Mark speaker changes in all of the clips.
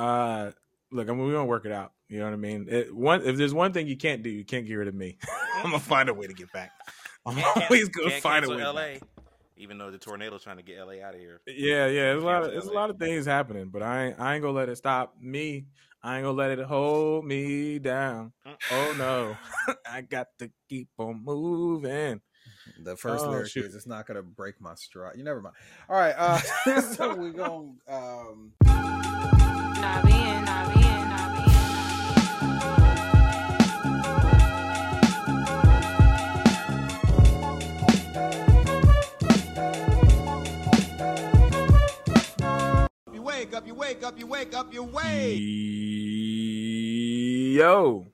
Speaker 1: Uh, look, I mean, we're gonna work it out. You know what I mean? It, one, if there's one thing you can't do, you can't get rid of me. I'm gonna find a way to get back. I'm
Speaker 2: Can't-
Speaker 1: always gonna
Speaker 2: can't
Speaker 1: find a
Speaker 2: cancel
Speaker 1: way.
Speaker 2: LA,
Speaker 1: back.
Speaker 2: even though the tornado's trying to get LA out of here.
Speaker 1: Yeah, yeah. There's a lot. Of, there's a lot of things happening, but I ain't, I ain't gonna let it stop me. I ain't gonna let it hold me down.
Speaker 2: Mm.
Speaker 1: Oh no, I got to keep on moving.
Speaker 3: The first
Speaker 1: Oh,
Speaker 3: lyric
Speaker 1: shoot.
Speaker 3: is it's not gonna break my stride. You never mind. All right, uh so we're gonna um
Speaker 1: Yo,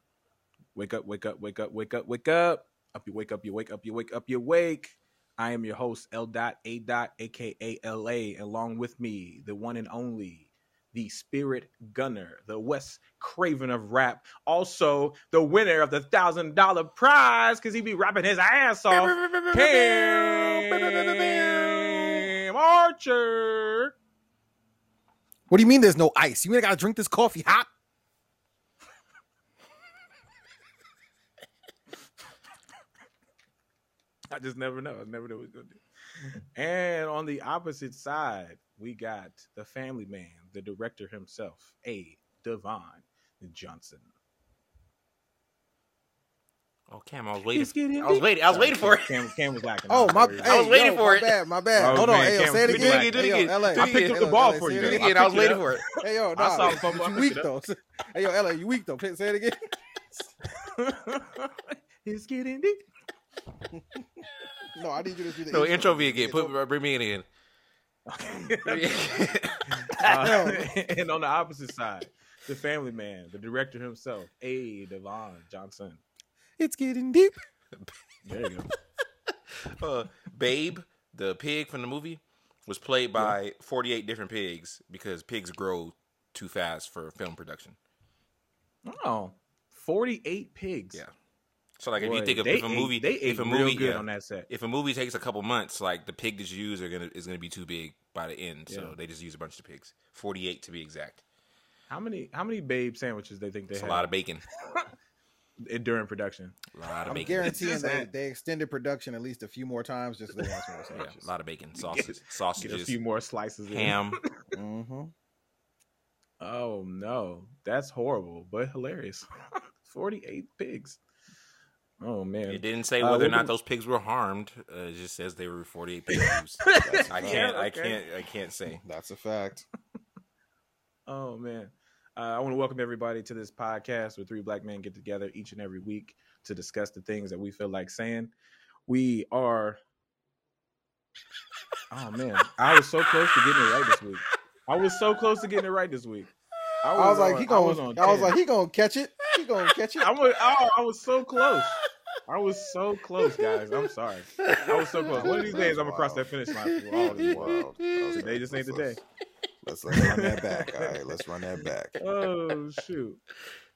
Speaker 1: wake up, wake up, wake up, wake up, wake up. Up you wake up, you wake up, you wake up, you wake. I am your host, L dot A dot, aka LA, along with me, the one and only, the spirit gunner, the Wes Craven of rap, also the winner of the thousand dollar prize, because he be rapping his ass off. Cam Archer.
Speaker 3: What do you mean there's no ice? You mean I gotta drink this coffee hot?
Speaker 1: I just never know. I never know what he's gonna do. And on the opposite side, we got the family man, the director himself, A. Devon Johnson.
Speaker 2: Oh, Cam, I was waiting.
Speaker 1: Getting
Speaker 2: I was waiting. I was waiting for it.
Speaker 1: Cam, Cam was lacking.
Speaker 3: Oh my!
Speaker 1: Hey,
Speaker 3: Hey,
Speaker 2: I was waiting
Speaker 3: yo,
Speaker 2: for
Speaker 3: my
Speaker 2: it.
Speaker 3: Bad, my bad.
Speaker 1: Oh,
Speaker 3: Hold on, hey, yo,
Speaker 1: Cam,
Speaker 3: say it
Speaker 1: do it
Speaker 3: again.
Speaker 2: again, do it
Speaker 3: Hey, yo,
Speaker 2: again.
Speaker 3: LA.
Speaker 2: Do it
Speaker 1: I picked
Speaker 2: again.
Speaker 1: up the ball
Speaker 3: LA,
Speaker 1: for you.
Speaker 3: it
Speaker 2: Do it again. I was
Speaker 1: it
Speaker 2: waiting
Speaker 1: up.
Speaker 2: for it.
Speaker 3: Hey, yo,
Speaker 1: I saw the fumble.
Speaker 3: You weak
Speaker 1: it
Speaker 3: though. Hey, yo, LA, you weak though. Say it again.
Speaker 1: it's getting deep.
Speaker 3: No, I need you to do the
Speaker 2: No, intro me again. Put bring me in again.
Speaker 1: Uh, and on the opposite side, the family man, the director himself, A. Devon Johnson.
Speaker 3: It's getting deep.
Speaker 1: There you go.
Speaker 2: uh, Babe, the pig from the movie, was played by 48 different pigs because pigs grow too fast for film production.
Speaker 1: Oh, 48 pigs.
Speaker 2: Yeah. So like if you think of if a
Speaker 1: ate-
Speaker 2: movie,
Speaker 1: they
Speaker 2: if
Speaker 1: ate
Speaker 2: a
Speaker 1: real
Speaker 2: movie,
Speaker 1: good
Speaker 2: yeah,
Speaker 1: on that set.
Speaker 2: if a movie takes a couple months, like the pig that you use are gonna is gonna be too big by the end, so
Speaker 1: Yeah.
Speaker 2: they just use a bunch of pigs, 48 to be exact.
Speaker 1: How many how many babe sandwiches they think they
Speaker 2: It's a lot of bacon,
Speaker 1: during production?
Speaker 2: a lot of bacon.
Speaker 3: I'm
Speaker 2: bacon.
Speaker 3: guaranteeing
Speaker 1: Just
Speaker 3: they,
Speaker 1: that.
Speaker 3: they extended production at least a few more times just so they want some more
Speaker 2: Yeah, a lot of bacon, sausage,
Speaker 1: Get a few more slices. in.
Speaker 2: ham.
Speaker 3: Mm-hmm.
Speaker 1: Oh no, that's horrible, but hilarious. Forty-eight pigs. Oh man,
Speaker 2: It didn't say
Speaker 1: Uh,
Speaker 2: whether or not those pigs were harmed. Uh, it just says they were 48 pigs. I can't, I can't, I can't say.
Speaker 3: That's a fact.
Speaker 1: Oh man. Uh, I want to welcome everybody to this podcast where three black men get together each and every week to discuss the things that we feel like saying. We are Oh man, I was so close to getting it right this week. I was so close to getting it right this week.
Speaker 3: I was like,
Speaker 1: on-
Speaker 3: he
Speaker 1: I was
Speaker 3: gonna,
Speaker 1: on
Speaker 3: I was like, he gonna catch it. He gonna catch it.
Speaker 1: I was, oh, I was so close. I was so close, guys. I'm sorry. I was so close. One of these days, I'm gonna cross that finish line for all this world. Today just ain't the day.
Speaker 3: Let's, let's run that back. All right, let's run that back.
Speaker 1: Oh shoot.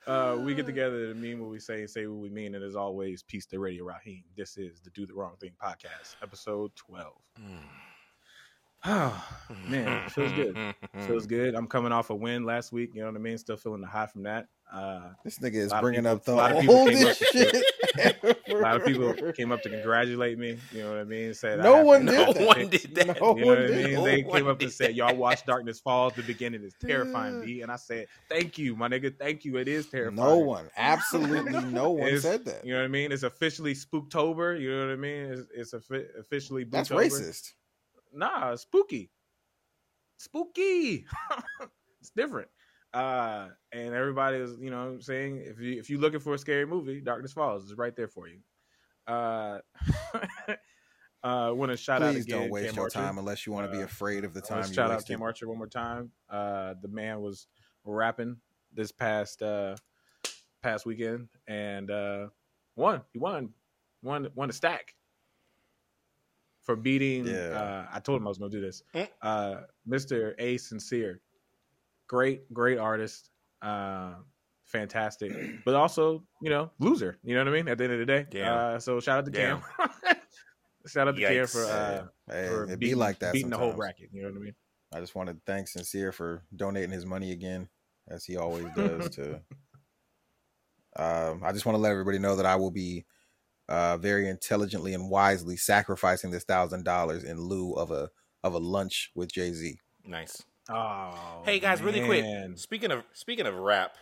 Speaker 1: Uh, we get together to mean what we say and say what we mean, and as always, peace to Radio Raheem. This is the Do the Wrong Thing podcast, episode twelve. Oh man, feels good. Feels good. I'm coming off a win last week. You know what I mean? Still feeling the high from that. Uh,
Speaker 3: This nigga is
Speaker 1: A lot of
Speaker 3: bringing
Speaker 1: people-
Speaker 3: up the
Speaker 1: a lot of people
Speaker 3: oldest
Speaker 1: up-
Speaker 3: shit.
Speaker 1: a lot of people came up to congratulate me. You know what I mean? Said
Speaker 3: No
Speaker 1: have
Speaker 3: one
Speaker 1: to-
Speaker 3: did
Speaker 2: No
Speaker 3: that.
Speaker 2: one did that.
Speaker 3: No
Speaker 1: You know
Speaker 3: one
Speaker 1: what I
Speaker 3: did.
Speaker 1: mean?
Speaker 2: No
Speaker 1: they came up and said, "Y'all watch Darkness Falls. The beginning is terrifying." me, and I said, "Thank you, my nigga. Thank you. It is terrifying."
Speaker 3: No one, absolutely no one
Speaker 1: It's-
Speaker 3: said that.
Speaker 1: You know what I mean? It's officially Spooktober. You know what I mean? It's, it's offi- officially
Speaker 3: That's racist.
Speaker 1: Nah, spooky, spooky. it's different. Uh, and everybody is, you know, I'm saying if you if you're looking for a scary movie, Darkness Falls is right there for you. Uh, uh, want to shout out
Speaker 3: Please
Speaker 1: again,
Speaker 3: don't waste
Speaker 1: Cam
Speaker 3: your
Speaker 1: Archer.
Speaker 3: time unless you want to be
Speaker 1: Uh,
Speaker 3: afraid of the
Speaker 1: I
Speaker 3: time you
Speaker 1: shout out. Cam Archer one more time. Uh, the man was rapping this past uh past weekend and uh won. He won, won, won a stack for beating.
Speaker 3: Yeah.
Speaker 1: Uh, I told him I was gonna do this.
Speaker 2: Mm.
Speaker 1: Uh, Mr. A Sincere, great, great artist. Uh, fantastic, but also you know loser. You know what I mean? At the end of the day,
Speaker 2: Damn.
Speaker 1: Uh, so shout out to Cam. shout out to Cam
Speaker 2: Yikes.
Speaker 1: for uh,
Speaker 3: Hey,
Speaker 1: for
Speaker 3: it be like that
Speaker 1: beating the whole
Speaker 3: sometimes.
Speaker 1: bracket. You know what I mean?
Speaker 3: I just want to thank Sincere for donating his money again. as he always does. to um, I just want to let everybody know that I will be uh, very intelligently and wisely sacrificing this thousand dollars in lieu of a of a lunch with Jay Z.
Speaker 2: Nice.
Speaker 1: Oh,
Speaker 2: Hey guys, really quick. Speaking of speaking of rap,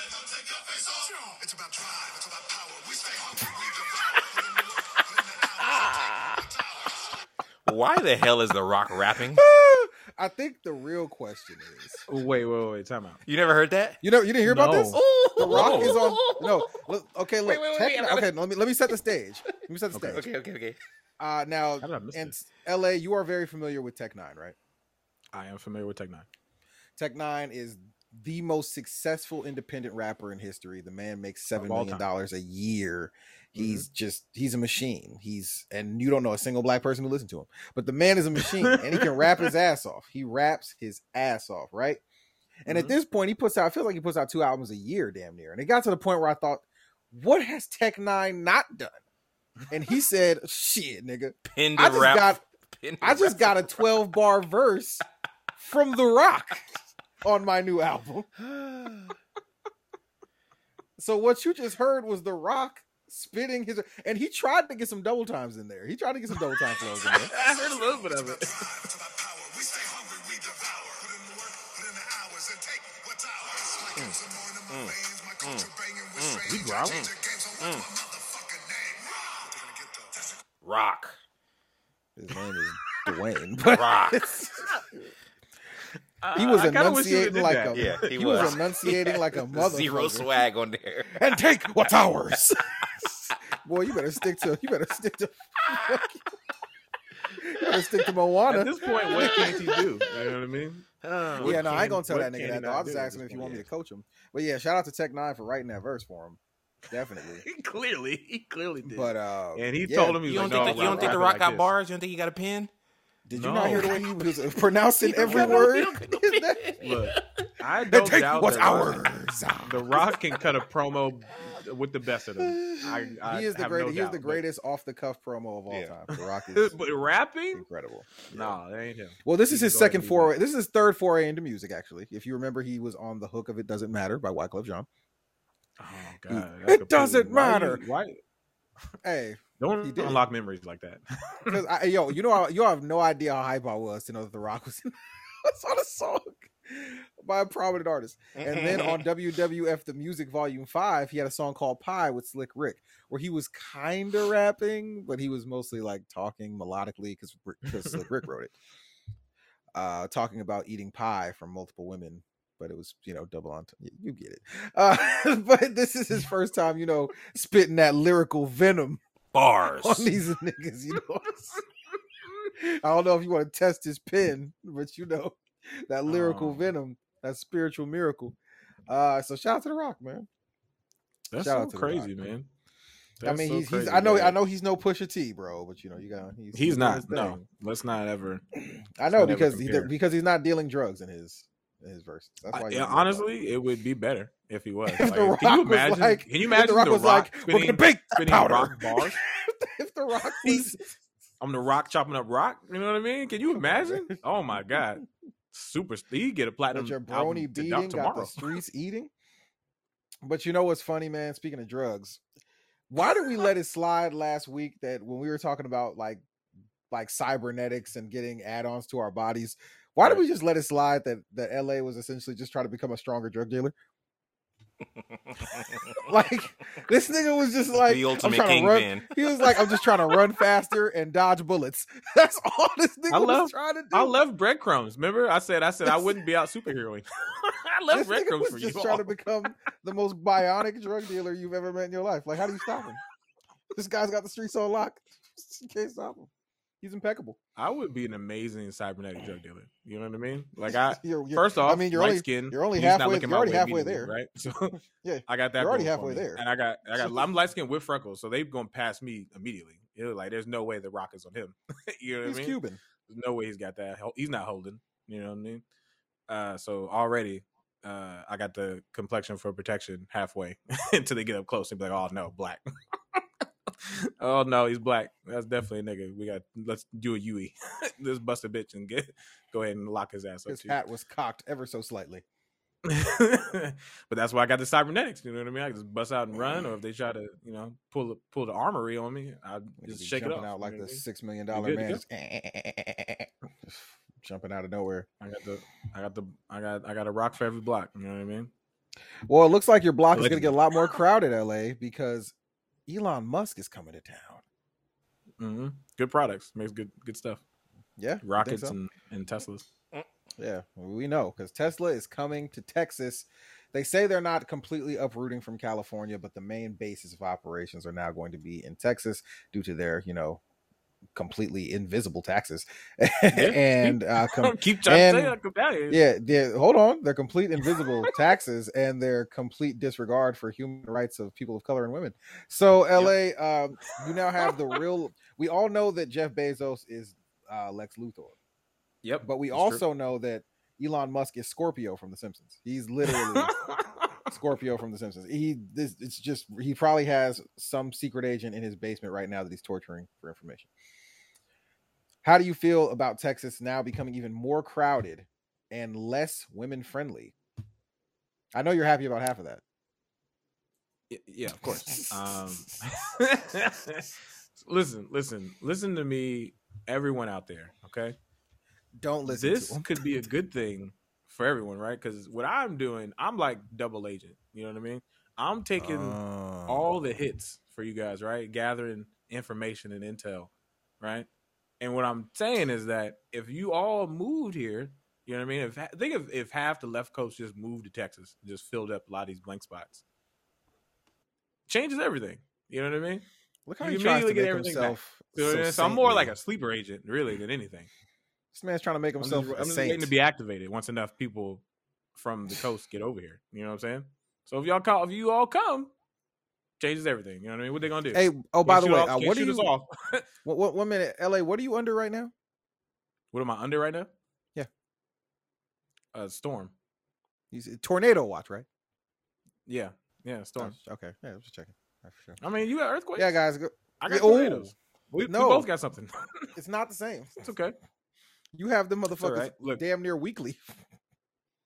Speaker 4: It's about drive, it's about power. We stay hungry, we devour. Put in the work, put in the hours, put in the hours.
Speaker 2: why the hell is The Rock rapping?
Speaker 3: I think the real question is,
Speaker 1: Wait, wait, wait, time out.
Speaker 2: You never heard that?
Speaker 3: you know, you didn't hear about
Speaker 1: No.
Speaker 3: this? The Rock is on. No, look, okay, look.
Speaker 2: Wait, wait, wait,
Speaker 3: techni-
Speaker 2: wait,
Speaker 3: okay, let me let me set the stage. Let me set the stage.
Speaker 2: Okay, okay, okay.
Speaker 3: Uh, now,
Speaker 1: How did I miss
Speaker 3: in
Speaker 1: this?
Speaker 3: LA, you are very familiar with Tech N9ne, right?
Speaker 1: I am familiar with Tech N9ne.
Speaker 3: Tech N9ne is the most successful independent rapper in history. The man makes seven
Speaker 1: Of all
Speaker 3: million
Speaker 1: time.
Speaker 3: dollars a year. He's just he's a machine. He's and you don't know a single black person who listen to him. But the man is a machine and he can rap his ass off. He raps his ass off, right? And at
Speaker 1: Mhm.
Speaker 3: this point, he puts out. I feel like he puts out two albums a year, damn near. And it got to the point where I thought, what has Tech N9ne not done? And he said, "Shit, nigga,
Speaker 2: Pinned
Speaker 3: I just
Speaker 2: rap.
Speaker 3: got
Speaker 2: Pinned
Speaker 3: I just
Speaker 2: rap.
Speaker 3: got a 12 bar verse from The Rock on my new album. So what you just heard was The Rock spitting his and he tried to get some double times in there. He tried to get some double time flows in there.
Speaker 1: I heard a little bit of it.
Speaker 4: Drive, it's about power. We stay hungry, we devour. Put in the work, put in the hours, and take what's ours. Like it's a morning in my veins, my culture banging with
Speaker 1: He
Speaker 4: strange. I
Speaker 1: growling.
Speaker 4: change the game, so what's my motherfucking name? What they gonna get though? That's a
Speaker 2: Rock. Mm.
Speaker 3: His name is Dwayne. But
Speaker 2: Rock.
Speaker 3: he was
Speaker 1: I kinda wish you
Speaker 3: enunciating like
Speaker 1: that.
Speaker 3: a
Speaker 2: Yeah,
Speaker 3: he,
Speaker 2: he
Speaker 3: was.
Speaker 2: was.
Speaker 3: enunciating like a motherfucker.
Speaker 2: Zero swag on there.
Speaker 3: and take what's ours. Boy, you better stick to you better stick to you better stick to Moana.
Speaker 1: At this point, what can't he do? You know what I mean?
Speaker 2: Oh,
Speaker 3: yeah, no, I ain't gonna tell that nigga that
Speaker 1: he
Speaker 3: though.
Speaker 1: not
Speaker 3: I was just
Speaker 1: do at
Speaker 3: asking
Speaker 1: this
Speaker 3: if you want me to coach him. But yeah, shout out to Tech N9ne for writing that verse for him. Definitely.
Speaker 1: clearly, he clearly did.
Speaker 3: But uh
Speaker 1: and he
Speaker 3: yeah.
Speaker 1: told him he's
Speaker 2: You don't
Speaker 1: like,
Speaker 2: think
Speaker 1: no,
Speaker 2: that, you don't think the Rock
Speaker 1: it
Speaker 2: got
Speaker 1: like
Speaker 2: bars? You don't think he got a pen?
Speaker 3: Did you not hear the way he was pronouncing every word?
Speaker 2: he don't got no
Speaker 3: in
Speaker 2: pen.
Speaker 3: that?
Speaker 1: this. Look, I don't
Speaker 3: take
Speaker 1: doubt
Speaker 3: what's
Speaker 1: that
Speaker 3: ours.
Speaker 1: The Rock can cut a promo with the best of them. I, I
Speaker 3: he is the greatest.
Speaker 1: No
Speaker 3: he is the
Speaker 1: doubt, but-
Speaker 3: greatest off the cuff promo of all
Speaker 2: Yeah.
Speaker 3: time. The Rock is
Speaker 1: But rapping?
Speaker 3: incredible.
Speaker 1: No, that ain't him.
Speaker 3: Well, this is his
Speaker 1: can go ahead
Speaker 3: second
Speaker 1: and be
Speaker 3: foray. This is his third foray into music, actually. If you remember, he was on the hook of "It Doesn't Matter" by Wyclef Jean.
Speaker 1: Oh
Speaker 3: He-
Speaker 1: god,
Speaker 3: it doesn't
Speaker 1: completely- why
Speaker 3: matter.
Speaker 1: you- Why?
Speaker 3: Hey,
Speaker 1: Don't
Speaker 3: He did.
Speaker 1: unlock memories like that.
Speaker 3: because I, yo, you know, how- you have no idea how hype I was to know that The Rock was, was on a song by a prominent artist. And then on WWF The Music Volume Five, he had a song called "Pie" with Slick Rick, where he was kind of rapping, but he was mostly like talking melodically because because Slick Rick wrote it. Uh, talking about eating pie from multiple women, but it was you know double on. you, you get it. Uh, but this is his first time, you know, spitting that lyrical venom
Speaker 2: Bars.
Speaker 3: on these niggas. You know, I don't know if you want to test his pen, but you know that lyrical
Speaker 1: Oh.
Speaker 3: venom, that spiritual miracle. Uh, so shout out to the Rock, man.
Speaker 1: That's
Speaker 3: Shout out
Speaker 1: so crazy,
Speaker 3: Rock,
Speaker 1: man.
Speaker 3: I mean,
Speaker 1: so
Speaker 3: he's, he's
Speaker 1: crazy,
Speaker 3: I know I know he's no Pusha T, bro, but you know you got he's,
Speaker 1: He's not. No, let's not ever.
Speaker 3: I know because he, because he's not dealing drugs in his in his verses. That's why.
Speaker 1: I-
Speaker 3: you
Speaker 1: yeah,
Speaker 3: don't know about it.
Speaker 1: honestly, it would be better if he was.
Speaker 3: If
Speaker 1: Like,
Speaker 3: The Rock
Speaker 1: can you
Speaker 3: was
Speaker 1: imagine?
Speaker 3: like-
Speaker 1: can you imagine
Speaker 3: The Rock was like, "We're
Speaker 1: spinning,
Speaker 3: gonna bake that powder."
Speaker 1: rock bars?
Speaker 3: if the Rock was
Speaker 1: I'm the Rock chopping up rock. You know what I mean? Can you imagine? Oh my god, super! He get a platinum
Speaker 3: that your brony beating got the streets eating. But you know what's funny, man? Speaking of drugs, why did we let it slide last week that when we were talking about like like cybernetics and getting add-ons to our bodies, why did we just let it slide that that LA was essentially just trying to become a stronger drug dealer? Like this nigga was just like
Speaker 2: the
Speaker 3: I'm
Speaker 2: ultimate
Speaker 3: trying to run.
Speaker 2: kingpin.
Speaker 3: He was like, I'm just trying to run faster and dodge bullets. That's all this nigga
Speaker 1: I
Speaker 3: was
Speaker 1: love-
Speaker 3: trying to do.
Speaker 1: I love breadcrumbs. Remember, I said I said I wouldn't be out superheroing. I love
Speaker 3: this nigga
Speaker 1: breadcrumbs
Speaker 3: was
Speaker 1: for
Speaker 3: just
Speaker 1: you.
Speaker 3: trying
Speaker 1: all.
Speaker 3: to become the most bionic drug dealer you've ever met in your life. Like, how do you stop him? This guy's got the streets on lock. You can't stop him. He's impeccable.
Speaker 1: I would be an amazing cybernetic drug dealer. You know what I mean? Like I.
Speaker 3: You're- you're-
Speaker 1: First off,
Speaker 3: I mean, you're only
Speaker 1: skin.
Speaker 3: you're only
Speaker 1: he's
Speaker 3: halfway- you're already halfway there.
Speaker 1: right? So
Speaker 3: Yeah,
Speaker 1: I got that.
Speaker 3: you're already halfway there.
Speaker 1: and I got, I got. I'm light skinned with freckles, so they've gone past me immediately. It was like, there's no way the rock is on him. you know what
Speaker 3: he's
Speaker 1: I mean?
Speaker 3: Cuban.
Speaker 1: There's no way he's got that. He's not holding. You know what I mean? Uh, so already, uh, I got the complexion for protection halfway until they get up close and be like, "Oh no, black." oh no, he's black. That's definitely a nigga. We got. Let's do a Yui. let's bust a bitch and get go ahead and lock his ass up.
Speaker 3: His
Speaker 1: too.
Speaker 3: hat was cocked ever so slightly.
Speaker 1: but that's why I got the cybernetics. You know what I mean? I just bust out and run, or if they try to, you know, pull the pull the armory on me, I just shake it
Speaker 3: jumping
Speaker 1: off.
Speaker 3: out
Speaker 1: you
Speaker 3: like
Speaker 1: know
Speaker 3: the six million
Speaker 1: You
Speaker 3: dollar man, just jumping out of nowhere.
Speaker 1: I got the, I got the, I got, I got a rock for every block. You know what I mean?
Speaker 3: Well, it looks like your block is going to get a lot more crowded, LA, because Elon Musk is coming to town.
Speaker 1: Mm-hmm. Good products, makes good, good stuff.
Speaker 3: Yeah,
Speaker 1: Rockets
Speaker 3: so?
Speaker 1: and, and Teslas.
Speaker 3: Yeah, we know because Tesla is coming to Texas. They say they're not completely uprooting from California, but the main basis of operations are now going to be in Texas due to their, you know, completely invisible taxes. and uh, com-
Speaker 1: Keep trying to say
Speaker 3: and-
Speaker 1: down here.
Speaker 3: yeah, yeah, hold on, they're complete invisible taxes and their complete disregard for human rights of people of color and women. So, LA, um, you now have the real. We all know that Jeff Bezos is uh, Lex Luthor.
Speaker 1: Yep.
Speaker 3: But we
Speaker 1: that's true.
Speaker 3: also know that Elon Musk is Scorpio from The Simpsons. He's literally Scorpio from The Simpsons. He this it's just he probably has some secret agent in his basement right now that he's torturing for information. How do you feel about Texas now becoming even more crowded and less women friendly? I know you're happy about half of that.
Speaker 1: Yeah, of course. Um, listen, listen, listen to me, everyone out there. Okay,
Speaker 3: Don't listen
Speaker 1: this could be a good thing for everyone, right? Because what I'm doing, I'm like double agent. You know what I mean? I'm taking
Speaker 3: Oh.
Speaker 1: all the oh. hits for you guys, right? Gathering information and intel, right? And what I'm saying is that if you all moved here, you know what I mean? If think of if half the left coast just moved to Texas, just filled up a lot of these blank spots, changes everything. You know what I mean?
Speaker 3: Look how
Speaker 1: you
Speaker 3: he tries to
Speaker 1: immediately get everything
Speaker 3: himself.
Speaker 1: So
Speaker 3: so
Speaker 1: I'm more like a sleeper agent, really, than anything.
Speaker 3: This man's trying to make
Speaker 1: I'm just,
Speaker 3: himself
Speaker 1: I'm
Speaker 3: a
Speaker 1: just
Speaker 3: saint.
Speaker 1: waiting to be activated once enough people from the coast get over here. You know what I'm saying? So if y'all call, if you all come, changes everything. You know what I mean? What they gonna do?
Speaker 3: Hey, oh, by the
Speaker 1: Can't
Speaker 3: way,
Speaker 1: off-
Speaker 3: uh, what
Speaker 1: are
Speaker 3: you?
Speaker 1: off.
Speaker 3: What, what, one minute, LA. What are you under right now?
Speaker 1: What am I under right now?
Speaker 3: Yeah.
Speaker 1: Uh, storm.
Speaker 3: He's tornado watch, right?
Speaker 1: Yeah, yeah, storm.
Speaker 3: Oh, okay, yeah, I was just checking. Sure.
Speaker 1: I mean, you got earthquakes.
Speaker 3: Yeah, guys, go-
Speaker 1: I got tornadoes. We,
Speaker 3: No.
Speaker 1: we both got something.
Speaker 3: it's not the same.
Speaker 1: it's okay.
Speaker 3: You have the motherfuckers
Speaker 1: right. Look.
Speaker 3: damn near weekly.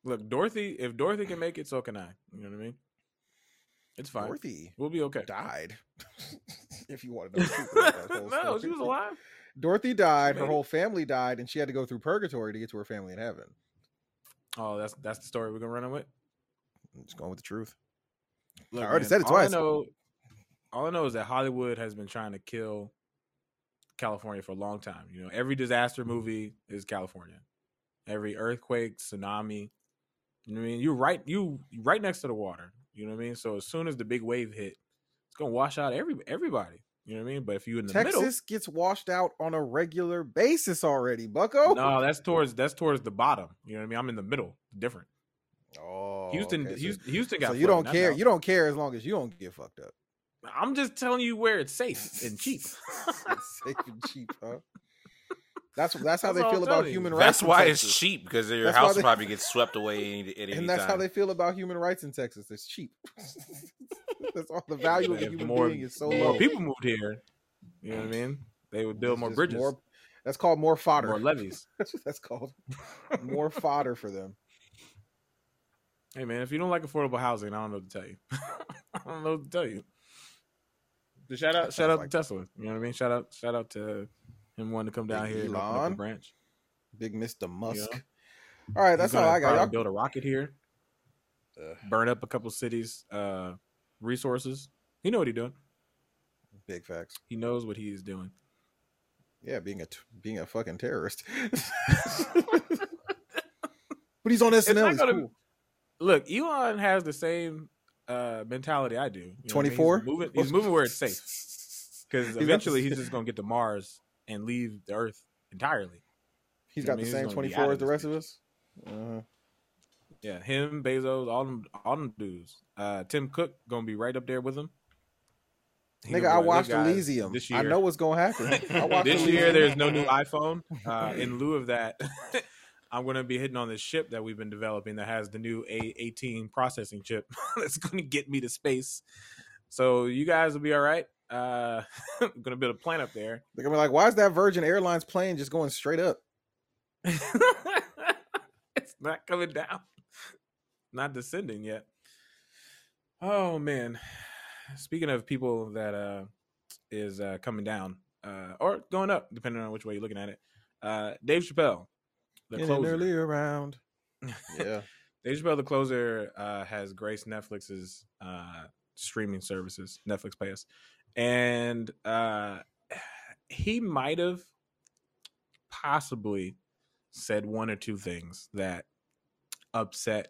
Speaker 1: Look, Dorothy. If Dorothy can make it, so can I. You know what I mean? It's fine.
Speaker 3: Dorothy
Speaker 1: We'll be okay.
Speaker 3: died. if you want to know the truth about that whole
Speaker 1: no,
Speaker 3: story.
Speaker 1: she was alive.
Speaker 3: Dorothy died. Her whole family died, and she had to go through purgatory to get to her family in heaven.
Speaker 1: Oh, that's that's the story we're gonna run with.
Speaker 3: I'm just going with the truth.
Speaker 1: Look,
Speaker 3: I already
Speaker 1: man,
Speaker 3: said it
Speaker 1: all
Speaker 3: twice.
Speaker 1: I know, all I know is that Hollywood has been trying to kill California for a long time. You know, every disaster mm-hmm. movie is California. Every earthquake, tsunami. You know what I mean? You're right. You right next to the water. You know what I mean? So as soon as the big wave hit, it's gonna wash out every everybody. You know what I mean? But if you in the
Speaker 3: Texas gets washed out on a regular basis already, Bucko.
Speaker 1: no, that's towards that's towards the bottom. You know what I mean? I'm in the middle. Different.
Speaker 3: Oh,
Speaker 1: Houston,
Speaker 3: okay,
Speaker 1: Houston, Houston got.
Speaker 3: So you don't care.
Speaker 1: know.
Speaker 3: You don't care as long as you don't get fucked up.
Speaker 1: I'm just telling you where it's safe and cheap.
Speaker 3: Safe and cheap, huh? That's that's how
Speaker 1: That's
Speaker 3: they feel about
Speaker 1: you.
Speaker 3: human rights.
Speaker 2: That's
Speaker 3: in
Speaker 2: why it's cheap because your
Speaker 3: That's
Speaker 2: house
Speaker 3: they-
Speaker 2: probably gets swept away any, at any
Speaker 3: and that's how they feel about human rights in Texas. It's cheap. that's all the value of a
Speaker 1: If
Speaker 3: human
Speaker 1: more,
Speaker 3: being is so
Speaker 1: more
Speaker 3: low.
Speaker 1: people moved here. You know what I mean? They would build
Speaker 3: It's
Speaker 1: more bridges,
Speaker 3: more-
Speaker 1: more,
Speaker 3: that's called more fodder.
Speaker 1: More levees.
Speaker 3: that's what that's called. More fodder for them.
Speaker 1: Hey man, if you don't like affordable housing, I don't know what to tell you. I don't know what to tell you. Just shout out, shout out
Speaker 3: like-
Speaker 1: to Tesla. You know what I mean? Shout out, shout out to him wanting to come down
Speaker 3: Big
Speaker 1: here and open up a
Speaker 3: Elon.
Speaker 1: branch.
Speaker 3: Big Mr. Musk.
Speaker 1: Yeah.
Speaker 3: All right, that's all
Speaker 1: gonna
Speaker 3: I got. Y'all,
Speaker 1: build a rocket here,
Speaker 3: Ugh.
Speaker 1: burn up a couple cities, uh, resources. He know what he's doing.
Speaker 3: big facts.
Speaker 1: He knows what he is doing.
Speaker 3: Yeah, being a t- being a fucking terrorist. but he's on SNL.
Speaker 1: not
Speaker 3: He's
Speaker 1: gonna-
Speaker 3: cool.
Speaker 1: Look, Elon has the same uh, mentality I do. You know what I mean?
Speaker 3: 24?
Speaker 1: He's moving, he's moving where it's safe. Because eventually he's just gonna get to Mars and leave the Earth entirely.
Speaker 3: He's
Speaker 1: I
Speaker 3: got
Speaker 1: mean,
Speaker 3: the same 24 as the rest of us. Uh,
Speaker 1: Yeah, him, Bezos, all them, all them dudes. Uh, Tim Cook gonna be right up there with him. He
Speaker 3: nigga, I watched Elysium.
Speaker 1: This year.
Speaker 3: I know what's gonna happen. I
Speaker 1: this
Speaker 3: Elysium.
Speaker 1: year there's no new iPhone. Uh, in lieu of that, I'm gonna be hitting on this ship that we've been developing that has the new A18 processing chip that's gonna get me to space. So you guys will be all right. Uh, I'm gonna build a plant up there.
Speaker 3: They're gonna be like, why is that Virgin Airlines plane just going straight up?
Speaker 1: it's not coming down. not descending yet. Oh man. Speaking of people that uh is uh coming down uh or going up, depending on which way you're looking at it. Uh Dave Chappelle, the
Speaker 3: In an
Speaker 1: closer.
Speaker 3: earlier round. Yeah.
Speaker 1: Dave Chappelle, the closer, uh, has graced Netflix's uh, streaming services, Netflix Pass, and uh, he might have possibly said one or two things that upset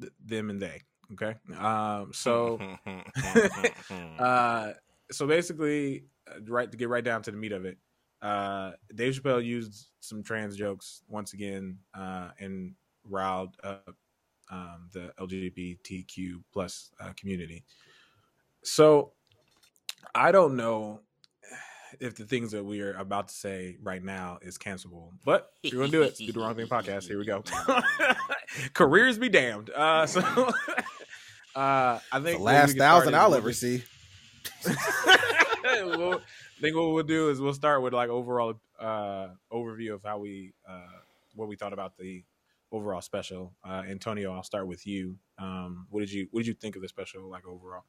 Speaker 1: th- them and they. Okay, um, so uh, so basically, uh, right to get right down to the meat of it, uh, Dave Chappelle used some trans jokes once again uh, and riled up um, the LGBTQ plus uh, community. So I don't know if the things that we are about to say right now is cancelable, but we're gonna do it. Do the wrong thing podcast. Here we go. Careers be damned. Uh, so uh, I think
Speaker 3: The last thousand I'll ever see.
Speaker 1: we'll, I think what we'll do is we'll start with like overall uh overview of how we uh what we thought about the overall special. Uh Antonio, I'll start with you. Um what did you what did you think of the special like overall?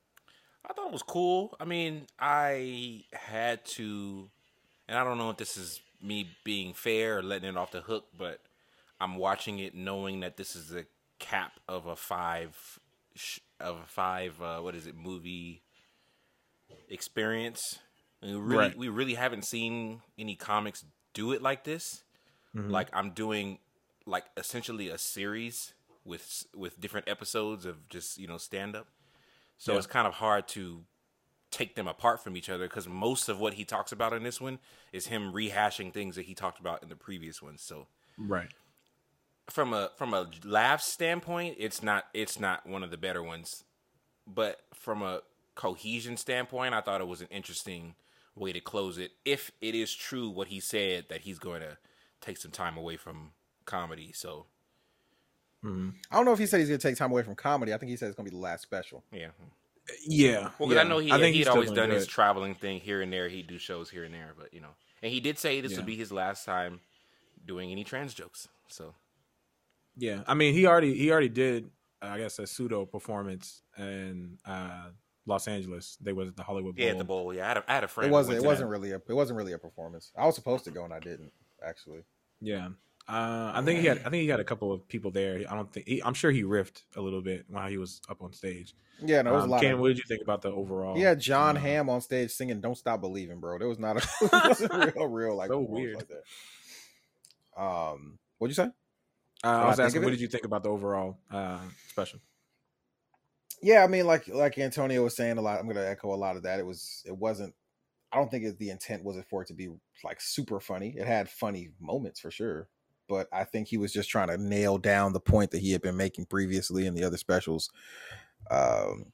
Speaker 2: I thought it was cool. I mean, I had to, and I don't know if this is me being fair or letting it off the hook, but I'm watching it knowing that this is the cap of a five, of a five, uh, what is it, movie experience. Really,
Speaker 1: Right.
Speaker 2: we really haven't seen any comics do it like this. Mm-hmm. Like I'm doing, like essentially a series with with different episodes of just you know stand up. So
Speaker 1: Yeah.
Speaker 2: it's kind of hard to take them apart from each other because most of what he talks about in this one is him rehashing things that he talked about in the previous ones. So
Speaker 1: Right.
Speaker 2: from a from a laugh standpoint, it's not it's not one of the better ones. But from a cohesion standpoint, I thought it was an interesting way to close it. If it is true what he said that he's going to take some time away from comedy, so
Speaker 3: I don't know if he said he's gonna take time away from comedy. I think he said it's gonna be the last special.
Speaker 2: yeah.
Speaker 1: Yeah.
Speaker 2: Well, 'cause
Speaker 1: yeah.
Speaker 2: I know he I
Speaker 1: think
Speaker 2: he'd
Speaker 1: he's
Speaker 2: always done his traveling thing here and there. He'd do shows here and there, but you know, and he did say this
Speaker 1: Yeah.
Speaker 2: would be his last time doing any trans jokes. So
Speaker 1: Yeah. I mean, he already he already did uh, I guess a pseudo performance and uh Los Angeles. They was at the Hollywood Bowl.
Speaker 2: yeah, at the bowl. Yeah, I had a, I had a friend.
Speaker 3: It wasn't. It wasn't
Speaker 2: that.
Speaker 3: really a. It wasn't really a performance. I was supposed to go and I didn't actually.
Speaker 1: Yeah. Uh, I think he had. I think he had a couple of people there. I don't think. He, I'm sure he riffed a little bit while he was up on stage.
Speaker 3: Yeah, no, it was
Speaker 1: Um,
Speaker 3: a lot.
Speaker 1: Ken,
Speaker 3: of,
Speaker 1: what did you think about the overall?
Speaker 3: Yeah, John
Speaker 1: uh,
Speaker 3: Hamm on stage singing "Don't Stop Believing," bro. There was not a, wasn't real, real like
Speaker 1: So weird.
Speaker 3: Like that. Um, what'd you say?
Speaker 1: Uh, I
Speaker 3: What
Speaker 1: was
Speaker 3: I
Speaker 1: asking, what
Speaker 3: it?
Speaker 1: did you think about the overall uh, special?
Speaker 3: Yeah, I mean, like like Antonio was saying a lot. I'm gonna echo a lot of that. It was. It wasn't. I don't think it, the intent was it for it to be like super funny. It had funny moments for sure, but I think he was just trying to nail down the point that he had been making previously in the other specials. Um,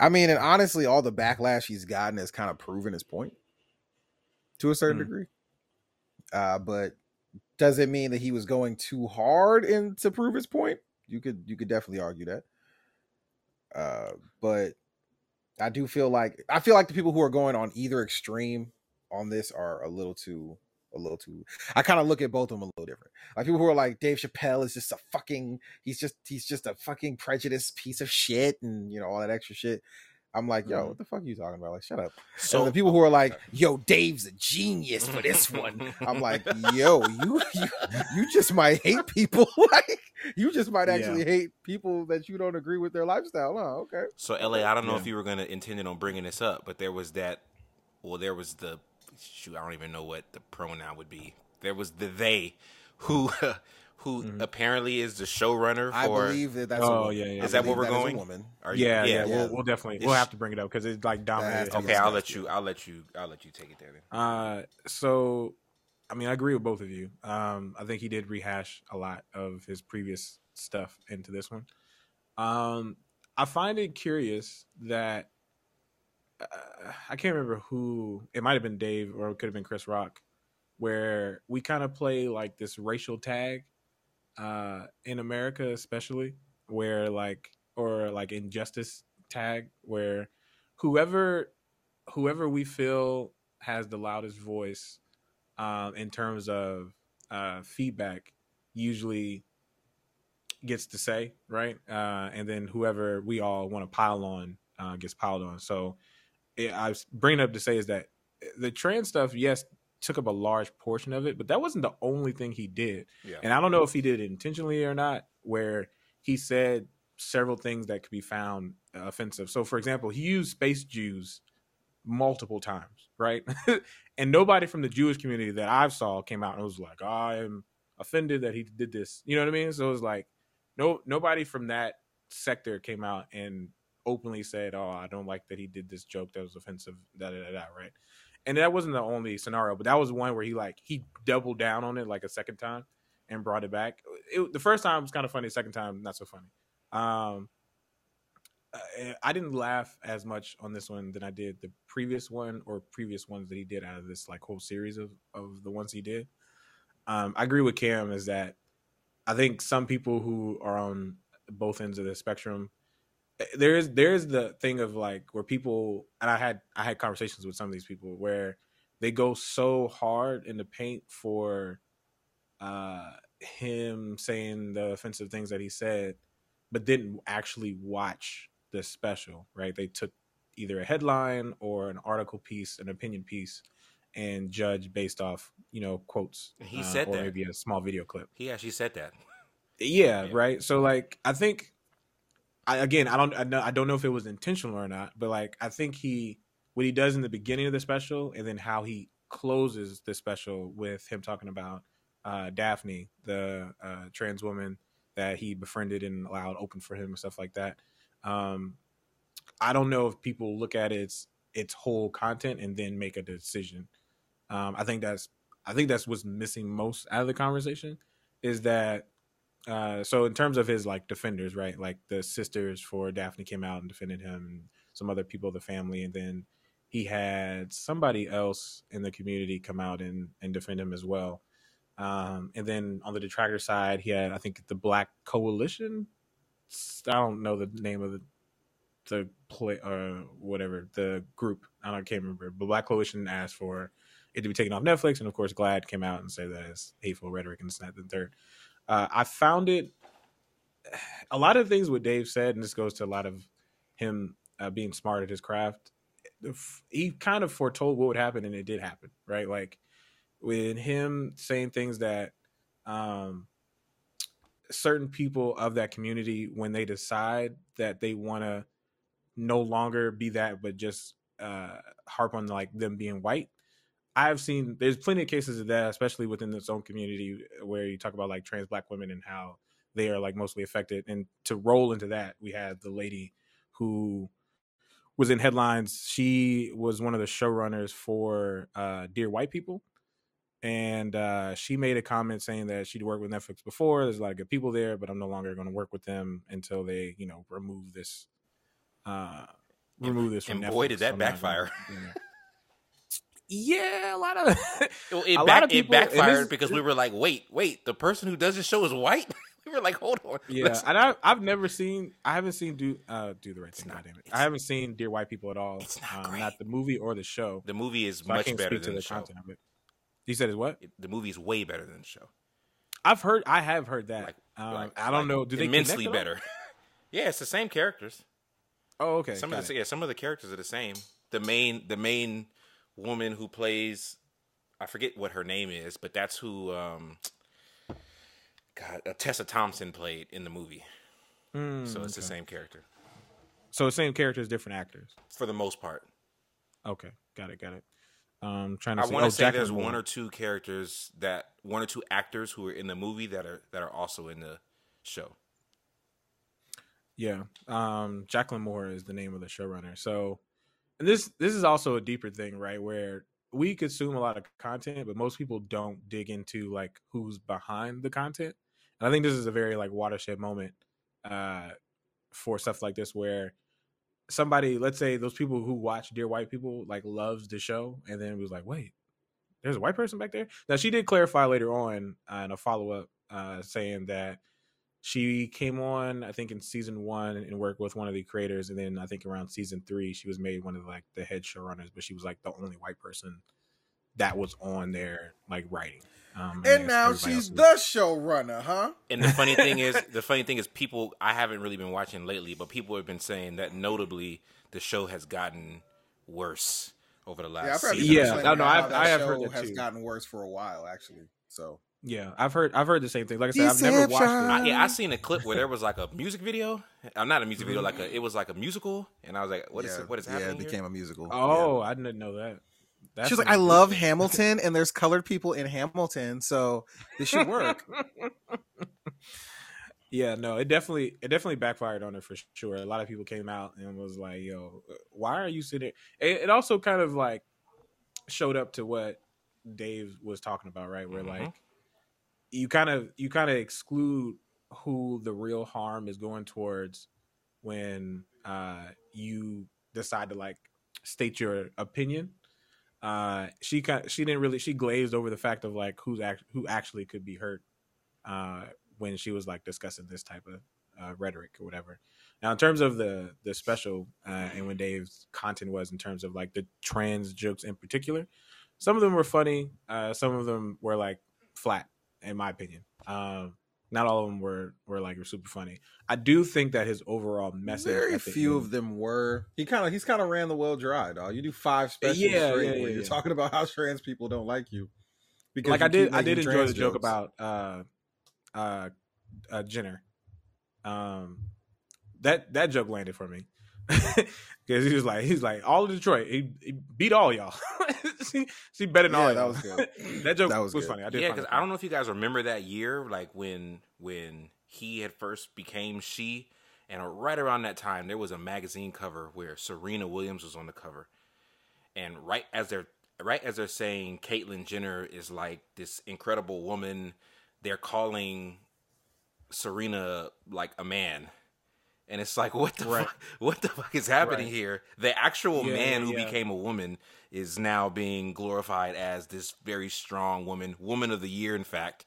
Speaker 3: I mean, and honestly, all the backlash he's gotten has kind of proven his point to a certain
Speaker 1: Hmm.
Speaker 3: degree. Uh, but does it mean that he was going too hard in to prove his point? You could you could definitely argue that. Uh, but I do feel like I feel like the people who are going on either extreme on this are a little too a little too I kind of look at both of them a little different. Like people who are like Dave Chappelle is just a fucking he's just he's just a fucking prejudiced piece of shit and you know all that extra shit. I'm like, yo,
Speaker 1: Mhm.
Speaker 3: what the fuck are you talking about? Like, shut up.
Speaker 2: So
Speaker 3: and the people who are like, yo, Dave's a genius for this one. I'm like, yo, you you, you just might hate people. like, you just might
Speaker 1: Yeah.
Speaker 3: actually hate people that you don't agree with their lifestyle. Oh, okay.
Speaker 2: So LA, I don't know
Speaker 1: Yeah.
Speaker 2: if you were gonna intended on bringing this up, but there was that. Well, there was the shoot. I don't even know what the pronoun would be. There was the they, who who apparently is the showrunner for.
Speaker 3: I believe that that's. a
Speaker 1: Oh,
Speaker 3: woman.
Speaker 1: yeah, yeah.
Speaker 3: I
Speaker 2: Is that where we're
Speaker 3: that is a
Speaker 2: going?
Speaker 3: woman.
Speaker 2: Are you-
Speaker 1: Yeah, yeah,
Speaker 3: yeah.
Speaker 1: We'll, we'll definitely
Speaker 2: It's-
Speaker 1: we'll have to bring it up because it's like
Speaker 3: has
Speaker 1: dominated.
Speaker 2: Okay, I'll let you. I'll let you. I'll let you take it there then.
Speaker 1: Uh, so, I mean, I agree with both of you. Um, I think he did rehash a lot of his previous stuff into this one. Um, I find it curious that uh, I can't remember who it might have been Dave or it could have been Chris Rock, where we kind of play like this racial tag uh, in America, especially where like or like injustice tag where whoever whoever we feel has the loudest voice um, in terms of uh, feedback usually gets to say, right? Uh, and then whoever we all want to pile on uh, gets piled on. So it, I was bringing up to say is that the trans stuff, yes, took up a large portion of it, but that wasn't the only thing he did.
Speaker 2: Yeah.
Speaker 1: And I don't know if he did it intentionally or not, where he said several things that could be found offensive. So, for example, he used space Jews multiple times, right? and nobody from the Jewish community that I've saw came out and was like, I am offended that he did this. You know what I mean? So it was like, no, nobody from that sector came out and openly said, "Oh, I don't like that he did this joke that was offensive." Da da da, da right? And that wasn't the only scenario, but that was one where he like he doubled down on it like a second time and brought it back. It, the first time was kind of funny. The second time, not so funny. Um, I didn't laugh as much on this one than I did the previous one or previous ones that he did out of this like whole series of of the ones he did. Um, I agree with Cam is that I think some people who are on both ends of the spectrum, eh, there is there is the thing of like where people and I had I had conversations with some of these people where they go so hard in the paint for uh him saying the offensive things that he said, but didn't actually watch the special, right? They took either a headline or an article piece, an opinion piece, and judge based off, you know, quotes.
Speaker 2: He
Speaker 1: uh,
Speaker 2: said
Speaker 1: or
Speaker 2: that.
Speaker 1: maybe a small video clip.
Speaker 2: He actually said that.
Speaker 1: Yeah,
Speaker 2: Yeah.
Speaker 1: right. So like, I think, I again, I don't, I, know, I don't know if it was intentional or not, but like, I think he, what he does in the beginning of the special, and then how he closes the special with him talking about uh, Daphne, the uh, trans woman that he befriended and allowed open for him and stuff like that. Um, I don't know if people look at its its whole content and then make a decision. Um, I think that's I think that's what's missing most out of the conversation is that uh, so in terms of his like defenders, right? Like the sisters for Daphne came out and defended him, and some other people of the family, and then he had somebody else in the community come out and and defend him as well. Um, and then on the detractor side, he had I think the Black Coalition. I don't know the name of the the play or whatever the group. I don't I can't remember. But Black Coalition asked for it to be taken off Netflix, and of course, GLAAD came out and said that it's hateful rhetoric and that and the third. Uh, I found it a lot of things what Dave said, and this goes to a lot of him uh, being smart at his craft. He kind of foretold what would happen, and it did happen, right? Like with him saying things that um, certain people of that community, when they decide that they want to no longer be that, but just uh, harp on like them being white. I've seen there's plenty of cases of that, especially within its own community, where you talk about like trans black women and how they are like mostly affected. And to roll into that, we had the lady who was in headlines. She was one of the showrunners for uh, Dear White People, and uh, she made a comment saying that she'd worked with Netflix before. There's a lot of good people there, but I'm no longer going to work with them until they, you know, remove this. Uh, remove this from
Speaker 2: and boy, did that
Speaker 1: I'm not gonna-
Speaker 2: backfire.
Speaker 1: yeah. Yeah, a lot of
Speaker 2: Well, it,
Speaker 1: A lot of
Speaker 2: it
Speaker 1: people- and
Speaker 2: backfired
Speaker 1: this-
Speaker 2: because we were like, wait, wait, the person who does this show is white. we were like, hold on.
Speaker 1: Yeah, and I, I've never seen. I haven't seen do uh do the right thing.
Speaker 2: not-
Speaker 1: God damn it! I haven't seen Dear White People at all.
Speaker 2: It's not
Speaker 1: um,
Speaker 2: great.
Speaker 1: Not the movie or the show.
Speaker 2: the movie is
Speaker 1: So
Speaker 2: much better than
Speaker 1: the
Speaker 2: the show.
Speaker 1: content of it. You said is what?
Speaker 2: It- the movie is way better than the show.
Speaker 1: I've heard. I have heard that.
Speaker 2: Like-
Speaker 1: um,
Speaker 2: Like-
Speaker 1: I don't
Speaker 2: like
Speaker 1: know. Do they
Speaker 2: immensely
Speaker 1: connect at all?
Speaker 2: better? yeah, it's the same characters.
Speaker 1: Oh, okay.
Speaker 2: some
Speaker 1: got
Speaker 2: of the
Speaker 1: it.
Speaker 2: yeah, some of the characters are the same. The main the main woman who plays I forget what her name is, but that's who um God uh, Tessa Thompson played in the movie.
Speaker 1: Mm,
Speaker 2: So it's the same character
Speaker 1: So the same characters, different actors.
Speaker 2: for the most part.
Speaker 1: Okay, got it, got it. Um, trying to.
Speaker 2: I want to
Speaker 1: oh,
Speaker 2: say there's one or two characters that one or two actors who are in the movie that are that are also in the show.
Speaker 1: Yeah. Um, Jacqueline Moore is the name of the showrunner. So, and this this is also a deeper thing, right? Where we consume a lot of content, but most people don't dig into like who's behind the content. And I think this is a very like watershed moment uh, for stuff like this, where somebody, let's say those people who watch Dear White People, like loves the show, and then was like, wait, there's a white person back there. Now she did clarify later on uh, in a follow up, uh, saying that she came on, I think, in season one and worked with one of the creators, and then I think around season three, she was made one of like the head showrunners, but she was like the only white person that was on there, like writing. Um, I
Speaker 3: And now she's the showrunner, huh?
Speaker 2: And the funny thing is, the funny thing is, people I haven't really been watching lately, but people have been saying that notably the show has gotten worse over the last
Speaker 3: Yeah, I've heard
Speaker 2: season.
Speaker 1: Yeah, no, no, I've- I have heard that
Speaker 3: has
Speaker 1: too.
Speaker 3: gotten worse for a while, actually. So
Speaker 1: Yeah, I've heard I've heard the same thing. Like I said, I've never watched it.
Speaker 2: I, yeah, I seen a clip where there was like a music video. I'm not a music video, like a it was like a musical, and I was like, "What is
Speaker 5: yeah,
Speaker 2: it? What is
Speaker 5: yeah,
Speaker 2: happening?"
Speaker 5: it
Speaker 2: here?
Speaker 5: became a musical.
Speaker 1: Oh, I didn't know that. That's
Speaker 3: she's like, I love Hamilton, and there's colored people in Hamilton, so this should work.
Speaker 1: Yeah, no, it definitely it definitely backfired on her for sure. A lot of people came out and was like, "Yo, why are you sitting?" It, it also kind of like showed up to what Dave was talking about, right? Where
Speaker 2: Mhm.
Speaker 1: like you kind of you kind of exclude who the real harm is going towards when uh you decide to like state your opinion. Uh she kind she didn't really she glazed over the fact of like who's act who actually could be hurt uh when she was like discussing this type of uh, rhetoric or whatever. Now, in terms of the the special uh, and when Dave's content was in terms of like the trans jokes in particular, some of them were funny. Uh, some of them were like flat, in my opinion. Um, not all of them were were like were super funny. I do think that his overall message.
Speaker 3: Very few
Speaker 1: end-
Speaker 3: of them were. He kind of he's kind of ran the well dry, dog. You do five specials
Speaker 1: Yeah,
Speaker 3: straight
Speaker 1: yeah, yeah,
Speaker 3: you're talking about how trans people don't like you. Because
Speaker 1: like
Speaker 3: you
Speaker 1: I did, I did enjoy the joke about uh, uh, uh, Jenner. Um, that that joke landed for me because he was like, he's like all of Detroit, he, he beat all y'all. she, she better than
Speaker 3: Yeah,
Speaker 1: all
Speaker 3: that
Speaker 1: y'all.
Speaker 3: was good.
Speaker 1: that joke
Speaker 3: That
Speaker 1: was,
Speaker 3: was
Speaker 1: funny. I did.
Speaker 2: yeah, because I don't know if you guys remember that year, like when when he had first became she, and right around that time there was a magazine cover where Serena Williams was on the cover, and right as they're right as they're saying Caitlyn Jenner is like this incredible woman, they're calling Serena like a man. And it's like, what the
Speaker 1: Right.
Speaker 2: fuck? What the fuck is happening
Speaker 1: Right.
Speaker 2: here? The actual
Speaker 1: Yeah,
Speaker 2: man
Speaker 1: yeah,
Speaker 2: who
Speaker 1: yeah.
Speaker 2: became a woman is now being glorified as this very strong woman, woman of the year, in fact.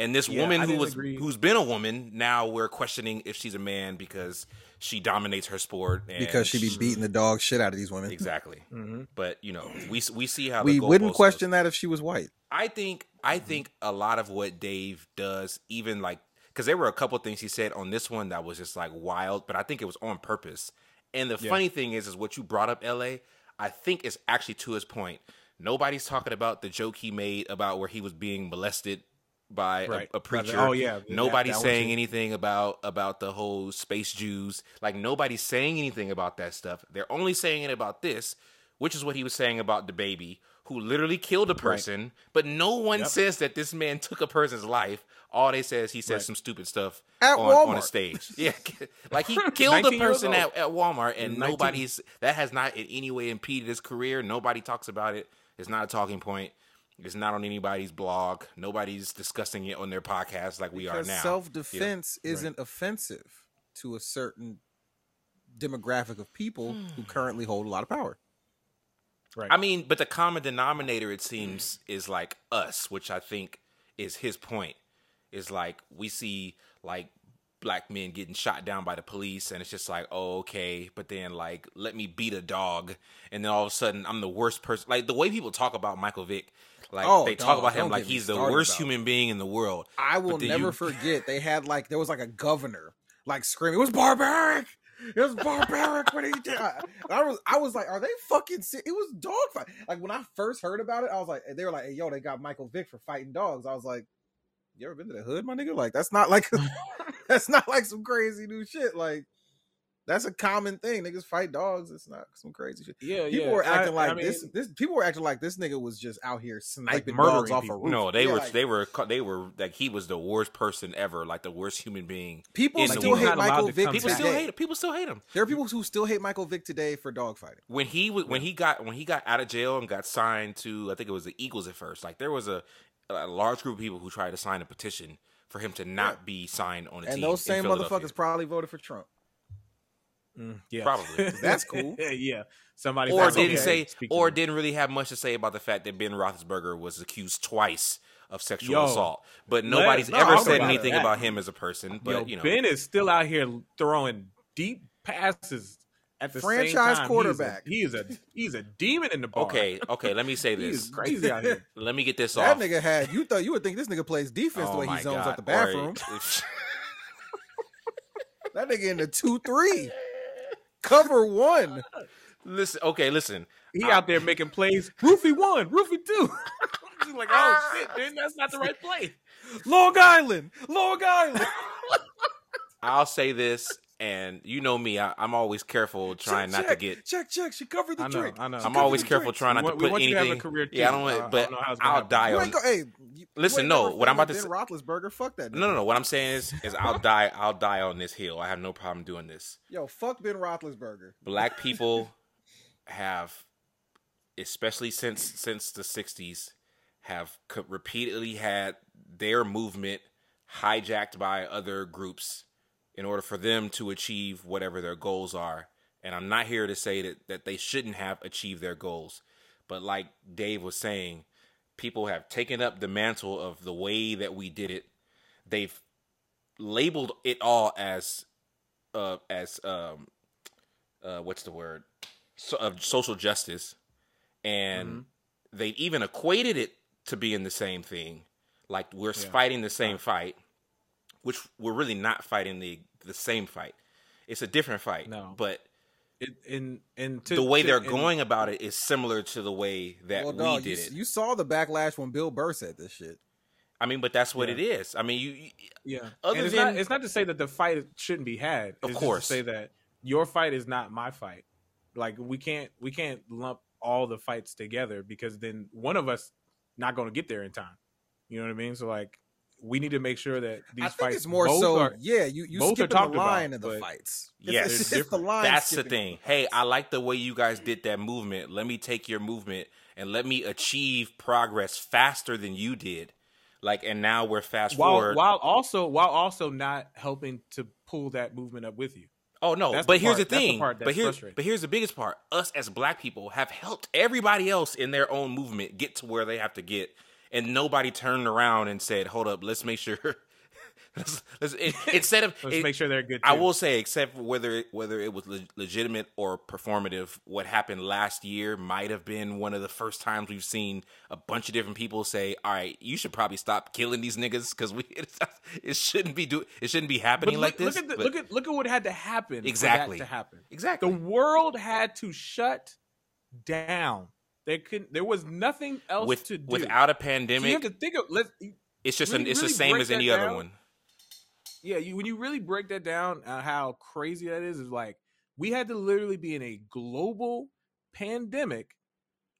Speaker 2: And this
Speaker 1: Yeah,
Speaker 2: woman
Speaker 1: I
Speaker 2: who was
Speaker 1: agree.
Speaker 2: who's been a woman now we're questioning if she's a man because she dominates her sport and
Speaker 3: because she be beating the dog shit out of these women.
Speaker 2: exactly.
Speaker 1: Mhm.
Speaker 2: But you know, we we see how
Speaker 3: We
Speaker 2: the
Speaker 3: wouldn't question
Speaker 2: goes.
Speaker 3: that if she was white.
Speaker 2: I think I think a lot of what Dave does, even like because there were a couple things he said on this one that was just like wild, but I think it was on purpose. And the
Speaker 1: Yeah.
Speaker 2: funny thing is, is what you brought up, La. I think is actually to his point. Nobody's talking about the joke he made about where he was being molested by a-
Speaker 1: Right.
Speaker 2: a, preacher.
Speaker 1: Oh, yeah.
Speaker 2: Nobody's
Speaker 1: that one
Speaker 2: saying anything about about the whole space Jews. Like nobody's saying anything about that stuff. They're only saying it about this, which is what he was saying about the baby who literally killed a person. But no one
Speaker 1: Yep.
Speaker 2: says that this man took a person's life. All they say is he said
Speaker 1: Right.
Speaker 2: some stupid stuff
Speaker 3: At
Speaker 2: on, on a stage. Yeah, like he killed a person at, at Walmart, and
Speaker 1: 19.
Speaker 2: nobody's that has not in any way impeded his career. Nobody talks about it. It's not a talking point. It's not on anybody's blog. Nobody's discussing it on their podcast like we are now.
Speaker 3: self defense isn't offensive to a certain demographic of people hmm. who currently hold a lot of power.
Speaker 1: Right.
Speaker 2: I mean, but the common denominator it seems is like us, which I think is his point. Is like we see like black men getting shot down by the police and it's just like, oh okay, but then like let me beat a dog and then all of a sudden I'm the worst person like the way people talk about Michael Vick, like
Speaker 3: Oh,
Speaker 2: they talk
Speaker 3: dog,
Speaker 2: about him like he's the worst human being in the world.
Speaker 3: I will never
Speaker 2: you-
Speaker 3: forget they had like there was like a governor like screaming, "It was barbaric! It was barbaric!" when he did, I, I was I was like, "Are they fucking?" Ser-? It was dog fight. Like when I first heard about it, I was like, they were like, hey, "Yo, they got Michael Vick for fighting dogs." I was like, "You ever been to the hood, my nigga? Like that's not like that's not like some crazy new shit. Like that's a common thing. Niggas fight dogs. It's not some crazy shit."
Speaker 1: yeah,
Speaker 3: People
Speaker 1: yeah.
Speaker 3: were acting
Speaker 1: I-
Speaker 3: like
Speaker 1: I mean,
Speaker 3: this. This people were acting like this nigga was just out here sniping
Speaker 1: murdering
Speaker 3: dogs off a roof.
Speaker 2: No, they
Speaker 3: Yeah,
Speaker 2: were
Speaker 3: like,
Speaker 2: they were they were like he was the worst person ever, like the worst human being.
Speaker 3: People
Speaker 2: in the
Speaker 3: still
Speaker 2: world.
Speaker 3: hate Michael Vick
Speaker 2: People still hate him. People still hate him.
Speaker 3: There are people who still hate Michael Vick today for dogfighting.
Speaker 2: when he was when he got when he got out of jail and got signed to I think it was the Eagles at first. Like there was a, a large group of people who tried to sign a petition for him to not be signed on a
Speaker 3: And
Speaker 2: team.
Speaker 3: those same
Speaker 2: Philadelphia.
Speaker 3: motherfuckers probably voted for Trump.
Speaker 1: mm, yeah,
Speaker 2: Probably.
Speaker 3: That's cool.
Speaker 1: yeah, somebody
Speaker 2: or didn't
Speaker 1: okay.
Speaker 2: say
Speaker 1: Speak
Speaker 2: or didn't really have much to say about the fact that Ben Roethlisberger was accused twice of sexual
Speaker 1: Yo,
Speaker 2: assault, but nobody's
Speaker 1: no,
Speaker 2: ever said
Speaker 1: about
Speaker 2: anything
Speaker 1: that.
Speaker 2: about him as a person. But
Speaker 1: Yo,
Speaker 2: you know,
Speaker 1: Ben is still out here throwing deep passes at the
Speaker 3: Franchise
Speaker 1: same time,
Speaker 3: quarterback.
Speaker 1: He is a he is a, he's a demon in the bar.
Speaker 2: Okay, okay. Let me say
Speaker 1: he is
Speaker 2: this.
Speaker 1: crazy out here.
Speaker 2: Let me get this
Speaker 3: That
Speaker 2: off.
Speaker 3: That nigga had you thought you would think this nigga plays defense the
Speaker 2: Oh
Speaker 3: way he zones
Speaker 2: God.
Speaker 3: out the bathroom. That nigga in the two three. Cover one.
Speaker 2: listen, okay, listen.
Speaker 1: He out there making plays. Roofie one, Roofie two. He's like, oh ah. shit, dude, that's not the right play.
Speaker 3: Long Island. Long Island.
Speaker 2: I'll say this, and you know me, I, I'm always careful trying
Speaker 3: check,
Speaker 2: not to get.
Speaker 3: check, check. She covered the
Speaker 1: I know,
Speaker 3: drink.
Speaker 1: I know.
Speaker 3: She
Speaker 2: I'm always careful
Speaker 3: drink.
Speaker 2: trying not
Speaker 1: We
Speaker 2: to
Speaker 1: want- we
Speaker 2: put
Speaker 1: want you to have a career, too.
Speaker 2: Yeah, I don't.
Speaker 1: Uh,
Speaker 2: want-
Speaker 1: I don't
Speaker 2: but
Speaker 1: know how it's
Speaker 2: I'll
Speaker 1: happen.
Speaker 2: die
Speaker 3: You
Speaker 2: on.
Speaker 3: go, hey, you-
Speaker 2: Listen,
Speaker 3: you
Speaker 2: no, what I'm
Speaker 3: fought
Speaker 2: about to
Speaker 3: Ben
Speaker 2: say-
Speaker 3: Roethlisberger, fuck that.
Speaker 2: No, no,
Speaker 3: nigga.
Speaker 2: no. What I'm saying is, is I'll die. I'll die on this hill. I have no problem doing this.
Speaker 3: Yo, fuck Ben Roethlisberger.
Speaker 2: Black people have, especially since since the '60s, have co- repeatedly had their movement hijacked by other groups in order for them to achieve whatever their goals are. And I'm not here to say that that they shouldn't have achieved their goals, but like Dave was saying, people have taken up the mantle of the way that we did it. They've labeled it all as uh as um uh what's the word? So, of social justice. And they even equated it to being the same thing. Like we're fighting the same fight which we're really not fighting the the same fight it's a different fight
Speaker 1: No.
Speaker 2: but
Speaker 1: It, in in to,
Speaker 2: the way
Speaker 1: to-
Speaker 2: they're
Speaker 1: in-
Speaker 2: going about it is similar to the way that
Speaker 3: well,
Speaker 2: we
Speaker 3: dog,
Speaker 2: did
Speaker 3: you,
Speaker 2: it
Speaker 3: you saw the backlash when Bill Burr said this shit.
Speaker 2: i mean but that's what
Speaker 1: Yeah.
Speaker 2: it is i mean you, you
Speaker 1: Yeah.
Speaker 2: Other
Speaker 1: it's
Speaker 2: than-
Speaker 1: not it's not to say that the fight shouldn't be had.
Speaker 2: Of
Speaker 1: It's just
Speaker 2: course.
Speaker 1: to say that your fight is not my fight. Like we can't we can't lump all the fights together because then one of us not going to get there in time. You know what I mean? So like we need to make sure that these
Speaker 3: I think
Speaker 1: fights
Speaker 3: it's more
Speaker 1: both
Speaker 3: so.
Speaker 1: are-
Speaker 3: yeah, you you
Speaker 1: both are
Speaker 3: skipping
Speaker 1: talked
Speaker 3: the line
Speaker 1: about,
Speaker 3: of the fights.
Speaker 2: Yes.
Speaker 3: it's, it's, the line.
Speaker 2: That's the thing. Hey, I like the way you guys did that movement. Let me take your movement and let me achieve progress faster than you did. Like, and now we're fast
Speaker 1: while
Speaker 2: forward.
Speaker 1: while also while also not helping to pull that movement up with you.
Speaker 2: oh no,
Speaker 1: That's
Speaker 2: but
Speaker 1: the
Speaker 2: here's
Speaker 1: part-
Speaker 2: the
Speaker 1: that's the
Speaker 2: thing.
Speaker 1: part that's
Speaker 2: but here's but here's the biggest part. Us as black people have helped everybody else in their own movement get to where they have to get, and nobody turned around and said, "Hold up, let's make sure." let's, let's, it, instead of
Speaker 1: Let's
Speaker 2: it-
Speaker 1: make sure they're good.
Speaker 2: I will say, except for whether it, whether it was le- legitimate or performative, what happened last year might have been one of the first times we've seen a bunch of different people say, "All right, you should probably stop killing these niggas because we it shouldn't be do it shouldn't be happening
Speaker 1: look,
Speaker 2: like this."
Speaker 1: Look at, the,
Speaker 2: But-
Speaker 1: look at look at what had to happen
Speaker 2: Exactly.
Speaker 1: to happen.
Speaker 2: exactly.
Speaker 1: The world had to shut down. There could there was nothing else
Speaker 2: With
Speaker 1: to do.
Speaker 2: without a
Speaker 1: So you have to think of let's
Speaker 2: it's just an, it's
Speaker 1: really
Speaker 2: the same as any
Speaker 1: that
Speaker 2: other one.
Speaker 1: yeah, you, when you really break that down, uh, how crazy that is is like we had to literally be in a global pandemic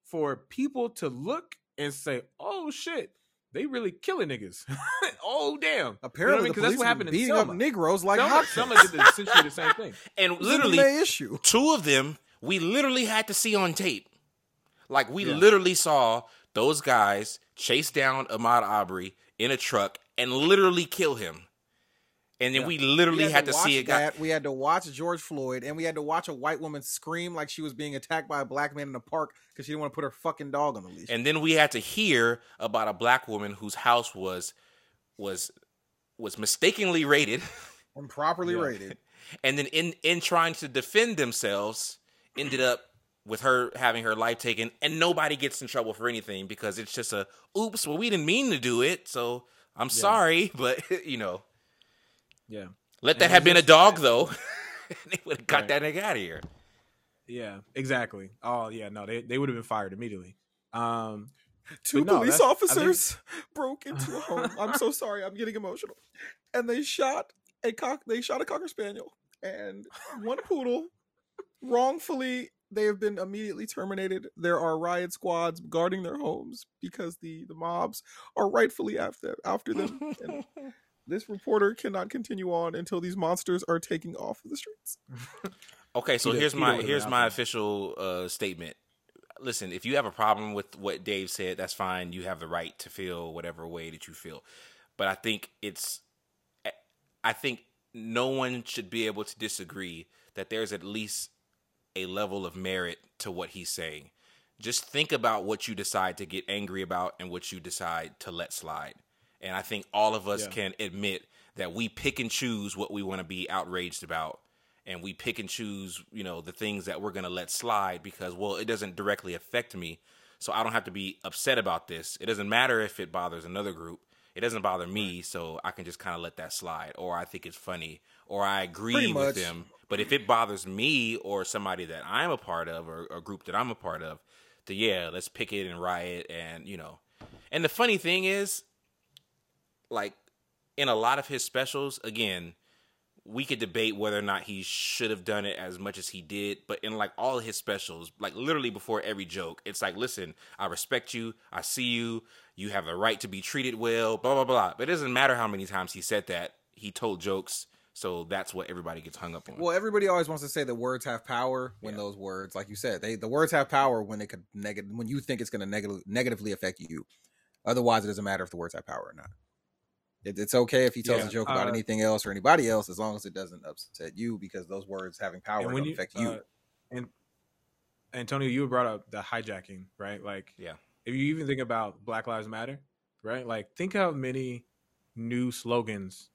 Speaker 1: for people to look and say, "Oh shit, they really killing niggas." oh damn!
Speaker 3: Apparently,
Speaker 1: you know what I mean? 'Cause
Speaker 3: the
Speaker 1: that's what
Speaker 3: were
Speaker 1: happened in
Speaker 3: beating
Speaker 1: Selma.
Speaker 3: up Negroes like
Speaker 1: Selma,
Speaker 3: hotcakes.
Speaker 1: Selma did the- essentially the same thing.
Speaker 2: And
Speaker 3: This
Speaker 2: literally,
Speaker 3: issue.
Speaker 2: two of them we literally had to see on tape. Like we
Speaker 1: Yeah.
Speaker 2: literally saw those guys chase down Ahmaud Arbery in a truck and literally kill him. And then
Speaker 1: Yeah.
Speaker 2: we literally
Speaker 3: We
Speaker 2: had, to,
Speaker 3: watch
Speaker 2: see a guy.
Speaker 3: that. We had to watch George Floyd, and we had to watch a white woman scream like she was being attacked by a black man in a park because she didn't want to put her fucking dog on the leash.
Speaker 2: And then we had to hear about a black woman whose house was was was mistakenly raided.
Speaker 3: improperly
Speaker 1: Yeah.
Speaker 3: rated.
Speaker 2: and then in in trying to defend themselves ended up with her having her life taken and nobody gets in trouble for anything because it's just a oops well we didn't mean to do it so i'm sorry but you know
Speaker 1: Yeah,
Speaker 2: let that have
Speaker 1: it's
Speaker 2: been a
Speaker 1: just-
Speaker 2: dog though they would have got
Speaker 1: Right.
Speaker 2: that nigga out of here
Speaker 1: yeah, exactly. Oh yeah, no, they they would have been fired immediately. Um,
Speaker 3: Two
Speaker 1: no,
Speaker 3: police
Speaker 1: that's- I think-
Speaker 3: officers broke into a home. I'm so sorry. I'm getting emotional. And they shot a cock. They shot a cocker spaniel and one poodle. Wrongfully, they have been immediately terminated. There are riot squads guarding their homes because the the mobs are rightfully after after them. And this reporter cannot continue on until these monsters are taking off of the streets.
Speaker 2: okay so
Speaker 1: Peter-
Speaker 2: here's
Speaker 1: Peter
Speaker 2: my here's my official uh statement listen if you have a problem with what dave said that's fine you have the right to feel whatever way that you feel but i think it's I think no one should be able to disagree that there's at least a level of merit to what he's saying. Just think about what you decide to get angry about and what you decide to let slide. And I think all of us
Speaker 1: Yeah.
Speaker 2: can admit that we pick and choose what we want to be outraged about. and we pick and choose, you know, the things that we're gonna let slide because well, it doesn't directly affect me, so I don't have to be upset about this. It doesn't matter if it bothers another group. It doesn't bother me, so I can just kind of let that slide, or I think it's funny, or I agree with them. But if it bothers me or somebody that I'm a part of, or a group that I'm a part of, then yeah, let's pick it and riot, and you know. And the funny thing is, like in a lot of his specials, again, we could debate whether or not he should have done it as much as he did, but in like all his specials, like literally before every joke, it's like, listen, I respect you, I see you, you have the right to be treated well, blah blah blah. But it doesn't matter how many times he said that. He told jokes, so that's what everybody gets hung up on.
Speaker 3: Well, everybody always wants to say that words have power when those words, like you said, they the words have power when they could negative when you think it's going to negative, negatively affect you. Otherwise, it doesn't matter if the words have power or not. It, it's okay if he tells
Speaker 1: Yeah,
Speaker 3: a joke about
Speaker 1: uh,
Speaker 3: anything else or anybody else, as long as it doesn't upset you, because those words having power don't
Speaker 1: you
Speaker 3: affect you.
Speaker 1: uh, and Antonio, you brought up the hijacking, right? Like,
Speaker 2: yeah,
Speaker 1: if you even think about Black Lives Matter, right? Like, think how many new slogans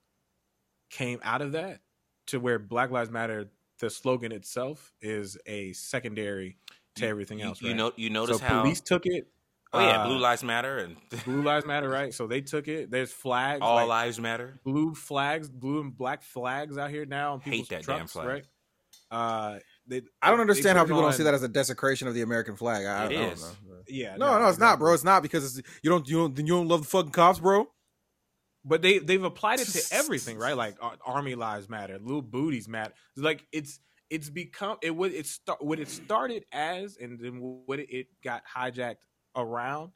Speaker 1: came out of that to where Black Lives Matter, the slogan itself, is a secondary to everything
Speaker 2: you,
Speaker 1: else.
Speaker 2: you
Speaker 1: right?
Speaker 2: know, you notice
Speaker 1: so
Speaker 2: how
Speaker 1: police took it.
Speaker 2: oh yeah,
Speaker 1: uh,
Speaker 2: blue lives matter and
Speaker 1: Blue Lives Matter, right? So they took it. There's flags.
Speaker 2: all
Speaker 1: like,
Speaker 2: lives matter.
Speaker 1: blue flags, blue and black flags out here now on
Speaker 2: Hate that
Speaker 1: trucks,
Speaker 2: damn flag.
Speaker 1: right? Uh, they,
Speaker 3: I don't
Speaker 1: they
Speaker 3: understand how
Speaker 1: put it
Speaker 3: people don't see that as a desecration of the American flag. I,
Speaker 2: It
Speaker 3: I don't
Speaker 2: is.
Speaker 3: know.
Speaker 1: Yeah,
Speaker 3: No, no, it's not, bro. It's not because it's, you don't you don't you don't love the fucking cops, bro.
Speaker 1: But they they've applied it to everything, right? Like uh, Army Lives Matter, Little Booties Matter. Like it's it's become it what it start what it started as, and then what it, it got hijacked around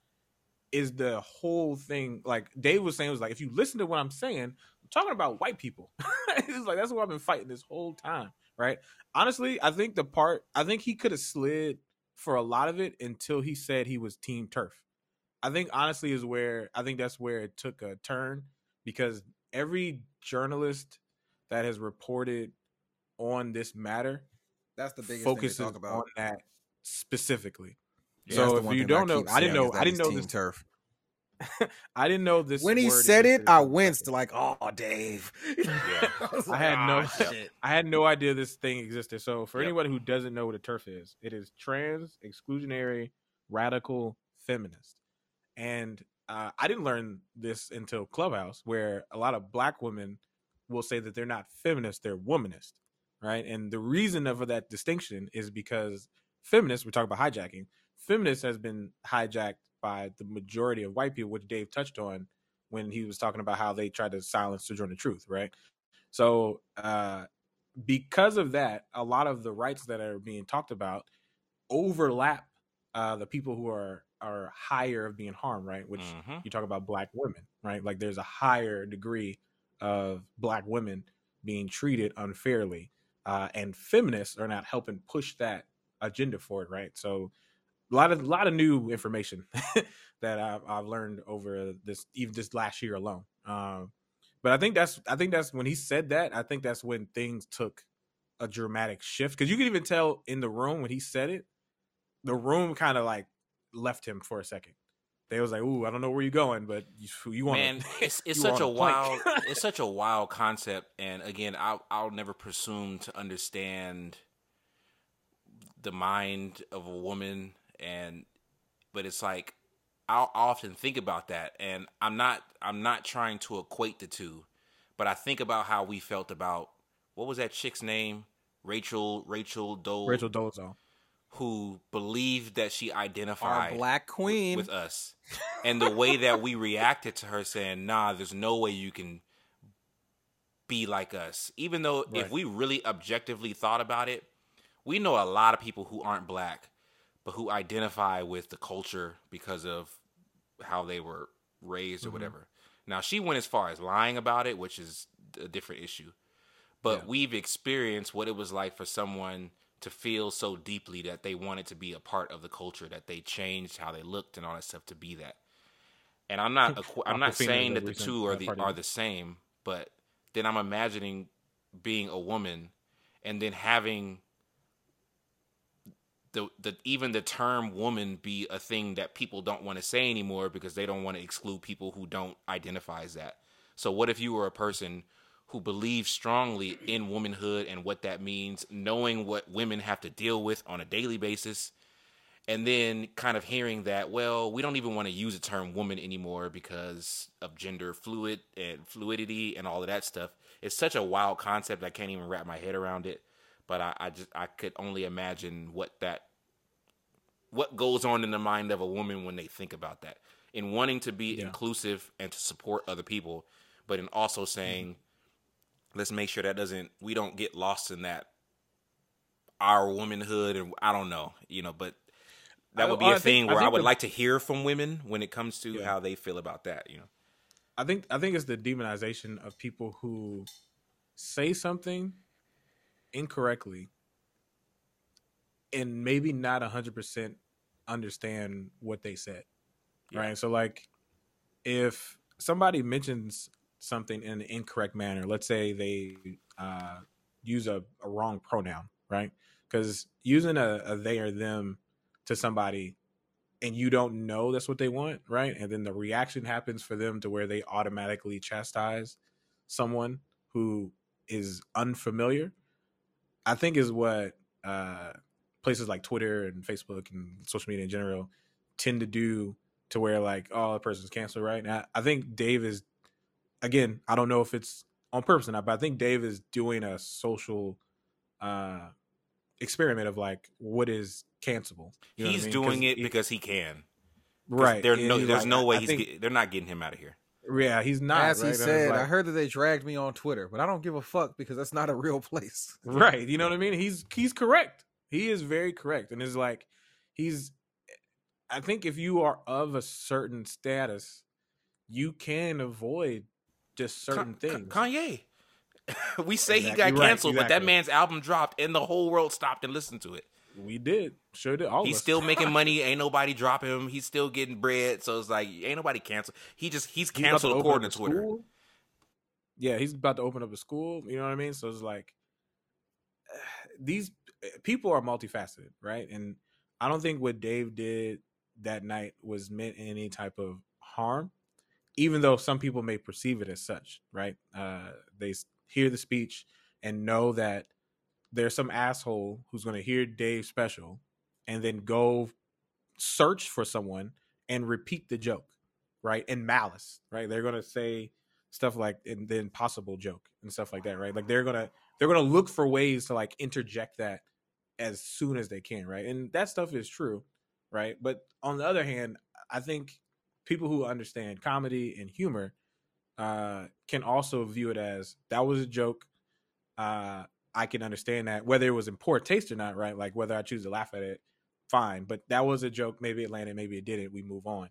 Speaker 1: is the whole thing. Like Dave was saying, was like if you listen to what I'm saying, I'm talking about white people. it's like that's what I've been fighting this whole time, right? Honestly, I think the part I think he could have slid for a lot of it until he said he was Team TERF. I think honestly is where I think that's where it took a turn because every journalist that has reported on this matter
Speaker 3: That's the biggest
Speaker 1: focuses
Speaker 3: thing to talk about.
Speaker 1: on that specifically.
Speaker 3: That's
Speaker 1: so if you don't know,
Speaker 3: keeps
Speaker 1: I didn't know, I didn't know this.
Speaker 3: TERF.
Speaker 1: I didn't know this.
Speaker 3: When he said it, I winced like, "Oh, Dave." I, was
Speaker 1: I had no,
Speaker 3: "Ah, shit."
Speaker 1: I had no idea this thing existed. So for
Speaker 2: Yep.
Speaker 1: anyone who doesn't know what a TERF is, it is trans, exclusionary, radical feminist. And uh, I didn't learn this until Clubhouse, where a lot of black women will say that they're not feminist, they're womanist, right? And the reason of that distinction is because feminists, we're talking about hijacking, feminist has been hijacked by the majority of white people, which Dave touched on when he was talking about how they tried to silence Sojourner Truth, right? So, uh, because of that, a lot of the rights that are being talked about overlap uh, the people who are are higher of being harmed, right? Which
Speaker 2: Mhm.
Speaker 1: you talk about black women, right? Like there's a higher degree of black women being treated unfairly, uh, and feminists are not helping push that agenda forward, right? So a lot of a lot of new information that I've, I've learned over this even this last year alone. Um, but I think that's I think that's when he said that. I think that's when things took a dramatic shift because you can even tell in the room when he said it, the room kind of like left him for a second. They was like, "Ooh, I don't know where you're going, but you, you want
Speaker 2: Man, it's it's such a wild it's such a wild concept, and again, I'll I'll never presume to understand the mind of a woman, and but it's like I'll often think about that, and I'm not I'm not trying to equate the two, but I think about how we felt about what was that chick's name, Rachel Rachel Dole,
Speaker 1: Rachel Dolezal.
Speaker 2: Who believed that she
Speaker 3: Our
Speaker 2: identified
Speaker 3: black queen.
Speaker 2: with us. And the way that we reacted to her saying, nah, there's no way you can be like us. Even though if we really objectively thought about it, we know a lot of people who aren't black, but who identify with the culture because of how they were raised or mm-hmm. whatever. Now, she went as far as lying about it, which is a different issue. But
Speaker 1: Yeah.
Speaker 2: we've experienced what it was like for someone to feel so deeply that they wanted to be a part of the culture, that they changed how they looked and all that stuff to be that. And I'm not I'm not saying that the two are the are the same, but then I'm imagining being a woman and then having the the even the term woman be a thing that people don't want to say anymore because they don't want to exclude people who don't identify as that. So what if you were a person who believe strongly in womanhood and what that means, knowing what women have to deal with on a daily basis, and then kind of hearing that, well, we don't even want to use the term woman anymore because of gender fluid and fluidity and all of that stuff. It's such a wild concept I can't even wrap my head around it. But I, I just I could only imagine what that what goes on in the mind of a woman when they think about that. In wanting to be
Speaker 1: Yeah.
Speaker 2: inclusive and to support other people, but in also saying, let's make sure that doesn't we don't get lost in that our womanhood and I don't know, you know, but that would be
Speaker 1: I
Speaker 2: a
Speaker 1: think-
Speaker 2: thing
Speaker 1: I
Speaker 2: where I
Speaker 1: think
Speaker 2: would
Speaker 1: the-
Speaker 2: like to hear from women when it comes to
Speaker 1: Yeah.
Speaker 2: how they feel about that, you know.
Speaker 1: I think I think it's the demonization of people who say something incorrectly and maybe not hundred percent understand what they said.
Speaker 2: Yeah.
Speaker 1: Right. So like if somebody mentions something in an incorrect manner, let's say they uh, use a, a wrong pronoun, right? Because using a, a they or them to somebody and you don't know that's what they want, right? And then the reaction happens for them to where they automatically chastise someone who is unfamiliar. I think is what uh, places like Twitter and Facebook and social media in general tend to do to where like, oh, the person's canceled, right? And I, I think Dave is, again, I don't know if it's on purpose or not, but I think Dave is doing a social uh, experiment of like what is cancelable. You know what I
Speaker 2: he's
Speaker 1: mean?
Speaker 2: doing
Speaker 1: 'Cause
Speaker 2: it because he can.
Speaker 1: right.
Speaker 2: There no there's
Speaker 1: like,
Speaker 2: no way
Speaker 1: I
Speaker 2: he's
Speaker 1: think-
Speaker 2: get, they're not getting him out of here.
Speaker 1: Yeah, he's not.
Speaker 3: As
Speaker 1: right?
Speaker 3: he said, I
Speaker 1: like-
Speaker 3: heard that they dragged me on Twitter, but I don't give a fuck because that's not a real place.
Speaker 1: right. You know what I mean? He's he's correct. He is very correct, and it's like he's. I think if you are of a certain status, you can avoid just certain
Speaker 2: Ka-
Speaker 1: things.
Speaker 2: Kanye. we say he
Speaker 1: Exactly
Speaker 2: got
Speaker 1: right,
Speaker 2: canceled, but that man's album dropped and the whole world stopped and listened to it.
Speaker 1: we did, sure did. All
Speaker 2: He's still making money. Ain't nobody dropping him. He's still getting bread. So it's like ain't nobody canceled. He just he's
Speaker 1: He's
Speaker 2: canceled
Speaker 1: open
Speaker 2: according to Twitter.
Speaker 1: school. Yeah, he's about to open up a school. You know what I mean? So it's like these people are multifaceted, right? And I don't think what Dave did that night was meant in any type of harm, even though some people may perceive it as such, right? Uh, they hear the speech and know that there's some asshole who's going to hear Dave's special and then go search for someone and repeat the joke, right? In malice, right? They're going to say stuff like in the impossible joke and stuff like that, right? Like they're going to they're going to look for ways to like interject that as soon as they can, right? And that stuff is true, right? But on the other hand, I think people who understand comedy and humor uh, can also view it as that was a joke. Uh, I can understand that whether it was in poor taste or not, right? Like whether I choose to laugh at it, fine. But that was a joke. Maybe it landed, maybe it didn't. We move on.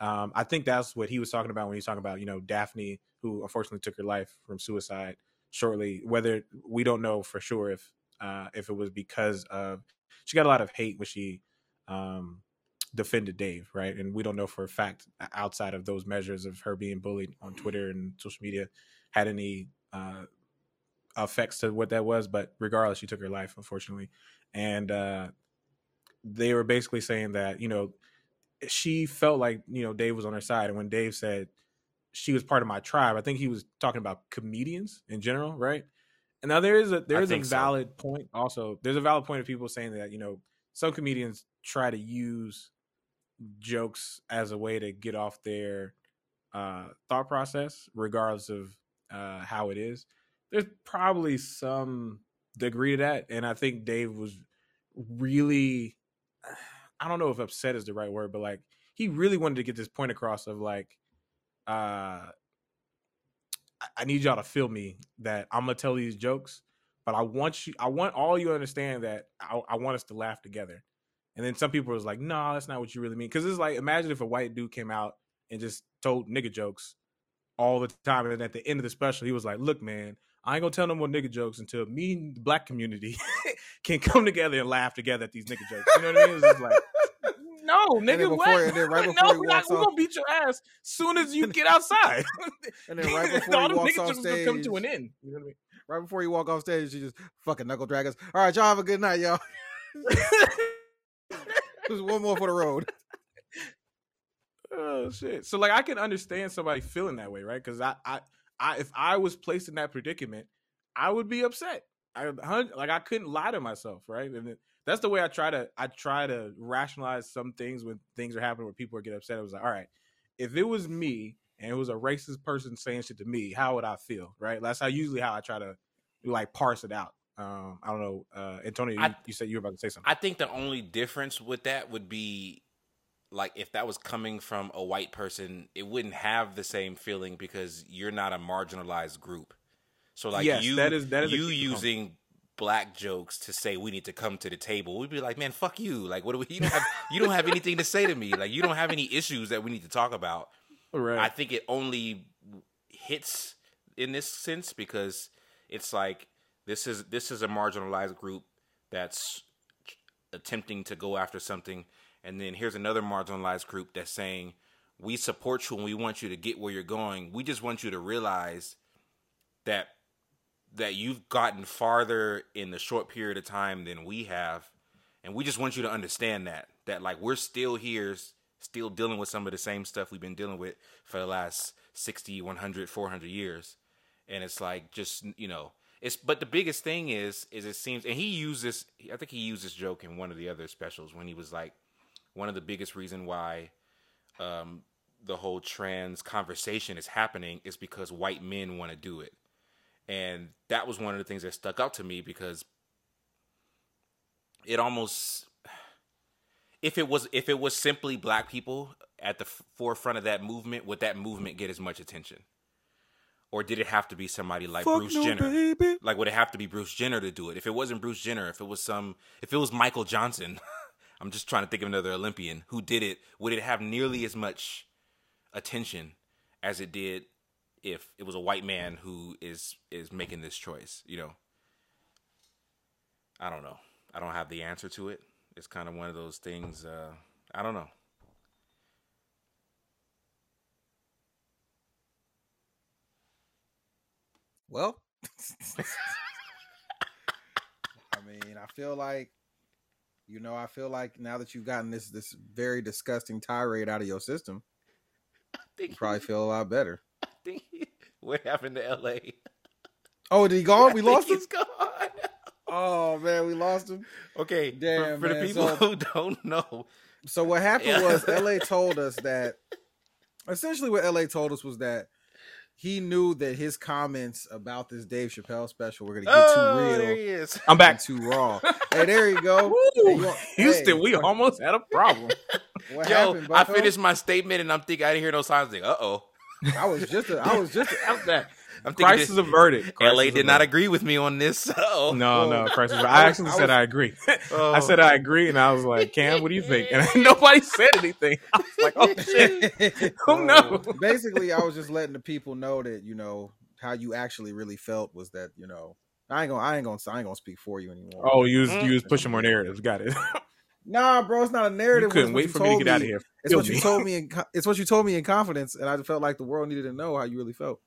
Speaker 1: Um, I think that's what he was talking about when he was talking about, you know, Daphne, who unfortunately took her life from suicide shortly. Whether we don't know for sure if uh, if it was because of she got a lot of hate when she um, defended Dave, right? And we don't know for a fact outside of those measures of her being bullied on Twitter and social media had any uh, effects to what that was. But regardless, she took her life, unfortunately, and uh, they were basically saying that you know she felt like you know Dave was on her side, and when Dave said she was part of my tribe, I think he was talking about comedians in general, right? And now there is a there
Speaker 2: I
Speaker 1: is a
Speaker 2: think so.
Speaker 1: valid point. Also, there's a valid point of people saying that you know some comedians try to use jokes as a way to get off their uh, thought process, regardless of uh, how it is. There's probably some degree to that, and I think Dave was really, I don't know if upset is the right word, but like he really wanted to get this point across of like, uh, I- need y'all to feel me that I'm gonna tell these jokes, but I want you, I want all you to understand that I, I want us to laugh together. And then some people was like, "No, nah, that's not what you really mean." Because it's like, imagine if a white dude came out and just told nigga jokes all the time, and at the end of the special, he was like, "Look, man, I ain't gonna tell no more nigga jokes until me and the black community can come together and laugh together at these nigga jokes." You know what I mean? It's just like, no, nigga,
Speaker 3: before-
Speaker 1: what?
Speaker 3: right
Speaker 1: no, we're, not, we're gonna beat your ass soon as you get outside.
Speaker 3: And then right before
Speaker 1: all
Speaker 3: he
Speaker 1: them
Speaker 3: walks off
Speaker 1: gonna come to an end. You know what I mean?
Speaker 3: Right before you walk off stage, you just fucking knuckle drag us. All right, y'all have a good night, y'all. Just one more for the road.
Speaker 1: Oh shit! So like, I can understand somebody feeling that way, right? Because I, I, I if I was placed in that predicament, I would be upset. I like I couldn't lie to myself, right? And that's the way I try to I try to rationalize some things when things are happening where people are getting upset. It was like, all right, if it was me and it was a racist person saying shit to me, how would I feel? Right? That's how usually how I try to like parse it out. Um, I don't know, uh, Antonio. You,
Speaker 2: I-
Speaker 1: you said you were about to say something.
Speaker 2: I think the only difference with that would be like if that was coming from a white person, it wouldn't have the same feeling because you're not a marginalized group. So like
Speaker 1: Yes,
Speaker 2: you,
Speaker 1: that is- that is
Speaker 2: you using black jokes to say we need to come to the table. We'd be like, man, fuck you. Like, what do we? You don't have you don't have anything to say to me. Like, you don't have any issues that we need to talk about.
Speaker 1: right.
Speaker 2: I think it only hits in this sense because it's like this is this is a marginalized group that's attempting to go after something. And then here's another marginalized group that's saying we support you and we want you to get where you're going. We just want you to realize that that you've gotten farther in the short period of time than we have. And we just want you to understand that that like we're still here still dealing with some of the same stuff we've been dealing with for the last 60 100 400 years. And it's like just you know it's but the biggest thing is is it seems and he used this i think he used this joke in one of the other specials when he was like one of the biggest reason why um the whole trans conversation is happening is because white men want to do it. And that was one of the things that stuck out to me because it almost if it was if it was simply black people at the f- forefront of that movement would that movement get as much attention or did it have to be somebody like
Speaker 1: Fuck
Speaker 2: Bruce
Speaker 1: no,
Speaker 2: Jenner?
Speaker 1: baby.
Speaker 2: like would it have to be Bruce Jenner to do it? If it wasn't Bruce Jenner if it was some if it was Michael Johnson I'm just trying to think of another Olympian who did it would it have nearly as much attention as it did if it was a white man who is is making this choice you know? I don't know. I don't have the answer to it. It's kind of one of those things uh I don't know
Speaker 3: Well, I mean, I feel like, you know, I feel like now that you've gotten this this very disgusting tirade out of your system, you probably feel a lot better.
Speaker 2: I think what happened to LA
Speaker 3: Oh, did he go? We lost him.
Speaker 2: He's gone
Speaker 3: Oh man, we lost him.
Speaker 2: okay
Speaker 3: Damn,
Speaker 2: for, for the people
Speaker 3: so-
Speaker 2: who don't know
Speaker 3: So what happened was LA told us that essentially what LA told us was that he knew that his comments about this Dave Chappelle special were gonna get
Speaker 2: oh
Speaker 3: too
Speaker 2: there
Speaker 3: real
Speaker 2: he is
Speaker 1: I'm back.
Speaker 3: and too raw. hey, there you go. Hey, you want-
Speaker 1: Houston,
Speaker 3: hey,
Speaker 1: we almost had a problem.
Speaker 3: What
Speaker 2: Yo,
Speaker 3: happened,
Speaker 2: I finished my statement and I'm thinking I didn't hear no signs. Like, uh oh,
Speaker 3: I was just a, I was just a,
Speaker 1: How's that?
Speaker 2: I'm thinking
Speaker 1: Crisis
Speaker 2: this-
Speaker 1: averted. Crisis
Speaker 2: LA did not agree with me on this. Oh
Speaker 1: No,
Speaker 3: Well,
Speaker 1: no, crisis.
Speaker 3: I
Speaker 1: I
Speaker 3: was-
Speaker 1: actually said I agree.
Speaker 2: Oh.
Speaker 1: I said I agree, and I was like, "Cam, what do you think?" And nobody said anything. I was like, "Oh shit!" Oh, no.
Speaker 3: Basically, I was just letting the people know that you know how you actually really felt was that you know I ain't gonna I ain't gonna I ain't gonna speak for you anymore.
Speaker 1: Oh, you was you was mm. pushing more narratives. Got it.
Speaker 3: nah, bro, it's not a narrative. It's
Speaker 1: couldn't wait
Speaker 3: you
Speaker 1: for me to
Speaker 3: told
Speaker 1: get out of here.
Speaker 3: It's
Speaker 1: Kill
Speaker 3: what you told me in it's what you told me in confidence, and I felt like the world needed to know how you really felt.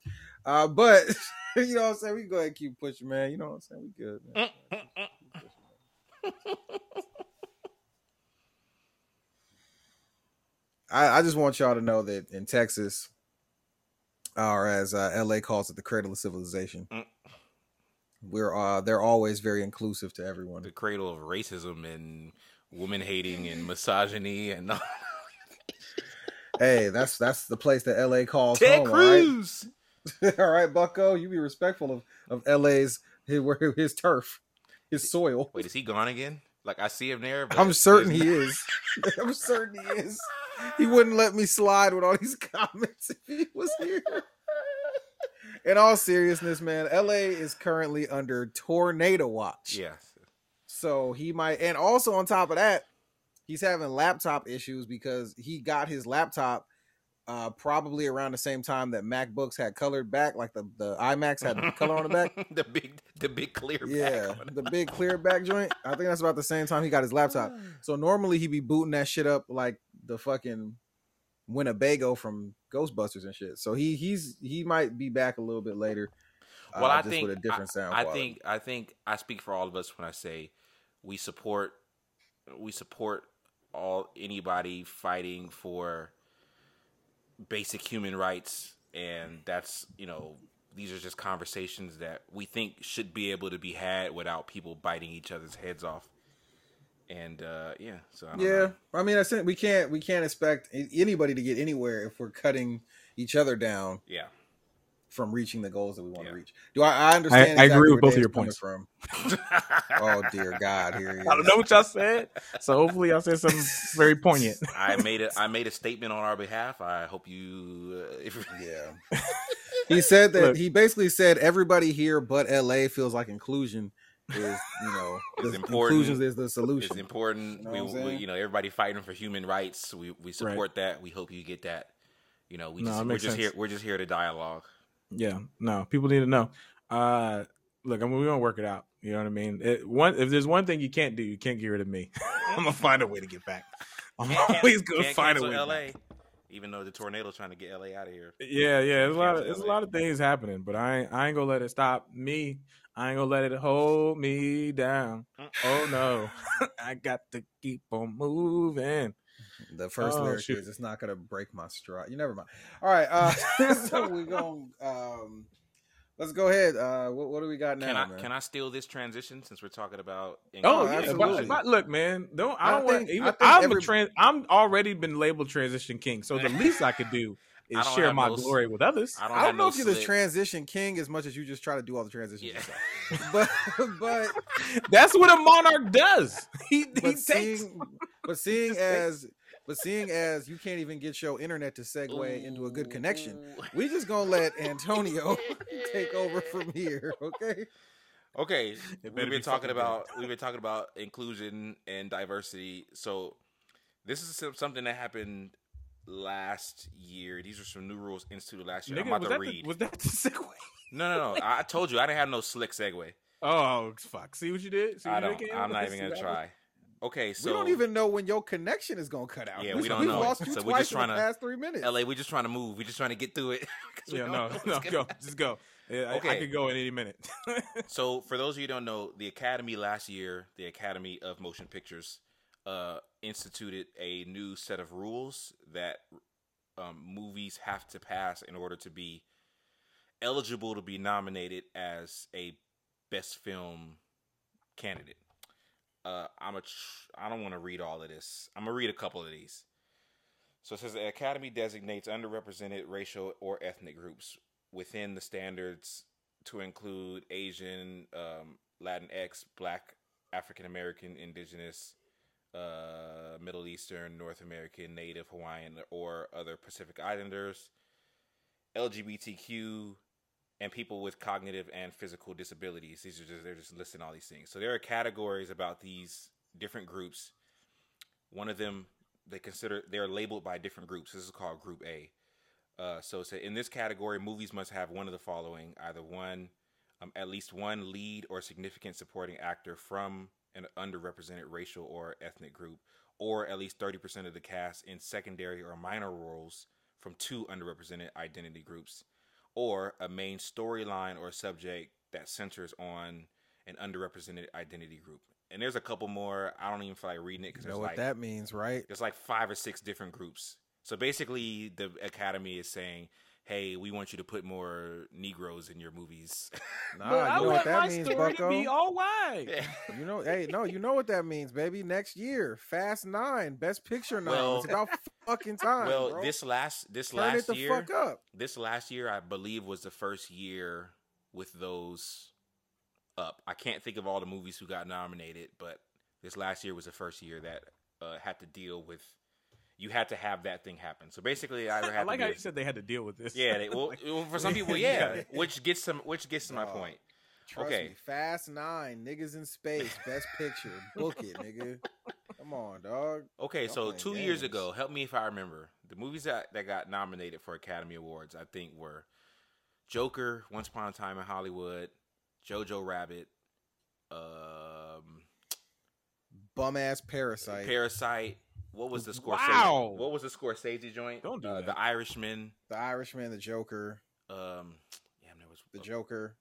Speaker 3: Uh, but you know what I'm saying? We can go ahead and keep pushing, man. You know what I'm saying? We good. Man. I, I just want y'all to know that in Texas, or as uh, LA calls it, the cradle of civilization,
Speaker 2: Mm.
Speaker 3: we're uh, they're always very inclusive to everyone.
Speaker 2: the cradle of racism and woman hating and misogyny and
Speaker 3: Hey, that's that's the place that LA calls
Speaker 2: Ted
Speaker 3: home. all right? All right, Bucko, you be respectful of of LA's his, his turf, his soil.
Speaker 2: Wait, is he gone again? Like I see him there. But
Speaker 3: I'm certain he is. I'm certain he is. He wouldn't let me slide with all these comments if he was here. In all seriousness, man, LA is currently under tornado watch.
Speaker 2: Yeah.
Speaker 3: So he might, and also on top of that, he's having laptop issues because he got his laptop uh probably around the same time that MacBooks had colored back, like the the iMacs had the color on the back.
Speaker 2: the big, the big clear. back
Speaker 3: Yeah, the big clear back joint. I think that's about the same time he got his laptop. So normally he'd be booting that shit up like the fucking Winnebago from Ghostbusters and shit. So he he's he might be back a little bit later.
Speaker 2: Well,
Speaker 3: uh,
Speaker 2: I
Speaker 3: just
Speaker 2: think
Speaker 3: with a different sound.
Speaker 2: I, I think I think I speak for all of us when I say we support we support all anybody fighting for basic human rights, and that's you know these are just conversations that we think should be able to be had without people biting each other's heads off. And uh, yeah, so I don't
Speaker 3: Yeah,
Speaker 2: know.
Speaker 3: I mean, I said we can't we can't expect anybody to get anywhere if we're cutting each other down
Speaker 2: yeah.
Speaker 3: From reaching the goals that we want
Speaker 2: Yeah.
Speaker 3: to reach. Do I, I understand?
Speaker 1: I agree with
Speaker 3: where
Speaker 1: both of your points.
Speaker 3: From. oh dear God, here he is.
Speaker 1: I don't know what y'all said, so hopefully y'all said something very poignant.
Speaker 2: I made a I made a statement on our behalf. I hope you. Uh, if,
Speaker 3: Yeah. He said that
Speaker 1: Look.
Speaker 3: he basically said everybody here but LA feels like inclusion is, you know,
Speaker 2: Is important.
Speaker 3: inclusion is the solution.
Speaker 2: It's important.
Speaker 3: You know
Speaker 2: we, we, you know, everybody fighting for human rights. We we support that. We hope you get that. You know, we just,
Speaker 1: it
Speaker 2: we're
Speaker 1: makes
Speaker 2: just here. We're just here to dialogue.
Speaker 1: Yeah, no, people need to know. Uh, look, I mean, we're gonna work it out. You know what I mean? It, one, if there's one thing you can't do, you can't get rid of me. I'm gonna find a way to get back. I'm
Speaker 2: Can't-
Speaker 1: always gonna
Speaker 2: can't
Speaker 1: find a way.
Speaker 2: LA,
Speaker 1: back.
Speaker 2: even though the tornado's trying to get LA out of here.
Speaker 1: Yeah, yeah, there's a lot of there's a lot of things happening, but I ain't, I ain't gonna let it stop me. I ain't gonna let it hold me down.
Speaker 2: Mm.
Speaker 1: Oh no, I got to keep on moving.
Speaker 3: The first
Speaker 1: Oh,
Speaker 3: lyric
Speaker 1: shoot.
Speaker 3: is it's not gonna break my stride. You never mind. All right, uh so we're going um let's go ahead. Uh what, what do we got now?
Speaker 2: Can I
Speaker 3: man?
Speaker 2: can I steal this transition since we're talking about?
Speaker 1: Oh,
Speaker 3: Oh,
Speaker 1: yeah, but, but look, man, don't I,
Speaker 3: I
Speaker 1: don't
Speaker 3: think, want
Speaker 1: even,
Speaker 3: I
Speaker 1: I'm
Speaker 3: every-
Speaker 1: a trans. I'm already been labeled transition king, so the least I could do is share my
Speaker 2: no
Speaker 1: glory with others.
Speaker 2: I don't,
Speaker 3: I don't know
Speaker 2: no
Speaker 3: if you're the transition king as much as you just try to do all the transitions
Speaker 2: Yeah.
Speaker 3: yourself. But but
Speaker 1: That's what a monarch does. He, he
Speaker 3: but
Speaker 1: takes.
Speaker 3: but seeing
Speaker 1: Just
Speaker 3: as but seeing as you can't even get your internet to segue into a good connection, we just gonna let Antonio take over from here, okay?
Speaker 2: Okay, we've
Speaker 1: better
Speaker 2: been
Speaker 1: be
Speaker 2: talking
Speaker 1: fucking good.
Speaker 2: about we've been talking about inclusion and diversity. So this is something that happened last year. These are some new rules instituted last year.
Speaker 1: Nigga,
Speaker 2: I'm about to
Speaker 1: that the,
Speaker 2: read.
Speaker 1: was that the segue?
Speaker 2: No, no, no. I I told you I didn't have no slick segue.
Speaker 1: Oh fuck! See what you did? See
Speaker 2: I
Speaker 1: what you
Speaker 2: don't.
Speaker 1: did,
Speaker 2: I'm not even gonna
Speaker 1: that?
Speaker 2: try. Okay, so
Speaker 3: we don't even know when your connection is gonna cut out.
Speaker 2: Yeah,
Speaker 3: we,
Speaker 2: we don't
Speaker 3: we've
Speaker 2: know.
Speaker 3: lost you
Speaker 2: So we're
Speaker 3: twice
Speaker 2: just
Speaker 3: in
Speaker 2: trying
Speaker 3: the
Speaker 2: to-
Speaker 3: past three minutes.
Speaker 2: LA, we're just trying to move. We're just trying to get through it. we
Speaker 1: Yeah,
Speaker 2: don't
Speaker 1: no,
Speaker 2: know
Speaker 1: no,
Speaker 2: gonna
Speaker 1: go,
Speaker 2: happen.
Speaker 1: just go. Yeah, I, I could go in any minute.
Speaker 2: So, for those of you who don't know, the Academy last year, the Academy of Motion Pictures, uh, instituted a new set of rules that um, movies have to pass in order to be eligible to be nominated as a best film candidate. Uh, I'm a. Tr- I don't want to read all of this. I'm gonna read a couple of these. So it says the Academy designates underrepresented racial or ethnic groups within the standards to include Asian, um, Latinx, Black, African American, Indigenous, uh, Middle Eastern, North American, Native, Hawaiian, or other Pacific Islanders, LGBTQ, and people with cognitive and physical disabilities. These are just they're just listing all these things. So there are categories about these different groups. One of them they consider they're labeled by different groups. This is called Group A. Uh, so it said, in this category, movies must have one of the following: either one, um, at least one lead or significant supporting actor from an underrepresented racial or ethnic group, or at least thirty percent of the cast in secondary or minor roles from two underrepresented identity groups, or a main storyline or subject that centers on an underrepresented identity group. And there's a couple more. I don't even feel like reading it because
Speaker 3: You know what
Speaker 2: like
Speaker 3: that means, right?
Speaker 2: there's like five or six different groups. So basically, the Academy is saying, "Hey, we want you to put more Negroes in your movies."
Speaker 3: Nah,
Speaker 1: But I
Speaker 3: know
Speaker 1: want
Speaker 3: what that
Speaker 1: my
Speaker 3: means,
Speaker 1: story
Speaker 3: Bucko.
Speaker 1: to be all white.
Speaker 3: You know, hey, no, you know what that means, baby. Next year, Fast Nine, Best Picture Nine.
Speaker 2: Well-
Speaker 3: it's about fucking time.
Speaker 2: well,
Speaker 3: bro.
Speaker 2: this last this
Speaker 3: turn
Speaker 2: last
Speaker 3: it the
Speaker 2: year,
Speaker 3: fuck up.
Speaker 2: this last year, I believe, was the first year with those up. I can't think of all the movies who got nominated, but this last year was the first year that uh, had to deal with. You had to have that thing happen. So basically, I either
Speaker 1: I like
Speaker 2: to
Speaker 1: how you said they had to deal with this.
Speaker 2: yeah, they, well,
Speaker 1: Like,
Speaker 2: well, for some people,
Speaker 1: Yeah.
Speaker 2: yeah, which gets some, which gets to my
Speaker 3: Dog.
Speaker 2: point.
Speaker 3: Trust
Speaker 2: okay.
Speaker 3: me, Fast Nine, niggas in space, Best Picture, book it, nigga. Come on, dog.
Speaker 2: Okay,
Speaker 3: Y'all
Speaker 2: so
Speaker 3: playing
Speaker 2: two years ago, help me if I remember, the movies that, that got nominated for Academy Awards, I think were Joker, Once Upon a Time in Hollywood, Jojo Rabbit, um,
Speaker 3: Bum ass Parasite,
Speaker 2: Parasite. What was the Scorsese?
Speaker 1: Wow.
Speaker 2: What was the Scorsese joint?
Speaker 1: Don't do
Speaker 2: uh,
Speaker 1: that.
Speaker 2: The Irishman.
Speaker 3: The Irishman, The Joker,
Speaker 2: Um, yeah, there was
Speaker 3: The Joker,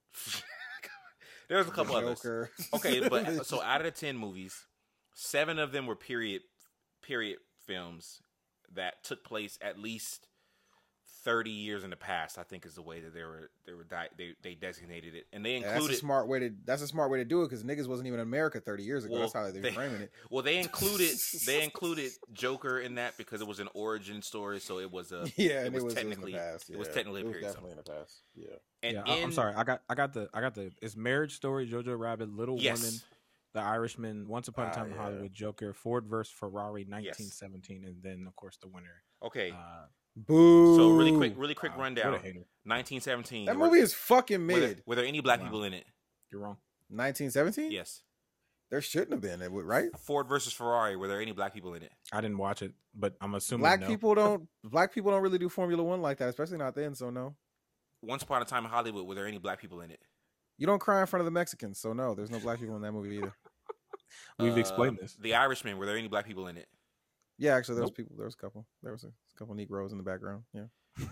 Speaker 2: there was a couple
Speaker 3: the
Speaker 2: others. Okay, but so out of the ten movies, seven of them were period period films that took place at least thirty years in the past. I think is the way that they were they were di- they they designated it, and they
Speaker 3: Yeah, that's a
Speaker 2: included.
Speaker 3: smart way to. That's a smart way to do it because niggas wasn't even in America 30 years ago.
Speaker 2: Well,
Speaker 3: that's how they,
Speaker 2: they-
Speaker 3: were framing it.
Speaker 2: well, they included they included Joker in that because it was an origin story, so it was a
Speaker 3: Yeah,
Speaker 2: it
Speaker 3: and
Speaker 2: was,
Speaker 3: it was,
Speaker 2: technically
Speaker 3: it was, in the past.
Speaker 2: it was
Speaker 3: yeah.
Speaker 2: technically
Speaker 3: It was
Speaker 2: period.
Speaker 3: definitely in the past. Yeah.
Speaker 2: And
Speaker 1: yeah, I-
Speaker 2: in,
Speaker 1: I'm sorry. I got I got the I got the it's Marriage Story, Jojo Rabbit, Little
Speaker 2: Yes.
Speaker 1: Women, The Irishman, Once Upon a
Speaker 3: Ah,
Speaker 1: Time in
Speaker 3: yeah.
Speaker 1: Hollywood, Joker, Ford versus Ferrari, 1917, and then of course the winner.
Speaker 2: Okay,
Speaker 1: Uh,
Speaker 3: Boo.
Speaker 2: so really quick, really quick
Speaker 1: wow,
Speaker 2: rundown. 1917.
Speaker 3: That
Speaker 2: were-
Speaker 3: movie is fucking
Speaker 2: were there,
Speaker 3: mid.
Speaker 2: were there any black
Speaker 1: Wow.
Speaker 2: people in it?
Speaker 1: You're wrong.
Speaker 3: 1917.
Speaker 2: Yes.
Speaker 3: There shouldn't have been. It right.
Speaker 2: Ford versus Ferrari. Were there any black people in it?
Speaker 1: I didn't watch it, but I'm assuming
Speaker 3: Black
Speaker 1: no.
Speaker 3: people don't. Black people don't really do Formula One like that, especially not then. So no.
Speaker 2: Once upon a time in Hollywood. Were there any black people in it?
Speaker 3: You don't cry in front of the Mexicans, so no. There's no black people in that movie either.
Speaker 1: We've
Speaker 2: Uh,
Speaker 1: explained this.
Speaker 2: The Irishman. Were there any black people in it?
Speaker 3: Yeah, actually, there was people. There was a couple. There was a, couple Negroes in the background. Yeah,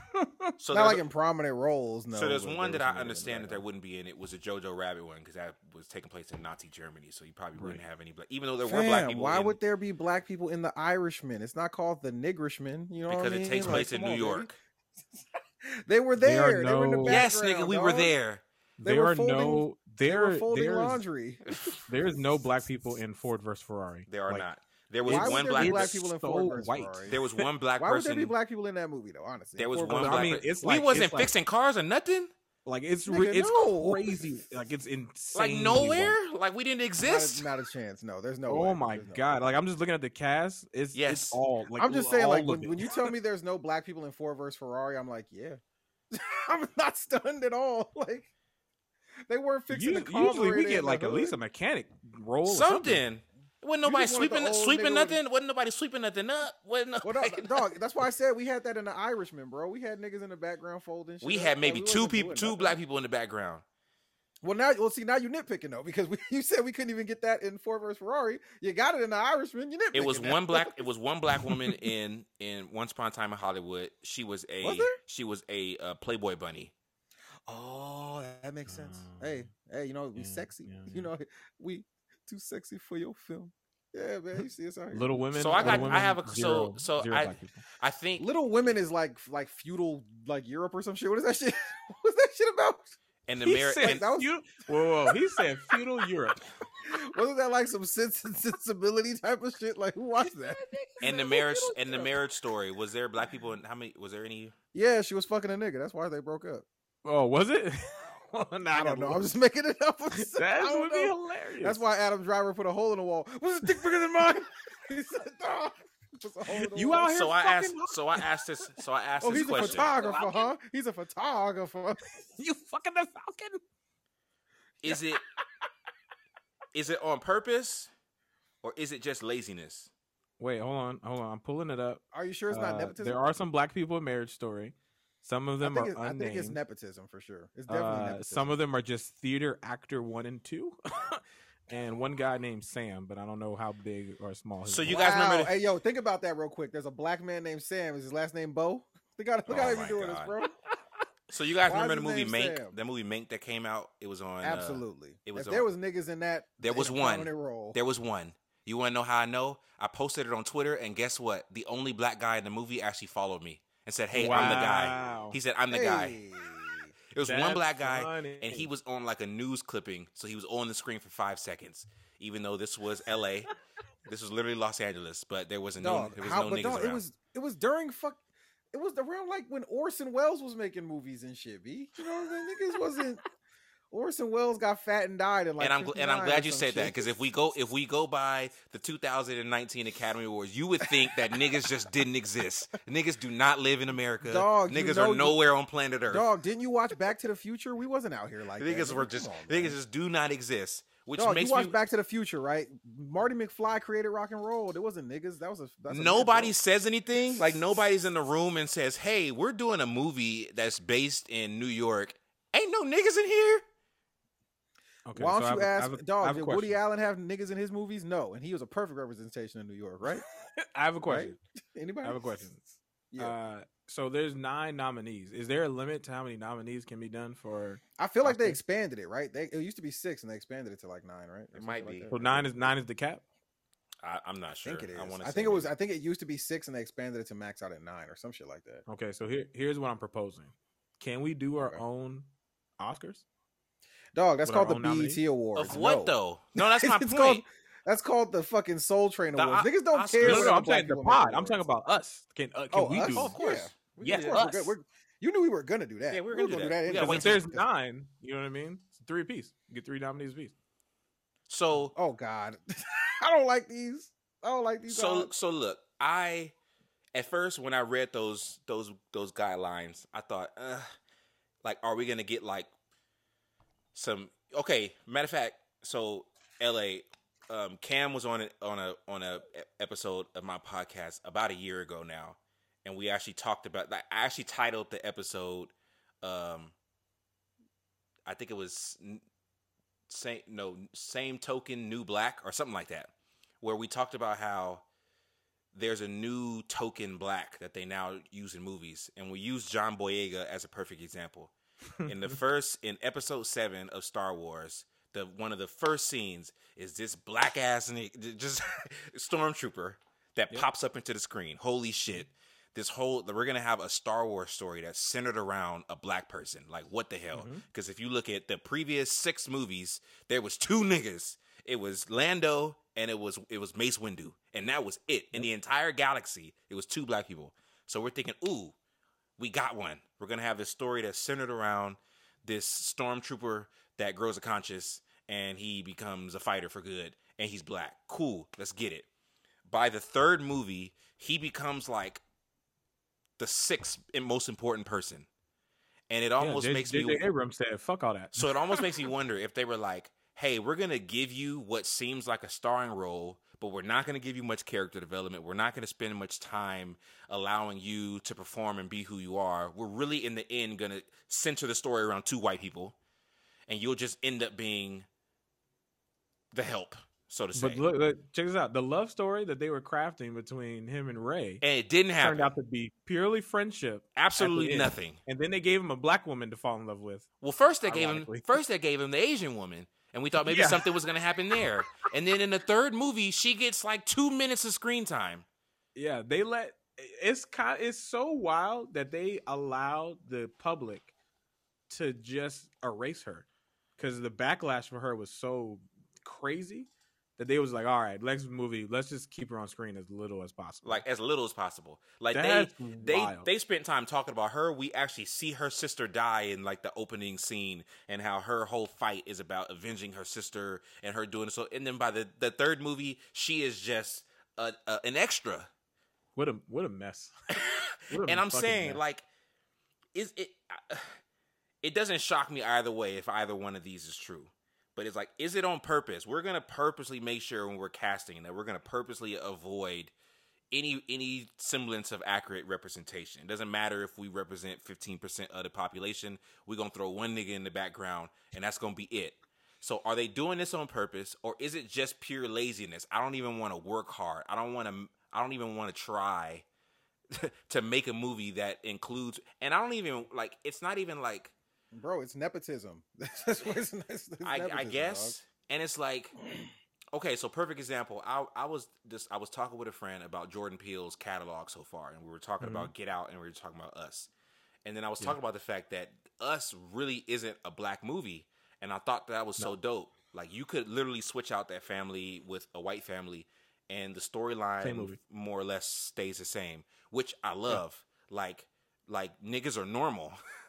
Speaker 2: So
Speaker 3: not like in prominent roles. No.
Speaker 2: so there's one
Speaker 3: there
Speaker 2: that I
Speaker 3: some in the
Speaker 2: understand that there wouldn't be in it was a Jojo Rabbit one because that was taking place in Nazi Germany, so you probably wouldn't
Speaker 1: Right.
Speaker 2: have any black. Even though there were black people,
Speaker 3: why
Speaker 2: in,
Speaker 3: would there be black people in the Irishman? It's not called the Nigrishman. You know what I
Speaker 2: because
Speaker 3: mean?
Speaker 2: it takes
Speaker 3: Like,
Speaker 2: place in
Speaker 3: come
Speaker 2: New
Speaker 3: on,
Speaker 2: York.
Speaker 3: They were
Speaker 1: There are
Speaker 3: there. They were in the.
Speaker 2: Yes, nigga, we were there.
Speaker 3: They
Speaker 1: there
Speaker 3: were
Speaker 1: are
Speaker 3: folding-
Speaker 1: no
Speaker 3: They
Speaker 1: there
Speaker 3: were folding
Speaker 1: there's,
Speaker 3: laundry.
Speaker 1: there's no black people in Ford versus Ferrari.
Speaker 2: There are
Speaker 1: Like,
Speaker 2: not. There was
Speaker 3: Why would
Speaker 2: one
Speaker 3: there
Speaker 2: black.
Speaker 3: be black
Speaker 2: person-
Speaker 3: people in
Speaker 1: so
Speaker 3: Ford versus
Speaker 1: white.
Speaker 3: Ferrari?
Speaker 2: There was one black
Speaker 3: Why would there be black people in that movie though? Honestly,
Speaker 2: There was
Speaker 3: Ford
Speaker 2: one
Speaker 3: versus
Speaker 1: I
Speaker 2: black.
Speaker 1: mean,
Speaker 2: person.
Speaker 1: it's
Speaker 2: we wasn't
Speaker 1: it's like-
Speaker 2: fixing cars or nothing.
Speaker 1: Like it's
Speaker 3: Nigga,
Speaker 1: re- it's
Speaker 3: no.
Speaker 1: crazy. Like it's insane.
Speaker 2: Like nowhere. Like we didn't
Speaker 3: Not
Speaker 2: exist.
Speaker 3: a, not a chance. No, there's no.
Speaker 1: Oh
Speaker 3: way.
Speaker 1: my
Speaker 3: no
Speaker 1: god!
Speaker 3: way.
Speaker 1: Like I'm just looking at the cast. It's
Speaker 2: Yes.
Speaker 1: it's all. Like
Speaker 3: I'm just saying, like when, when you tell me there's no black people in Ford versus Ferrari, I'm like, yeah. I'm not stunned at all. Like they weren't fixing
Speaker 1: You-
Speaker 3: the
Speaker 1: usually we get like at least a mechanic role. or something.
Speaker 2: Something. Wasn't nobody
Speaker 3: just wanted the
Speaker 2: sweeping sweeping nothing. Wasn't nobody sweeping nothing up. Wasn't
Speaker 3: Well,
Speaker 2: nobody-
Speaker 3: dog, dog, that's why I said we had that in the Irishman, bro. We had niggas in the background folding. Shit
Speaker 2: we
Speaker 3: up.
Speaker 2: had
Speaker 3: Like,
Speaker 2: maybe
Speaker 3: we
Speaker 2: two people, two
Speaker 3: nothing.
Speaker 2: black people in the background.
Speaker 3: Well, now, well, see, now you nitpicking though because we, you said we couldn't even get that in Ford versus Ferrari. You got it in the Irishman. You nitpicking.
Speaker 2: It was
Speaker 3: now.
Speaker 2: one black. It was one black woman in in Once Upon a Time in Hollywood. She was a
Speaker 3: Was
Speaker 2: she was a uh, Playboy bunny.
Speaker 3: Oh, that makes sense.
Speaker 1: Oh.
Speaker 3: hey, hey, you know we
Speaker 1: Yeah,
Speaker 3: sexy.
Speaker 1: yeah,
Speaker 3: You know we too sexy for your film. Yeah, man, you see us out here.
Speaker 1: Little Women.
Speaker 2: So I got-
Speaker 1: Little
Speaker 2: I have a- so-
Speaker 1: zero-
Speaker 2: so
Speaker 1: zero
Speaker 2: I- I think,
Speaker 3: Little Women is like like feudal like Europe or some shit. What is that shit? What's that shit about?
Speaker 2: and the
Speaker 1: He
Speaker 2: mayor.
Speaker 1: said
Speaker 2: and-
Speaker 3: that was-
Speaker 1: feudal, whoa, whoa, he said feudal Europe.
Speaker 3: Wasn't that like some sense and sensibility type of shit? Like who watched that?
Speaker 2: and the marriage and the marriage story. Was there black people? In, how many? Was there any?
Speaker 3: Yeah, she was fucking a nigga. That's why they broke up.
Speaker 1: Oh, was it? Well, now
Speaker 3: I don't know.
Speaker 1: look.
Speaker 3: I'm just making it up.
Speaker 1: That
Speaker 3: don't
Speaker 1: would be hilarious.
Speaker 3: That's why Adam Driver put a hole in the wall. Was his dick bigger than mine? he said, "Dog." Puts a hole in the
Speaker 1: You out here
Speaker 2: So I asked.
Speaker 1: fucking-
Speaker 2: So I asked this. So I asked
Speaker 3: Oh,
Speaker 2: this
Speaker 3: he's a
Speaker 2: question.
Speaker 3: photographer, huh? He's a photographer.
Speaker 1: you fucking the Falcon.
Speaker 2: Is it? Is it on purpose, or is it just laziness?
Speaker 1: Wait, hold on, hold on. I'm pulling it up.
Speaker 3: Are you sure it's not
Speaker 1: Uh,
Speaker 3: nepotism?
Speaker 1: There are some black people in Marriage Story. Some of
Speaker 3: I
Speaker 1: them
Speaker 3: think,
Speaker 1: are
Speaker 3: it's, I think it's nepotism for sure. It's definitely
Speaker 1: Uh,
Speaker 3: nepotism.
Speaker 1: some of them are just theater actor one and two, and one guy named Sam, but I don't know how big or small. His
Speaker 2: So you
Speaker 1: role
Speaker 2: guys remember the-
Speaker 3: Hey, yo, think about that real quick. There's a black man named Sam. Is his last name Bo? Look how look
Speaker 2: Oh
Speaker 3: how they
Speaker 2: my
Speaker 3: be doing
Speaker 2: God.
Speaker 3: this, bro.
Speaker 2: So you guys
Speaker 3: Why
Speaker 2: remember the movie
Speaker 3: name
Speaker 2: Mank?
Speaker 3: Sam?
Speaker 2: The movie Mank that came out. It was on. uh,
Speaker 3: Absolutely.
Speaker 2: it was
Speaker 3: if there was niggas in that,
Speaker 2: There was one.
Speaker 3: Role.
Speaker 2: There was one. You want to know how I know? I posted it on Twitter, and guess what? The only black guy in the movie actually followed me and said, "Hey, I'm the guy." He said, "I'm the guy." It was one black guy,
Speaker 1: funny.
Speaker 2: and he was on like a news clipping, so he was on the screen for five seconds. Even though this was L.A., this was literally Los Angeles, but there was no there was
Speaker 3: how,
Speaker 2: no niggas
Speaker 3: dog,
Speaker 2: around.
Speaker 3: it was it was during fuck. It was around like when Orson Welles was making movies and shit. B, you know what I'm saying? Niggas wasn't. Orson Welles got fat and died in like.
Speaker 2: and I'm gl- and I'm glad you said that because if we go if we go by the 2019 Academy Awards, you would think that niggas just didn't exist. Niggas do not live in America.
Speaker 3: Dog, you
Speaker 2: niggas
Speaker 3: know
Speaker 2: are nowhere on planet Earth.
Speaker 3: Dog, didn't you watch Back to the Future? We wasn't out here like that.
Speaker 2: niggas
Speaker 3: nigga.
Speaker 2: were just
Speaker 3: on,
Speaker 2: niggas just do not exist. Which
Speaker 3: Dog,
Speaker 2: makes
Speaker 3: you watched
Speaker 2: me
Speaker 3: Back to the Future, right? Marty McFly created rock and roll. It wasn't niggas. That was a that's
Speaker 2: nobody
Speaker 3: myth,
Speaker 2: says anything. Like nobody's in the room and says, "Hey, we're doing a movie that's based in New York." Ain't no niggas in here.
Speaker 1: Okay.
Speaker 3: Why don't
Speaker 1: I
Speaker 3: you
Speaker 1: have a- I
Speaker 3: ask,
Speaker 1: have a- I
Speaker 3: dog? Did. Woody Allen have niggas in his movies? No, and he was a perfect representation of New York, right?
Speaker 1: I have a question.
Speaker 3: Anybody?
Speaker 1: I have a question.
Speaker 3: Yeah,
Speaker 1: Uh, so there's nine nominees. Is there a limit to how many nominees can be done for?
Speaker 3: I feel like they expanded it, right? They, it used to be six, and they expanded it to like nine, right? Or
Speaker 2: It might be.
Speaker 3: like
Speaker 1: So
Speaker 3: that.
Speaker 1: nine is nine is the cap.
Speaker 2: I, I'm not
Speaker 3: I
Speaker 2: sure.
Speaker 3: think it is.
Speaker 2: I,
Speaker 3: I think it was.
Speaker 2: maybe.
Speaker 3: I think it used to be six, and they expanded it to max out at nine or some shit like that.
Speaker 1: Okay, so here here's what I'm proposing. Can we do our
Speaker 3: Okay.
Speaker 1: own Oscars?
Speaker 3: Dog, that's called the BET
Speaker 1: nominee?
Speaker 3: Awards.
Speaker 2: of what
Speaker 3: No.
Speaker 2: though? No, that's my
Speaker 3: It's
Speaker 2: point.
Speaker 3: called- That's called the fucking Soul Train
Speaker 2: The
Speaker 3: Awards.
Speaker 2: O-
Speaker 3: Niggas don't
Speaker 2: Oscars-
Speaker 3: care.
Speaker 1: No,
Speaker 3: what
Speaker 1: no, I'm
Speaker 3: black
Speaker 1: saying the pod. I'm talking about us. Can uh, can
Speaker 3: Oh,
Speaker 1: we
Speaker 3: us?
Speaker 1: do?
Speaker 2: Oh, of course.
Speaker 3: Yeah. We
Speaker 1: Yes,
Speaker 3: can- yeah, we're
Speaker 1: us.
Speaker 3: We're- you knew we were gonna do that.
Speaker 2: Yeah, we were gonna do that. We
Speaker 3: anyway.
Speaker 2: gotta
Speaker 1: Because
Speaker 2: wait
Speaker 1: if
Speaker 2: till-
Speaker 1: there's nine, you know what I mean? It's three apiece. You get three nominees apiece.
Speaker 2: So
Speaker 3: Oh God, I don't like these. I don't like these.
Speaker 2: so
Speaker 3: odds.
Speaker 2: so look, I at first when I read those those those guidelines, I thought, uh, like, are we gonna get like some? Okay, matter of fact, so L.A. Um, Cam was on it on a on a episode of my podcast about a year ago now, and we actually talked about. I actually titled the episode, um, I think it was same no same token new black or something like that, where we talked about how there's a new token black that they now use in movies, and we use John Boyega as a perfect example. In the first in episode seven of Star Wars, the one of the first scenes is this black ass just stormtrooper that pops up into the screen. Holy shit! This whole we're gonna have a Star Wars story that's centered around a black person. Like what the hell? Mm-hmm. Because if you look at the previous six movies, there was two niggas. It was Lando and it was it was Mace Windu, and that was it in the entire galaxy. It was two black people. So we're thinking, ooh, we got one. We're gonna have this story that's centered around this stormtrooper that grows a conscience and he becomes a fighter for good and he's black. Cool, let's get it. By the third movie, he becomes like the sixth and most important person. And it almost
Speaker 1: yeah,
Speaker 2: makes
Speaker 1: J-
Speaker 2: me
Speaker 1: J.J. Abrams said, "Fuck all that."
Speaker 2: so it almost makes me wonder if they were like, "Hey, we're gonna give you what seems like a starring role, but we're not gonna give you much character development. We're not gonna spend much time allowing you to perform and be who you are. We're really, in the end, gonna center the story around two white people, and you'll just end up being the help, so to say."
Speaker 1: But look, look, check this out. The love story that they were crafting between him and Rey
Speaker 2: and it didn't happen.
Speaker 1: turned out to be purely friendship.
Speaker 2: Absolutely nothing.
Speaker 1: And then they gave him a black woman to fall in love with.
Speaker 2: Well, first they gave him first they gave him the Asian woman, and we thought maybe
Speaker 1: Yeah.
Speaker 2: something was going to happen there. and then in the third movie, she gets like two minutes of screen time.
Speaker 1: Yeah, they let it's kind. It's so wild that they allowed the public to just erase her because the backlash for her was so crazy that they was like, all right, next movie, let's just keep her on screen as little as possible.
Speaker 2: like as little as possible. Like
Speaker 1: That's
Speaker 2: they they
Speaker 1: wild.
Speaker 2: they spent time talking about her. We actually see her sister die in like the opening scene, and how her whole fight is about avenging her sister and her doing so. And then by the the third movie, she is just a, a, an extra.
Speaker 1: what a what a mess. What a
Speaker 2: and I'm saying
Speaker 1: mess.
Speaker 2: like, is it? It doesn't shock me either way if either one of these is true. But it's like, is it on purpose? We're gonna purposely make sure when we're casting that we're gonna purposely avoid any any semblance of accurate representation. It doesn't matter if we represent 15% of the population. We're gonna throw one nigga in the background, and that's gonna be it. So, are they doing this on purpose, or is it just pure laziness? I don't even want to work hard. I don't want to. I don't even want to try to make a movie that includes. And I don't even like. It's not even like
Speaker 3: bro, it's nepotism. That's
Speaker 2: I, I
Speaker 3: nepotism,
Speaker 2: guess, and it's like, okay, so perfect example. I I was just I was talking with a friend about Jordan Peele's catalog so far, and we were talking about mm-hmm. Get Out, and we were talking about Us, and then I was talking about the fact that Us really isn't a black movie, and I thought that was so dope. Like you could literally switch out that family with a white family, and the storyline more or less stays the same, which I love. Like like niggas are normal.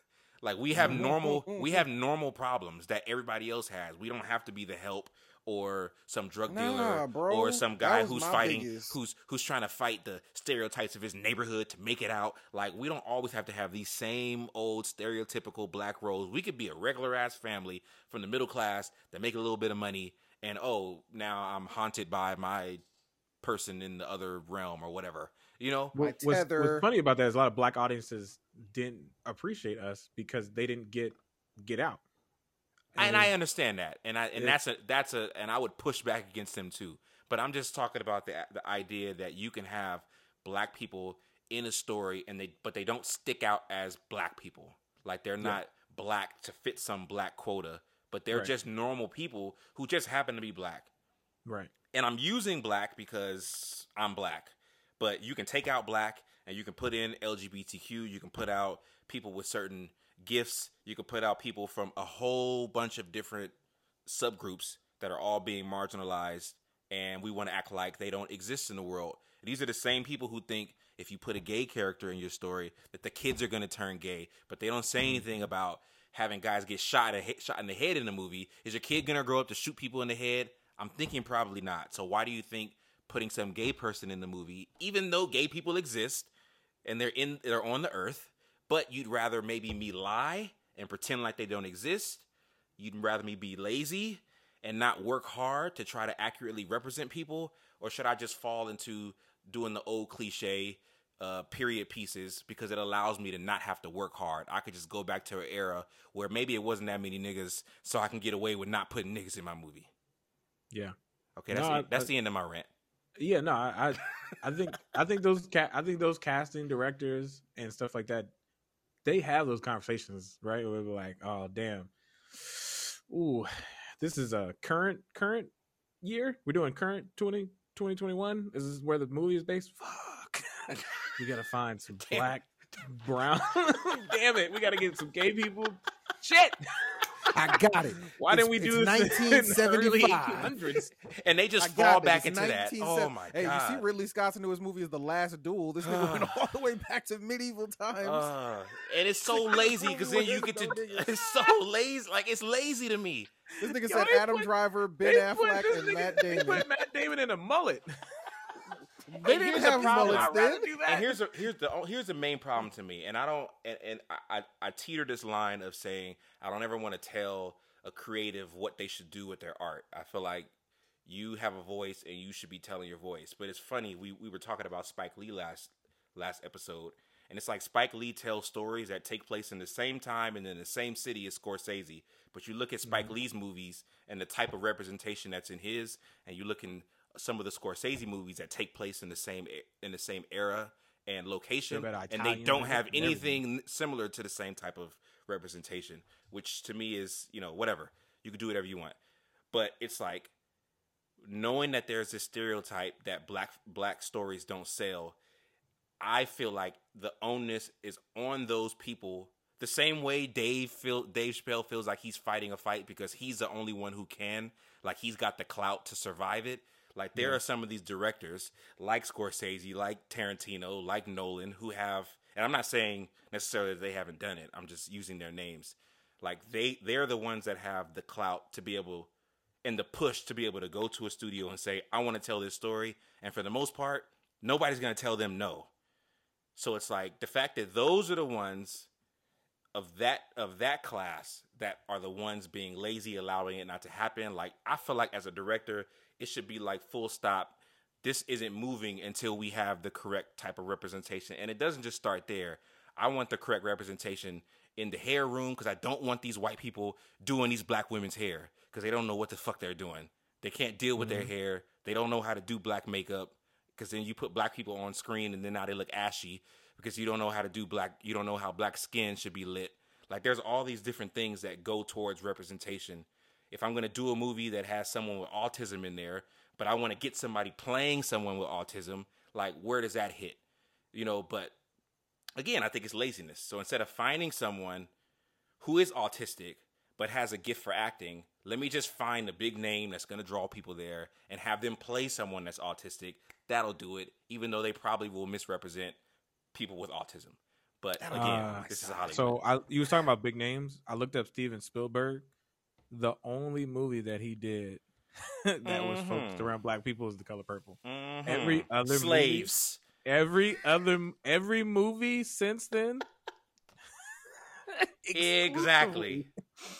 Speaker 2: Like we have normal we have normal problems that everybody else has. We don't have to be the help or some drug
Speaker 3: Nah,
Speaker 2: dealer
Speaker 3: bro.
Speaker 2: or some guy who's fighting
Speaker 3: biggest-
Speaker 2: who's who's trying to fight the stereotypes of his neighborhood to make it out. Like we don't always have to have these same old stereotypical black roles. We could be a regular ass family from the middle class that make a little bit of money and oh, now I'm haunted by my person in the other realm or whatever. You know?
Speaker 1: What- what's, what's funny about that is a lot of black audiences didn't appreciate us because they didn't get get out.
Speaker 2: and
Speaker 1: it
Speaker 2: I understand that, and I and
Speaker 1: it-
Speaker 2: that's a that's a and I would push back against them too. But I'm just talking about the the idea that you can have black people in a story, and they but they don't stick out as black people. Like they're not black to fit some black quota, but they're
Speaker 1: Right.
Speaker 2: just normal people who just happen to be black.
Speaker 1: Right.
Speaker 2: and I'm using black because I'm black. But you can take out black and you can put in LGBTQ. You can put out people with certain gifts. You can put out people from a whole bunch of different subgroups that are all being marginalized, and we want to act like they don't exist in the world. These are the same people who think if you put a gay character in your story that the kids are going to turn gay, but they don't say anything mm-hmm. about having guys get shot a, shot in the head in the movie. Is your kid going to grow up to shoot people in the head? I'm thinking probably not. So why do you think putting some gay person in the movie, even though gay people exist and they're in they're on the earth, but you'd rather maybe me lie and pretend like they don't exist? You'd rather me be lazy and not work hard to try to accurately represent people, or should I just fall into doing the old cliche uh, period pieces because it allows me to not have to work hard? I could just go back to an era where maybe it wasn't that many niggas, so I can get away with not putting niggas in my movie.
Speaker 1: Yeah.
Speaker 2: Okay, that's
Speaker 1: No,
Speaker 2: the,
Speaker 1: I-
Speaker 2: that's
Speaker 1: I-
Speaker 2: the end of my rant.
Speaker 1: Yeah, no, I, I, think, I think those, ca- I think those casting directors and stuff like that, they have those conversations, right? Where they're like, oh, damn, ooh, this is a current, current year. We're doing current 20, 2021. This is where the movie is based. Fuck, we gotta find some
Speaker 2: Damn.
Speaker 1: black, brown. damn it, we gotta get some gay people. Shit.
Speaker 3: I got it.
Speaker 1: Why didn't we do
Speaker 3: it's
Speaker 1: this in the early
Speaker 3: 1975.
Speaker 1: 1800s?
Speaker 2: And they just fall
Speaker 3: it.
Speaker 2: back
Speaker 3: It's
Speaker 2: into that. Oh my
Speaker 3: hey,
Speaker 2: god!
Speaker 3: Hey, you see Ridley Scott's newest movie is The Last Duel. This nigga went all the way back to medieval times.
Speaker 2: Uh, and it's so lazy because then you get to. It's so lazy. Like it's lazy to me.
Speaker 3: this nigga
Speaker 1: Yo,
Speaker 3: said Adam
Speaker 1: put-
Speaker 3: Driver, Ben Affleck, and
Speaker 1: nigga-
Speaker 3: Matt
Speaker 1: They put Matt Damon in a mullet.
Speaker 3: They
Speaker 2: And
Speaker 3: didn't
Speaker 2: here's the
Speaker 3: have
Speaker 2: problem.
Speaker 3: mullets then.
Speaker 2: And here's a, here's the oh, here's the main problem to me, and I don't and, and I, I I teeter this line of saying I don't ever want to tell a creative what they should do with their art. I feel like you have a voice and you should be telling your voice. But it's funny we we were talking about Spike Lee last last episode, and it's like Spike Lee tells stories that take place in the same time and in the same city as Scorsese. But you look at Spike mm-hmm. Lee's movies and the type of representation that's in his, and you look in some of the Scorsese movies that take place in the same in the same era and location, and they don't have
Speaker 1: and everything.
Speaker 2: anything similar to the same type of representation, which to me is you know whatever you can do whatever you want, but it's like knowing that there's this stereotype that black black stories don't sell. I feel like the onus is on those people. The same way Dave feel Dave Chappelle feels like he's fighting a fight because he's the only one who can, like he's got the clout to survive it. Like there are some of these directors, like Scorsese, like Tarantino, like Nolan, who have, and I'm not saying necessarily that they haven't done it. I'm just using their names. Like they, they're the ones that have the clout to be able, and the push to be able to go to a studio and say, I want to tell this story. And for the most part, nobody's going to tell them no. So it's like the fact that those are the ones of that of that class that are the ones being lazy, allowing it not to happen. Like I feel like as a director, it should be like full stop. This isn't moving until we have the correct type of representation, and it doesn't just start there. I want the correct representation in the hair room because I don't want these white people doing these black women's hair because they don't know what the fuck they're doing. They can't deal with their mm-hmm. hair. They don't know how to do black makeup because then you put black people on screen and then now they look ashy because you don't know how to do black you don't know how black skin should be lit like there's all these different things that go towards representation if i'm going to do a movie that has someone with autism in there but i want to get somebody playing someone with autism like where does that hit you know but again i think it's laziness so instead of finding someone who is autistic but has a gift for acting, let me just find a big name that's going to draw people there and have them play someone that's autistic. That'll do it, even though they probably will misrepresent people with autism. But again,
Speaker 1: Uh,
Speaker 2: this is Hollywood.
Speaker 1: So I, you was talking about big names. I looked up Steven Spielberg. The only movie that he did that was focused
Speaker 2: Mhm.
Speaker 1: around black people is The Color Purple.
Speaker 2: Mhm.
Speaker 1: every other movie-
Speaker 2: slaves.
Speaker 1: Every other every movie since then,
Speaker 2: Exactly.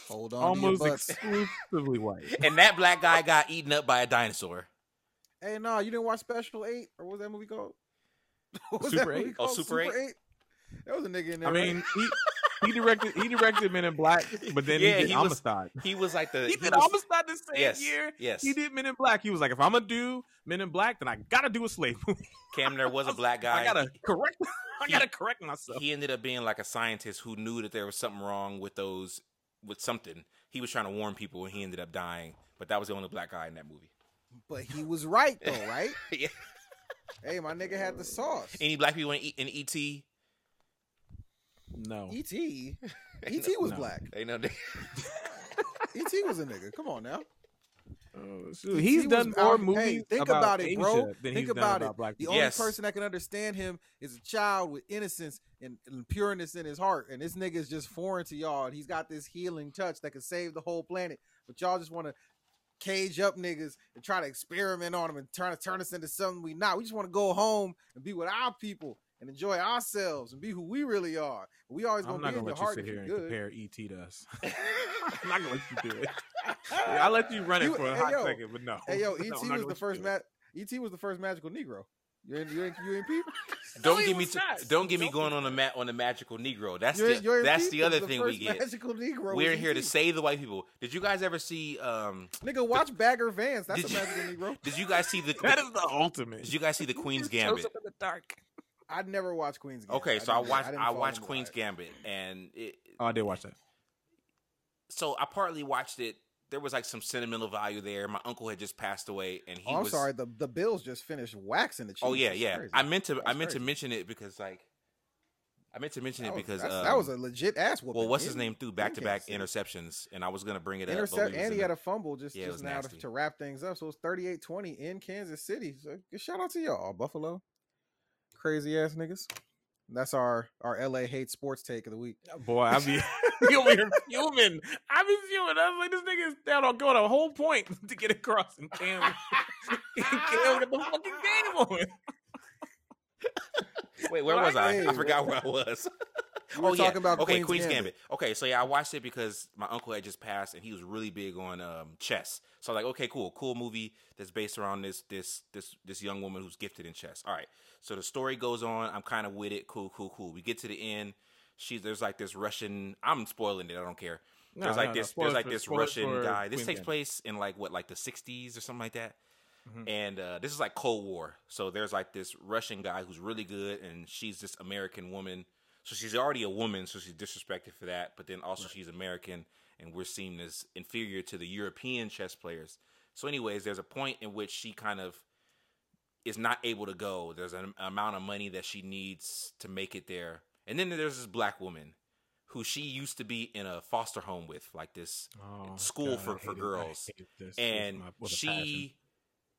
Speaker 3: Hold on,
Speaker 1: almost
Speaker 3: to your butts.
Speaker 1: exclusively white.
Speaker 2: And that black guy got eaten up by a dinosaur.
Speaker 3: Hey, no, you didn't watch Special Eight, or what was that movie called? What was
Speaker 1: Super
Speaker 3: that movie
Speaker 1: 8?
Speaker 2: Oh,
Speaker 3: called?
Speaker 2: Super 8?
Speaker 3: That was a nigga in there.
Speaker 1: I
Speaker 3: right?
Speaker 1: mean, he, he directed he directed Men in Black, but then
Speaker 2: Yeah,
Speaker 1: he did
Speaker 2: he was- He was like the
Speaker 1: He did
Speaker 2: was-
Speaker 1: Amistad the same
Speaker 2: Yes,
Speaker 1: year.
Speaker 2: yes.
Speaker 1: He did Men in Black. He was like, if I'm gonna do Men in Black, then I gotta do a slave movie.
Speaker 2: Cam. There was a black guy.
Speaker 1: I gotta correct. I
Speaker 2: He-
Speaker 1: gotta correct myself.
Speaker 2: he ended up being like a scientist who knew that there was something wrong with those with something. He was trying to warn people and he ended up dying. But that was the only black guy in that movie.
Speaker 3: but he was right though, right?
Speaker 2: yeah.
Speaker 3: hey, my nigga had the sauce.
Speaker 2: Any black people in, E- in ET?
Speaker 1: No.
Speaker 3: Et, Et was
Speaker 1: No.
Speaker 3: black.
Speaker 2: Ain't know. They,
Speaker 3: Et was a nigga. Come on now.
Speaker 1: Oh, shoot. He's
Speaker 3: He
Speaker 1: done
Speaker 3: was
Speaker 1: more
Speaker 3: out-
Speaker 1: movies
Speaker 3: hey, think
Speaker 1: about,
Speaker 3: about it, bro.
Speaker 1: than
Speaker 3: Think
Speaker 1: he's done
Speaker 3: about
Speaker 1: about
Speaker 3: it.
Speaker 1: black
Speaker 3: The
Speaker 1: people.
Speaker 3: only
Speaker 2: Yes.
Speaker 3: person that can understand him is a child with innocence and, and pureness in his heart. And this nigga is just foreign to y'all. And he's got this healing touch that can save the whole planet. But y'all just want to cage up niggas and try to experiment on them and trying to turn us into something we not. We just want to go home and be with our people and enjoy ourselves and be who we really are. We always
Speaker 1: I'm not
Speaker 3: be
Speaker 1: gonna
Speaker 3: your
Speaker 1: let you
Speaker 3: heart
Speaker 1: sit here and
Speaker 3: good.
Speaker 1: compare ET to us. I'm not gonna let you do it. I'll let you run it
Speaker 3: You-
Speaker 1: for a
Speaker 3: hey,
Speaker 1: hot
Speaker 3: yo.
Speaker 1: second, but no.
Speaker 3: Hey yo, ET
Speaker 1: I'm
Speaker 3: was the first
Speaker 1: you do it.
Speaker 3: ma- ET was the first magical Negro. You ain't you ain't you ain't peep?
Speaker 2: don't
Speaker 1: he
Speaker 2: get me
Speaker 1: was
Speaker 2: to,
Speaker 1: not.
Speaker 2: don't get me
Speaker 1: Don't
Speaker 2: going on the mat on the magical Negro. That's
Speaker 3: You
Speaker 2: the
Speaker 3: you ain't
Speaker 2: that's the other
Speaker 3: The
Speaker 2: thing we get.
Speaker 3: Magical Negro.
Speaker 2: We're here to save the white people. Did you guys ever see? um
Speaker 3: Nigga, watch Bagger Vance. That's
Speaker 2: Did
Speaker 3: a
Speaker 2: you-
Speaker 3: magical Negro.
Speaker 2: Did you guys see the?
Speaker 1: That is the ultimate.
Speaker 2: did you guys see the Queen's
Speaker 1: Shows
Speaker 2: Gambit?
Speaker 1: up in the dark.
Speaker 3: I'd never watched Queen's Gambit.
Speaker 2: Okay, so I
Speaker 3: didn't-
Speaker 2: watched
Speaker 3: didn't
Speaker 2: I
Speaker 3: fall
Speaker 2: watched Queen's
Speaker 3: line.
Speaker 2: Gambit, and it,
Speaker 1: Oh, I did watch that.
Speaker 2: so I partly watched it. There was like some sentimental value there. My uncle had just passed away, and he
Speaker 3: Oh, I'm
Speaker 2: was.
Speaker 3: sorry. The the Bills just finished waxing the Chiefs.
Speaker 2: Oh yeah, yeah. I meant to I
Speaker 3: That's
Speaker 2: meant to mention it because like I meant to mention
Speaker 3: That
Speaker 2: it
Speaker 3: was,
Speaker 2: because um,
Speaker 3: that was a legit ass whooping.
Speaker 2: well, what's his name threw back to back interceptions, and I was gonna bring it up. but
Speaker 3: Intercept,
Speaker 2: we was
Speaker 3: and he had a fumble just,
Speaker 2: Yeah, it
Speaker 3: just
Speaker 2: was
Speaker 3: now to,
Speaker 2: nasty.
Speaker 3: to wrap things up. So it's 38-20 in Kansas City. So good shout out to y'all, Buffalo. Crazy ass niggas. That's our our LA hate sports take of the week.
Speaker 1: Uh, boy, I be you over fuming. I be fuming. I was like, this nigga is down on going a whole point to get across, and Cam, Cam get the fucking game on.
Speaker 2: Wait, where was I?
Speaker 3: Hey,
Speaker 2: I forgot where I was.
Speaker 3: We were
Speaker 2: oh yeah,
Speaker 3: about
Speaker 2: okay,
Speaker 3: Queen's
Speaker 2: Queen's Gambit.
Speaker 3: Gambit.
Speaker 2: Okay, so yeah, I watched it because my uncle had just passed, and he was really big on um, chess. So like, okay, cool, cool movie that's based around this this this this young woman who's gifted in chess. All right, so the story goes on. I'm kind of with it. Cool, cool, cool. We get to the end. She's there's like this Russian. I'm spoiling it. I don't care.
Speaker 1: No,
Speaker 2: there's like
Speaker 1: no, no.
Speaker 2: this.
Speaker 1: Spoil
Speaker 2: There's like this Russian guy. This
Speaker 1: Queen's
Speaker 2: takes
Speaker 1: Gambit.
Speaker 2: place in like what, like the 60s or something like that.
Speaker 1: Mm-hmm.
Speaker 2: And uh, this is like Cold War. So there's like this Russian guy who's really good, and she's this American woman. So she's already a woman, so she's disrespected for that. But then also she's American, and we're seen as inferior to the European chess players. So, anyways, there's a point in which she kind of is not able to go. There's an amount of money that she needs to make it there. And then there's this black woman who she used to be in a foster home with, like this
Speaker 1: Oh,
Speaker 2: school
Speaker 1: God,
Speaker 2: for, for
Speaker 1: hate it. I
Speaker 2: girls.
Speaker 1: hate this with
Speaker 2: And
Speaker 1: my- passion.
Speaker 2: she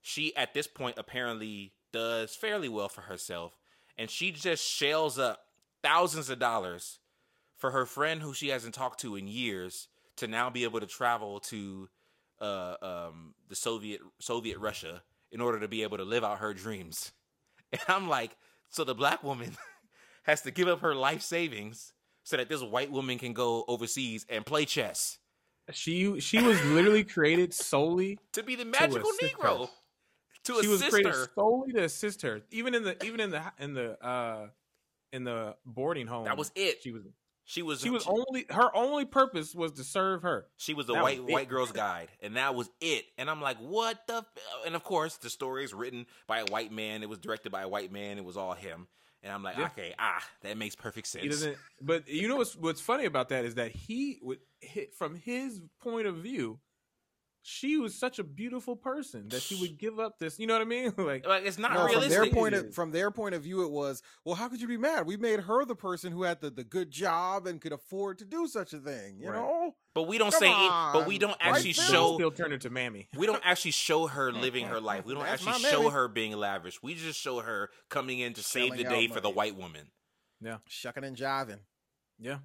Speaker 2: she at this point apparently does fairly well for herself. And she just shells up thousands of dollars for her friend who she hasn't talked to in years to now be able to travel to uh, um, the Soviet Soviet Russia in order to be able to live out her dreams. And I'm like, so the black woman has to give up her life savings so that this white woman can go overseas and play chess
Speaker 1: She she was literally created solely.
Speaker 2: to be the magical
Speaker 1: assist
Speaker 2: Negro.
Speaker 1: her.
Speaker 2: To
Speaker 1: she was created
Speaker 2: her.
Speaker 1: solely to assist her. Even in the even in the in the uh in the boarding home.
Speaker 2: That was it.
Speaker 1: She was
Speaker 2: She was
Speaker 1: she was only her only purpose was to serve her.
Speaker 2: She was the
Speaker 1: That
Speaker 2: white
Speaker 1: was
Speaker 2: white girl's guide, and that was it. And I'm like, what the? F-? And of course, the story is written by a white man. It was directed by a white man. It was all him. And I'm like,
Speaker 1: Yeah.
Speaker 2: okay, ah, that makes perfect sense.
Speaker 1: He doesn't. But you know what's what's funny about that is that he would hit from his point of view. She was such a beautiful person that she would give up this. You know what I mean? like
Speaker 2: like it's not
Speaker 3: No, from their point of from their point of view, it was well. How could you be mad? We made her the person who had the, the good job and could afford to do such a thing. You
Speaker 1: Right.
Speaker 3: know,
Speaker 2: but we don't
Speaker 3: Come
Speaker 2: say it. But we don't actually
Speaker 3: film.
Speaker 2: show.
Speaker 1: still turned into mammy.
Speaker 2: We don't actually show her mm-hmm. living her life. We don't
Speaker 3: That's
Speaker 2: actually show
Speaker 3: mammy.
Speaker 2: her being lavish. We just show her coming in to save the day
Speaker 3: out
Speaker 2: for the white woman.
Speaker 1: Yeah,
Speaker 3: shucking and jiving.
Speaker 1: yeah.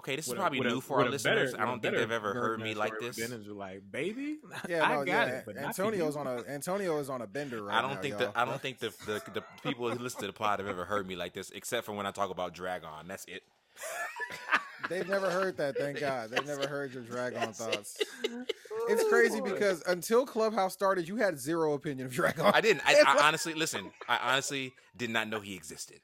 Speaker 2: Okay, this is
Speaker 1: Would a-
Speaker 2: probably
Speaker 1: a-
Speaker 2: new for our listeners.
Speaker 1: better-
Speaker 2: I don't think they've ever heard me like this.
Speaker 1: been is like, baby,
Speaker 3: Yeah,
Speaker 1: I
Speaker 3: no,
Speaker 1: got
Speaker 3: yeah.
Speaker 1: it. But not
Speaker 3: Antonio's on a Antonio is on a bender right
Speaker 2: I don't
Speaker 3: now,
Speaker 2: think
Speaker 3: y'all.
Speaker 2: that I don't think the, the the people who listen to the pod have ever heard me like this, except for when I talk about Dragon. That's it.
Speaker 3: They've never heard that. Thank God. They've never heard your Dragon thoughts. It's crazy because until Clubhouse started, you had zero opinion of Dragon.
Speaker 2: I didn't. I, I honestly listen. I honestly did not know he existed.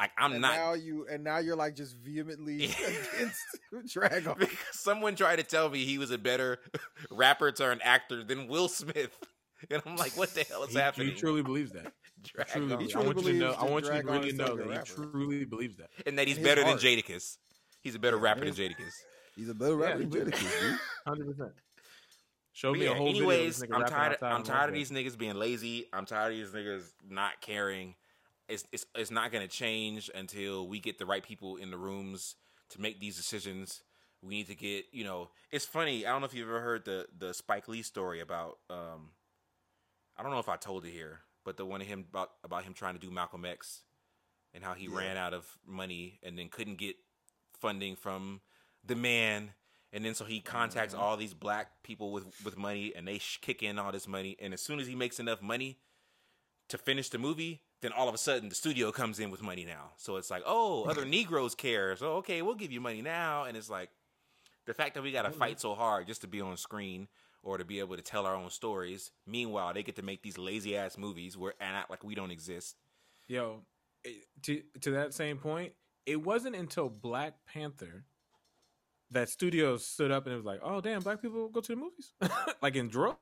Speaker 2: Like I'm
Speaker 3: and
Speaker 2: not.
Speaker 3: now you and now you're like just vehemently against Dragon.
Speaker 2: because someone tried to tell me he was a better rapper turned actor than Will Smith, and I'm like, what the hell is
Speaker 1: He,
Speaker 2: happening?
Speaker 1: he truly believes that.
Speaker 2: Dragon.
Speaker 1: Truly,
Speaker 3: He
Speaker 1: I want you to know. I
Speaker 3: that
Speaker 1: want you to really know
Speaker 3: still a
Speaker 1: that he truly believes that.
Speaker 2: and that he's
Speaker 3: his
Speaker 2: better
Speaker 3: heart.
Speaker 2: than Jadakiss. He's a better rapper than Jadakiss.
Speaker 3: He's a better rapper
Speaker 1: Yeah,
Speaker 3: than Jadakiss, dude.
Speaker 1: Hundred percent. Show
Speaker 2: But
Speaker 1: me
Speaker 2: yeah,
Speaker 1: a whole
Speaker 2: anyways,
Speaker 1: video.
Speaker 2: I'm
Speaker 1: of this nigga
Speaker 2: tired.
Speaker 1: rapping
Speaker 2: I'm tired of these niggas being lazy. I'm tired of these niggas not caring. It's it's it's not gonna change until we get the right people in the rooms to make these decisions. We need to get you know. It's funny. I don't know if you've ever heard the the Spike Lee story about. um I don't know if I told it here, but the one of him about about him trying to do Malcolm X and how he ran out of money and then couldn't get funding from the man and then so he contacts all these black people with with money and they sh- kick in all this money and as soon as he makes enough money to finish the movie then all of a sudden the studio comes in with money now. So it's like oh other negroes care. So okay we'll give you money now. And it's like the fact that we got to fight so hard just to be on screen or to be able to tell our own stories meanwhile they get to make these lazy ass movies where and act like we don't exist.
Speaker 1: Yo, to to that same point, it wasn't until Black Panther that studios stood up and it was like, "Oh damn, black people go to the movies like in droves."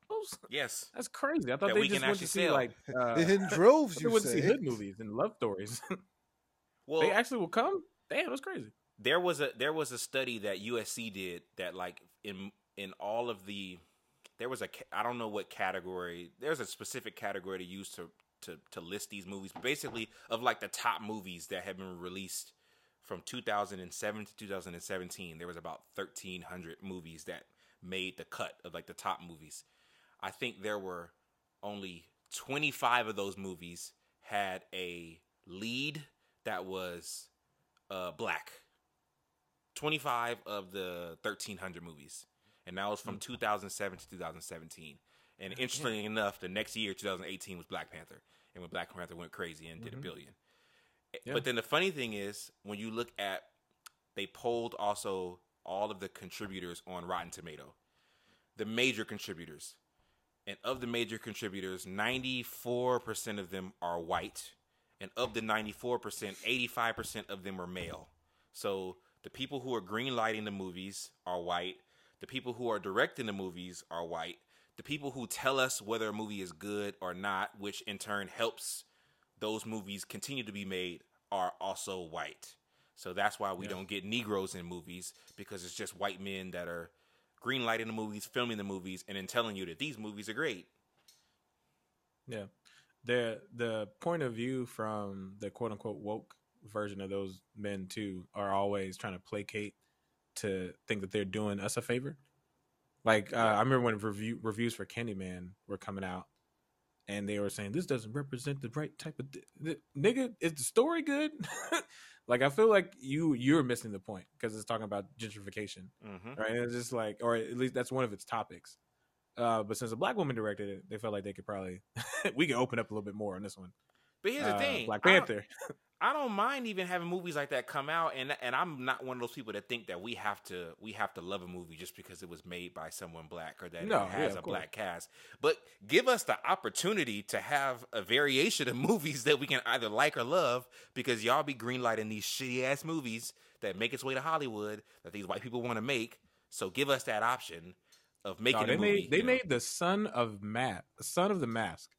Speaker 2: yes
Speaker 1: That's crazy. I thought
Speaker 2: That
Speaker 1: they
Speaker 2: we
Speaker 1: just
Speaker 2: can
Speaker 1: went to see
Speaker 2: sell.
Speaker 1: like uh,
Speaker 3: in droves,
Speaker 1: they
Speaker 3: you
Speaker 1: went to see hood movies and love stories.
Speaker 2: well
Speaker 1: they actually will come. Damn, that's crazy.
Speaker 2: there was a there was a study that USC did that like in in all of the there was a I don't know what category there's a specific category to use to to to list these movies but basically of like the top movies that have been released from 2007 to 2017 there was about 1300 movies that made the cut of like the top movies. I think there were only 25 of those movies had a lead that was uh black. 25 of the 1300 movies. And that was from 2007 to 2017 and interestingly enough the next year 2018 was black panther. And when black panther went crazy and did a billion
Speaker 1: Yeah.
Speaker 2: but then the funny thing is when you look at they polled also all of the contributors on rotten tomato. The major contributors. And of the major contributors 94% of them are white. And of the 94% 85% of them are male. So the people who are greenlighting the movies are white. The people who are directing the movies are white. The people who tell us whether a movie is good or not which in turn helps those movies continue to be made are also white so that's why we don't get negroes in movies because it's just white men that are greenlighting the movies filming the movies and then telling you that these movies are great
Speaker 1: Yeah. The the point of view from the quote unquote woke version of those men too are always trying to placate to think that they're doing us a favor. Like uh, I remember when review reviews for Candyman were coming out and they were saying this doesn't represent the right type of th- th- nigga is the story good? like I feel like you you're missing the point because it's talking about gentrification
Speaker 2: mm-hmm.
Speaker 1: right? And it's just like, or at least that's one of its topics. Uh, but since a black woman directed it, they felt like they could probably we can open up a little bit more on this one.
Speaker 2: but here's the
Speaker 1: Uh,
Speaker 2: thing
Speaker 1: Black Panther.
Speaker 2: I don't mind even having movies like that come out, and and I'm not one of those people that think that we have to we have to love a movie just because it was made by someone black or that
Speaker 1: No,
Speaker 2: it has
Speaker 1: yeah,
Speaker 2: a
Speaker 1: course.
Speaker 2: black cast. But give us the opportunity to have a variation of movies that we can either like or love, because y'all be greenlighting these shitty ass movies that make its way to Hollywood that these white people want to make. So give us that option of making
Speaker 1: No, they
Speaker 2: a movie.
Speaker 1: made they
Speaker 2: know?
Speaker 1: made the son of Matt, the son of the mask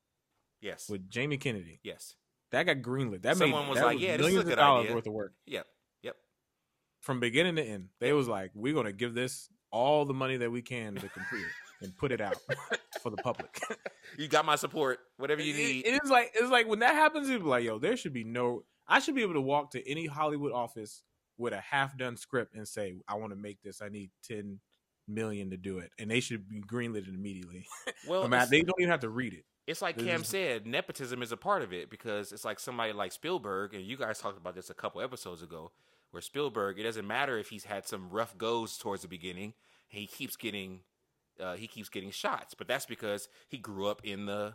Speaker 2: yes,
Speaker 1: with Jamie Kennedy.
Speaker 2: yes,
Speaker 1: That got greenlit. That
Speaker 2: Someone
Speaker 1: made
Speaker 2: was
Speaker 1: that
Speaker 2: like, "Yeah, this is a
Speaker 1: millions
Speaker 2: good
Speaker 1: of dollars
Speaker 2: idea."
Speaker 1: worth of work
Speaker 2: yep, yep.
Speaker 1: from beginning to end. They was like, we're gonna give this all the money that we can to complete it and put it out for the public.
Speaker 2: You got my support. Whatever you
Speaker 1: It-
Speaker 2: need.
Speaker 1: it is like it's like when that happens, it's like, yo, there should be no. I should be able to walk to any Hollywood office with a half done script and say, I want to make this. I need ten million to do it, and they should be greenlit immediately.
Speaker 2: well,
Speaker 1: they don't even have to read it.
Speaker 2: It's like Cam said, nepotism is a part of it because it's like somebody like Spielberg, and you guys talked about this a couple episodes ago, where Spielberg, it doesn't matter if he's had some rough goes towards the beginning, he keeps getting, uh, he keeps getting shots, but that's because he grew up in the,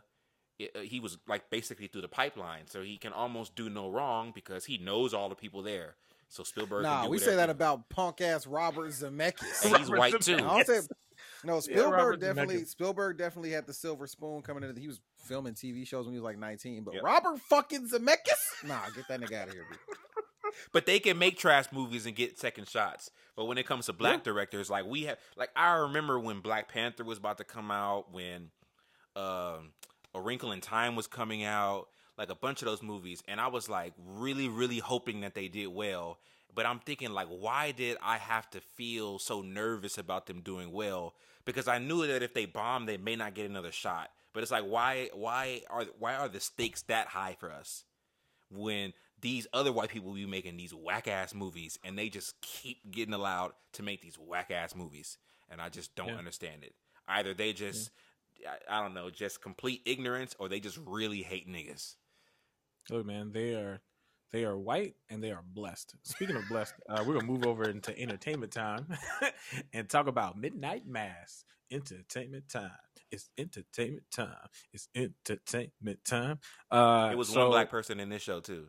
Speaker 2: uh, he was like basically through the pipeline, so he can almost do no wrong because he knows all the people there. So Spielberg, can
Speaker 3: Nah,
Speaker 2: do
Speaker 3: we say that about punk ass Robert Zemeckis.
Speaker 2: and he's white too.
Speaker 3: I don't say no. Spielberg
Speaker 1: Robert
Speaker 3: definitely. Spielberg definitely had the silver spoon coming into. He was filming TV shows when he was like nineteen. But
Speaker 2: Yep.
Speaker 3: Robert fucking Zemeckis, nah, get that nigga out of here. Dude.
Speaker 2: But they can make trash movies and get second shots. But when it comes to black directors, like we have, like I remember when Black Panther was about to come out, when um, A Wrinkle in Time was coming out, like a bunch of those movies, and I was like really, really hoping that they did well. But I'm thinking like, why did I have to feel so nervous about them doing well? Because I knew that if they bomb, they may not get another shot. But it's like, why, why are, why are the stakes that high for us when these other white people be making these whack ass movies and they just keep getting allowed to make these whack ass movies? And I just don't
Speaker 1: Yeah.
Speaker 2: understand it. Either they just, I, I don't know, just complete ignorance, or they just really hate niggas.
Speaker 1: Look, man, they are they are white and they are blessed. Speaking of blessed, uh, we're gonna move over into entertainment time and talk about Midnight Mass. Entertainment time. It's entertainment time. It's entertainment time. Uh,
Speaker 2: It was
Speaker 1: so-
Speaker 2: one black person in this show too.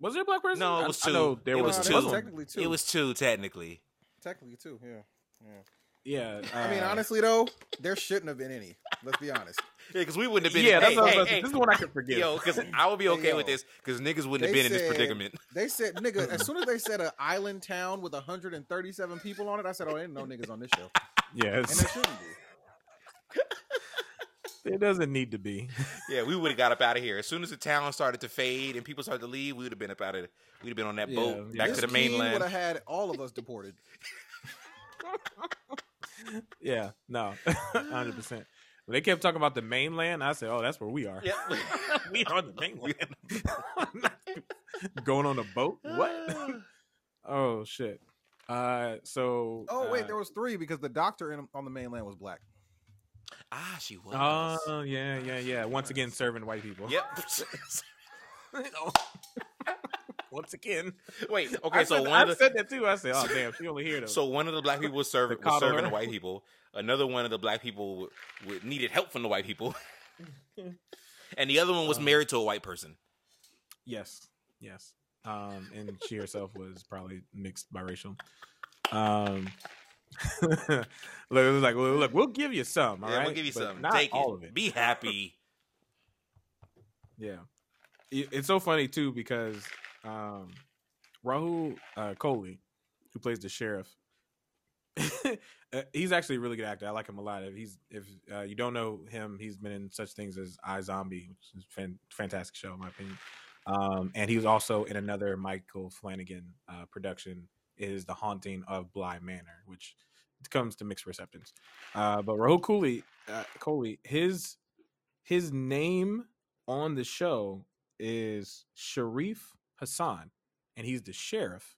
Speaker 1: Was there a black person?
Speaker 2: No, it
Speaker 1: I-
Speaker 2: was
Speaker 1: I
Speaker 2: two.
Speaker 1: know there
Speaker 2: It
Speaker 1: was,
Speaker 2: was
Speaker 3: No, there
Speaker 2: two.
Speaker 3: was technically two.
Speaker 2: It was two technically.
Speaker 3: technically two. Yeah. Yeah.
Speaker 1: Yeah,
Speaker 3: I mean,
Speaker 1: uh,
Speaker 3: honestly though, there shouldn't have been any. Let's be honest.
Speaker 2: Yeah, because we wouldn't have been.
Speaker 1: Yeah, that's
Speaker 2: hey,
Speaker 1: what I was
Speaker 2: hey,
Speaker 1: about to say.
Speaker 2: hey,
Speaker 1: This is one I can forgive.
Speaker 2: Yo, because I would be
Speaker 3: Hey,
Speaker 2: okay
Speaker 3: yo.
Speaker 2: with this because niggas wouldn't have
Speaker 3: They
Speaker 2: been in this predicament.
Speaker 3: They said, nigga, as soon as they said an island town with 137 people on it, I said, oh, ain't no niggas on this show.
Speaker 1: yeah,
Speaker 3: And there shouldn't be.
Speaker 1: it doesn't need to be.
Speaker 2: Yeah, we would have got up out of here as soon as the town started to fade and people started to leave. We would have been up out of. We'd have been on that
Speaker 1: Yeah,
Speaker 2: boat
Speaker 1: yeah.
Speaker 2: back
Speaker 3: this
Speaker 2: to the
Speaker 3: king
Speaker 2: mainland.
Speaker 3: would have had all of us deported.
Speaker 1: Yeah, no, hundred percent. When they kept talking about the mainland, I said, "Oh, that's where we are.
Speaker 2: Yep.
Speaker 1: we are on the mainland. Going on a boat? What? oh shit. Uh, so.
Speaker 3: Oh wait,
Speaker 1: uh,
Speaker 3: there was three because the doctor in, on the mainland was black.
Speaker 2: ah, she was.
Speaker 1: Oh yeah, yeah, yeah. Once again, serving white people.
Speaker 2: Yep.
Speaker 1: Once again.
Speaker 2: Wait. Okay.
Speaker 1: I
Speaker 2: so
Speaker 1: said,
Speaker 2: one
Speaker 1: I
Speaker 2: of the
Speaker 1: said that too. I said, "Oh damn, she only here though."
Speaker 2: so one of the black people was serving
Speaker 1: The
Speaker 2: was serving
Speaker 1: her.
Speaker 2: the white people. Another one of the black people w- needed help from the white people, and the other one was
Speaker 1: Um,
Speaker 2: married to a white person.
Speaker 1: Yes, yes. Um, and she herself was probably mixed biracial. Um, look, it was like, well, look, we'll give you some. All
Speaker 2: yeah,
Speaker 1: right,
Speaker 2: we'll give you
Speaker 1: but
Speaker 2: some.
Speaker 1: Not
Speaker 2: Take
Speaker 1: all
Speaker 2: it.
Speaker 1: of it.
Speaker 2: Be happy.
Speaker 1: Yeah, it's so funny too because um, Rahul uh, Kohli, who plays the sheriff, uh, he's actually a really good actor. I like him a lot. If he's if uh, you don't know him, he's been in such things as iZombie, which is a fan, fantastic show in my opinion. Um, and he was also in another Michael Flanagan uh, production, is The Haunting of Bly Manor, which comes to mixed receptions. Uh, but Rahul Kohli, uh, Kohli, his his name on the show is Sharif Hassan, and he's the sheriff.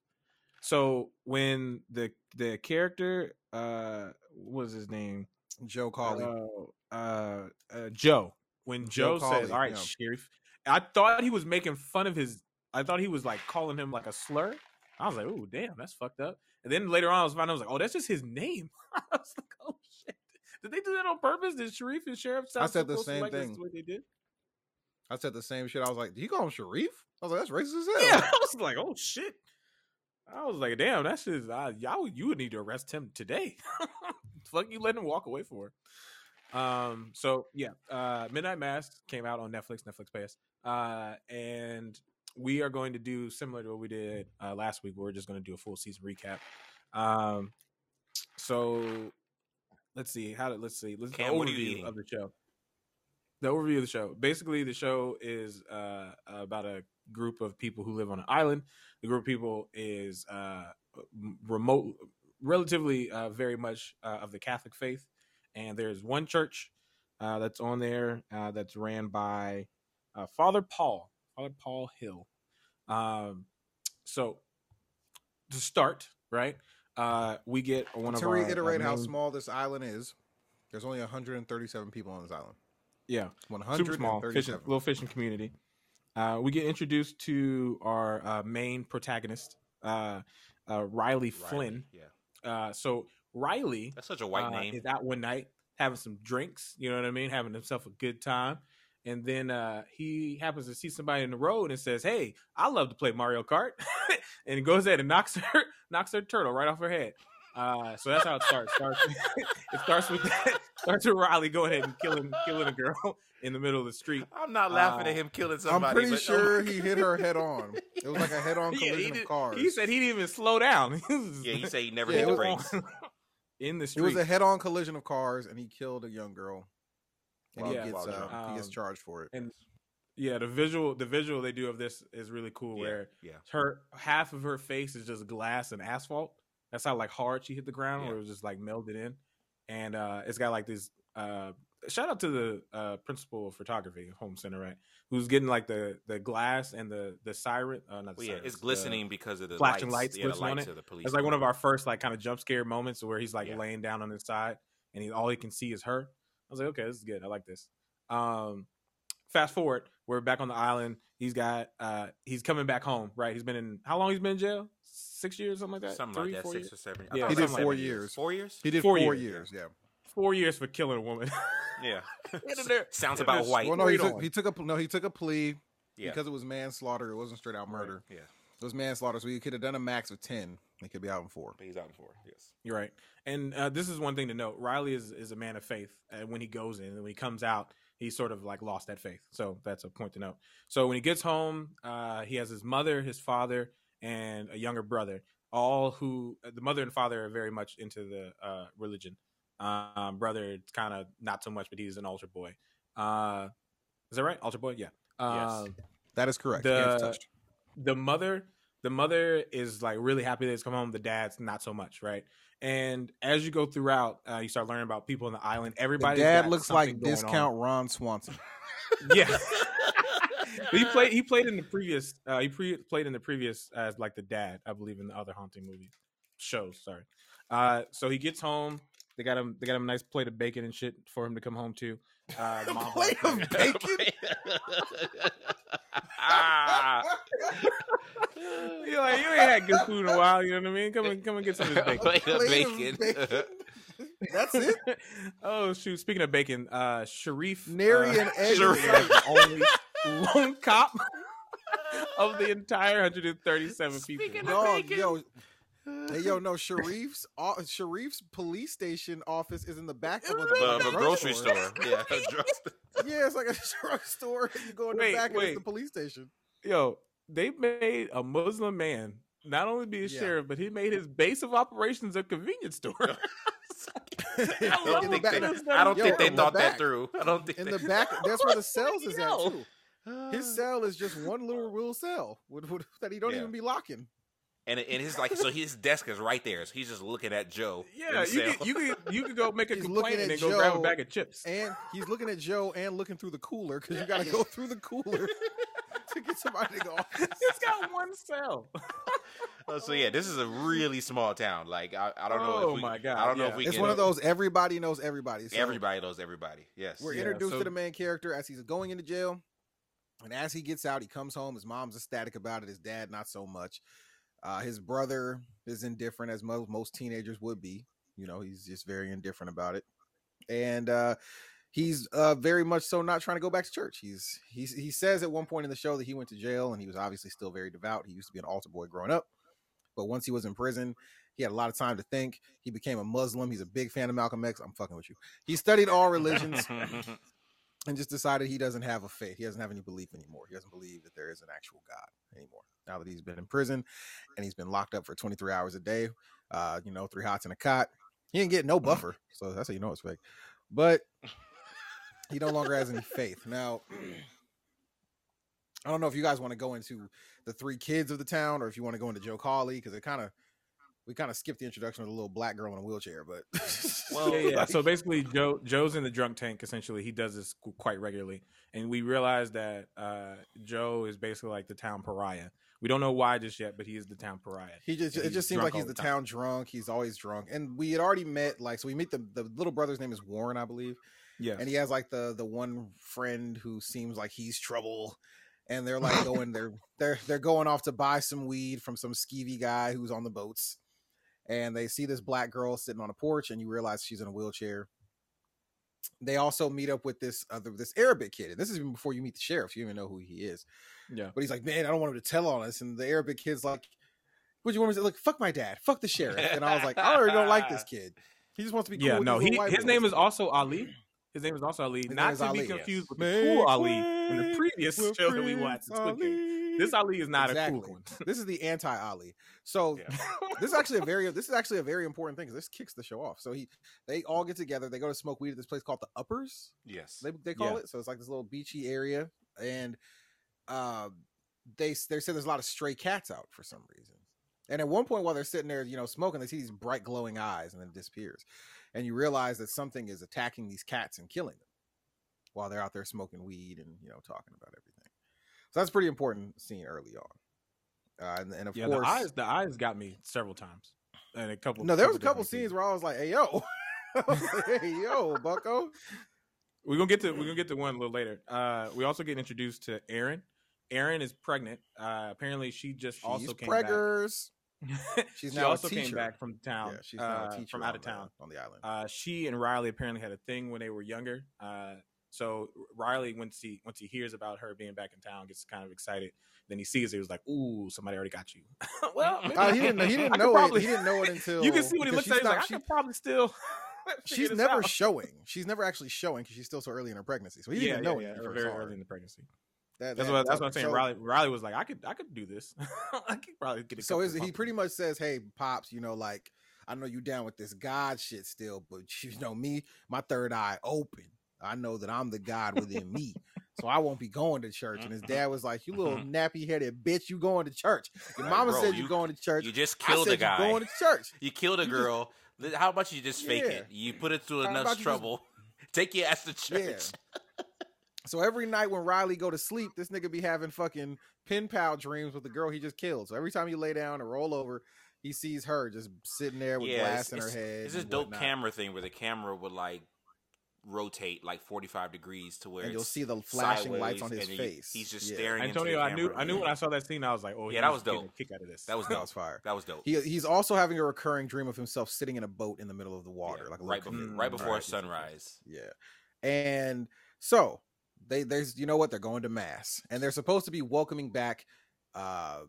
Speaker 1: So when the the character, uh, what was his name?
Speaker 3: Joe Collie.
Speaker 1: Uh, uh, uh, Joe. When Joe,
Speaker 3: Joe
Speaker 1: says,
Speaker 3: Collie,
Speaker 1: "All right,
Speaker 3: yeah.
Speaker 1: sheriff," I thought he was making fun of his. I thought he was like calling him like a slur. I was like, "Oh, damn, that's fucked up." And then later on, I was finding, I was like, "Oh, that's just his name." I was like, "Oh shit." Did they do that on purpose? Did Sharif and Sheriff sound
Speaker 3: said the same
Speaker 1: like
Speaker 3: thing.
Speaker 1: the they did?
Speaker 3: I said the same shit. I was like, "Do you call him Sharif?" I was like, "That's racist as hell."
Speaker 1: Yeah, I was like, "Oh shit." I was like, "Damn, that's just uh, y'all. You would need to arrest him today. Fuck, you let him walk away for." Um. So yeah, uh, Midnight Mass came out on Netflix. Netflix Pass. Uh, and we are going to do similar to what we did uh, last week. We're just going to do a full season recap. Um. So let's see how. to Let's see. Let's
Speaker 2: Cam,
Speaker 1: the
Speaker 2: what are you
Speaker 1: overview of the show. The overview of the show. Basically, the show is uh, about a group of people who live on an island. The group of people is uh, remote, relatively uh, very much uh, of the Catholic faith, and there's one church uh, that's on there uh, that's ran by uh, Father Paul, Father Paul Hill. Um, so to start, right, uh, we get one
Speaker 3: to
Speaker 1: of our uh,
Speaker 3: reiterate how
Speaker 1: main-
Speaker 3: small this island is, there's only 137 people on this island.
Speaker 1: Yeah,
Speaker 3: 137.
Speaker 1: super small fishing, little fishing community. Uh, we get introduced to our uh, main protagonist, uh, uh, Riley Flynn.
Speaker 2: Yeah.
Speaker 1: Uh, so Riley
Speaker 2: That's such a white
Speaker 1: uh,
Speaker 2: name.
Speaker 1: is out one night having some drinks. You know what I mean? Having himself a good time. And then uh, he happens to see somebody in the road and says, "Hey, I love to play Mario Kart," and he goes ahead and knocks her knocks her turtle right off her head. Uh, so that's how it starts. starts it starts with that. Starts with Riley going ahead and killing killing a girl in the middle of the street.
Speaker 2: I'm not laughing
Speaker 1: uh,
Speaker 2: at him killing somebody.
Speaker 3: I'm pretty
Speaker 2: but-
Speaker 3: sure he hit her head on. It was like a head on
Speaker 1: Yeah,
Speaker 3: collision
Speaker 1: he,
Speaker 3: of cars.
Speaker 1: he said he didn't even slow down. He
Speaker 2: Yeah, he said he never
Speaker 3: Yeah,
Speaker 2: hit the brakes.
Speaker 1: in the street, it
Speaker 3: was a head on collision of cars, and he killed a young girl. And he
Speaker 1: Yeah.
Speaker 3: gets uh,
Speaker 1: Um,
Speaker 3: he gets charged for it.
Speaker 1: and Yeah, the visual the visual they do of this is really cool.
Speaker 2: Yeah,
Speaker 1: Where
Speaker 2: yeah.
Speaker 1: her half of her face is just glass and asphalt. That's how like hard she hit the ground,
Speaker 2: Yeah.
Speaker 1: where it was just like melded in. And uh it's got like this. uh Shout out to the uh principal of photography, Home Center, right? Who's getting like the the glass and the the siren. Uh, not the
Speaker 2: Well, yeah,
Speaker 1: sirens,
Speaker 2: it's glistening because of the
Speaker 1: flashing
Speaker 2: lights.
Speaker 1: lights
Speaker 2: yeah, the
Speaker 1: glistening on
Speaker 2: lights
Speaker 1: it.
Speaker 2: of the police.
Speaker 1: It's like one of our first like kind of jump scare moments where he's like
Speaker 2: Yeah.
Speaker 1: laying down on his side and he all he can see is her. I was like, okay, this is good. I like this. Um, fast forward, we're back on the island. He's got uh he's coming back home, right? He's been in how long he's been in jail? Six years, something like that.
Speaker 2: something
Speaker 1: Three,
Speaker 2: like that,
Speaker 1: four
Speaker 2: six
Speaker 1: years?
Speaker 2: or seven.
Speaker 1: Yeah, He did
Speaker 2: was
Speaker 1: four
Speaker 2: seven
Speaker 3: years.
Speaker 2: Four years.
Speaker 3: He did
Speaker 1: Four
Speaker 3: four,
Speaker 1: years.
Speaker 3: years. Yeah.
Speaker 1: Four years for killing a woman.
Speaker 2: Yeah, sounds about
Speaker 1: there.
Speaker 2: white.
Speaker 3: Well, no, he took, he took a no, he took a plea
Speaker 2: yeah,
Speaker 3: because it was manslaughter. It wasn't straight out murder.
Speaker 2: yeah,
Speaker 3: It was manslaughter, so he could have done a max of ten. He could be out in four.
Speaker 2: but he's out in four. Yes.
Speaker 1: You're right. And uh, this is one thing to note. Riley is, is a man of faith. And when he goes in and when he comes out, he's sort of like lost that faith. So that's a point to note. So when he gets home, uh, he has his mother, his father, and a younger brother, all who uh, the mother and father are very much into the uh, religion. Um, brother, kind of not so much, but he's an altar boy. Uh, is that right? Altar boy? Yeah.
Speaker 2: Yes.
Speaker 1: Um,
Speaker 3: That is correct.
Speaker 1: The- the mother the mother is like really happy that it's come home the dad's not so much right and as you go throughout uh, you start learning about people on the island
Speaker 3: The
Speaker 1: everybody
Speaker 3: dad looks like discount Ron Swanson.
Speaker 1: yeah. But he played he played in the previous uh he pre- played in the previous as like the dad i believe in the other haunting movie shows sorry. Uh so he gets home. They got him they got him a nice plate of bacon and shit for him to come home to. Uh the mom
Speaker 3: plate of bacon.
Speaker 2: ah,
Speaker 1: you're like you ain't had good food in a while you know what i mean come and come and get some of this bacon
Speaker 2: Plate of bacon.
Speaker 3: bacon. That's it.
Speaker 1: oh shoot! Speaking of bacon, uh, Sharif
Speaker 3: Nary
Speaker 1: uh,
Speaker 3: an egg
Speaker 1: Sharif is the only lone cop of the entire 137 people.
Speaker 3: Dog, yo, hey, yo, no, Sharif's uh, Sharif's police station office is in the back of a,
Speaker 2: Of a grocery store. Yeah.
Speaker 3: Yeah, it's like a drugstore. You go in the
Speaker 1: Wait,
Speaker 3: back and it's the police station.
Speaker 1: Yo, they made a Muslim man not only be a
Speaker 3: Yeah.
Speaker 1: sheriff, but he made his base of operations a convenience store.
Speaker 2: I don't
Speaker 3: the
Speaker 2: think
Speaker 3: back-
Speaker 2: they, I don't
Speaker 3: Yo,
Speaker 2: think they
Speaker 3: in the
Speaker 2: thought that through. I don't think
Speaker 3: In
Speaker 2: they-
Speaker 3: the back, that's where the cells is at
Speaker 2: Yo.
Speaker 3: too. His cell is just one little real cell that he don't
Speaker 2: Yeah.
Speaker 3: even be locking.
Speaker 2: And and his like so his desk is right there. So he's just looking at Joe.
Speaker 1: yeah, you
Speaker 2: cell.
Speaker 1: could, you could you could go make a
Speaker 3: He's
Speaker 1: complaint and then
Speaker 3: at
Speaker 1: go grab a bag of chips.
Speaker 3: And he's looking at Joe and looking through the cooler because you got to go through the cooler to get somebody to go.
Speaker 1: He's got one cell.
Speaker 2: Oh, so yeah, this is a really small town. Like I, I don't know.
Speaker 1: Oh
Speaker 2: if we,
Speaker 1: my God,
Speaker 2: I don't know
Speaker 1: yeah.
Speaker 2: if we
Speaker 3: It's
Speaker 2: can.
Speaker 3: one of those everybody knows everybody. So
Speaker 2: everybody knows everybody. Yes.
Speaker 3: We're
Speaker 1: Yeah,
Speaker 3: introduced
Speaker 1: so-
Speaker 3: to the main character as he's going into jail. And as he gets out, he comes home. His mom's ecstatic about it. His dad, not so much. Uh, his brother is indifferent, as most most teenagers would be. You know, he's just very indifferent about it. And uh, he's uh, very much so not trying to go back to church. He's he's he says at one point in the show that he went to jail and he was obviously still very devout. He used to be an altar boy growing up, but once he was in prison, he had a lot of time to think. He became a Muslim. He's a big fan of Malcolm X. I'm fucking with you. He studied all religions and just decided he doesn't have a faith. He doesn't have any belief anymore. He doesn't believe that there is an actual God anymore. Now that he's been in prison and he's been locked up for 23 hours a day, uh, you know, three hots in a cot. He didn't get no buffer, so that's how you know it's fake. But he no longer has any faith. Now, I don't know if you guys want to go into the three kids of the town or if you want to go into Joe Collie because it kind of we kind of skipped the introduction of the little black girl in a wheelchair, but
Speaker 1: yeah, yeah. So basically, Joe Joe's in the drunk tank. Essentially, he does this quite regularly, and we realize that uh, Joe is basically like the town pariah. We don't know why just yet, but he is the town pariah.
Speaker 3: He just it just seems like he's the
Speaker 1: the
Speaker 3: town drunk. He's always drunk. And we had already met like so we meet the the little brother's name is Warren, I believe.
Speaker 1: Yeah,
Speaker 3: And he has like the the one friend who seems like he's trouble. And they're like going they're they're they're going off to buy some weed from some skeevy guy who's on the boats. And they see this black girl sitting on a porch and you realize she's in a wheelchair. They also meet up with this other this Arabic kid. And this is even before you meet the sheriff. You even know who he is.
Speaker 1: yeah.
Speaker 3: But he's like, man, I don't want him to tell on us. And the Arabic kid's like, what do you want me to say? Like, fuck my dad, fuck the sheriff. And I was like, I already don't like this kid. He just wants to be cool.
Speaker 1: yeah, no, he his
Speaker 3: boys.
Speaker 1: name is also Ali. His name is also Ali.
Speaker 3: name
Speaker 1: Not
Speaker 3: is
Speaker 1: to
Speaker 3: Ali,
Speaker 1: be
Speaker 3: yes.
Speaker 1: confused with the cool Ali in the previous show that we watched.
Speaker 3: Prince
Speaker 1: Squid Game.
Speaker 3: Ali.
Speaker 1: this Ali is not
Speaker 3: Exactly.
Speaker 1: a cool one.
Speaker 3: This is the anti Ali. So
Speaker 2: Yeah.
Speaker 3: this is actually a very this is actually a very important thing because this kicks the show off. So he they all get together. They go to smoke weed at this place called the Uppers.
Speaker 2: Yes.
Speaker 3: They they call
Speaker 1: Yeah.
Speaker 3: it. So it's like this little beachy area, and uh, they they say there's a lot of stray cats out for some reason. And at one point, while they're sitting there, you know, smoking, they see these bright glowing eyes, and then it disappears. And you realize that something is attacking these cats and killing them while they're out there smoking weed and you know talking about everything. So that's pretty important scene early on. Uh, and, and of
Speaker 1: Yeah,
Speaker 3: course,
Speaker 1: the eyes the eyes got me several times, and a couple.
Speaker 3: no, there was a couple scenes
Speaker 1: things.
Speaker 3: where I was like, "Hey, yo." Like, hey yo, Bucko!
Speaker 1: We're gonna get to we're gonna get to one a little later. Uh, we also get introduced to Erin. Erin is pregnant. Uh, apparently, she just
Speaker 3: She's
Speaker 1: also came
Speaker 3: preggers.
Speaker 1: back.
Speaker 3: She's
Speaker 1: she
Speaker 3: now
Speaker 1: also came back from town.
Speaker 3: Yeah, she's now
Speaker 1: uh,
Speaker 3: a teacher
Speaker 1: from out of
Speaker 3: the-
Speaker 1: town.
Speaker 3: on the island.
Speaker 1: Uh, she and Riley apparently had a thing when they were younger. So Riley, once he once he hears about her being back in town, gets kind of excited. Then he sees it. He was like, "Ooh, somebody already got you." well, maybe-
Speaker 3: Uh, he didn't. He didn't know
Speaker 1: probably-
Speaker 3: it. He didn't know it until
Speaker 1: you can see when he looks at it.
Speaker 3: she's
Speaker 1: He's like,
Speaker 3: not-
Speaker 1: "I could probably still."
Speaker 3: she's
Speaker 1: this
Speaker 3: never
Speaker 1: out."
Speaker 3: showing. She's never actually showing because she's still so early in her pregnancy. So he
Speaker 1: yeah,
Speaker 3: didn't
Speaker 1: yeah,
Speaker 3: know it
Speaker 1: yeah,
Speaker 3: when
Speaker 1: very
Speaker 3: saw her.
Speaker 1: early in the pregnancy.
Speaker 3: That-
Speaker 1: That's
Speaker 3: that-
Speaker 1: what that's what I'm saying.
Speaker 3: so-
Speaker 1: Riley Riley was like, I could I could do this. I could probably get a
Speaker 3: So
Speaker 1: couple
Speaker 3: is he pretty much says, "Hey, pops, you know, like I know you down with this God shit still, but you know me, my third eye open. I know that I'm the God within me, so I won't be going to church." And his mm-hmm. dad was like, "You little mm-hmm. nappy headed bitch, you going to church? Your mama
Speaker 2: bro,
Speaker 3: said you
Speaker 2: you-
Speaker 3: going to church.
Speaker 2: You just killed a guy.
Speaker 3: you going to church."
Speaker 2: You killed a
Speaker 3: You just-
Speaker 2: girl. How about you just fake
Speaker 3: Yeah.
Speaker 2: it? You put it through
Speaker 3: How
Speaker 2: enough
Speaker 3: you just-
Speaker 2: trouble. Take your ass to church.
Speaker 3: So every night when Riley go to sleep, this nigga be having fucking pen pal dreams with the girl he just killed. So every time he lay down or roll over, he sees her just sitting there with
Speaker 2: Yeah,
Speaker 3: glass in her head.
Speaker 2: It's this dope camera thing where the camera would like rotate like 45 degrees to where
Speaker 3: And you'll see the flashing lights on his
Speaker 2: and he-
Speaker 3: face.
Speaker 2: he's just
Speaker 3: Yeah.
Speaker 2: staring. into the
Speaker 1: Antonio, I knew. I knew when I saw that scene, I was like, oh
Speaker 2: Yeah, that was
Speaker 1: getting
Speaker 2: dope.
Speaker 1: a kick out of this.
Speaker 2: That was dope.
Speaker 3: That was fire.
Speaker 2: That was dope.
Speaker 3: He, he's also having a recurring dream of himself sitting in a boat in the middle of the water,
Speaker 2: Yeah,
Speaker 3: like a
Speaker 2: right
Speaker 3: little
Speaker 2: before,
Speaker 3: canoe.
Speaker 2: right before
Speaker 3: Right.
Speaker 2: sunrise.
Speaker 3: Yeah, and so they there's you know what they're going to mass, and they're supposed to be welcoming back uh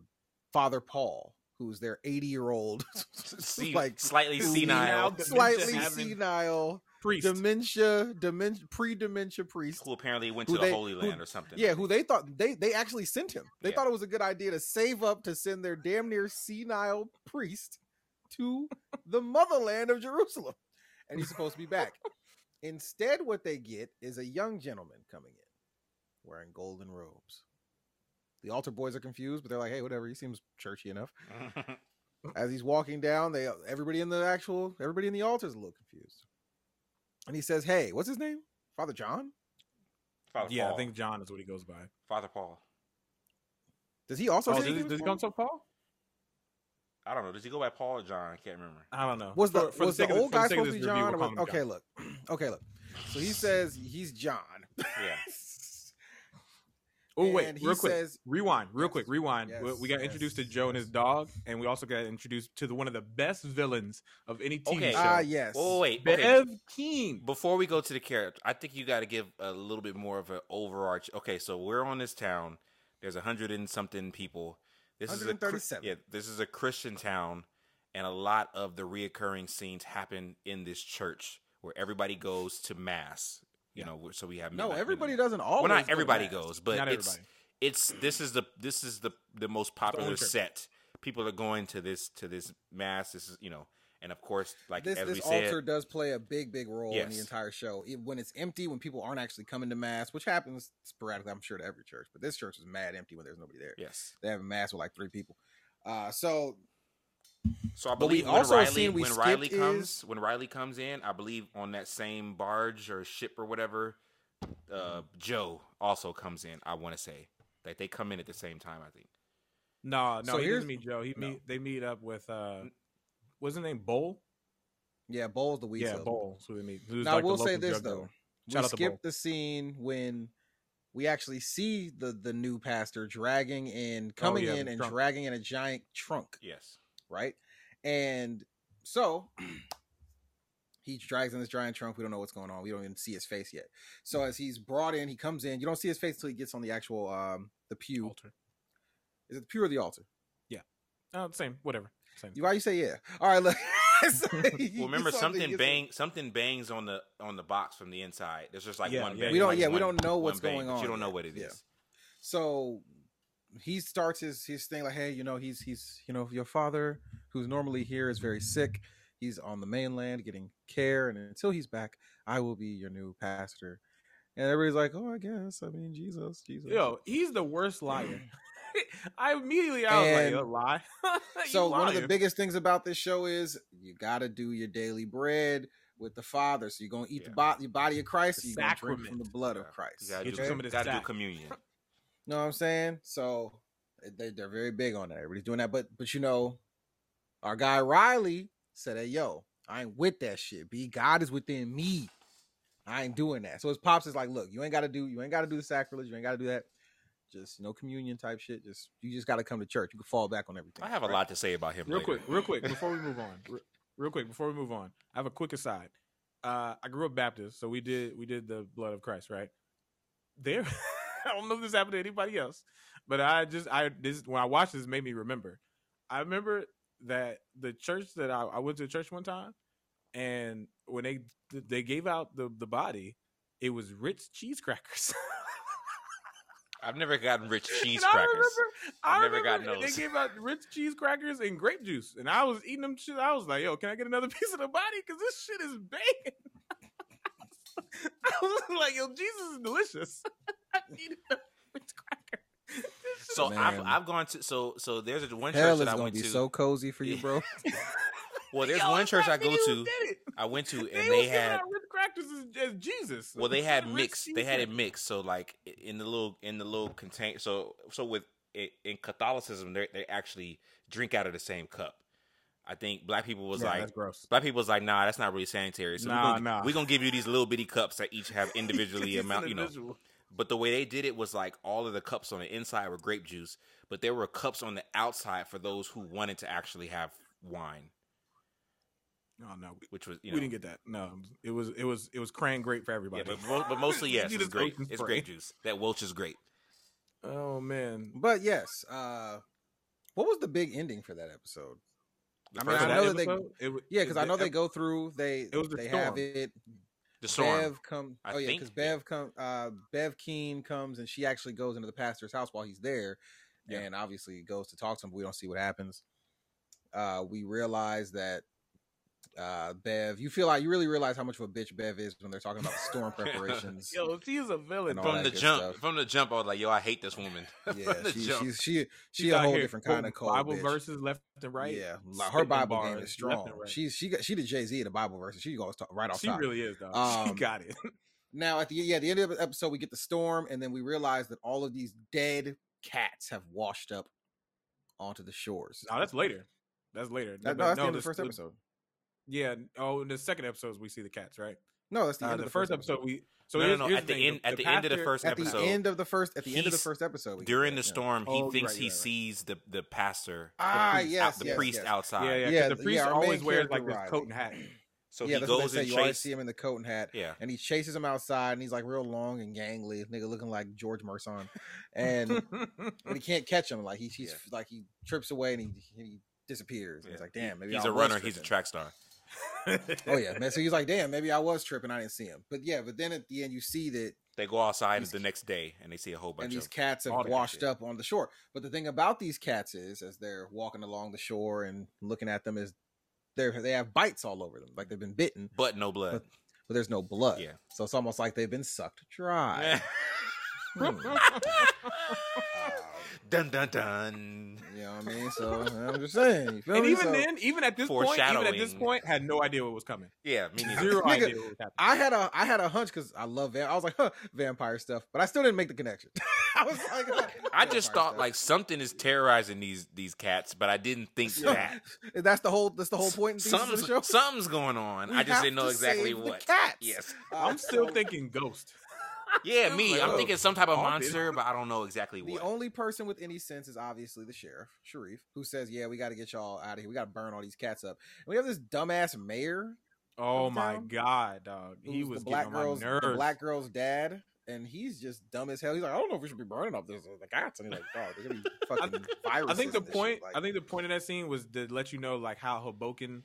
Speaker 3: Father Paul, who's their 80 year old, like
Speaker 2: slightly
Speaker 1: senile,
Speaker 2: senile,
Speaker 1: dementia
Speaker 3: slightly
Speaker 1: having
Speaker 3: senile,
Speaker 1: priest.
Speaker 3: dementia, dementia, pre dementia priest.
Speaker 2: who apparently went
Speaker 3: Who
Speaker 2: to the
Speaker 3: they-
Speaker 2: Holy
Speaker 3: who-
Speaker 2: Land or something.
Speaker 3: Yeah, who they thought they they actually sent him. They
Speaker 2: Yeah.
Speaker 3: thought it was a good idea to save up to send their damn near senile priest to the motherland of Jerusalem, and he's supposed to be back. Instead, what they get is a young gentleman coming in wearing golden robes. The altar boys are confused, but they're like, "Hey, whatever. He seems churchy enough." As he's walking down, they everybody in the actual everybody in the altar is a little confused, and he says, "Hey, what's his name? Father John?
Speaker 2: Father
Speaker 1: yeah,
Speaker 2: Paul.
Speaker 1: I think John is what he goes by.
Speaker 2: Father Paul.
Speaker 3: Does he also
Speaker 1: oh,
Speaker 3: say
Speaker 1: does, he-
Speaker 3: name is
Speaker 1: does he
Speaker 3: Paul?
Speaker 1: come to Paul?
Speaker 2: I don't know. Does he go by Paul or John? I can't remember.
Speaker 1: I don't know.
Speaker 3: Was the
Speaker 1: For- for
Speaker 3: was the
Speaker 1: sake of
Speaker 3: old
Speaker 1: for
Speaker 3: guy supposed to be
Speaker 1: this review,
Speaker 3: John?
Speaker 1: we'll
Speaker 3: Or
Speaker 1: call
Speaker 3: okay,
Speaker 1: John.
Speaker 3: look, okay, look. So he says he's John.
Speaker 2: Yeah.
Speaker 1: Oh wait,
Speaker 3: And he
Speaker 1: real quick.
Speaker 3: says-
Speaker 1: rewind, real
Speaker 3: Yes,
Speaker 1: quick, rewind. We-
Speaker 3: yes,
Speaker 1: we got
Speaker 3: yes,
Speaker 1: introduced to Joe and his dog, and we also got introduced to the one of the best villains of any TV
Speaker 2: Okay.
Speaker 1: show.
Speaker 3: Ah, yes.
Speaker 2: Oh wait.
Speaker 1: Bev
Speaker 2: Okay.
Speaker 1: Keen.
Speaker 2: Before we go to the character, I think you got to give a little bit more of an overarch. Okay, so we're on this town. There's a hundred and something people. This is a Chri-
Speaker 3: 137.
Speaker 2: yeah. This is a Christian town, and a lot of the reoccurring scenes happen in this church where everybody goes to mass. You know, so we have
Speaker 3: No,
Speaker 2: midnight-
Speaker 3: everybody
Speaker 2: midnight.
Speaker 3: doesn't always.
Speaker 2: Well, not everybody
Speaker 3: mass.
Speaker 2: goes, but
Speaker 1: Not
Speaker 2: it's
Speaker 1: everybody.
Speaker 2: it's this is the this is the the most popular
Speaker 1: church.
Speaker 2: set. People are going to this to this mass. This is you know, and of course, like
Speaker 3: This
Speaker 2: as
Speaker 3: this
Speaker 2: we said,
Speaker 3: altar does play a big, big role in the entire show. It- when it's empty, when people aren't actually coming to mass, which happens sporadically, I'm sure to every church, but this church is mad empty when there's nobody there.
Speaker 2: yes.
Speaker 3: They have a mass with like three people. Uh, so
Speaker 2: So I believe when
Speaker 3: also
Speaker 2: Riley
Speaker 3: we
Speaker 2: when Riley comes
Speaker 3: is-
Speaker 2: when Riley comes in, I believe on that same barge or ship or whatever, uh, Joe also comes in. I want to say like they come in at the same time. I think.
Speaker 1: No, no,
Speaker 3: So
Speaker 1: he
Speaker 3: here's-
Speaker 1: doesn't meet Joe. He
Speaker 3: no.
Speaker 1: meet they meet up with uh, what's his name? Bowl.
Speaker 3: yeah, Bowl's the weed
Speaker 1: Yeah,
Speaker 3: salesman.
Speaker 1: Bowl. So we meet. Who's
Speaker 3: Now
Speaker 1: like the
Speaker 3: we'll say this though:
Speaker 1: dealer.
Speaker 3: we
Speaker 1: Shout out to Bo.
Speaker 3: skipped the scene when we actually see the the new pastor dragging in, coming
Speaker 1: yeah,
Speaker 3: in, and
Speaker 1: trunk.
Speaker 3: dragging in a giant trunk.
Speaker 2: Yes.
Speaker 3: Right? And so he drags in this giant trunk. We don't know what's going on. We don't even see his face yet. So as he's brought in, he comes in. You don't see his face until he gets on the actual um the pew.
Speaker 1: Altar.
Speaker 3: Is it the pew or the altar? Yeah.
Speaker 1: Oh, same. Whatever. Same.
Speaker 3: Why you say yeah? All right, look. So
Speaker 2: Well, remember
Speaker 3: gets
Speaker 2: something
Speaker 3: gets
Speaker 2: bang something bangs on the on the box from the inside. There's just like
Speaker 1: Yeah,
Speaker 2: one.
Speaker 1: yeah.
Speaker 2: bang,
Speaker 3: We don't-
Speaker 2: like
Speaker 3: yeah, we don't know
Speaker 2: one
Speaker 3: what's
Speaker 2: bang,
Speaker 3: going
Speaker 2: but
Speaker 3: on
Speaker 2: You don't know what it is.
Speaker 3: Yeah. So he starts his his thing like, hey, you know, he's he's you know your father who's normally here is very sick. He's on the mainland getting care, and until he's back, I will be your new pastor. And everybody's like, oh, I guess. I mean, Jesus, Jesus.
Speaker 1: Yo, he's the worst liar. I immediately I was
Speaker 3: And
Speaker 1: like, a lie. You
Speaker 3: so one of the biggest things about this show is you got to do your daily bread with the Father. So you're gonna eat the
Speaker 2: Yeah.
Speaker 3: body, body of Christ.
Speaker 1: The
Speaker 3: You're gonna drink from the blood of Christ.
Speaker 2: You gotta,
Speaker 1: Get
Speaker 2: do,
Speaker 1: you some of this
Speaker 2: gotta do communion.
Speaker 3: Know what I'm saying? So they, they're very big on that. Everybody's doing that. But but you know, our guy Riley said, "Hey yo, I ain't with that shit. B God is within me. I ain't doing that." So his pops is like, "Look, you ain't got to do you ain't got to do the sacrilege. You ain't got to do that. Just no communion type shit. Just you just got to come to church. You can fall back on everything."
Speaker 2: I have a
Speaker 3: right?
Speaker 2: lot to say about him.
Speaker 1: real
Speaker 2: later.
Speaker 1: quick, real quick before we move on. Re- Real quick before we move on, I have a quick aside. Uh, I grew up Baptist, so we did we did the blood of Christ, right? There, I don't know if this happened to anybody else, but I just I this when I watched this it made me remember. I remember that the church that I, I went to church one time, and when they they gave out the the body, it was Ritz cheese crackers.
Speaker 2: I've never gotten Ritz cheese
Speaker 1: And I
Speaker 2: crackers.
Speaker 1: remember, I
Speaker 2: I've never
Speaker 1: remember
Speaker 2: gotten those.
Speaker 1: They gave out Ritz cheese crackers and grape juice, and I was eating them shit. I was like, "Yo, can I get another piece of the body? Because this shit is banging." I was like, "Yo, Jesus is delicious." I need a Ritz cracker.
Speaker 2: So
Speaker 1: is-
Speaker 2: I've I've gone to so so there's a one
Speaker 3: Hell
Speaker 2: church that I
Speaker 3: gonna
Speaker 2: went
Speaker 3: be
Speaker 2: to.
Speaker 3: so cozy for you, bro.
Speaker 2: well, there's
Speaker 1: Yo,
Speaker 2: one church I go to. I went to and
Speaker 1: was
Speaker 2: they had
Speaker 1: out Ritz crackers as, as Jesus.
Speaker 2: well they had mixed they had it mixed so like in the little in the little contain so so with in Catholicism they they actually drink out of the same cup. I think black people was
Speaker 1: Yeah,
Speaker 2: like
Speaker 1: that's gross.
Speaker 2: black people was like nah that's not really sanitary. So
Speaker 1: Nah,
Speaker 2: we're gonna,
Speaker 1: nah.
Speaker 2: we gonna give you these little bitty cups that each have individually
Speaker 1: It's
Speaker 2: amount you know. But the way they did it was like all of the cups on the inside were grape juice, but there were cups on the outside for those who wanted to actually have wine,
Speaker 1: Oh no,
Speaker 2: which was you know
Speaker 1: we didn't get that. No, it was it was it was crayon grape for
Speaker 2: yeah,
Speaker 1: everybody.
Speaker 2: but, mo- but mostly yes, it's grape. It's grape juice. That Welch is great.
Speaker 1: Oh man,
Speaker 3: But yes, uh what was the big ending for that episode? I mean, I know that they-
Speaker 1: it
Speaker 3: Yeah, because I know they
Speaker 1: ep-
Speaker 3: go through. They
Speaker 1: It was the
Speaker 3: they have it.
Speaker 2: the storm.
Speaker 3: Bev come.
Speaker 2: I
Speaker 3: oh yeah, because. Bev come. Uh, Bev Keane comes and she actually goes into the pastor's house while he's there,
Speaker 1: Yeah.
Speaker 3: and obviously goes to talk to him. But we don't see what happens. Uh, we realize that uh, Bev. You feel like you really realize how much of a bitch Bev is when they're talking about the storm preparations.
Speaker 1: Yo, she's a villain.
Speaker 2: From the jump,
Speaker 3: stuff.
Speaker 2: from the jump, I was like, "Yo, I hate this woman."
Speaker 3: yeah,
Speaker 2: from
Speaker 3: she, she's she she
Speaker 1: She's
Speaker 3: a whole different kind of
Speaker 1: quoting
Speaker 3: cold
Speaker 1: Bible
Speaker 3: bitch.
Speaker 1: verses left and right.
Speaker 3: Yeah, like, her Bible
Speaker 1: bars
Speaker 3: game is strong.
Speaker 1: and right.
Speaker 3: She's she got she the Jay Z of the Bible verses. She goes to, right off
Speaker 1: she
Speaker 3: top.
Speaker 1: really is, though.
Speaker 3: Um,
Speaker 1: she got it.
Speaker 3: Now at the yeah the end of the episode we get the storm and then we realize that all of these dead cats have washed up onto the shores.
Speaker 1: no, that's later. That's later.
Speaker 3: That- no, that's the end of the
Speaker 1: this-
Speaker 3: first episode.
Speaker 1: Yeah. Oh, in the second episode we see the cats, right?
Speaker 3: No, that's the
Speaker 1: Uh,
Speaker 3: end
Speaker 1: the,
Speaker 3: of the
Speaker 1: first episode, we. So
Speaker 2: no, no, no. At the
Speaker 1: thing,
Speaker 2: end, at the, end of the
Speaker 1: pastor-
Speaker 2: first
Speaker 3: At the
Speaker 2: episode,
Speaker 3: end of the first at the end of the first episode
Speaker 2: during
Speaker 3: that,
Speaker 2: the
Speaker 3: yeah.
Speaker 2: storm, he
Speaker 1: Oh,
Speaker 2: thinks
Speaker 1: right,
Speaker 2: he
Speaker 1: right, right.
Speaker 2: sees the the pastor,
Speaker 3: Ah,
Speaker 2: the, priest,
Speaker 3: yes,
Speaker 2: out- the
Speaker 3: yes,
Speaker 2: priest
Speaker 3: yes.
Speaker 2: outside.
Speaker 1: Yeah, yeah. 'cause
Speaker 3: Yeah,
Speaker 1: the
Speaker 3: the-
Speaker 1: priest
Speaker 3: yeah,
Speaker 1: always wears like this coat and hat.
Speaker 2: So
Speaker 3: yeah,
Speaker 2: he
Speaker 3: that's what
Speaker 2: goes
Speaker 3: they say.
Speaker 2: and
Speaker 3: You always
Speaker 2: chases.
Speaker 3: see him in the coat and hat,
Speaker 2: Yeah,
Speaker 3: and he chases him outside, and he's like real long and gangly, nigga looking like George Merson, and and he can't catch him. Like he, he's
Speaker 2: Yeah.
Speaker 3: like he trips away and he he disappears. And He's like, damn, maybe
Speaker 2: he's
Speaker 3: I
Speaker 2: a
Speaker 3: was
Speaker 2: runner. He's a track star.
Speaker 3: Oh yeah, man. So he's like, damn, maybe I was tripping. I didn't see him. But yeah, but then at the end you see that
Speaker 2: They go outside the next day and they see a whole
Speaker 3: and
Speaker 2: bunch
Speaker 3: these
Speaker 2: of.
Speaker 3: cats have washed up on the shore. But the thing about these cats is, as they're walking along the shore and looking at them, is they they have bites all over them, like they've been bitten,
Speaker 2: But no blood.
Speaker 3: but there's no blood.
Speaker 2: Yeah.
Speaker 3: So it's almost like they've been sucked dry. Hmm.
Speaker 2: dun dun dun.
Speaker 3: You know what I mean? So I'm just saying. You feel
Speaker 1: and
Speaker 3: me?
Speaker 1: even
Speaker 3: So,
Speaker 1: then, even at this point, even at this point, had no idea what was coming.
Speaker 2: Yeah, me neither.
Speaker 1: Zero
Speaker 3: Nigga,
Speaker 1: idea what was happening.
Speaker 3: I had a I had a hunch because I love van- I was like huh, vampire stuff, but I still didn't make the connection. I was like, huh,
Speaker 2: I just thought
Speaker 3: stuff.
Speaker 2: like something is terrorizing these these cats, but I didn't think that.
Speaker 3: that's the whole that's the whole point. And thesis of the
Speaker 2: Something's,
Speaker 3: show.
Speaker 2: something's going on.
Speaker 3: We
Speaker 2: I just didn't know exactly what.
Speaker 3: cats.
Speaker 2: Yes.
Speaker 1: I'm still thinking ghost.
Speaker 2: Yeah, me. I'm
Speaker 1: Like,
Speaker 2: thinking some type of
Speaker 1: haunted.
Speaker 2: monster, but I don't know exactly what.
Speaker 3: The only person with any sense is obviously the sheriff, Sharif, who says, "Yeah, we got to get y'all out of here. We got to burn all these cats up." And we have this dumbass mayor,
Speaker 1: Oh my
Speaker 3: town?
Speaker 1: god, dog. He was
Speaker 3: the black
Speaker 1: getting on
Speaker 3: girl's
Speaker 1: my
Speaker 3: the black girl's dad, and he's just dumb as hell. He's like, "I don't know if we should be burning up this uh, the cats." And he's like, "Dog, there's gonna be fucking viruses."
Speaker 1: I think the point.
Speaker 3: Like,
Speaker 1: I think the point of that scene was to let you know like how Hoboken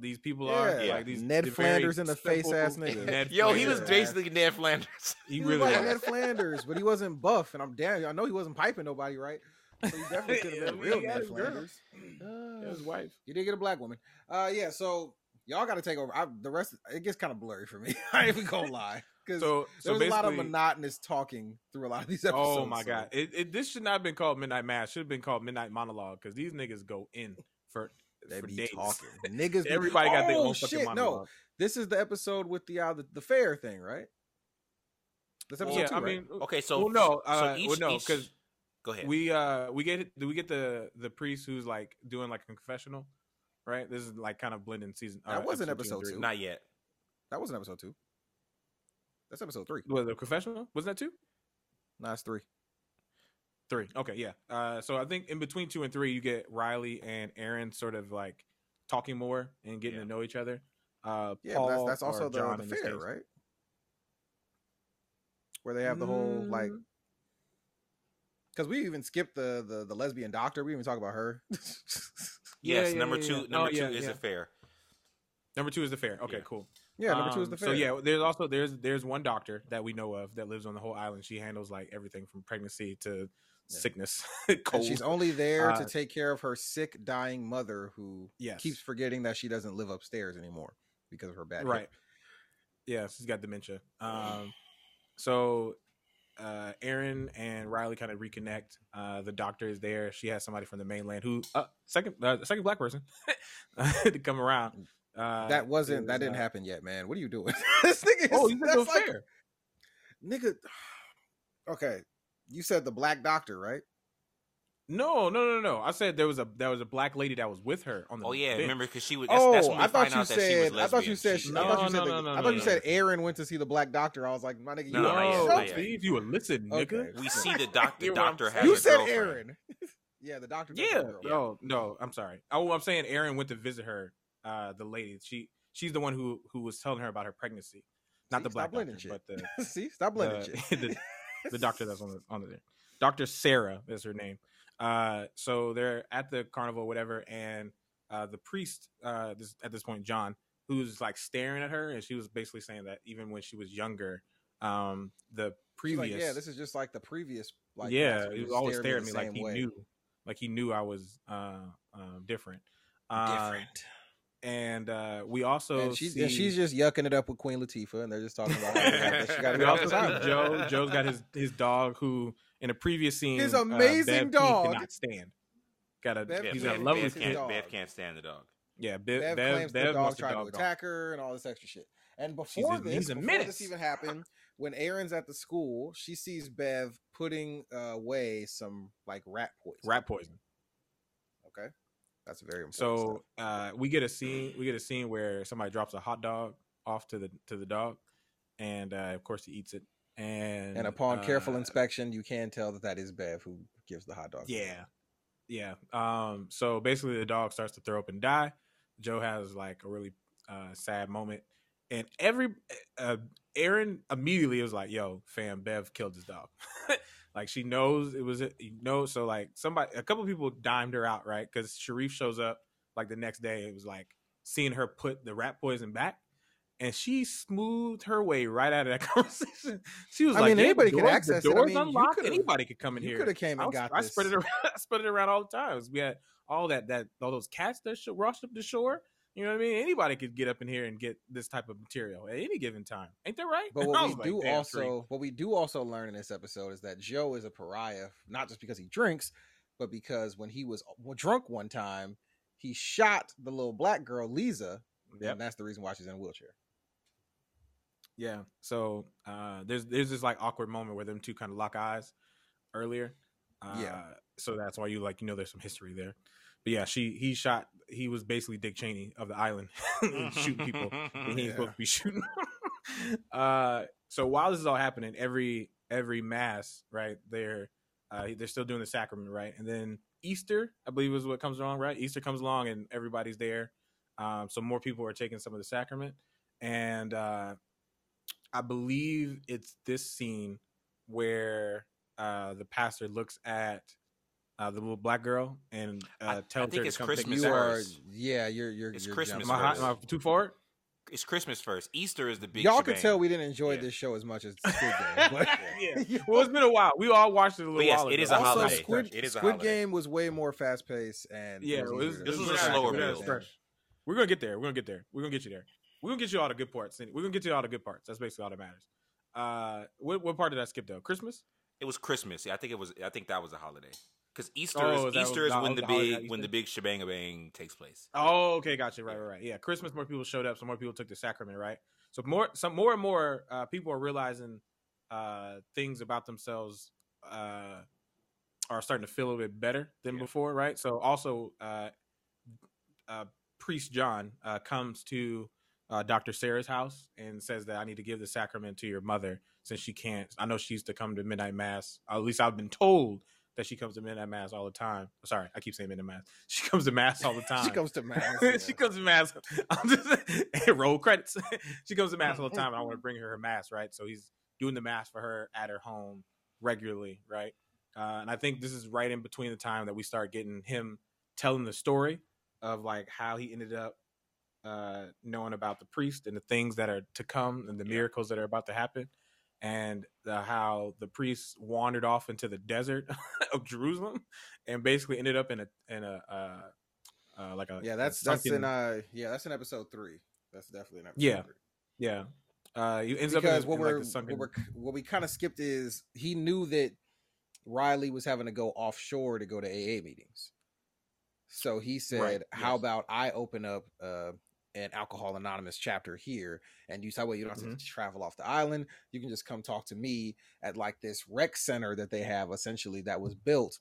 Speaker 1: these people
Speaker 3: Yeah.
Speaker 1: are.
Speaker 2: Yeah.
Speaker 1: Like these
Speaker 3: Ned
Speaker 1: the
Speaker 3: Flanders in the face ass nigga.
Speaker 1: Ned
Speaker 2: Yo, he was
Speaker 1: Flanders.
Speaker 2: basically Ned Flanders.
Speaker 1: He,
Speaker 3: He,
Speaker 1: really
Speaker 3: was like
Speaker 1: was.
Speaker 3: Ned Flanders, but he wasn't buff, and I'm damn. I know he wasn't piping nobody, right? So he definitely could have been
Speaker 1: I
Speaker 3: real
Speaker 1: mean, he had
Speaker 3: Ned. Flanders.
Speaker 1: Yeah, his wife.
Speaker 3: He did get a black woman. Uh, yeah. So y'all got to take over. I, the rest, it gets kind of blurry for me. I ain't even gonna lie, because
Speaker 1: So, so
Speaker 3: there was a lot of monotonous talking through a lot of these episodes.
Speaker 1: Oh my
Speaker 3: so-
Speaker 1: god! It, it this should not have been called Midnight Mass. Should have been called Midnight Monologue because these niggas go in for
Speaker 3: They be
Speaker 1: days.
Speaker 3: talking. Niggas. be-
Speaker 1: Everybody got their
Speaker 3: Oh,
Speaker 1: own fucking
Speaker 3: shit,
Speaker 1: monologue.
Speaker 3: No, this is the episode with the uh, the, the fair thing, right? This episode
Speaker 1: yeah,
Speaker 3: two,
Speaker 1: I
Speaker 3: right?
Speaker 1: mean,
Speaker 2: Okay, so
Speaker 1: well, no, uh,
Speaker 2: so each,
Speaker 1: well, no, because
Speaker 2: go ahead.
Speaker 1: we uh we get do we get the the priest who's like doing like a confessional, right? This is like kind of blending season.
Speaker 3: That
Speaker 1: uh,
Speaker 3: wasn't
Speaker 1: two
Speaker 3: episode
Speaker 1: and three.
Speaker 3: two.
Speaker 2: not yet.
Speaker 3: that wasn't episode two. That's episode three.
Speaker 1: Was the confessional? Wasn't that two?
Speaker 3: No, it's three.
Speaker 1: Three. Okay, yeah. Uh, so I think in between two and three, you get Riley and Erin sort of like talking more and getting
Speaker 2: Yeah.
Speaker 1: to know each other. Uh,
Speaker 3: Yeah, but that's, that's also
Speaker 1: or
Speaker 3: the,
Speaker 1: John
Speaker 3: the fair, right? Where they have the whole like,
Speaker 1: Mm.
Speaker 3: because we even skipped the, the the lesbian doctor. We didn't even talk about her.
Speaker 2: Yes,
Speaker 1: yeah,
Speaker 2: number
Speaker 1: yeah,
Speaker 2: two.
Speaker 1: yeah.
Speaker 2: Number
Speaker 1: Oh,
Speaker 2: two
Speaker 1: yeah,
Speaker 2: is
Speaker 1: yeah.
Speaker 2: a fair.
Speaker 1: Number two is the fair. Okay,
Speaker 2: Yeah.
Speaker 1: cool.
Speaker 3: yeah, number two is
Speaker 1: Um,
Speaker 3: the fair.
Speaker 1: So yeah, there's also there's there's one doctor that we know of that lives on the whole island. She handles like everything from pregnancy to Sickness,
Speaker 3: And
Speaker 1: cold.
Speaker 3: she's only there to
Speaker 1: Uh,
Speaker 3: take care of her sick, dying mother who
Speaker 1: Yes.
Speaker 3: keeps forgetting that she doesn't live upstairs anymore because of her bad. hip.
Speaker 1: right. Yeah, she's got dementia. Um, so uh, Erin and Riley kind of reconnect. Uh, the doctor is there. She has somebody from the mainland who uh, second uh, second black person to come around. Uh,
Speaker 3: That wasn't. That didn't happen yet, man. What are you doing? this nigga.
Speaker 1: Oh,
Speaker 3: is-
Speaker 1: you said
Speaker 3: that's like-
Speaker 1: fair.
Speaker 3: nigga. Okay, you said the black doctor, right?
Speaker 1: No, no, no, no. I said there was a there was a black lady that was with her on the.
Speaker 2: Oh yeah,
Speaker 1: bench.
Speaker 2: remember because she was. That's,
Speaker 3: oh,
Speaker 2: that's when we
Speaker 3: I thought
Speaker 2: find
Speaker 3: you
Speaker 2: out that
Speaker 3: said. I thought you said.
Speaker 2: She-
Speaker 3: I
Speaker 1: No,
Speaker 3: thought you
Speaker 1: no,
Speaker 3: said.
Speaker 1: no,
Speaker 3: the-
Speaker 1: no,
Speaker 3: I thought you said Erin went to see the black doctor. I was like, my nigga, you
Speaker 2: No, no,
Speaker 3: are
Speaker 2: not yet,
Speaker 3: so-
Speaker 2: not yet.
Speaker 1: Steve, you would listen, nigga.
Speaker 3: Okay.
Speaker 2: we see the doc. The
Speaker 1: You know what I'm
Speaker 2: doctor has?
Speaker 3: You
Speaker 2: a
Speaker 3: said
Speaker 2: girlfriend.
Speaker 3: Erin. yeah, the doctor.
Speaker 1: Yeah.
Speaker 3: have a girl.
Speaker 1: No, no, I'm sorry. Oh, I'm saying Erin went to visit her, uh, the lady. She she's the one who who was telling her about her pregnancy. Not
Speaker 3: See,
Speaker 1: the black doctor, but the
Speaker 3: See, stop blending shit.
Speaker 1: The, the doctor that's on the on there. Dr. Sarah is her name. Uh, so they're at the carnival, whatever, and uh, the priest, uh, this at this point, John, who's like staring at her, and she was basically saying that even when she was younger, um, the previous,
Speaker 3: like, yeah, this is just like the previous. Like,
Speaker 1: yeah, he was always staring at me like he
Speaker 3: way.
Speaker 1: knew, like he knew I was uh, um, different. Uh, And uh, we also
Speaker 3: And she's,
Speaker 1: see,
Speaker 3: and she's just yucking it up with Queen Latifah, and they're just talking about how she got to
Speaker 1: we
Speaker 3: go
Speaker 1: also see Joe. Joe's got his his dog who in a previous scene
Speaker 3: His
Speaker 1: uh,
Speaker 3: amazing
Speaker 1: Bev King
Speaker 3: dog.
Speaker 1: cannot stand. Got a
Speaker 3: Bev
Speaker 2: Yeah,
Speaker 1: he's
Speaker 3: King
Speaker 1: got a
Speaker 2: Bev,
Speaker 1: lovely
Speaker 2: Bev
Speaker 1: kid.
Speaker 2: can't,
Speaker 3: dog.
Speaker 2: Bev can't stand the dog.
Speaker 1: Yeah, Bev,
Speaker 3: Bev,
Speaker 1: Bev,
Speaker 3: claims
Speaker 1: Bev
Speaker 3: the dog
Speaker 1: wants
Speaker 3: tried
Speaker 1: dog
Speaker 3: to attack her and all this extra shit. And
Speaker 1: She's
Speaker 3: before
Speaker 1: a-
Speaker 3: this, before
Speaker 1: menace.
Speaker 3: this even happened, when Erin's at the school, she sees Bev putting uh, away some like rat poison.
Speaker 1: rat poison.
Speaker 3: Okay, that's very important.
Speaker 1: So uh, we get a scene. We get a scene where somebody drops a hot dog off to the to the dog, and uh, of course he eats it. And
Speaker 3: and upon careful
Speaker 1: uh,
Speaker 3: inspection, you can tell that that is Bev who gives the hot dog.
Speaker 1: Yeah. Yeah. Um, so basically the dog starts to throw up and die. Joe has like a really uh sad moment. And every uh Erin immediately was like, yo, fam, Bev killed his dog. like she knows it was it you know, so like somebody a couple people dimed her out, right? Because Sharif shows up like the next day. It was like seeing her put the rat poison back. And she smoothed her way right out of that conversation. She was
Speaker 3: I
Speaker 1: like,
Speaker 3: mean,
Speaker 1: "Yeah,
Speaker 3: anybody
Speaker 1: the doors-
Speaker 3: access it.
Speaker 1: the
Speaker 3: I
Speaker 1: doors
Speaker 3: mean,
Speaker 1: unlocked. Anybody could come in
Speaker 3: you
Speaker 1: here.
Speaker 3: could have came
Speaker 1: I,
Speaker 3: and
Speaker 1: was-
Speaker 3: got
Speaker 1: I
Speaker 3: this.
Speaker 1: spread it around. I spread it around all the times. We had all that that all those cats that sh- rushed up the shore. You know what I mean? Anybody could get up in here and get this type of material at any given time. Ain't that right?
Speaker 3: But what we
Speaker 1: like,
Speaker 3: do also,
Speaker 1: Sharif."
Speaker 3: what we do also learn in this episode is that Joe is a pariah, not just because he drinks, but because when he was drunk one time, he shot the little black girl Leeza,
Speaker 1: Yep.
Speaker 3: and that's the reason why she's in a wheelchair.
Speaker 1: Yeah. So uh, there's there's this like awkward moment where them two kind of lock eyes earlier. Uh,
Speaker 3: Yeah.
Speaker 1: So that's why you like you know there's some history there. But yeah, she he shot. He was basically Dick Cheney of the island, shooting people. and he ain't
Speaker 3: Yeah.
Speaker 1: supposed to be shooting. uh, so while this is all happening, every every mass, right? They're uh, they're still doing the sacrament, right? And then Easter, I believe, is what comes along, right? Easter comes along, and everybody's there. Um, so more people are taking some of the sacrament, and uh, I believe it's this scene where uh, the pastor looks at uh, the little black girl, and uh,
Speaker 2: I- I think
Speaker 1: her
Speaker 2: it's
Speaker 1: to come
Speaker 2: Christmas
Speaker 3: you are, yeah, you're you're.
Speaker 2: It's
Speaker 3: you're
Speaker 2: Christmas
Speaker 1: Am I, am I too forward?
Speaker 2: It's Christmas first. Easter is the big.
Speaker 3: Y'all could tell we didn't enjoy
Speaker 2: Yeah.
Speaker 3: this show as much as Squid Game, but
Speaker 1: Yeah. Well, it's been a while. We all watched it a little
Speaker 2: But yes,
Speaker 1: while
Speaker 2: it
Speaker 1: ago.
Speaker 2: is a
Speaker 3: also
Speaker 2: holiday.
Speaker 3: Squid,
Speaker 2: It is a
Speaker 3: Squid
Speaker 2: holiday.
Speaker 3: Game was way more fast paced and
Speaker 1: Yeah,
Speaker 3: it was
Speaker 1: it was,
Speaker 2: this
Speaker 3: to
Speaker 2: was a slower
Speaker 3: and
Speaker 2: build.
Speaker 1: We're gonna get there. We're gonna get there. We're gonna get you there. We're gonna get you all the good parts. We're gonna get you all the good parts. That's basically all that matters. Uh, what, what part did I skip though? Christmas.
Speaker 2: It was Christmas. Yeah, I think it was. I think that was a holiday. Because Easter
Speaker 1: Oh,
Speaker 2: is Easter
Speaker 1: was-
Speaker 2: is when the
Speaker 1: the
Speaker 2: big when the big shebang bang takes place.
Speaker 1: Oh, okay, gotcha. Right, right, right. Yeah, Christmas. More people showed up. So more people took the sacrament. Right. So more, some more and more uh, people are realizing uh, things about themselves uh, are starting to feel a little bit better than
Speaker 2: Yeah.
Speaker 1: before. Right. So also, uh, uh, priest John uh, comes to uh, Dr. Sarah's house and says that I need to give the sacrament to your mother since she can't. I know she used to come to midnight mass. At least I've been told that she comes to midnight mass all the time. Sorry, I keep saying midnight mass. She comes to mass all the time.
Speaker 3: She comes to mass. yeah.
Speaker 1: she comes to mass. I'm just roll credits. she comes to mass all the time, and I want to bring her her mass, right? So he's doing the mass for her at her home regularly, right? Uh, and I think this is right in between the time that we start getting him telling the story of like how he ended up uh, knowing about the priest and the things that are to come and the
Speaker 2: Yeah.
Speaker 1: miracles that are about to happen, and the, how the priest wandered off into the desert of Jerusalem and basically ended up in a in a uh, uh, like a
Speaker 3: yeah,
Speaker 1: a
Speaker 3: that's that's in uh yeah, that's in episode three. That's definitely in episode
Speaker 1: Yeah.
Speaker 3: three.
Speaker 1: yeah. Uh, he ends
Speaker 3: because
Speaker 1: up in,
Speaker 3: what
Speaker 1: in,
Speaker 3: we're
Speaker 1: like sunken.
Speaker 3: what we're what we kind of skipped is he knew that Riley was having to go offshore to go to AA meetings. So he said,
Speaker 1: Right,
Speaker 3: "How
Speaker 1: yes.
Speaker 3: about I open up uh, an Alcohol Anonymous chapter here, and you say, well, you don't have
Speaker 1: Mm-hmm.
Speaker 3: to travel off the island. You can just come talk to me at like this rec center that they have, essentially that was built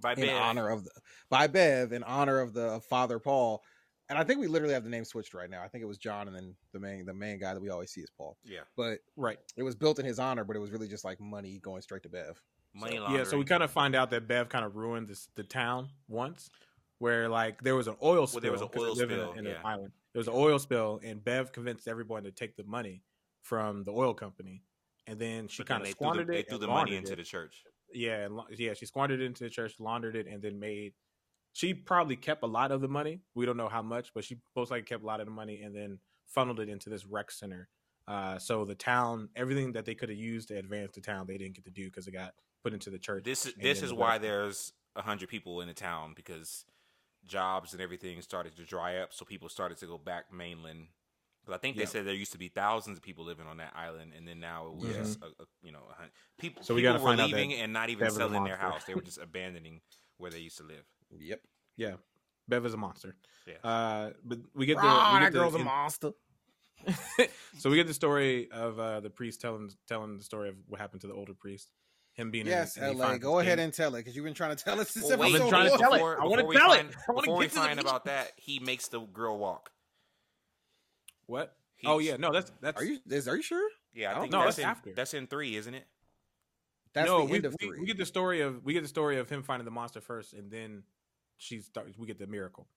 Speaker 2: By
Speaker 3: in
Speaker 2: Bev.
Speaker 3: honor of the by Bev in honor of the of Father Paul." And I think we literally have the name switched right now. I think it was John, and then the main the main guy that we always see is Paul.
Speaker 2: Yeah,
Speaker 3: But
Speaker 1: right.
Speaker 3: it was built in his honor, but it was really just like money going straight to Bev.
Speaker 2: money
Speaker 1: Yeah, so we kind of find out that Bev kind of ruined this, the town once, where like there was an oil spill.
Speaker 2: Well, there was an
Speaker 1: 'cause they
Speaker 2: oil
Speaker 1: live in a-
Speaker 2: spill,
Speaker 1: in,
Speaker 2: yeah.
Speaker 1: an island. There was an oil spill, and Bev convinced everyone to take the money from the oil company, and then she kind of
Speaker 2: threw the,
Speaker 1: squandered
Speaker 2: they threw the money into
Speaker 1: it.
Speaker 2: the church.
Speaker 1: yeah, and, yeah, she squandered it into the church, laundered it, and then made. She probably kept a lot of the money. We don't know how much, but she most likely kept a lot of the money and then funneled it into this rec center. Uh, so the town, everything that they could have used to advance the town, they didn't get to do because it got put into the church.
Speaker 2: This is this is why there's a hundred people in the town because jobs and everything started to dry up, so people started to go back mainland. But I think they
Speaker 1: Yeah.
Speaker 2: said there used to be thousands of people living on that island, and then now it was
Speaker 1: Yeah.
Speaker 2: just a, a, you know a hun- people.
Speaker 1: So we
Speaker 2: people
Speaker 1: gotta
Speaker 2: were
Speaker 1: find out that
Speaker 2: leaving and not even
Speaker 1: Bev is a
Speaker 2: selling their
Speaker 1: monster.
Speaker 2: house; they were just abandoning where they used to live.
Speaker 3: Yep.
Speaker 1: Yeah, Bev is a monster.
Speaker 2: Yeah.
Speaker 1: Uh, but we get the we
Speaker 3: that
Speaker 1: get the,
Speaker 3: girl's a
Speaker 1: in-
Speaker 3: monster.
Speaker 1: so we get the story of uh, the priest telling telling the story of what happened to the older priest. Him being
Speaker 3: Yes,
Speaker 1: in, and he
Speaker 3: LA. Go ahead
Speaker 1: king.
Speaker 3: and tell it because you've been trying to tell us this
Speaker 2: Well, wait,
Speaker 3: episode.
Speaker 1: been trying to tell it. I wanna
Speaker 2: before we
Speaker 1: tell it.
Speaker 2: find,
Speaker 1: I wanna
Speaker 2: before we
Speaker 1: get to the
Speaker 2: find about that, he makes the girl walk.
Speaker 1: what? oh yeah, no, that's that's
Speaker 3: Are you? Is, are you sure?
Speaker 2: Yeah, I
Speaker 3: Oh,
Speaker 2: think
Speaker 1: no,
Speaker 2: that's,
Speaker 1: that's
Speaker 2: in,
Speaker 1: after.
Speaker 2: that's in three, isn't it?
Speaker 3: That's
Speaker 1: no.
Speaker 3: the
Speaker 1: we,
Speaker 3: end of
Speaker 1: we- we get the story of we get the story of him finding the monster first, and then she starts. We get the miracle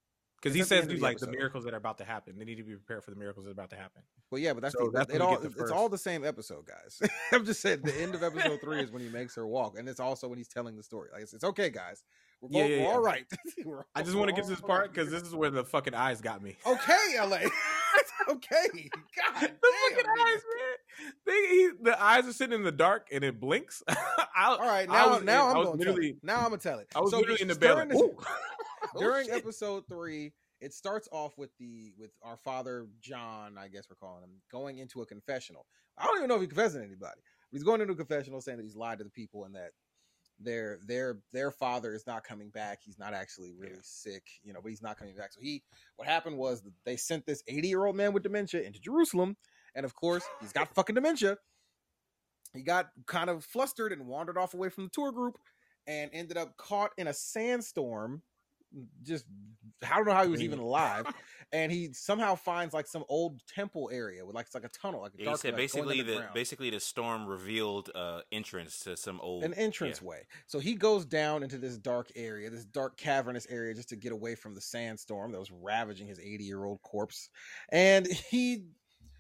Speaker 1: because he
Speaker 3: That's at the
Speaker 1: says like the miracles that are about to happen. They need to be prepared for the miracles that are about to happen.
Speaker 3: well, yeah, but that's
Speaker 1: So
Speaker 3: the,
Speaker 1: that's
Speaker 3: it all.
Speaker 1: the
Speaker 3: It's all the same episode, guys. I'm just saying the end of episode three is when he makes her walk, and it's also when he's telling the story. Like it's, it's okay, guys. We're,
Speaker 1: Yeah,
Speaker 3: both,
Speaker 1: yeah,
Speaker 3: we're
Speaker 1: yeah.
Speaker 3: all right. We're
Speaker 1: I just want to get to this part because this is where the fucking eyes got me.
Speaker 3: Okay, LA. okay. God
Speaker 1: the fucking eyes, man. They, he, the eyes are sitting in the dark and it blinks. I,
Speaker 3: All right, now
Speaker 1: was
Speaker 3: now I'm gonna tell it. Now I'm gonna tell it.
Speaker 1: I was
Speaker 3: So
Speaker 1: literally in the bed.
Speaker 3: during
Speaker 1: Oh,
Speaker 3: episode three, it starts off with the with our father John, I guess we're calling him, going into a confessional. I don't even know if he confessed to anybody. But he's going into a confessional saying that he's lied to the people and that their their their father is not coming back. He's not actually really
Speaker 2: Yeah.
Speaker 3: sick, you know, but he's not coming back. So he what happened was that they sent this 80 year old man with dementia into Jerusalem, and of course he's got fucking dementia. He got kind of flustered and wandered off away from the tour group and ended up caught in a sandstorm. Just I don't know how he was even alive, and he somehow finds like some old temple area with like it's like a tunnel, like a
Speaker 2: Yeah, he said
Speaker 3: like,
Speaker 2: basically the
Speaker 3: underground.
Speaker 2: basically the storm revealed uh, entrance to some old
Speaker 3: an entrance way. So he goes down into this dark area, this dark cavernous area, just to get away from the sandstorm that was ravaging his 80 year old corpse. And he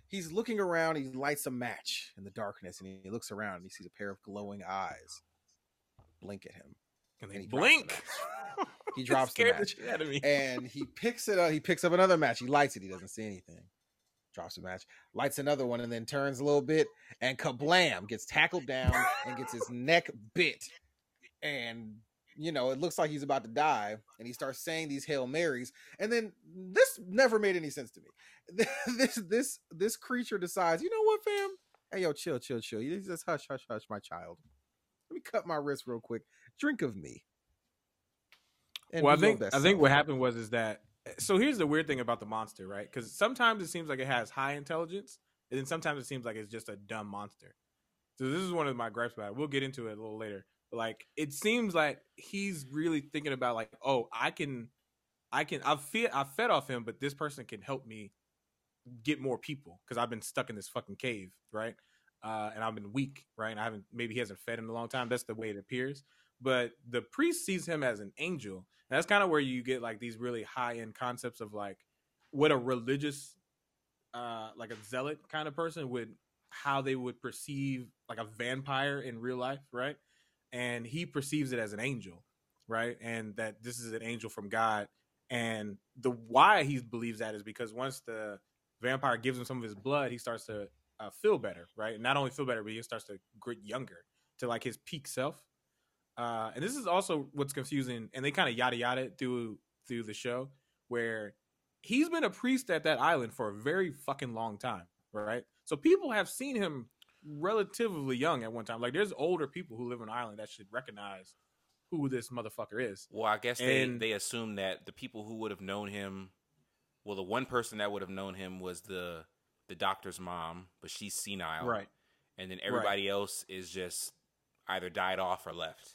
Speaker 3: he's looking around. He lights a match in the darkness, and he looks around and he sees a pair of glowing eyes blink at him.
Speaker 1: And they
Speaker 3: And he
Speaker 1: blink.
Speaker 3: He drops the match.
Speaker 1: shit out of me.
Speaker 3: and he picks it up. He picks up another match. He lights it. He doesn't see anything. Drops the match, lights another one, and then turns a little bit, and kablam! Gets tackled down and gets his neck bit. And you know, it looks like he's about to die. And he starts saying these hail marys, and then this never made any sense to me. This this this creature decides, you know what, fam? Hey, yo, chill, chill, chill. You just hush, hush, hush, my child. Let me cut my wrist real quick. Drink of me. And
Speaker 1: well, I think I think what happened was is that so here's the weird thing about the monster, right? Because sometimes it seems like it has high intelligence, and then sometimes it seems like it's just a dumb monster. So this is one of my gripes about it. We'll get into it a little later. But like it seems like he's really thinking about like, oh, I can, I can, I feel, I fed off him, but this person can help me get more people because I've been stuck in this fucking cave, right? Uh, and I've been weak, right? And I haven't, maybe he hasn't fed in a long time. That's the way it appears. But the priest sees him as an angel. And that's kind of where you get like these really high end concepts of like what a religious, uh, like a zealot kind of person would, how they would perceive like a vampire in real life, right? And he perceives it as an angel, right? And that this is an angel from God. And the why he believes that is because once the vampire gives him some of his blood, he starts to uh, feel better, right? Not only feel better, but he starts to get younger to like his peak self. Uh, and this is also what's confusing, and they kind of yada yada through through the show, where he's been a priest at that island for a very fucking long time, right? So people have seen him relatively young at one time. Like there's older people who live on the island that should recognize who this motherfucker is.
Speaker 2: Well, I guess they
Speaker 1: And-
Speaker 2: they assume that the people who would have known him, well, the one person that would have known him was the the doctor's mom, but she's senile,
Speaker 1: Right.
Speaker 2: And then everybody else is just either died off or left.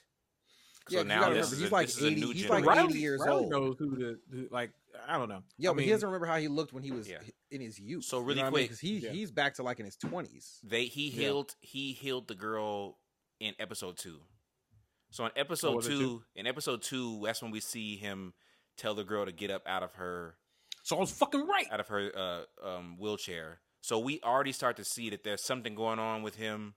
Speaker 3: Yeah,
Speaker 2: so
Speaker 3: 'cause you
Speaker 2: now this
Speaker 3: remember,
Speaker 2: is,
Speaker 3: he's
Speaker 2: a,
Speaker 3: like
Speaker 2: this is a
Speaker 3: 80
Speaker 2: new
Speaker 3: he's like
Speaker 2: generation.
Speaker 3: 80 years
Speaker 1: Riley
Speaker 3: old.
Speaker 1: knows who the who, like. I don't know.
Speaker 3: Yeah,
Speaker 1: I
Speaker 3: but
Speaker 1: mean,
Speaker 3: he doesn't remember how he looked when he was
Speaker 2: Yeah.
Speaker 3: in his youth.
Speaker 2: So
Speaker 3: You
Speaker 2: really
Speaker 3: know what I mean?
Speaker 2: quick-
Speaker 3: 'Cause he
Speaker 1: Yeah.
Speaker 3: he's back to like in his twenties.
Speaker 2: They he
Speaker 1: Yeah.
Speaker 2: healed he healed the girl in episode two. So in episode
Speaker 1: was
Speaker 2: two,
Speaker 1: two?
Speaker 2: in episode two, that's when we see him tell the girl to get up out of her
Speaker 1: So I was fucking right.
Speaker 2: out of her uh, um, wheelchair. So we already start to see that there's something going on with him.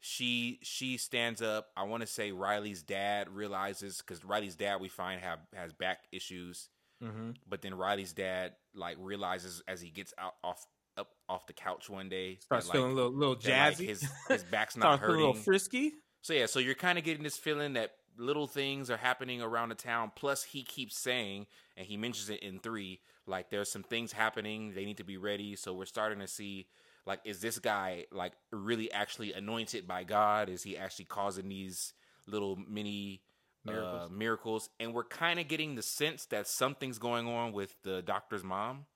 Speaker 2: She she stands up. I want to say Riley's dad realizes because Riley's dad we find have has back issues,
Speaker 1: Mm-hmm.
Speaker 2: but then Riley's dad like realizes as he gets out off up off the couch one day
Speaker 1: Starts
Speaker 2: that,
Speaker 1: feeling a
Speaker 2: like,
Speaker 1: little little
Speaker 2: that, like,
Speaker 1: jazzy.
Speaker 2: his his back's not
Speaker 1: feeling a little frisky.
Speaker 2: So yeah, so you're kind of getting this feeling that little things are happening around the town. Plus, he keeps saying, and he mentions it in three, like there's some things happening. They need to be ready. So we're starting to see, like, is this guy like really actually anointed by God? Is he actually causing these little mini miracles?
Speaker 1: Miracles.
Speaker 2: Uh, miracles? And we're kind of getting the sense that something's going on with the doctor's mom.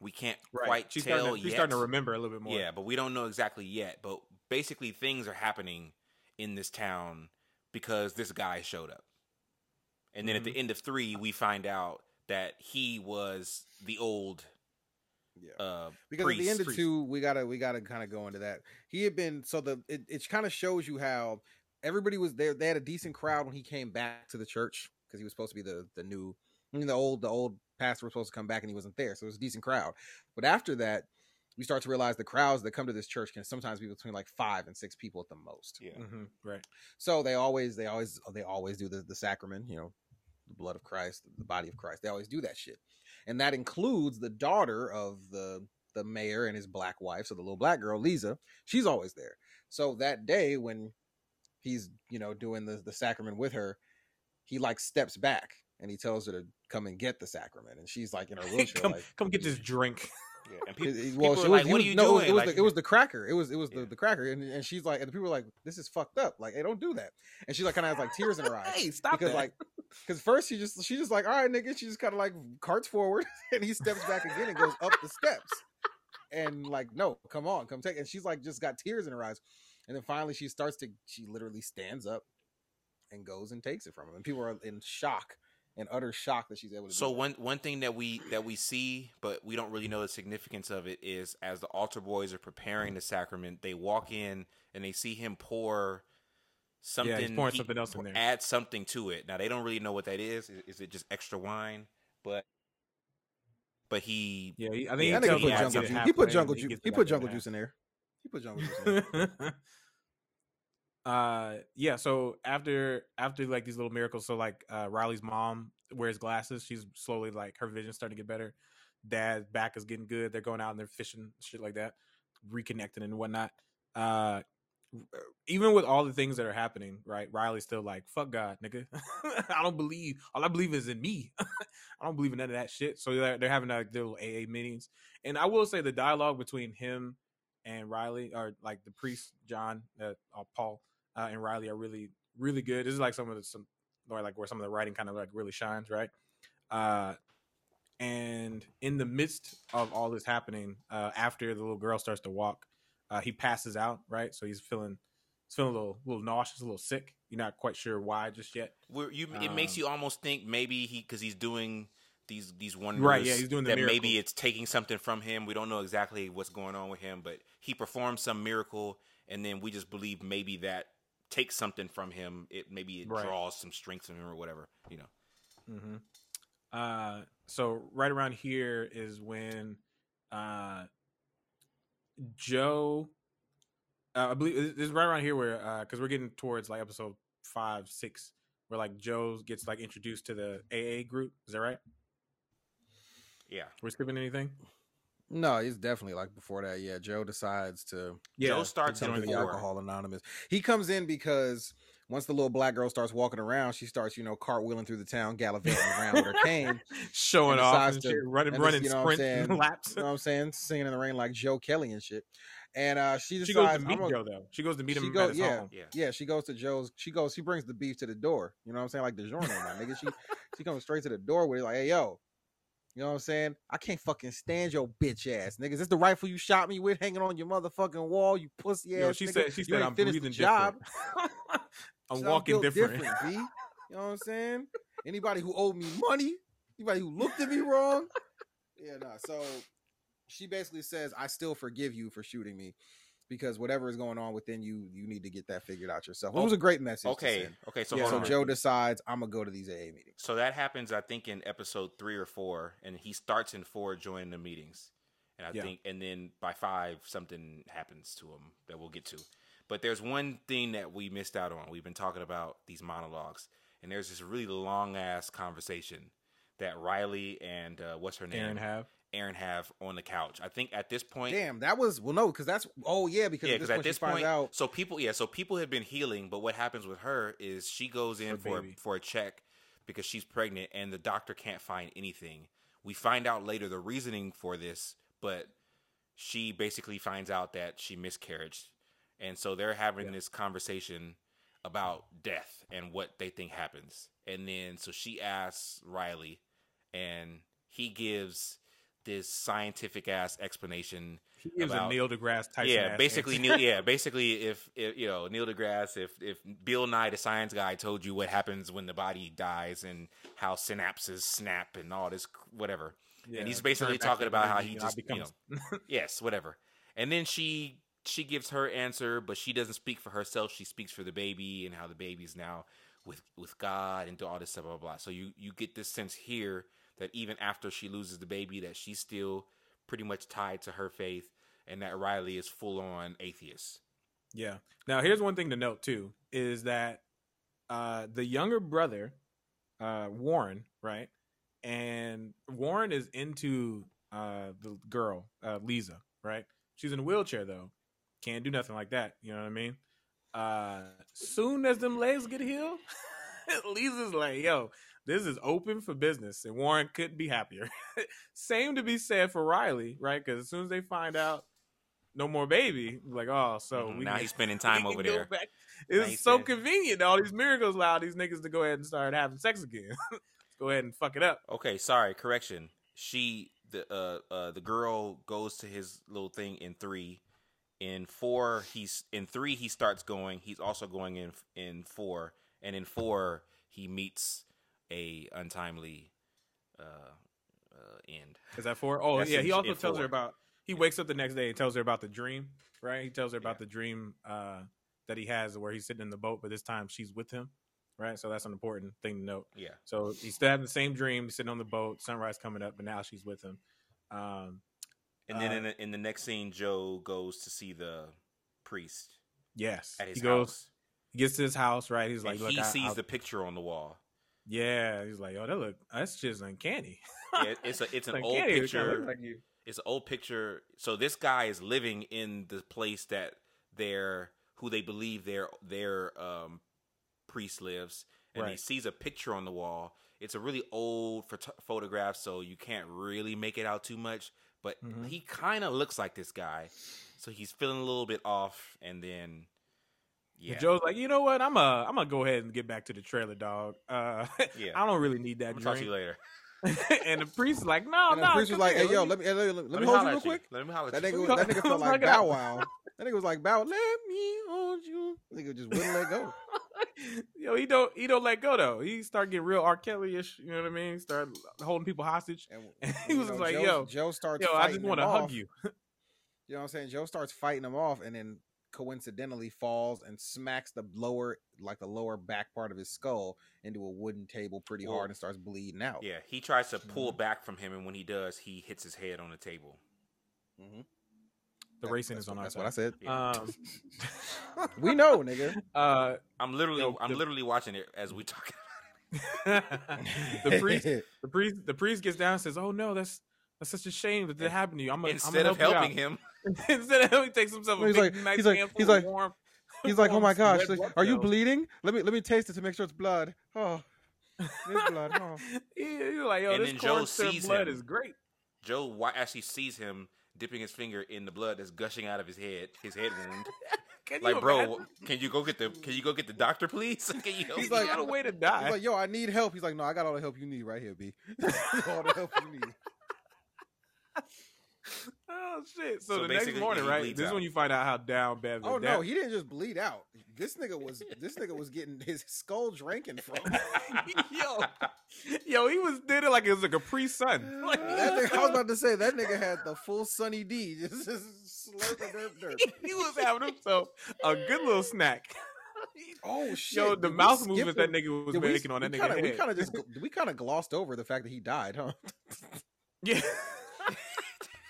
Speaker 2: We can't quite
Speaker 1: She's
Speaker 2: tell
Speaker 1: starting to, she's
Speaker 2: yet.
Speaker 1: starting to remember a little bit more.
Speaker 2: Yeah, but we don't know exactly yet. But basically, things are happening in this town because this guy showed up. And then at
Speaker 1: Mm-hmm.
Speaker 2: the end of three, we find out that he was the old
Speaker 3: Yeah.
Speaker 2: uh,
Speaker 3: because
Speaker 2: priest.
Speaker 3: at the end of
Speaker 1: priest.
Speaker 3: two, we gotta we gotta kind of go into that. He had been so the it, it kind of shows you how everybody was there. They had a decent crowd when he came back to the church because he was supposed to be the the new, I mean, the old the old pastor was supposed to come back and he wasn't there, so it was a decent crowd. But after that, we start to realize the crowds that come to this church can sometimes be between like five and six people at the most.
Speaker 2: Yeah.
Speaker 1: hmm Right.
Speaker 3: So they always, they always, they always do the the sacrament. You know, the blood of Christ, the body of Christ. They always do that shit, and that includes the daughter of the the mayor and his black wife. So the little black girl, Leeza, she's always there. So that day when he's you know doing the the sacrament with her, he like steps back and he tells her to come and get the sacrament, and she's like in her wheelchair,
Speaker 1: come,
Speaker 3: like.
Speaker 1: come get this drink.
Speaker 2: Yeah. And
Speaker 3: It-
Speaker 2: people,
Speaker 3: it-
Speaker 2: people
Speaker 3: well,
Speaker 2: are
Speaker 3: she
Speaker 2: like,
Speaker 3: was,
Speaker 2: "What are you
Speaker 3: no,
Speaker 2: doing?"
Speaker 3: It was,
Speaker 2: Like-
Speaker 3: the, it was the cracker. It was it was the, the cracker, and, and she's like, and the people were like, "This is fucked up." Like, hey, don't do that. And she like kind of has like tears in her eyes
Speaker 1: Hey, stop
Speaker 3: because
Speaker 1: that.
Speaker 3: like because first she just she just like all right nigga she just kind of like carts forward and he steps back again and goes up the steps and like no come on come take and she's like just got tears in her eyes and then finally she starts to she literally stands up and goes and takes it from him and people are in shock and utter shock that she's able to
Speaker 2: So
Speaker 3: do that.
Speaker 2: one one thing that we that we see, but we don't really know the significance of it, is as the altar boys are preparing the sacrament, they walk in and they see him pour something.
Speaker 1: pouring
Speaker 2: he-
Speaker 1: something else in there.
Speaker 2: Add something to it. Now they don't really know what that is. Is, is it just extra wine? But but he
Speaker 1: Yeah, he, I think
Speaker 2: Yeah,
Speaker 1: he
Speaker 3: that
Speaker 2: he
Speaker 3: nigga put
Speaker 1: her
Speaker 2: adds
Speaker 1: to
Speaker 3: jungle juice he put jungle juice he put jungle juice in there he put jungle juice in there
Speaker 1: uh yeah so after after like these little miracles so like uh riley's mom wears glasses she's slowly like her vision's starting to get better. Dad's back is getting good they're going out and they're fishing shit like that reconnecting and whatnot. Uh even with all the things that are happening right riley's still like fuck god nigga. I don't believe all i believe is in me. I don't believe in none of that shit. So they're, they're having like their little aa meetings. And i will say the dialogue between him and riley or like the priest john uh, uh, paul uh, and Riley are really really good. This is like some of the some or like where some of the writing kind of like really shines, right? Uh, and in the midst of all this happening, uh, after the little girl starts to walk, uh, he passes out, right? So he's feeling he's feeling a little little nauseous, a little sick. You're not quite sure why just yet.
Speaker 2: Where you, it makes
Speaker 1: Um,
Speaker 2: you almost think maybe he because he's doing these these wonders.
Speaker 1: Right, yeah, he's doing
Speaker 2: that. Maybe it's taking something from him. We don't know exactly what's going on with him, but he performs some miracle, and then we just believe maybe that takes something from him. It maybe it
Speaker 1: Right.
Speaker 2: draws some strength from him or whatever. You know.
Speaker 1: Mm-hmm. Uh, so right around here is when uh, Joe, uh, I believe this is right around here where uh, because we're getting towards like episode five, six, where like Joe gets like introduced to the AA group. Is that right?
Speaker 2: Yeah.
Speaker 1: We're skipping anything?
Speaker 3: No, it's definitely like before that. Yeah, Joe decides to Yeah,
Speaker 2: Joe starts
Speaker 1: to
Speaker 2: in
Speaker 1: join
Speaker 3: join
Speaker 1: the
Speaker 3: the. Alcohol Anonymous. He comes in because once the little black girl starts walking around, she starts, you know, cartwheeling through the town, gallivanting around with her cane.
Speaker 1: showing
Speaker 3: and
Speaker 1: off, and
Speaker 3: to-
Speaker 1: running,
Speaker 3: and
Speaker 1: running
Speaker 3: just, you know
Speaker 1: sprint
Speaker 3: saying?
Speaker 1: laps.
Speaker 3: You know what I'm saying? Singing in the rain like Joe Kelly and shit. And uh, she decides,
Speaker 1: She goes to meet
Speaker 3: gonna-
Speaker 1: Joe though. She goes to meet him
Speaker 3: she
Speaker 1: at
Speaker 3: goes,
Speaker 1: his
Speaker 3: yeah,
Speaker 1: home.
Speaker 2: Yeah.
Speaker 3: yeah. She goes to Joe's. She goes. She brings the beef to the door. You know what I'm saying? Like the journal, my nigga. She she comes straight to the door with it, like, hey yo, you know what I'm saying? I can't fucking stand your bitch ass niggas. This the rifle you shot me with, hanging on your motherfucking wall, you pussy ass.
Speaker 1: Yo, she
Speaker 3: nigga.
Speaker 1: said, she
Speaker 3: You
Speaker 1: said, I'm breathing
Speaker 3: job.
Speaker 1: I'm walking
Speaker 3: built
Speaker 1: different.
Speaker 3: B. You know what I'm saying? Anybody who owed me money, anybody who looked at me wrong, yeah, no. So she basically says, "I still forgive you for shooting me." Because whatever is going on within you, you need to get that figured out yourself. It was a great message. to
Speaker 2: Okay.
Speaker 3: send.
Speaker 2: Okay. So
Speaker 1: Yeah,
Speaker 3: So
Speaker 2: on.
Speaker 3: Joe decides I'm gonna go to these AA meetings.
Speaker 2: So that happens, I think, in episode three or four, and he starts in four joining the meetings, and I
Speaker 1: Yeah.
Speaker 2: think, and then by five, something happens to him that we'll get to. But there's one thing that we missed out on. We've been talking about these monologues, and there's this really long ass conversation that Riley and uh, what's her name,
Speaker 1: Erin have.
Speaker 2: Erin have on the couch. I think at this point,
Speaker 3: Damn, that was well, no, because that's oh yeah, because
Speaker 2: yeah,
Speaker 3: at this
Speaker 2: because
Speaker 3: point
Speaker 2: at this
Speaker 3: she finds
Speaker 2: point,
Speaker 3: out
Speaker 2: so people, yeah, so people have been healing, but what happens with her is she goes in for
Speaker 1: baby.
Speaker 2: for a check because she's pregnant, and the doctor can't find anything. We find out later the reasoning for this, but she basically finds out that she miscarried, and so they're having this conversation about death and what they think happens, and then so she asks Riley, and he gives this scientific ass explanation
Speaker 1: He gives
Speaker 2: about
Speaker 1: a Neil deGrasse Tyson.
Speaker 2: yeah, basically. Neil, yeah, basically, if, if you know Neil deGrasse, if if Bill Nye the Science Guy told you what happens when the body dies and how synapses snap and all this whatever,
Speaker 1: Yeah,
Speaker 2: and he's basically talking about how he just
Speaker 1: I
Speaker 2: you know yes, whatever, and then she she gives her answer, but she doesn't speak for herself. She speaks for the baby and how the baby's now with with God and do all this stuff, blah blah. blah. So you you get this sense here that even after she loses the baby, that she's still pretty much tied to her faith, and that Riley is full on atheist.
Speaker 1: Yeah. Now, here's one thing to note too is that uh, the younger brother, uh, Warren, right, and Warren is into uh, the girl, uh, Leeza, right. She's in a wheelchair though, can't do nothing like that. You know what I mean? Uh, soon as them legs get healed, Leeza's like, "Yo, this is open for business," and Warren couldn't be happier. Same to be said for Riley, right? Because as soon as they find out no more baby, like, oh, so
Speaker 2: Mhm.
Speaker 1: we
Speaker 2: Now
Speaker 1: can-
Speaker 2: he's spending time over there.
Speaker 1: back. It's so
Speaker 2: spending-
Speaker 1: convenient. All these miracles allow these niggas to go ahead and start having sex again. Let's go ahead and fuck it up.
Speaker 2: Okay, sorry, correction. She the uh uh the girl goes to his little thing in three. In four, he's in three. He starts going. He's also going in in four, and in four he meets a untimely uh, uh end.
Speaker 1: Is that four? Oh,
Speaker 2: That's
Speaker 1: yeah. He also tells
Speaker 2: four.
Speaker 1: her about. He wakes up the next day and tells her about the dream. Right. He tells her about the dream uh, that he has, where he's sitting in the boat, but this time she's with him. Right. So that's an important thing to note.
Speaker 2: Yeah.
Speaker 1: So he's still having the same dream, sitting on the boat, sunrise coming up, but now she's with him. Um,
Speaker 2: And then
Speaker 1: Uh,
Speaker 2: in the, in the next scene, Joe goes to see the priest
Speaker 1: yes,
Speaker 2: at his
Speaker 1: he goes. He gets to his house, right? He's like,
Speaker 2: and
Speaker 1: look,
Speaker 2: he
Speaker 1: I-
Speaker 2: sees
Speaker 1: I-
Speaker 2: the picture on the wall.
Speaker 1: Yeah. He's like, oh, that look, that's just uncanny.
Speaker 2: Yeah, it's a it's an old
Speaker 1: Uncanny,
Speaker 2: picture.
Speaker 1: like
Speaker 2: it's an old picture. So this guy is living in the place that their who they believe their their um, priest lives, and he sees a picture on the wall. It's a really old phot- photograph, so you can't really make it out too much. But
Speaker 1: Mhm.
Speaker 2: he kind of looks like this guy, so he's feeling a little bit off. And then, yeah,
Speaker 1: Joe's like, you know what? I'm uh, I'm gonna go ahead and get back to the trailer, dog. Uh,
Speaker 2: Yeah.
Speaker 1: I don't really need that
Speaker 2: I'm talk to you later.
Speaker 1: and the priest is like, no,
Speaker 3: And
Speaker 1: no.
Speaker 3: the priest was
Speaker 1: come
Speaker 3: like,
Speaker 1: here,
Speaker 3: "Hey, yo,
Speaker 1: me-
Speaker 3: let me, let me, let me,
Speaker 2: Let me
Speaker 3: hold you real
Speaker 2: at you.
Speaker 3: quick."
Speaker 2: Let me holler
Speaker 3: That
Speaker 2: at you.
Speaker 3: nigga, that nigga felt like
Speaker 1: Fuck it
Speaker 3: Bow. Wow. That nigga was like Bow. Let me hold you. That Nigga just wouldn't let go.
Speaker 1: Yo, he don't he don't let go though. He start getting real R. Kelly ish. You know what I mean? Start holding people hostage.
Speaker 3: And,
Speaker 1: And
Speaker 3: and,
Speaker 1: he was
Speaker 3: know,
Speaker 1: like,
Speaker 3: Joe,
Speaker 1: yo,
Speaker 3: Joe starts.
Speaker 1: yo, I
Speaker 3: fighting
Speaker 1: just want to hug you.
Speaker 3: You know what I'm saying? Joe starts fighting him off, and then coincidentally falls and smacks the lower, like the lower back part of his skull into a wooden table pretty hard and starts bleeding out.
Speaker 2: Yeah, he tries to pull
Speaker 1: Mm-hmm.
Speaker 2: back from him, and when he does, he hits his head on the table.
Speaker 3: Mhm.
Speaker 1: The
Speaker 3: That-
Speaker 1: racing is on
Speaker 3: what,
Speaker 1: our
Speaker 3: That's what I said.
Speaker 2: Yeah.
Speaker 1: Um,
Speaker 3: We know, nigga.
Speaker 1: uh,
Speaker 2: I'm literally,
Speaker 1: Yo,
Speaker 2: I'm
Speaker 1: the-
Speaker 2: literally watching it as we talk.
Speaker 1: the priest, the priest, the priest gets down and says, "Oh no, that's that's such a shame that that happened to you. I'm gonna,
Speaker 2: Instead
Speaker 1: I'm
Speaker 2: of
Speaker 1: help
Speaker 2: helping
Speaker 1: you
Speaker 2: him,
Speaker 1: out." Instead of he takes himself a
Speaker 3: He's
Speaker 1: big,
Speaker 3: like-
Speaker 1: nice
Speaker 3: he's like-
Speaker 1: handful
Speaker 3: he's
Speaker 1: of
Speaker 3: like-
Speaker 1: warm.
Speaker 3: He's like, "Oh my gosh, like, are you bleeding? Let me let me taste it to make sure it's blood. Oh, it's blood. Oh.
Speaker 1: He- He's like, yo,
Speaker 2: And
Speaker 1: this
Speaker 2: then Joe
Speaker 1: corn syrup
Speaker 2: sees
Speaker 1: blood
Speaker 2: him.
Speaker 1: is great.
Speaker 2: Joe wa- actually sees him dipping his finger in the blood that's gushing out of his head, his head wound.
Speaker 1: Can you
Speaker 2: like, bro,
Speaker 1: imagine?
Speaker 2: can you go get the, can you go get the doctor, please? Can you help
Speaker 3: He's
Speaker 2: me
Speaker 3: like-
Speaker 1: got a way to die.
Speaker 3: He's like, "Yo, I need help." He's like, "No, I got all the help you need right here, B. all the help you need."
Speaker 1: Oh shit! So,
Speaker 2: So
Speaker 1: the next morning, right?
Speaker 2: bleeds
Speaker 1: This is when you find out how down bad.
Speaker 3: Oh
Speaker 1: the
Speaker 3: no, he didn't just bleed out. This nigga was this nigga was getting his skull drinking from.
Speaker 1: yo, yo, he was did it like it was a Capri Sun. Like,
Speaker 3: That nigga, I was about to say that nigga had the full Sunny D, just, just slurping derp derp.
Speaker 1: he was having himself a good little snack.
Speaker 3: Oh shit!
Speaker 1: Yo, the
Speaker 3: we
Speaker 1: mouth
Speaker 3: skip
Speaker 1: movements that nigga was
Speaker 3: Did we-
Speaker 1: making on that
Speaker 3: we
Speaker 1: nigga
Speaker 3: kinda,
Speaker 1: head.
Speaker 3: We kind of just we kind of glossed over the fact that he died, huh?
Speaker 1: yeah.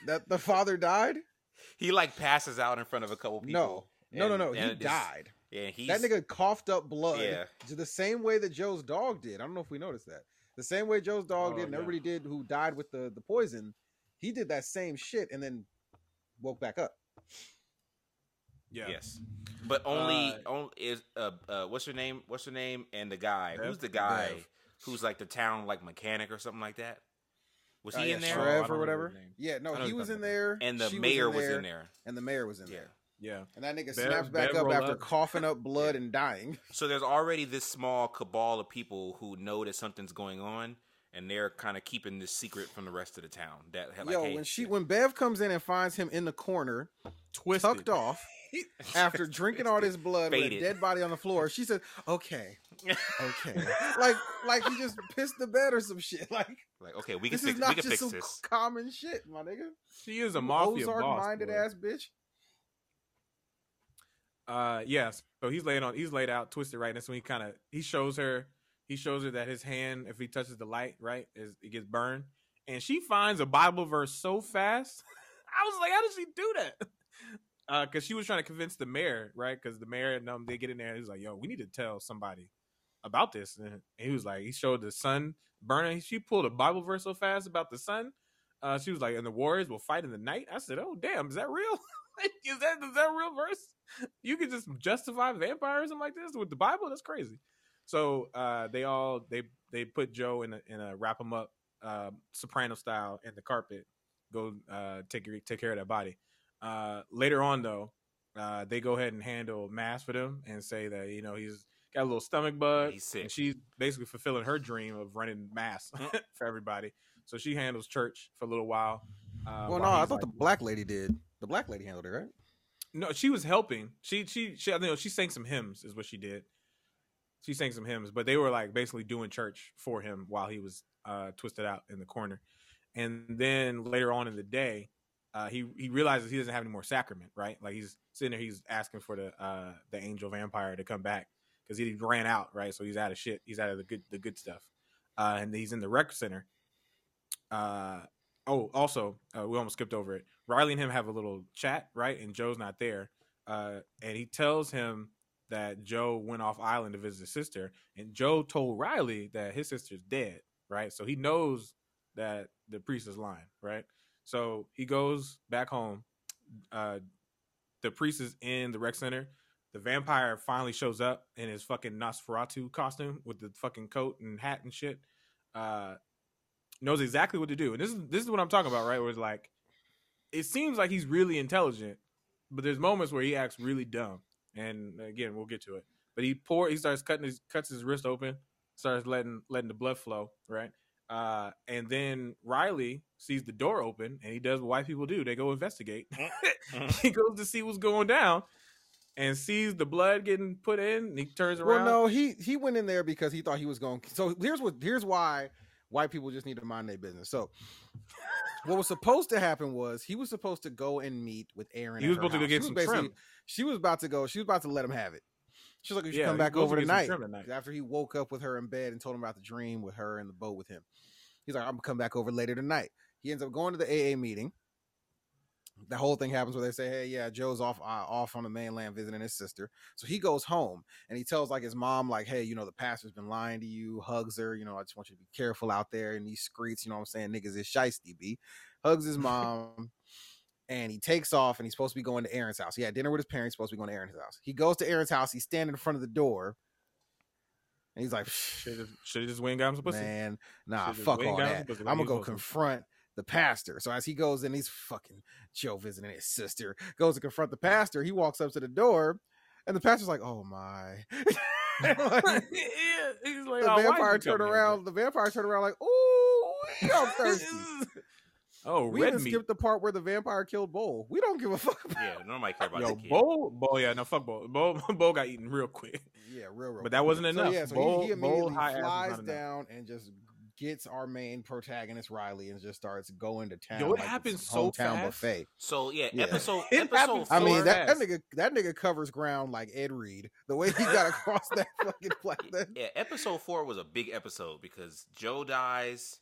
Speaker 3: That the father died?
Speaker 2: He like passes out in front of a couple people.
Speaker 3: No, no, no,
Speaker 2: and-
Speaker 3: no.
Speaker 2: and
Speaker 3: He
Speaker 2: it's-
Speaker 3: died.
Speaker 2: Yeah, he's
Speaker 3: That nigga coughed up blood
Speaker 2: Yeah.
Speaker 3: the same way that Joe's dog did. I don't know if we noticed that. The same way Joe's dog
Speaker 1: Oh,
Speaker 3: did, and
Speaker 1: yeah.
Speaker 3: everybody did who died with the the poison. He did that same shit and then woke back up.
Speaker 1: yeah.
Speaker 2: Yes, but only
Speaker 1: Uh,
Speaker 2: only is uh, uh what's your name? What's your name? And the guy
Speaker 1: Bev?
Speaker 2: who's the guy
Speaker 1: Bev.
Speaker 2: who's like the town like mechanic or something like that. Was
Speaker 3: Uh,
Speaker 2: he
Speaker 3: yeah,
Speaker 2: in there?
Speaker 1: Trev. I
Speaker 3: Trev
Speaker 1: don't
Speaker 3: or whatever. Yeah, no, he was in there,
Speaker 2: And the mayor was in there.
Speaker 3: and the mayor was in
Speaker 2: Yeah.
Speaker 3: there.
Speaker 1: Yeah.
Speaker 3: And that nigga
Speaker 1: Bev-
Speaker 3: snaps back
Speaker 1: Bev
Speaker 3: up after
Speaker 1: up.
Speaker 3: coughing up blood and dying.
Speaker 2: So there's already this small cabal of people who know that something's going on, and they're kind of keeping this secret from the rest of the town. That like,
Speaker 3: Yo,
Speaker 2: hey,
Speaker 3: when she when Bev comes in and finds him in the corner,
Speaker 1: Twisted.
Speaker 3: tucked off, after drinking all this blood with a dead body on the floor, she said, "Okay, okay," like like he just pissed the bed or some shit. Like
Speaker 2: like okay, we can
Speaker 3: this
Speaker 2: fix
Speaker 3: is
Speaker 2: we
Speaker 3: not
Speaker 2: can
Speaker 3: just
Speaker 2: fix
Speaker 3: some
Speaker 2: this.
Speaker 3: common shit, my nigga.
Speaker 1: She is a mafia
Speaker 3: Ozark
Speaker 1: boss.
Speaker 3: minded
Speaker 1: boy.
Speaker 3: ass bitch.
Speaker 1: Uh, yes. So he's laid on. He's laid out, twisted right. That's when he kind of he shows her. He shows her that his hand, if he touches the light, right, is it gets burned. And she finds a Bible verse so fast. I was like, how did she do that? Uh, because she was trying to convince the mayor, right? Because the mayor and um, they get in there. And he's like, yo, we need to tell somebody about this. And he was like, he showed the sun burning. She pulled a Bible verse so fast about the sun. Uh, she was like, and the warriors will fight in the night. I said, oh damn, is that real? is that is that a real verse? you can just justify vampirism like this with the Bible? That's crazy. So uh, they all they they put Joe in a in a wrap him up uh, soprano style in the carpet. Go uh, take take care of that body. Uh, later on though, uh, they go ahead and handle mass for them and say that you know he's got a little stomach bug.
Speaker 2: He's sick.
Speaker 1: And she's basically fulfilling her dream of running mass for everybody. So she handles church for a little while. Uh,
Speaker 3: well,
Speaker 1: while
Speaker 3: no, I thought
Speaker 1: like,
Speaker 3: the black lady did. The black lady handled it, right?
Speaker 1: no, she was helping. She she she I know she sang some hymns is what she did. She sang some hymns, but they were like basically doing church for him while he was uh twisted out in the corner. And then later on in the day, uh he he realizes he doesn't have any more sacrament, right? Like he's sitting there he's asking for the uh the angel vampire to come back cuz he ran out, right? So he's out of shit. He's out of the good the good stuff. Uh and he's in the rec center. Uh oh, also, uh, we almost skipped over it. Riley and him have a little chat, right? And Joe's not there. Uh, and he tells him that Joe went off island to visit his sister, and Joe told Riley that his sister's dead, right? So he knows that the priest is lying, right? So he goes back home. Uh, the priest is in the rec center. The vampire finally shows up in his fucking Nosferatu costume with the fucking coat and hat and shit. Uh, knows exactly what to do, and this is this is what I'm talking about, right? Where it's like, it seems like he's really intelligent, but there's moments where he acts really dumb. And again, we'll get to it. But he pour he starts cutting his cuts his wrist open, starts letting letting the blood flow, right? Uh, and then Riley sees the door open, and he does what white people do. They go investigate. he goes to see what's going down, and sees the blood getting put in. And he turns around.
Speaker 3: Well, no, he he went in there because he thought he was going. So here's what here's why white people just need to mind their business. So what was supposed to happen was he was supposed to go and meet with Erin.
Speaker 1: He was supposed to go get
Speaker 3: She was
Speaker 1: some trim.
Speaker 3: She was about to go. She was about to let him have it. She's like, "You should
Speaker 1: Yeah,
Speaker 3: come back over
Speaker 1: to
Speaker 3: tonight."
Speaker 1: tonight.
Speaker 3: After he woke up with her in bed and told him about the dream with her in the boat with him, he's like, "I'm gonna come back over later tonight." He ends up going to the AA meeting. The whole thing happens where they say, "Hey, yeah, Joe's off uh, off on the mainland visiting his sister." So he goes home and he tells like his mom, like, "Hey, you know, the pastor's been lying to you." Hugs her, you know, I just want you to be careful out there in these streets. You know what I'm saying? Niggas is shiesty, b. Hugs his mom. And he takes off and he's supposed to be going to Erin's house. He had dinner with his parents, supposed to be going to Erin's house. He goes to Erin's house. He's standing in front of the door. And he's like,
Speaker 1: Should have should have just went and got him some pussy.
Speaker 3: Man, nah,
Speaker 1: Should've
Speaker 3: fuck all that. I'm gonna go confront the pastor. So as he goes in, he's fucking Joe visiting his sister. Goes to confront the pastor. He walks up to the door, and the pastor's like, "Oh my!" Like,
Speaker 1: yeah, he's like,
Speaker 3: the
Speaker 1: "Oh,
Speaker 3: vampire
Speaker 1: turned
Speaker 3: turn
Speaker 1: come here?"
Speaker 3: around. The vampire turned around like, "Ooh, I'm thirsty."
Speaker 1: oh,
Speaker 3: we
Speaker 1: red
Speaker 3: even
Speaker 1: meat.
Speaker 3: skipped the part where the vampire killed Bull. We don't give a fuck. About
Speaker 2: Yeah, nobody care about
Speaker 1: Yo,
Speaker 2: the kid.
Speaker 1: Bo, Bo, yeah, no, fuck Bo. Bo, Bo got eaten real quick.
Speaker 3: Yeah, real, real.
Speaker 1: But that wasn't
Speaker 3: So,
Speaker 1: enough.
Speaker 3: yeah, so
Speaker 1: Bo-
Speaker 3: he, he immediately
Speaker 1: high ass was
Speaker 3: flies
Speaker 1: not enough.
Speaker 3: down and just gets our main protagonist Riley and just starts going to town.
Speaker 1: Yo, it
Speaker 3: like
Speaker 1: happens so
Speaker 3: hometown
Speaker 1: fast.
Speaker 3: buffet.
Speaker 2: So yeah,
Speaker 3: Yeah.
Speaker 2: episode
Speaker 1: It
Speaker 2: episode.
Speaker 1: happens
Speaker 3: I mean that, that nigga that nigga covers ground like Ed Reed. The way he got across that fucking planet.
Speaker 2: yeah, episode four was a big episode because Joe dies.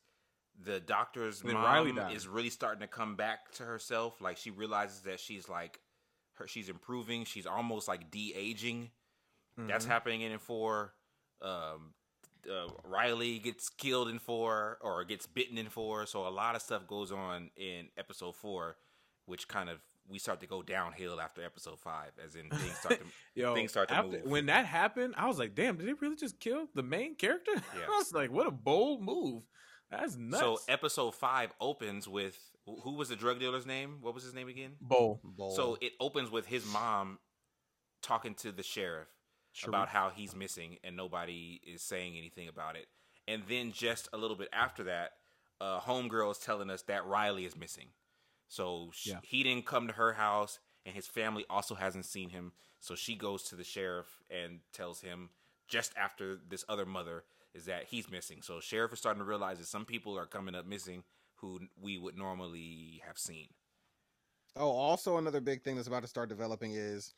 Speaker 2: The doctor's
Speaker 1: then
Speaker 2: mom
Speaker 1: Riley
Speaker 2: is really starting to come back to herself. Like she realizes that she's like her, she's improving. She's almost like de aging. That's
Speaker 1: Mm-hmm.
Speaker 2: happening in four. Um, uh, Riley gets killed in four or gets bitten in four. So a lot of stuff goes on in episode four, which kind of we start to go downhill after episode five, as in things start to
Speaker 1: Yo,
Speaker 2: things start to
Speaker 1: after,
Speaker 2: move.
Speaker 1: when that happened, I was like, damn, did they really just kill the main character?
Speaker 2: Yeah.
Speaker 1: I was like, what a bold move. That's nuts.
Speaker 2: So episode five opens with who was the drug dealer's name? What was his name again?
Speaker 1: Bo,
Speaker 3: Bull.
Speaker 2: So it opens with his mom talking to the sheriff about how he's missing and nobody is saying anything about it. And then just a little bit after that, uh, homegirl is telling us that Riley is missing. So sh-
Speaker 1: Yeah.
Speaker 2: he didn't come to her house, and his family also hasn't seen him. So she goes to the sheriff and tells him just after this other mother is that he's missing. So sheriff is starting to realize that some people are coming up missing who we would normally have seen.
Speaker 3: Oh, also another big thing that's about to start developing is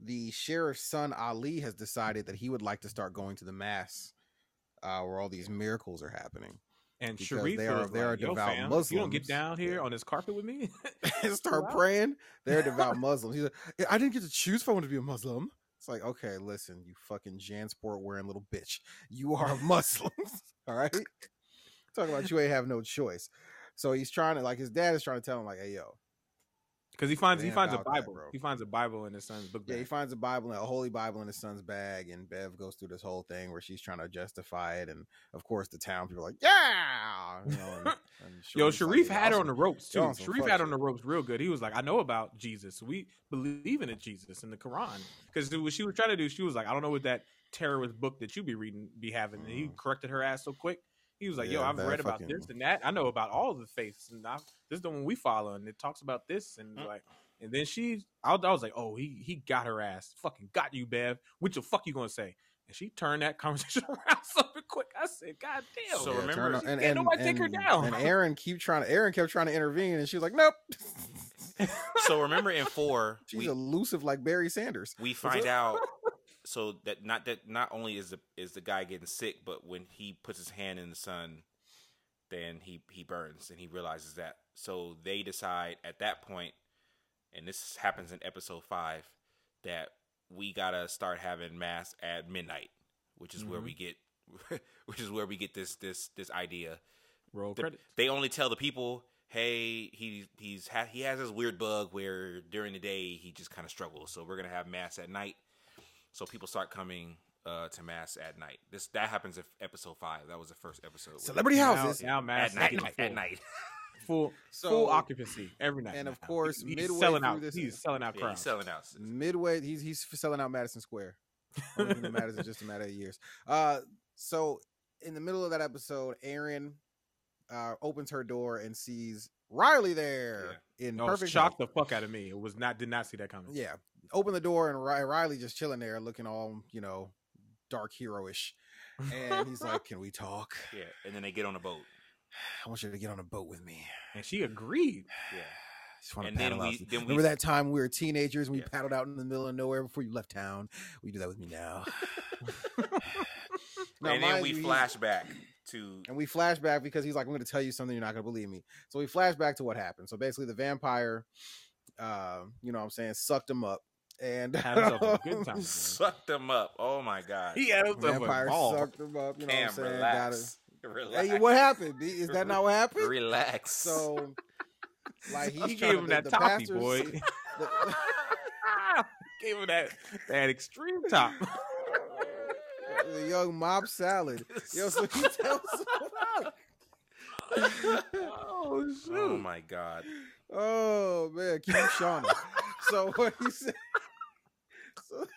Speaker 3: the sheriff's son Ali has decided that he would like to start going to the mass uh, where all these miracles are happening.
Speaker 1: and
Speaker 3: because
Speaker 1: Sharif
Speaker 3: they are- they are
Speaker 1: like, Yo,
Speaker 3: devout
Speaker 1: fam, You don't
Speaker 3: Muslims.
Speaker 1: get down here
Speaker 3: Yeah.
Speaker 1: on this carpet with me.
Speaker 3: And start
Speaker 1: Wow.
Speaker 3: praying. They're devout Muslims. He's like, I didn't get to choose if I wanted to be a Muslim. It's like, okay, listen, you fucking Jansport wearing little bitch. You are a Muslim. All right. Talking about you ain't have no choice. So he's trying to like his dad is trying to tell him, like, hey yo,
Speaker 1: Because he finds he finds a
Speaker 3: that,
Speaker 1: Bible.
Speaker 3: bro.
Speaker 1: he finds a Bible in his son's book
Speaker 3: Yeah, he finds a Bible, a holy Bible in his son's bag, and Bev goes through this whole thing where she's trying to justify it, and of course the town people are like, "Yeah!" You know, and, and
Speaker 1: Yo,
Speaker 3: like,
Speaker 1: Sharif
Speaker 3: "Yeah,
Speaker 1: had her on the ropes too. Sharif had her on the ropes real good. He was like, "I know about Jesus. We believe in a Jesus in the Quran." Because what she was trying to do, she was like, "I don't know what that terrorist book that you be reading be having." And he mm. corrected her ass so quick. He was like, "Yo,
Speaker 3: Mm.
Speaker 1: I've read about
Speaker 3: fucking-
Speaker 1: this and that. I know about all the faiths, and I, this is the one we follow, and it talks about this and
Speaker 2: Mm.
Speaker 1: like." And then she, I, I was like, "Oh, he he got her ass. Fucking got you, Bev. What the fuck you gonna say?" And she turned that conversation around so quick. I said, "God damn!"
Speaker 2: So
Speaker 3: Yeah,
Speaker 2: remember-
Speaker 3: turn on-
Speaker 1: She can't nobody take her down.
Speaker 3: And Erin keep trying to Erin kept trying to intervene, and she was like, "Nope."
Speaker 2: So remember in four,
Speaker 3: She's
Speaker 2: we,
Speaker 3: elusive like Barry Sanders.
Speaker 2: we find out so that not that not only is the is the guy getting sick, but when he puts his hand in the sun, then he he burns and he realizes that. So they decide at that point, and this happens in episode five, that we gotta start having mass at midnight, which is where mm-hmm. we get, which is where we get this this this idea.
Speaker 1: Roll
Speaker 2: The-
Speaker 1: credits.
Speaker 2: they only tell the people, "Hey, he he's ha- he has this weird bug where during the day he just kind of struggles. So we're gonna have mass at night. So people start coming uh, to mass at night. This that happens in episode five. That was the first episode.
Speaker 3: Celebrity houses.
Speaker 1: now Mass
Speaker 2: at night.
Speaker 1: is
Speaker 2: At
Speaker 1: full.
Speaker 2: night.
Speaker 1: Full,
Speaker 3: So-
Speaker 1: full occupancy every night.
Speaker 3: and of
Speaker 1: now.
Speaker 3: course,
Speaker 1: he's
Speaker 3: midway
Speaker 1: selling
Speaker 3: through
Speaker 1: out.
Speaker 3: this-
Speaker 1: he's selling out
Speaker 2: Yeah,
Speaker 1: crowds.
Speaker 2: he's selling out.
Speaker 3: midway he's he's selling out Madison Square. Only thing that matters is just a matter of years. Uh so in the middle of that episode, Erin uh opens her door and sees Riley there in
Speaker 1: No,
Speaker 3: perfect
Speaker 1: shocked
Speaker 3: health.
Speaker 1: the fuck out of me. It was not did not see that coming.
Speaker 3: Yeah. Open the door and Riley just chilling there looking all, you know, dark heroish. And he's like, Can we talk?
Speaker 2: Yeah, and then they get on a boat.
Speaker 3: I want you to get on a boat with me.
Speaker 1: and she agreed.
Speaker 2: Yeah.
Speaker 3: Just want
Speaker 2: And
Speaker 3: to
Speaker 2: then
Speaker 3: paddle
Speaker 2: we-
Speaker 3: out.
Speaker 2: then we-
Speaker 3: Remember that time we were teenagers and we
Speaker 2: Yeah.
Speaker 3: paddled out in the middle of nowhere before you left town? Will you do that with me now? Now,
Speaker 2: and then we
Speaker 3: you, he's-
Speaker 2: flash back to
Speaker 3: and we flash back because he's like, I'm going to tell you something you're not going to believe me. So we flash back to what happened. So basically, the vampire, uh, you know what I'm saying, sucked him up. And
Speaker 1: a good um, time. boy.
Speaker 2: suck them up. Oh my god.
Speaker 1: He had
Speaker 3: vampire sucked him up. You know
Speaker 2: Damn,
Speaker 3: what I'm saying?
Speaker 2: relax.
Speaker 3: Gotta-
Speaker 2: Relax.
Speaker 3: Hey, what happened? Is that not what happened?
Speaker 2: Relax.
Speaker 3: So, like, he's
Speaker 1: He gave him that
Speaker 3: the
Speaker 1: toppy,
Speaker 3: pastors-
Speaker 1: boy.
Speaker 3: the-
Speaker 1: Gave him that that extreme top.
Speaker 3: the young mob salad. Yo, so he tells
Speaker 1: oh, oh shoot!
Speaker 2: oh my god.
Speaker 3: Oh man, keep Shauna. so what he said. So,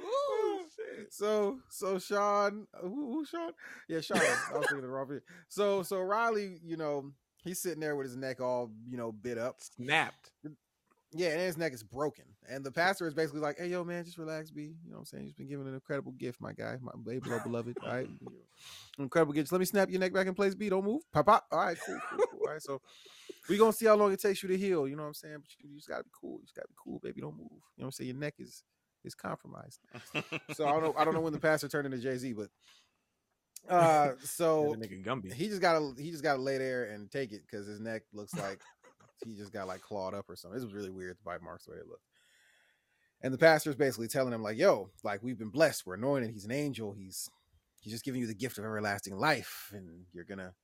Speaker 1: Oh,
Speaker 3: so so Sean, uh, who, who Sean? Yeah, Sean. I was thinking the wrong person. So so Riley, you know, he's sitting there with his neck all you know bit up.
Speaker 1: Snapped.
Speaker 3: Yeah, and his neck is broken. And the pastor is basically like, "Hey, yo, man, just relax, B. You know what I'm saying? You've been given an incredible gift, my guy, my baby, beloved, beloved. All right, incredible gift. Let me snap your neck back in place, B. Don't move. Pop, pop. All right, cool, cool, cool. All right, so we gonna see how long it takes you to heal. You know what I'm saying? But you, you just gotta be cool. You just gotta be cool, baby. Don't move. You know what I'm saying? Your neck is is compromised. So I don't know. I don't know when the pastor turned into Jay Z, but uh, so he just gotta he just gotta lay there and take it because his neck looks like he just got like clawed up or something. It was really weird. The bite marks the way they look. And the pastor's basically telling him like, "Yo, like we've been blessed. We're anointed. He's an angel. He's he's just giving you the gift of everlasting life, and you're gonna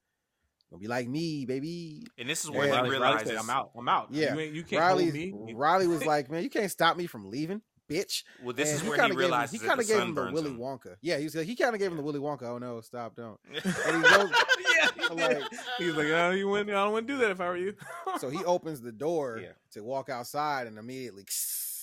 Speaker 3: gonna be like me, baby."
Speaker 2: And this is where
Speaker 3: Yeah.
Speaker 2: he
Speaker 1: Riley, Riley "I'm out. I'm out.
Speaker 3: Yeah.
Speaker 1: you, ain't, you can't
Speaker 3: Riley
Speaker 1: hold me."
Speaker 3: Riley was like, "Man, you can't stop me from leaving, bitch."
Speaker 2: Well, this
Speaker 3: And
Speaker 2: is
Speaker 3: he
Speaker 2: where
Speaker 3: kinda
Speaker 2: he
Speaker 3: gave him- he kind
Speaker 2: the
Speaker 3: of gave him the Willy
Speaker 2: him.
Speaker 3: Wonka. Yeah, he was he kind of gave him the Willy Wonka. Oh no, stop, don't. And he goes,
Speaker 1: yeah, he
Speaker 3: I'm
Speaker 1: did.
Speaker 3: like-
Speaker 1: he's like, "Oh, you wouldn't. I wouldn't do that if I were you."
Speaker 3: so he opens the door
Speaker 2: Yeah.
Speaker 3: to walk outside, and immediately,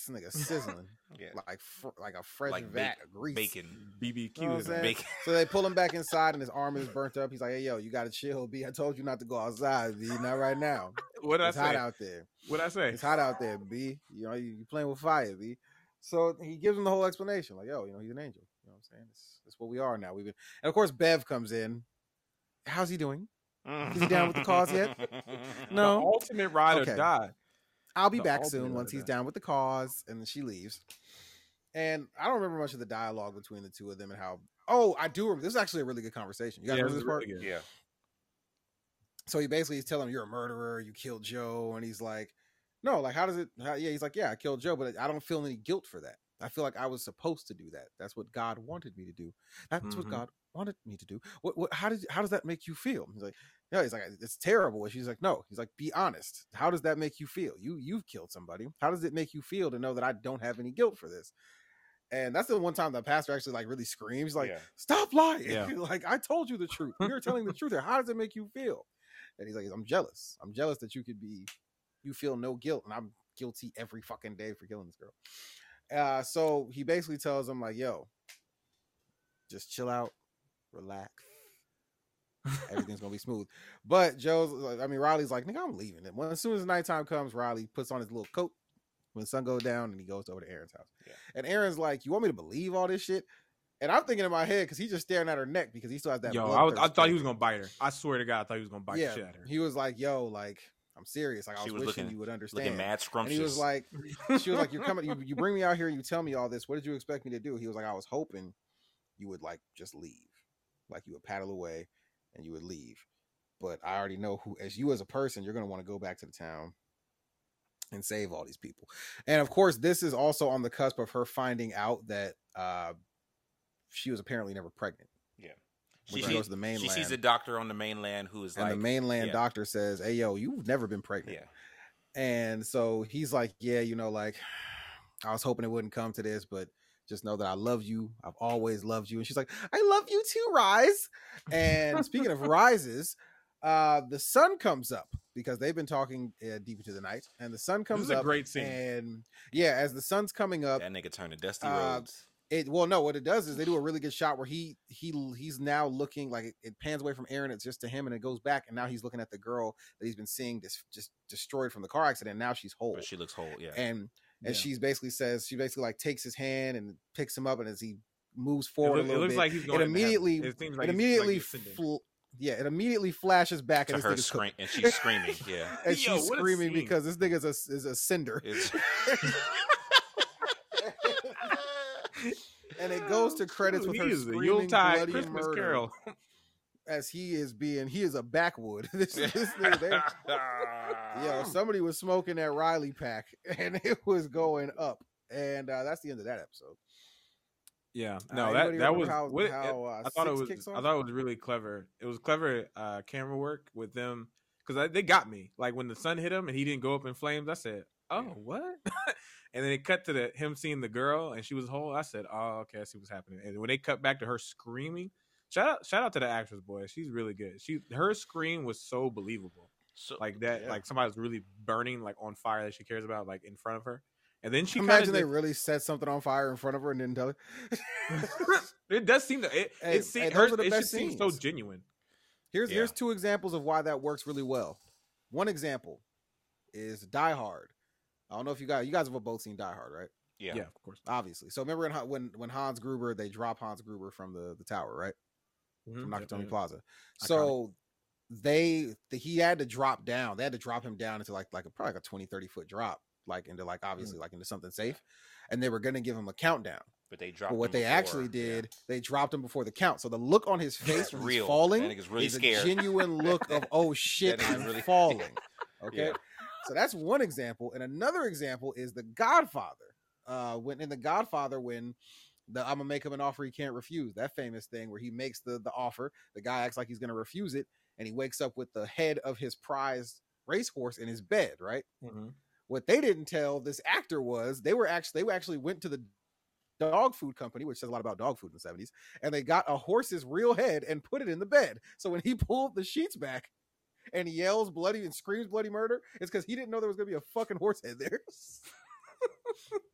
Speaker 3: this nigga sizzling
Speaker 2: Yeah.
Speaker 3: like fr- like a fresh
Speaker 2: Like
Speaker 3: vat
Speaker 2: bacon-
Speaker 3: of grease.
Speaker 2: Bacon.
Speaker 1: BBQ
Speaker 3: You know what
Speaker 1: is
Speaker 3: I'm saying?
Speaker 2: Bacon.
Speaker 3: So they pull him back inside, and his arm is burnt up. He's like, "Hey, yo, you got to chill, B. I told you not to go outside, B. Not right now.
Speaker 1: What I say?
Speaker 3: It's hot out there.
Speaker 1: What I say?
Speaker 3: It's hot out there, B. You know, you, you playing with fire, B." So he gives him the whole explanation, like, "Yo, you know, he's an angel. You know what I'm saying? It's, it's what we are now. We've been." And of course, Bev comes in. How's he doing? Is he down with the cause yet?
Speaker 1: The
Speaker 3: No.
Speaker 1: ultimate ride
Speaker 3: Okay.
Speaker 1: or die.
Speaker 3: I'll be
Speaker 1: The
Speaker 3: back
Speaker 1: ultimate
Speaker 3: soon once he's down with the cause, and then she leaves. And I don't remember much of the dialogue between the two of them and how. Oh, I do. Remember, this is actually a really good conversation. You guys
Speaker 1: Yeah,
Speaker 3: remember
Speaker 1: this
Speaker 3: this part?
Speaker 1: really.
Speaker 2: Yeah.
Speaker 3: So he basically is telling him you're a murderer. You killed Joe, and he's like, "No, like how does it? How, yeah." He's like, "Yeah, I killed Joe, but I don't feel any guilt for that. I feel like I was supposed to do that. That's what God wanted me to do. That's
Speaker 1: Mhm.
Speaker 3: what God wanted me to do. What? What? How did? How does that make you feel?" He's like, "Yeah." He's like, "It's terrible." And she's like, "No." He's like, "Be honest. How does that make you feel? You you've killed somebody. How does it make you feel to know that I don't have any guilt for this?" And that's the one time the pastor actually like really screams, like,
Speaker 2: Yeah.
Speaker 3: "Stop lying!
Speaker 1: Yeah.
Speaker 3: like I told you the truth. You're telling the truth here. How does it make you feel?" And he's like, I'm jealous. I'm jealous that you could be, you feel no guilt, and I'm guilty every fucking day for killing this girl. Uh, so he basically tells him like, yo, just chill out, relax. Everything's gonna be smooth. But Joe's, I mean, Riley's like, nigga, I'm leaving. And when as soon as nighttime comes, Riley puts on his little coat when the sun goes down, and he goes over to Erin's house.
Speaker 2: Yeah.
Speaker 3: And Erin's like, you want me to believe all this shit? And I'm thinking in my head because he's just staring at her neck because he still has that.
Speaker 1: Yo, I, was, I thought he was gonna bite her. I swear to God, I thought he was gonna bite
Speaker 3: yeah,
Speaker 1: shit of her.
Speaker 3: he was like, "Yo, like I'm serious. Like I was,
Speaker 2: was
Speaker 3: wishing
Speaker 2: looking-
Speaker 3: you would
Speaker 2: Looking
Speaker 3: understand."
Speaker 2: mad
Speaker 3: And
Speaker 2: scrumptious.
Speaker 3: he was like, "She was like, you're coming. You, you bring me out here you tell me all this. What did you expect me to do?" He was like, "I was hoping you would like just leave, like you would paddle away and you would leave. But I already know who, as you as a person, you're gonna want to go back to the town and save all these people. And of course, this is also on the cusp of her finding out that uh, she was apparently never pregnant.
Speaker 2: Yeah.
Speaker 3: When
Speaker 2: She,
Speaker 3: she goes to the mainland,
Speaker 2: she sees a doctor on the mainland who is
Speaker 3: and
Speaker 2: like
Speaker 3: the mainland
Speaker 2: yeah.
Speaker 3: doctor says, "Hey, yo, you've never been pregnant."
Speaker 2: Yeah.
Speaker 3: And so he's like, Yeah, you know, like I was hoping it wouldn't come to this, but just know that I love you. I've always loved you. And she's like, I love you too, Rise. And speaking of rises, uh, the sun comes up because they've been talking uh, deep into the night, and the sun comes
Speaker 1: is a
Speaker 3: up.
Speaker 1: great scene.
Speaker 3: And yeah, as the sun's coming up,
Speaker 2: That nigga turned to Dusty
Speaker 3: Uh,
Speaker 2: Rhodes.
Speaker 3: it well, no, what it does is they do a really good shot where he he he's now looking like it, it pans away from Erin, it's just to him, and it goes back, and now he's looking at the girl that he's been seeing this just destroyed from the car accident. Now she's whole,
Speaker 2: But she looks whole. Yeah.
Speaker 3: and and
Speaker 1: Yeah.
Speaker 3: she's basically says she basically like takes his hand and picks him up, and as he moves
Speaker 1: It,
Speaker 3: forward
Speaker 1: look-
Speaker 3: a
Speaker 1: it looks
Speaker 3: bit,
Speaker 1: like he's going.
Speaker 3: it immediately.
Speaker 1: It seems like
Speaker 3: it immediately
Speaker 1: like
Speaker 3: fl- yeah, it immediately flashes back
Speaker 2: to
Speaker 3: and
Speaker 2: her scream, and she's screaming. Yeah.
Speaker 3: and
Speaker 1: Yo,
Speaker 3: she's screaming because this nigga's a is a cinder. And it goes to credits with
Speaker 1: He
Speaker 3: her
Speaker 1: is a
Speaker 3: screaming bloody
Speaker 1: Christmas
Speaker 3: murder
Speaker 1: Carol.
Speaker 3: As he is being he is a backwood. this this nigga there. Yo, somebody was smoking that Riley pack and it was going up. And uh, that's the end of that episode.
Speaker 1: Yeah,
Speaker 3: Uh,
Speaker 1: no,
Speaker 3: anybody
Speaker 1: that that was.
Speaker 3: how-
Speaker 1: what-
Speaker 3: how, uh,
Speaker 1: I thought it was. I thought it was really clever. It was clever uh, camera work with them because they got me. Like when the sun hit him and he didn't go up in flames, I said, "Oh, what?" and then it cut to the him seeing the girl and she was whole. I said, "Oh, okay, I see what's happening." And when they cut back to her screaming, shout out, shout out to the actress, boy. She's really good. She her scream was so believable.
Speaker 2: so,
Speaker 1: Like that,
Speaker 2: yeah.
Speaker 1: like somebody's really burning, like on fire that she cares about, like in front of her. And then she
Speaker 3: Imagine
Speaker 1: kinda
Speaker 3: they really set something on fire in front of her and didn't tell her.
Speaker 1: it does seem to it.
Speaker 3: Hey,
Speaker 1: it, seem,
Speaker 3: hey,
Speaker 1: her,
Speaker 3: those are the
Speaker 1: it just seems so genuine.
Speaker 3: Here's
Speaker 2: Yeah.
Speaker 3: here's two examples of why that works really well. One example is Die Hard. I don't know if you guys you guys have both seen Die Hard, right?
Speaker 2: yeah.
Speaker 1: Yeah, of course.
Speaker 3: Obviously. So remember in, when when Hans Gruber they drop Hans Gruber from the the tower, right? From
Speaker 1: Mhm.
Speaker 3: Nakatomi Plaza. So they the, he had to drop down. They had to drop him down into like like a probably like a 20 30 foot drop like into like obviously like into something safe. And they were going to give him a countdown.
Speaker 2: But they dropped.
Speaker 3: But what
Speaker 2: him
Speaker 3: they
Speaker 2: before,
Speaker 3: actually
Speaker 2: yeah.
Speaker 3: did, they dropped him before the count. So the look on his face when
Speaker 2: real.
Speaker 3: he's falling
Speaker 2: nigga's really
Speaker 3: is
Speaker 2: scared.
Speaker 3: a genuine look of oh shit, I'm
Speaker 2: really-
Speaker 3: falling. Okay,
Speaker 2: Yeah.
Speaker 3: so that's one example, and another example is the Godfather. Uh, when in the Godfather, when the I'm gonna make him an offer he can't refuse, that famous thing where he makes the the offer, the guy acts like he's gonna refuse it, and he wakes up with the head of his prized racehorse in his bed, right?
Speaker 1: Mhm.
Speaker 3: What they didn't tell this actor was they were actually they actually went to the dog food company, which says a lot about dog food in the 70s, and they got a horse's real head and put it in the bed. So when he pulled the sheets back and yells bloody and screams bloody murder, it's because he didn't know there was gonna be a fucking horse head there.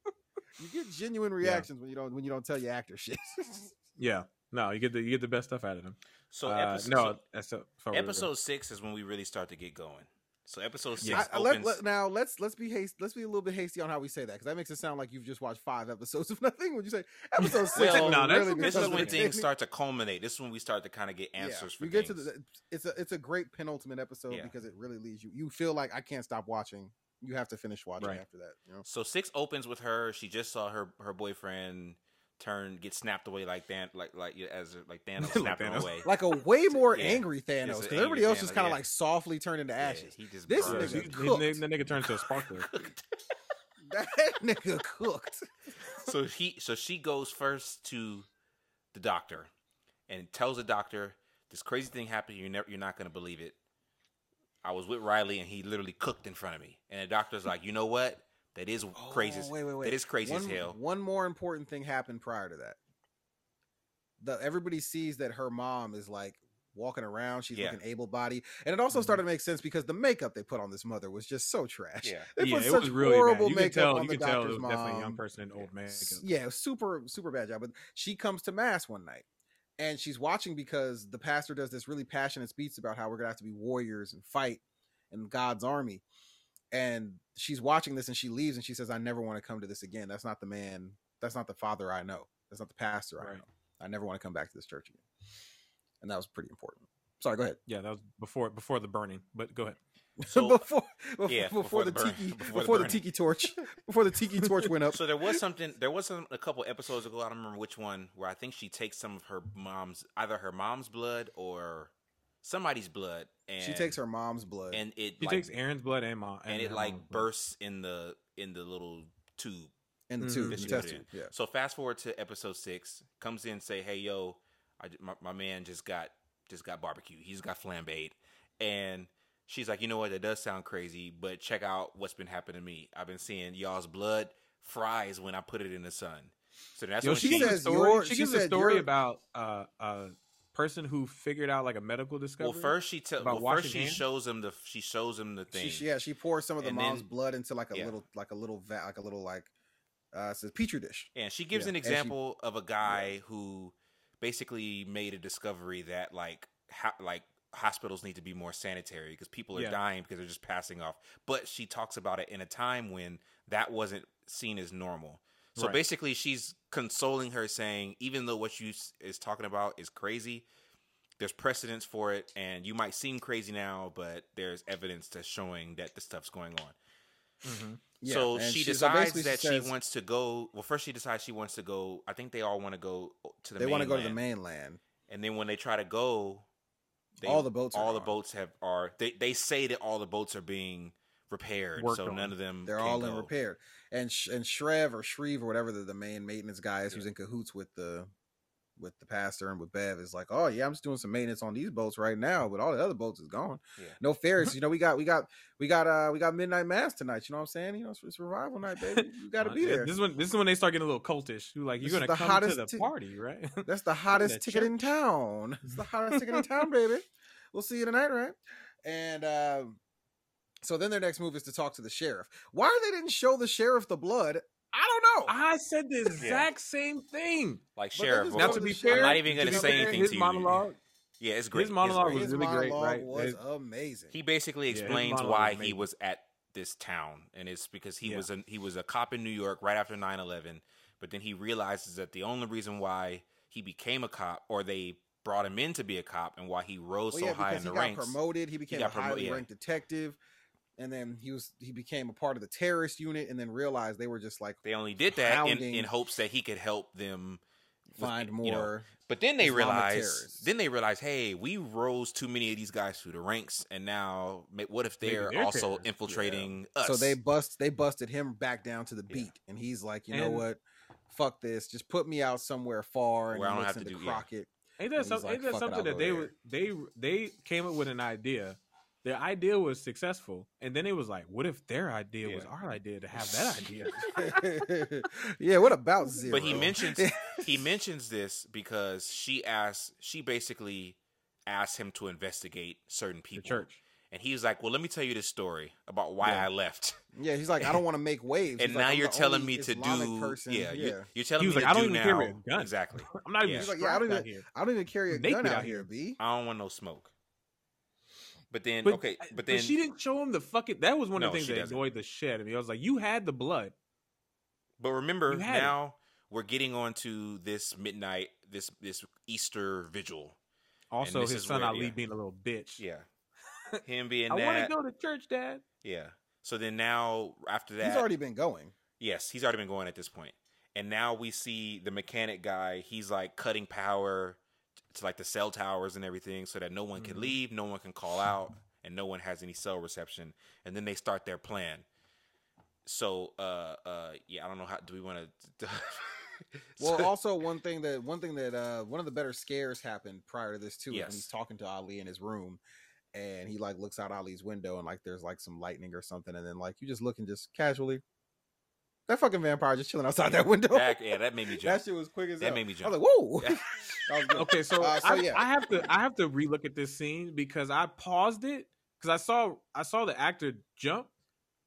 Speaker 3: you get genuine reactions when you don't when you don't tell your actor shit.
Speaker 1: Yeah, no, you get the you get the best stuff out of them.
Speaker 2: So
Speaker 1: Uh,
Speaker 2: episode,
Speaker 1: no, that's a, sorry,
Speaker 2: episode six is when we really start to get going. So episode six
Speaker 1: Yeah.
Speaker 3: I- I let-
Speaker 2: opens.
Speaker 3: let- now let's let's be hasty. Let's be a little bit hasty on how we say that because that makes it sound like you've just watched five episodes of nothing. When you say episode six,
Speaker 2: well,
Speaker 3: is
Speaker 1: no, that's-
Speaker 3: really
Speaker 2: this is when things start to culminate. This is when we start to kind of get answers for
Speaker 3: we get
Speaker 2: things.
Speaker 3: to the it's a it's a great penultimate episode
Speaker 2: Yeah.
Speaker 3: because it really leaves you you feel like I can't stop watching. You have to finish watching
Speaker 1: Right.
Speaker 3: after that. You know?
Speaker 2: So six opens with her. She just saw her her boyfriend turn get snapped away like Dan like like as like Thanos
Speaker 1: Like
Speaker 2: snapped
Speaker 1: Thanos.
Speaker 2: away.
Speaker 3: Like a way more
Speaker 2: Yeah.
Speaker 3: angry Thanos because everybody else just
Speaker 2: Thanos,
Speaker 3: kind of
Speaker 2: yeah.
Speaker 3: like softly turned into
Speaker 2: Yeah,
Speaker 3: ashes.
Speaker 2: he just
Speaker 3: This
Speaker 1: Yeah,
Speaker 2: burns.
Speaker 3: nigga
Speaker 1: he-
Speaker 3: cooked.
Speaker 1: the, the nigga turned to a sparkler.
Speaker 3: That nigga cooked.
Speaker 2: so he so she goes first to the doctor and tells the doctor this crazy thing happened. You're never you're not gonna believe it. I was with Riley and he literally cooked in front of me. And the doctor's like, you know what? That is oh, crazy.
Speaker 3: Oh, wait, wait, wait.
Speaker 2: That is crazy
Speaker 3: one,
Speaker 2: as hell.
Speaker 3: One more important thing happened prior to that. The everybody sees that her mom is like walking around. She's
Speaker 2: Yeah.
Speaker 3: looking able bodied, and it also mm-hmm. started to make sense because the makeup they put on this mother was just so trash.
Speaker 2: Yeah.
Speaker 3: They
Speaker 1: yeah,
Speaker 3: put
Speaker 1: it
Speaker 3: such
Speaker 1: was really bad.
Speaker 3: horrible
Speaker 1: You could
Speaker 3: makeup
Speaker 1: tell.
Speaker 3: on
Speaker 1: You
Speaker 3: the
Speaker 1: could tell it
Speaker 3: doctor's
Speaker 1: was definitely a young person and old man.
Speaker 3: S- Yeah, super super bad job. But she comes to mass one night, and she's watching because the pastor does this really passionate speech about how we're gonna have to be warriors and fight in God's army. And she's watching this, and she leaves, and she says, "I never want to come to this again. That's not the man. That's not the father I know. That's not the pastor I know. I never want to come back to this church again." And that was pretty important. Sorry, go ahead.
Speaker 1: Yeah, that was before before the burning. But go ahead.
Speaker 2: So-
Speaker 3: before before,
Speaker 2: Yeah,
Speaker 3: before,
Speaker 2: before
Speaker 3: the,
Speaker 2: the burn-
Speaker 3: tiki
Speaker 2: before
Speaker 3: before,
Speaker 2: the
Speaker 3: the, tiki torch before the tiki torch went up.
Speaker 2: So there was something. There was some, a couple episodes ago. I don't remember which one where I think she takes some of her mom's either her mom's blood or somebody's blood, and
Speaker 3: she takes her mom's blood.
Speaker 2: and it
Speaker 1: She
Speaker 2: like,
Speaker 1: takes Erin's blood and mom,
Speaker 2: and it like
Speaker 1: mom's blood.
Speaker 2: bursts in the in the little tube
Speaker 3: in the
Speaker 1: Mhm.
Speaker 3: tube, the
Speaker 2: she
Speaker 3: test tube. Yeah.
Speaker 2: So fast forward to episode six, comes in say, "Hey yo, I, my, my man just got just got barbecue. He's got flambéed," and she's like, "You know what? That does sound crazy, but check out what's been happening to me. I've been seeing y'all's blood fries when I put it in the sun." So that's
Speaker 1: Yo,
Speaker 2: when
Speaker 1: she
Speaker 2: she,
Speaker 1: gives a story.
Speaker 3: your-
Speaker 1: she
Speaker 3: she
Speaker 1: gives a story
Speaker 3: your-
Speaker 1: about uh, a person who figured out like a medical discovery.
Speaker 2: well first she tells
Speaker 1: About
Speaker 2: well first she
Speaker 1: hands?
Speaker 2: shows him the she shows him the thing.
Speaker 3: She, yeah, she pours some of the
Speaker 2: And
Speaker 3: mom's
Speaker 2: then-
Speaker 3: blood into like a
Speaker 2: yeah.
Speaker 3: little, like a little vat, like a little like, uh, it's a petri dish.
Speaker 2: And she gives
Speaker 3: Yeah,
Speaker 2: an
Speaker 3: and she-
Speaker 2: example of a guy who basically made a discovery that like like hospitals need to be more sanitary because people are
Speaker 1: Yeah.
Speaker 2: dying because they're just passing off. But she talks about it in a time when that wasn't seen as normal. So
Speaker 1: Right.
Speaker 2: basically, she's consoling her, saying, even though what you s- is talking about is crazy, there's precedence for it, and you might seem crazy now, but there's evidence that's showing that this stuff's going on. Mm-hmm.
Speaker 3: Yeah,
Speaker 2: so
Speaker 3: and
Speaker 2: she
Speaker 3: she- so
Speaker 2: decides
Speaker 3: basically
Speaker 2: that
Speaker 3: she
Speaker 2: she wants to go. Well, first she decides she wants to go. I think they all want to go to the. Mainland.
Speaker 3: They want to go to the
Speaker 2: mainland.
Speaker 3: mainland.
Speaker 2: And then when they try to go, they,
Speaker 3: All the boats are
Speaker 2: all the
Speaker 3: gone.
Speaker 2: boats have are. They they say that all the boats are being repaired,
Speaker 1: Worked
Speaker 2: so
Speaker 1: on.
Speaker 2: none of them.
Speaker 3: They're
Speaker 2: can
Speaker 3: all in
Speaker 2: go.
Speaker 3: repair. And Sh- and Shrev or Shreve or whatever the, the main maintenance guy is, who's in cahoots with the with the pastor and with Bev is like, oh yeah, I'm just doing some maintenance on these boats right now, but all the other boats is gone.
Speaker 2: Yeah.
Speaker 3: No ferries. you know, we got we got we got uh we got midnight mass tonight. You know what I'm saying? You know, it's, it's revival night, baby. You got to
Speaker 1: Uh,
Speaker 3: be there.
Speaker 1: This is when this is when they start getting a little cultish. Who like you're gonna
Speaker 3: the
Speaker 1: come to
Speaker 3: hottest
Speaker 1: the
Speaker 3: ti-
Speaker 1: party, right?
Speaker 3: That's the hottest ticket in town. It's the hottest ticket in town, baby. We'll see you tonight, right? And um, so then their next move is to talk to the sheriff. Why they didn't show the sheriff the blood? I don't know.
Speaker 1: I said the exact same thing.
Speaker 2: Like
Speaker 3: But
Speaker 2: sheriff.
Speaker 3: then
Speaker 1: Now to
Speaker 3: to
Speaker 1: be fair,
Speaker 2: I'm not even gonna say anything
Speaker 1: his
Speaker 2: to you.
Speaker 1: monologue.
Speaker 2: yeah, it's great.
Speaker 1: His monologue
Speaker 2: It's
Speaker 1: was
Speaker 3: His
Speaker 1: really great,
Speaker 3: monologue
Speaker 1: right?
Speaker 3: was
Speaker 1: They-
Speaker 3: amazing.
Speaker 2: He basically
Speaker 1: his
Speaker 2: explains
Speaker 1: monologue
Speaker 2: why
Speaker 1: was
Speaker 2: he was at this town, and it's because he
Speaker 1: Yeah.
Speaker 2: was a he was a cop in New York right after 9-11, But then he realizes that the only reason why he became a cop, or they brought him in to be a cop, and why he rose
Speaker 3: Well,
Speaker 2: so
Speaker 3: yeah,
Speaker 2: high
Speaker 3: because
Speaker 2: in
Speaker 3: he
Speaker 2: the
Speaker 3: got
Speaker 2: ranks.
Speaker 3: promoted. He became
Speaker 2: got
Speaker 3: a
Speaker 2: promo-
Speaker 3: highly
Speaker 2: yeah.
Speaker 3: ranked detective, and then he was he became a part of the terrorist unit, and then realized they were just like
Speaker 2: They only did that in, in hopes that he could help them with-
Speaker 3: find
Speaker 2: you know,
Speaker 3: more.
Speaker 2: But then they
Speaker 3: Islamic
Speaker 2: realize,
Speaker 3: terrorists.
Speaker 2: then they realize, hey, we rose too many of these guys through the ranks, and now what if they're
Speaker 1: they're
Speaker 2: also
Speaker 1: terrorists.
Speaker 2: infiltrating us?
Speaker 3: So they bust they busted him back down to the
Speaker 2: Yeah.
Speaker 3: beat, and he's like, you know what? Fuck this. Just put me out somewhere far, and
Speaker 2: Where I
Speaker 3: he
Speaker 2: don't have to
Speaker 3: into
Speaker 2: do- yeah.
Speaker 3: Crockett.
Speaker 1: Ain't
Speaker 3: And
Speaker 1: that,
Speaker 3: he's
Speaker 1: some,
Speaker 3: like,
Speaker 1: ain't that something that they
Speaker 3: there."
Speaker 1: were they they came up with an idea. Their idea was successful, and then it was like, what if their idea was our idea to have that idea?
Speaker 3: yeah, what about zero?
Speaker 2: But he mentions he mentions this because she asks she basically asked him to investigate certain
Speaker 1: the
Speaker 2: people.
Speaker 1: church.
Speaker 2: And he was like, Well, let me tell you this story about why
Speaker 3: Yeah.
Speaker 2: I left.
Speaker 3: yeah, he's like, I don't want to make waves.
Speaker 2: and
Speaker 3: He's
Speaker 2: now
Speaker 3: "I'm
Speaker 2: you're telling me to
Speaker 3: Islamic
Speaker 2: do
Speaker 3: person.
Speaker 2: yeah,
Speaker 3: yeah.
Speaker 2: You're, you're telling
Speaker 1: He
Speaker 2: me
Speaker 1: was
Speaker 2: to
Speaker 1: I
Speaker 2: do
Speaker 1: don't even
Speaker 2: now
Speaker 1: carry a gun.
Speaker 2: exactly.
Speaker 1: I'm not even
Speaker 2: Yeah.
Speaker 3: He's like, yeah, I don't
Speaker 1: out
Speaker 3: even,
Speaker 1: here.
Speaker 3: I don't even carry a
Speaker 1: I'm naked
Speaker 3: gun out
Speaker 1: out
Speaker 3: here,
Speaker 1: here.
Speaker 3: B.
Speaker 2: I don't want no smoke. But then
Speaker 1: But,
Speaker 2: okay, but
Speaker 1: but
Speaker 2: then
Speaker 1: she didn't show him the fucking. That was one of
Speaker 2: No,
Speaker 1: the things
Speaker 2: she
Speaker 1: that
Speaker 2: doesn't.
Speaker 1: annoyed the shit out of me. I was like, you had the blood.
Speaker 2: But remember,
Speaker 1: You had it.
Speaker 2: now we're getting on to this midnight, this this Easter vigil.
Speaker 1: Also, his son
Speaker 2: where-
Speaker 1: Ali
Speaker 2: yeah.
Speaker 1: being a little bitch.
Speaker 2: Yeah, him being
Speaker 1: I want to go to church, Dad.
Speaker 2: Yeah. So then now after that,
Speaker 3: He's already been going.
Speaker 2: yes, he's already been going at this point, and now we see the mechanic guy. He's like cutting power to like the cell towers and everything, so that no one
Speaker 1: Mm-hmm.
Speaker 2: can leave, no one can call out, and no one has any cell reception. And then they start their plan. So, uh, uh, yeah, I don't know how. Do we want to?
Speaker 3: Well, also one thing that one thing that uh one of the better scares happened prior to this too.
Speaker 2: Yes.
Speaker 3: When he's talking to Ali in his room, and he like looks out Ali's window and like there's like some lightning or something, and then like you just looking just casually. That fucking vampire just chilling outside that window.
Speaker 2: that, yeah, that made me jump.
Speaker 3: That shit was quick as
Speaker 2: That
Speaker 3: hell.
Speaker 2: made me jump.
Speaker 3: I was like, whoa.
Speaker 2: Yeah.
Speaker 3: Was.
Speaker 1: Okay, so,
Speaker 3: Uh, so
Speaker 1: I,
Speaker 3: yeah.
Speaker 1: I have to I have to relook at this scene because I paused it because I saw I saw the actor jump,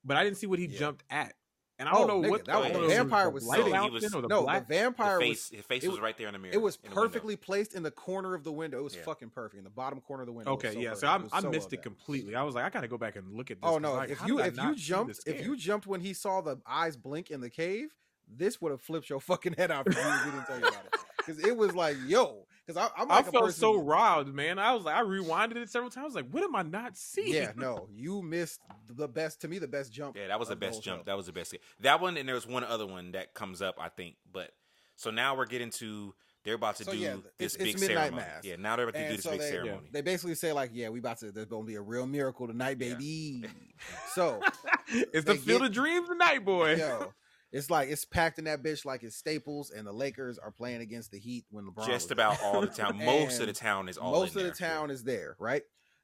Speaker 1: but I didn't see what he
Speaker 3: Yeah.
Speaker 1: jumped at, and I
Speaker 3: Oh,
Speaker 1: don't know
Speaker 3: nigga,
Speaker 1: what
Speaker 3: that
Speaker 2: was- the
Speaker 1: know if it
Speaker 3: vampire
Speaker 1: the
Speaker 3: was
Speaker 1: light
Speaker 3: sitting-
Speaker 2: he was-
Speaker 1: or the
Speaker 3: no,
Speaker 1: black.
Speaker 3: the vampire was
Speaker 2: face, his face was right there in the mirror.
Speaker 3: it was
Speaker 2: the
Speaker 3: perfectly placed in the corner of the window. It was
Speaker 2: Yeah.
Speaker 3: fucking perfect in the bottom corner of the window.
Speaker 1: Okay,
Speaker 3: so
Speaker 1: yeah.
Speaker 3: perfect.
Speaker 1: So I,
Speaker 3: was
Speaker 1: I
Speaker 3: so
Speaker 1: missed
Speaker 3: well
Speaker 1: it completely. I was like, I gotta go back and look at this.
Speaker 3: Oh no!
Speaker 1: like,
Speaker 3: if you if you jumped if you jumped when he saw the eyes blink in the cave, this would have flipped your fucking head off if you we didn't tell you about it. Because it was like, yo, because I'm like
Speaker 1: I
Speaker 3: a
Speaker 1: felt
Speaker 3: person,
Speaker 1: so riled, man. I was like, I rewinded it several times. Like, what am I not seeing?
Speaker 3: Yeah, no, you missed the best to me the best jump.
Speaker 2: Yeah, that was the best
Speaker 3: whole
Speaker 2: jump.
Speaker 3: show.
Speaker 2: That was the best. That one, and there was one other one that comes up, I think. But so now we're getting to They're about to
Speaker 3: So,
Speaker 2: do
Speaker 3: yeah,
Speaker 2: this
Speaker 3: it's-
Speaker 2: big
Speaker 3: it's midnight
Speaker 2: ceremony.
Speaker 3: mass.
Speaker 2: Yeah, now they're about to do this
Speaker 3: so
Speaker 2: big
Speaker 3: they,
Speaker 2: ceremony.
Speaker 3: they basically say like, yeah, we about to. There's gonna be a real miracle tonight,
Speaker 2: Yeah.
Speaker 3: baby. So
Speaker 1: it's the field
Speaker 3: get-
Speaker 1: of dreams tonight, boy.
Speaker 3: yo, it's like it's packed in that bitch like it's Staples, and the Lakers are playing against the Heat when LeBron.
Speaker 2: Just about all the town. Most of the town is all.
Speaker 3: most of the town is there, right?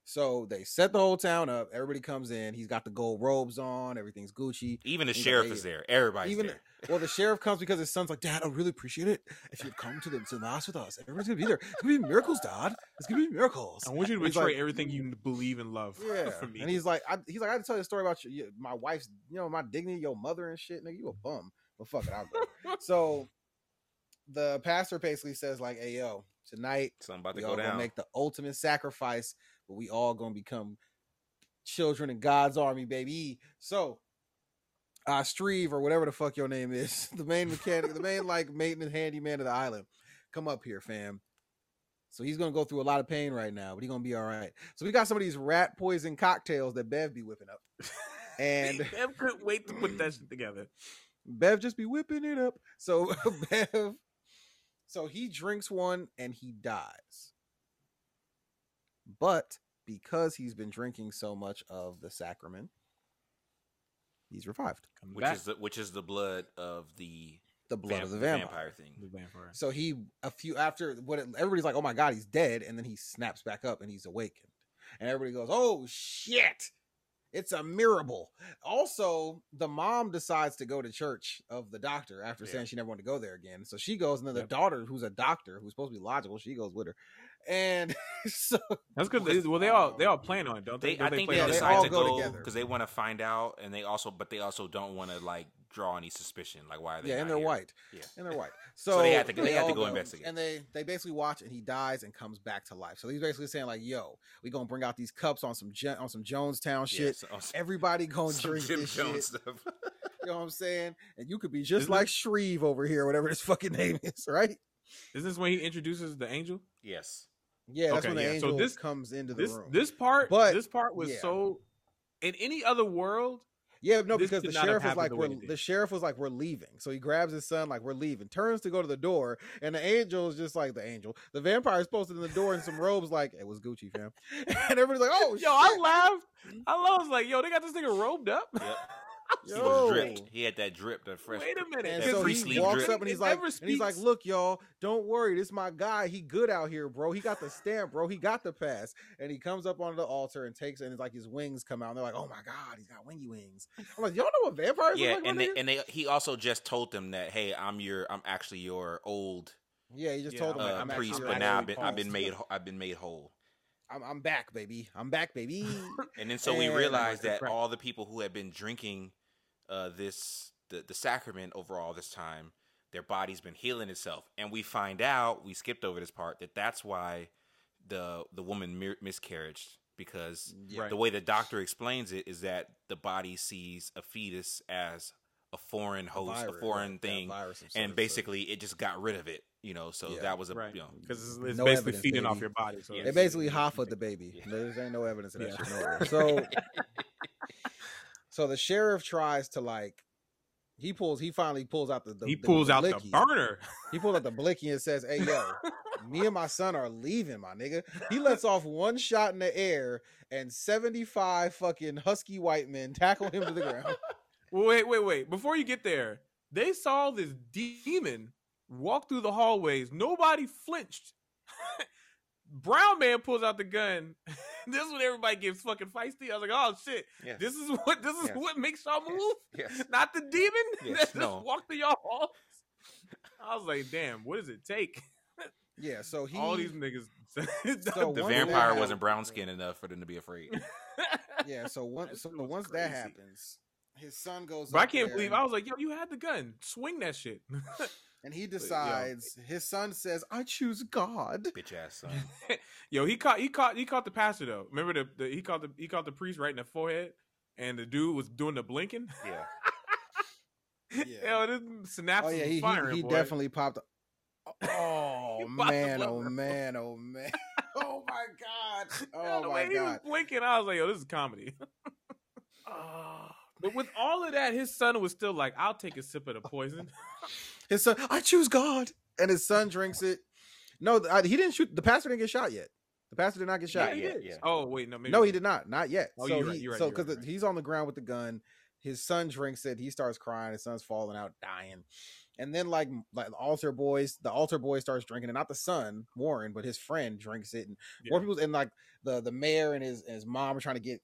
Speaker 3: So they set the whole town up. Everybody comes in. He's got the gold robes on. Everything's Gucci.
Speaker 2: Even the
Speaker 3: He's
Speaker 2: sheriff
Speaker 3: like,
Speaker 2: is there. Everybody's
Speaker 3: even
Speaker 2: there.
Speaker 3: well, the sheriff comes because his son's like, Dad, I really appreciate it if you'd come to the to the mass with us. Everybody's gonna be there. It's gonna be miracles, Dad. It's gonna be miracles.
Speaker 1: I want you to
Speaker 3: He's
Speaker 1: betray
Speaker 3: like-
Speaker 1: everything you believe and love.
Speaker 3: Yeah,
Speaker 1: for me.
Speaker 3: and he's like, I, he's like, I had to tell you a story about your, your- my wife's, you know, my dignity, your mother and shit. Nigga, you a bum. But fuck it, I'll go. so the pastor basically says like, Hey, yo, tonight
Speaker 2: Something about to
Speaker 3: we
Speaker 2: go
Speaker 3: all gonna
Speaker 2: down.
Speaker 3: make the ultimate sacrifice, but we all gonna become children in God's army, baby. So, uh, Streve or whatever the fuck your name is, the main mechanic, the main like maintenance handyman of the island, come up here, fam. So he's gonna go through a lot of pain right now, but he's gonna be all right. So we got some of these rat poison cocktails that Bev be whipping up, and
Speaker 1: Bev couldn't wait to put that shit together.
Speaker 3: Bev just be whipping it up. So Bev, so he drinks one and he dies. But because he's been drinking so much of the sacrament, he's revived.
Speaker 1: Come
Speaker 2: which
Speaker 1: back.
Speaker 2: is the which is the blood of the,
Speaker 3: The blood
Speaker 2: vamp-
Speaker 3: of the
Speaker 2: the
Speaker 3: vampire.
Speaker 2: thing.
Speaker 1: the vampire.
Speaker 3: So he a few after what it- everybody's like, oh my god, he's dead, and then he snaps back up and he's awakened, and everybody goes, oh shit, it's a miracle. Also, the mom decides to go to church of the doctor after
Speaker 2: Yeah.
Speaker 3: saying she never wanted to go there again. So she goes, and then the
Speaker 1: Yep.
Speaker 3: daughter, who's a doctor, who's supposed to be logical, she goes with her, and so
Speaker 1: That's good. Well, they all they all plan on it, don't they?
Speaker 2: They,
Speaker 1: Don't
Speaker 2: I think
Speaker 1: plan
Speaker 2: they
Speaker 1: on
Speaker 3: they
Speaker 1: it?
Speaker 2: decide
Speaker 3: all
Speaker 2: to
Speaker 3: go
Speaker 2: go
Speaker 3: together.
Speaker 2: because they want to find out, and they also, but they also don't want to like draw any suspicion. Like, why are they?
Speaker 3: yeah, and they're
Speaker 2: here?
Speaker 3: white.
Speaker 2: Yeah.
Speaker 3: and they're white. So,
Speaker 2: So they had to- they had to
Speaker 3: all
Speaker 2: go investigate.
Speaker 3: and they they basically watch, and he dies and comes back to life. So he's basically saying like, "Yo, we gonna bring out these cups on some Jo- on some Jonestown
Speaker 2: Yeah,
Speaker 3: shit.
Speaker 2: so- oh,
Speaker 3: Everybody gonna
Speaker 2: some
Speaker 3: drink
Speaker 2: Jim
Speaker 3: this
Speaker 2: Jones
Speaker 3: shit.
Speaker 2: stuff.
Speaker 3: You know what I'm saying? And you could be just
Speaker 1: Isn't
Speaker 3: like
Speaker 1: it-
Speaker 3: Shreve over here, whatever his fucking name is, right?
Speaker 1: Is this when he introduces the angel?
Speaker 2: yes.
Speaker 3: Yeah, that's
Speaker 1: Okay,
Speaker 3: when the
Speaker 1: yeah. So
Speaker 3: angel
Speaker 1: this-
Speaker 3: comes into the
Speaker 1: This
Speaker 3: room.
Speaker 1: this part,
Speaker 3: But-
Speaker 1: this part was
Speaker 3: yeah.
Speaker 1: so. In any other world,
Speaker 3: yeah, no,
Speaker 1: this
Speaker 3: because the sheriff was like,
Speaker 1: the
Speaker 3: "We're."
Speaker 1: way it did.
Speaker 3: The sheriff was like, "We're leaving." So he grabs his son, like, "We're leaving." Turns to go to the door, and the angel is just like the angel. The vampire is posted in the door in some robes, like it was Gucci, fam. And everybody's like, "Oh,
Speaker 1: yo, I
Speaker 3: shit."
Speaker 1: laughed. I was like, yo, they got this nigga robed up.
Speaker 2: Yep. He was dripped. He had that drip, that fresh.
Speaker 1: Wait a minute.
Speaker 3: And so
Speaker 2: priestly
Speaker 3: he walks
Speaker 2: drip.
Speaker 3: up and he's
Speaker 1: It
Speaker 3: like, and he's like, look, y'all, don't worry, this my guy. He good out here, bro. He got the stamp, bro. He got the pass. And he comes up onto the altar and takes and it's like his wings come out. And they're like, oh my god, he's got wingy wings. I'm like, y'all know what vampires
Speaker 2: Yeah,
Speaker 3: look like?
Speaker 2: and they and they he also just told them that hey, I'm your I'm actually your old
Speaker 3: yeah, he just
Speaker 1: Yeah,
Speaker 3: told him,
Speaker 1: I'm
Speaker 3: like,
Speaker 2: uh,
Speaker 3: I'm
Speaker 2: priest,
Speaker 3: your
Speaker 2: but now I've been I've been made I've been made whole.
Speaker 3: I'm, I'm back, baby. I'm back, baby.
Speaker 2: And then so we
Speaker 3: And-
Speaker 2: realized that
Speaker 1: Right.
Speaker 2: all the people who had been drinking uh, this the, the sacrament over all this time, their body's been healing itself, and we find out we skipped over this part that that's why the the woman mir- miscarried because
Speaker 1: Right.
Speaker 2: the way the doctor explains it is that the body sees a fetus as a foreign host,
Speaker 3: Virus,
Speaker 2: a foreign
Speaker 3: right,
Speaker 2: thing,
Speaker 3: virus of some
Speaker 2: and
Speaker 3: sort.
Speaker 2: basically it just got rid of it. You know, so
Speaker 3: Yeah.
Speaker 2: that was a
Speaker 1: Right.
Speaker 2: you know
Speaker 1: Because it's, it's
Speaker 3: No
Speaker 1: basically
Speaker 3: evidence,
Speaker 1: feeding off your body. So
Speaker 2: Yeah.
Speaker 3: They basically Hoffa the baby.
Speaker 2: Yeah.
Speaker 3: There's ain't no evidence of that
Speaker 2: Yeah.
Speaker 3: shit nowhere. So, so the sheriff tries to like, he pulls, he finally pulls out the, the
Speaker 1: he pulls
Speaker 3: the
Speaker 1: out the burner.
Speaker 3: He pulls out the blicky and says, "Hey yo, me and my son are leaving, my nigga." He lets off one shot in the air, and seventy-five fucking husky white men tackle him to the ground.
Speaker 1: Wait, wait, wait. Before you get there, they saw this demon walk through the hallways. Nobody flinched. Brown man pulls out the gun. this is when everybody gets fucking feisty. I was like, oh shit.
Speaker 2: Yes.
Speaker 1: This is what this is
Speaker 2: Yes.
Speaker 1: what makes y'all move?
Speaker 2: Yes.
Speaker 1: Not the demon that just
Speaker 2: no.
Speaker 1: walked through y'all halls. I was like, damn, what does it take?
Speaker 3: Yeah, so he
Speaker 1: All these niggas.
Speaker 3: So
Speaker 2: the vampire wasn't brown skin enough for them to be afraid.
Speaker 3: yeah. So once so once that happens, his son goes.
Speaker 1: but I can't
Speaker 3: there
Speaker 1: believe
Speaker 3: and-
Speaker 1: I was like, yo, you had the gun. Swing that shit.
Speaker 3: And he decides his son says, "I choose God."
Speaker 2: Bitch ass son.
Speaker 1: Yo, he caught he caught he caught the pastor though. Remember the, the he caught the he caught the priest right in the forehead, and the dude was doing the blinking.
Speaker 2: Yeah.
Speaker 3: Yeah.
Speaker 1: Yo, this synapses
Speaker 3: Oh yeah, he he,
Speaker 1: firing,
Speaker 3: he
Speaker 1: boy.
Speaker 3: definitely popped. Oh
Speaker 1: He popped the oh,
Speaker 3: man! Oh man! Oh man! Oh my god!
Speaker 1: Yo,
Speaker 3: Oh
Speaker 1: the
Speaker 3: my
Speaker 1: way he was blinking, I was like, yo, this is comedy. Oh. But with all of that, his son was still like, I'll take a sip of the poison.
Speaker 3: His son, I choose God, and his son drinks it, No, I, he didn't shoot. The pastor didn't get shot yet. The pastor did not get shot.
Speaker 2: Yeah,
Speaker 1: he
Speaker 2: yeah, yeah.
Speaker 1: Oh wait, no, maybe
Speaker 3: no, he did not. Not yet.
Speaker 1: Oh,
Speaker 3: so
Speaker 1: you're right,
Speaker 3: he,
Speaker 1: you're right,
Speaker 3: so
Speaker 1: you're right,
Speaker 3: because
Speaker 1: right.
Speaker 3: he's on the ground with the gun, his son drinks it. He starts crying. His son's falling out, dying. And then like like the altar boys, the altar boy starts drinking, and not the son Warren, but his friend drinks it, and more people. And like the the mayor and his and his mom are trying to get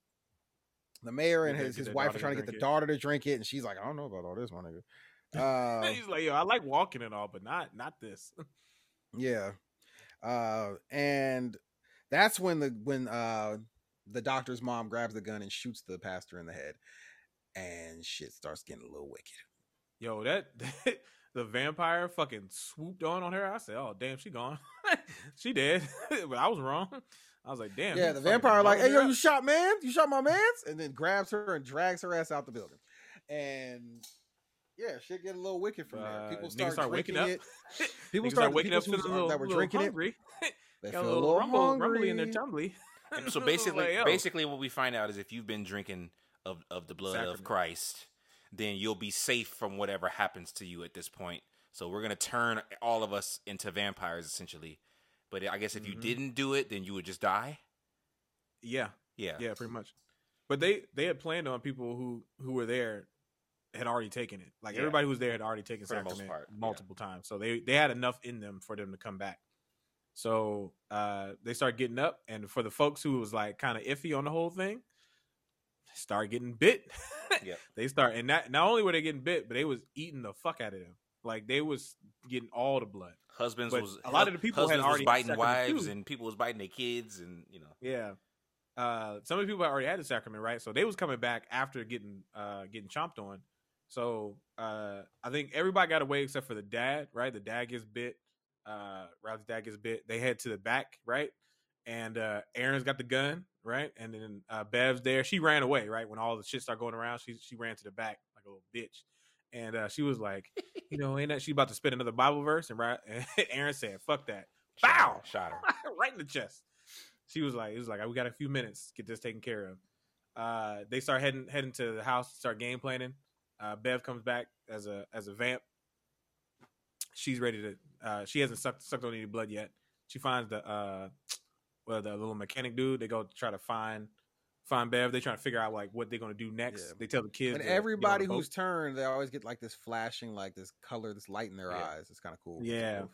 Speaker 3: the mayor and his his wife are trying to get the
Speaker 1: it.
Speaker 3: daughter to drink it, and she's like, I don't know about all this, my nigga. Uh,
Speaker 1: He's like, yo, I like walking and all, but not not this.
Speaker 3: Yeah. Uh and that's when the when uh the doctor's mom grabs the gun and shoots the pastor in the head. And shit starts getting a little wicked.
Speaker 1: Yo, that the vampire fucking swooped on on her. I said, oh damn, she gone. she dead. but I was wrong. I was like, damn.
Speaker 3: yeah, the vampire like, hey yo, you shot man? You shot my mans? And then grabs her and drags her ass out the building. And yeah, shit get a little wicked from there.
Speaker 1: Uh,
Speaker 3: People
Speaker 1: niggas
Speaker 3: start,
Speaker 1: start waking up.
Speaker 3: it. People
Speaker 1: Niggas
Speaker 3: start
Speaker 1: waking up
Speaker 3: people
Speaker 1: feeling
Speaker 3: who-
Speaker 1: little,
Speaker 3: that were
Speaker 1: little
Speaker 3: drinking it. They
Speaker 1: Got
Speaker 3: feel
Speaker 1: a little, rumble,
Speaker 3: hungry.
Speaker 1: rumbly in their tumbly.
Speaker 2: So basically,
Speaker 1: yo.
Speaker 2: basically, what we find out is if you've been drinking of of the blood of Christ, then you'll be safe from whatever happens to you at this point. So we're gonna turn all of us into vampires essentially. But I guess if you
Speaker 1: Mhm.
Speaker 2: didn't do it, then you would just die.
Speaker 1: yeah,
Speaker 2: Yeah.
Speaker 1: yeah, pretty much. But they they had planned on people who who were there had already taken it. Like
Speaker 2: Yeah.
Speaker 1: everybody who was there had already taken
Speaker 2: For
Speaker 1: sacrament
Speaker 2: part, yeah.
Speaker 1: multiple times. So they they had enough in them for them to come back. So uh they start getting up, and for the folks who was like kind of iffy on the whole thing, start getting bit.
Speaker 2: Yep.
Speaker 1: They start, and not not only were they getting bit, but they was eating the fuck out of them. Like they was getting all the blood.
Speaker 2: Husbands
Speaker 1: But
Speaker 2: was
Speaker 1: a lot of the people had already
Speaker 2: biting wives and people was biting their kids and you know
Speaker 1: Yeah. Uh, some of the people had already had the sacrament, right? So they was coming back after getting uh getting chomped on. So uh I think everybody got away except for the dad, right? The dad gets bit. Uh Riley's dad gets bit. They head to the back, right? And uh Erin's got the gun, right? And then uh Bev's there. She ran away, right? When all the shit started going around, she she ran to the back like a little bitch. And uh she was like, you know, ain't that she about to spit another Bible verse? And right and Erin said, fuck that. Bow!
Speaker 2: shot her.
Speaker 1: right in the chest. She was like, it was like, we got a few minutes get this taken care of. Uh, they start heading heading to the house, start game planning. Uh, Bev comes back as a as a vamp. She's ready to. Uh, she hasn't sucked sucked on any blood yet. She finds the uh, well, the little mechanic dude. They go try to find find Bev. They trying to figure out like what they're gonna do next.
Speaker 3: Yeah.
Speaker 1: They tell the kids.
Speaker 3: And
Speaker 1: to get on
Speaker 3: everybody who's turned, they always get like this flashing, like this color, this light in their
Speaker 2: Yeah.
Speaker 3: eyes. It's kind of cool.
Speaker 1: Yeah.
Speaker 3: cool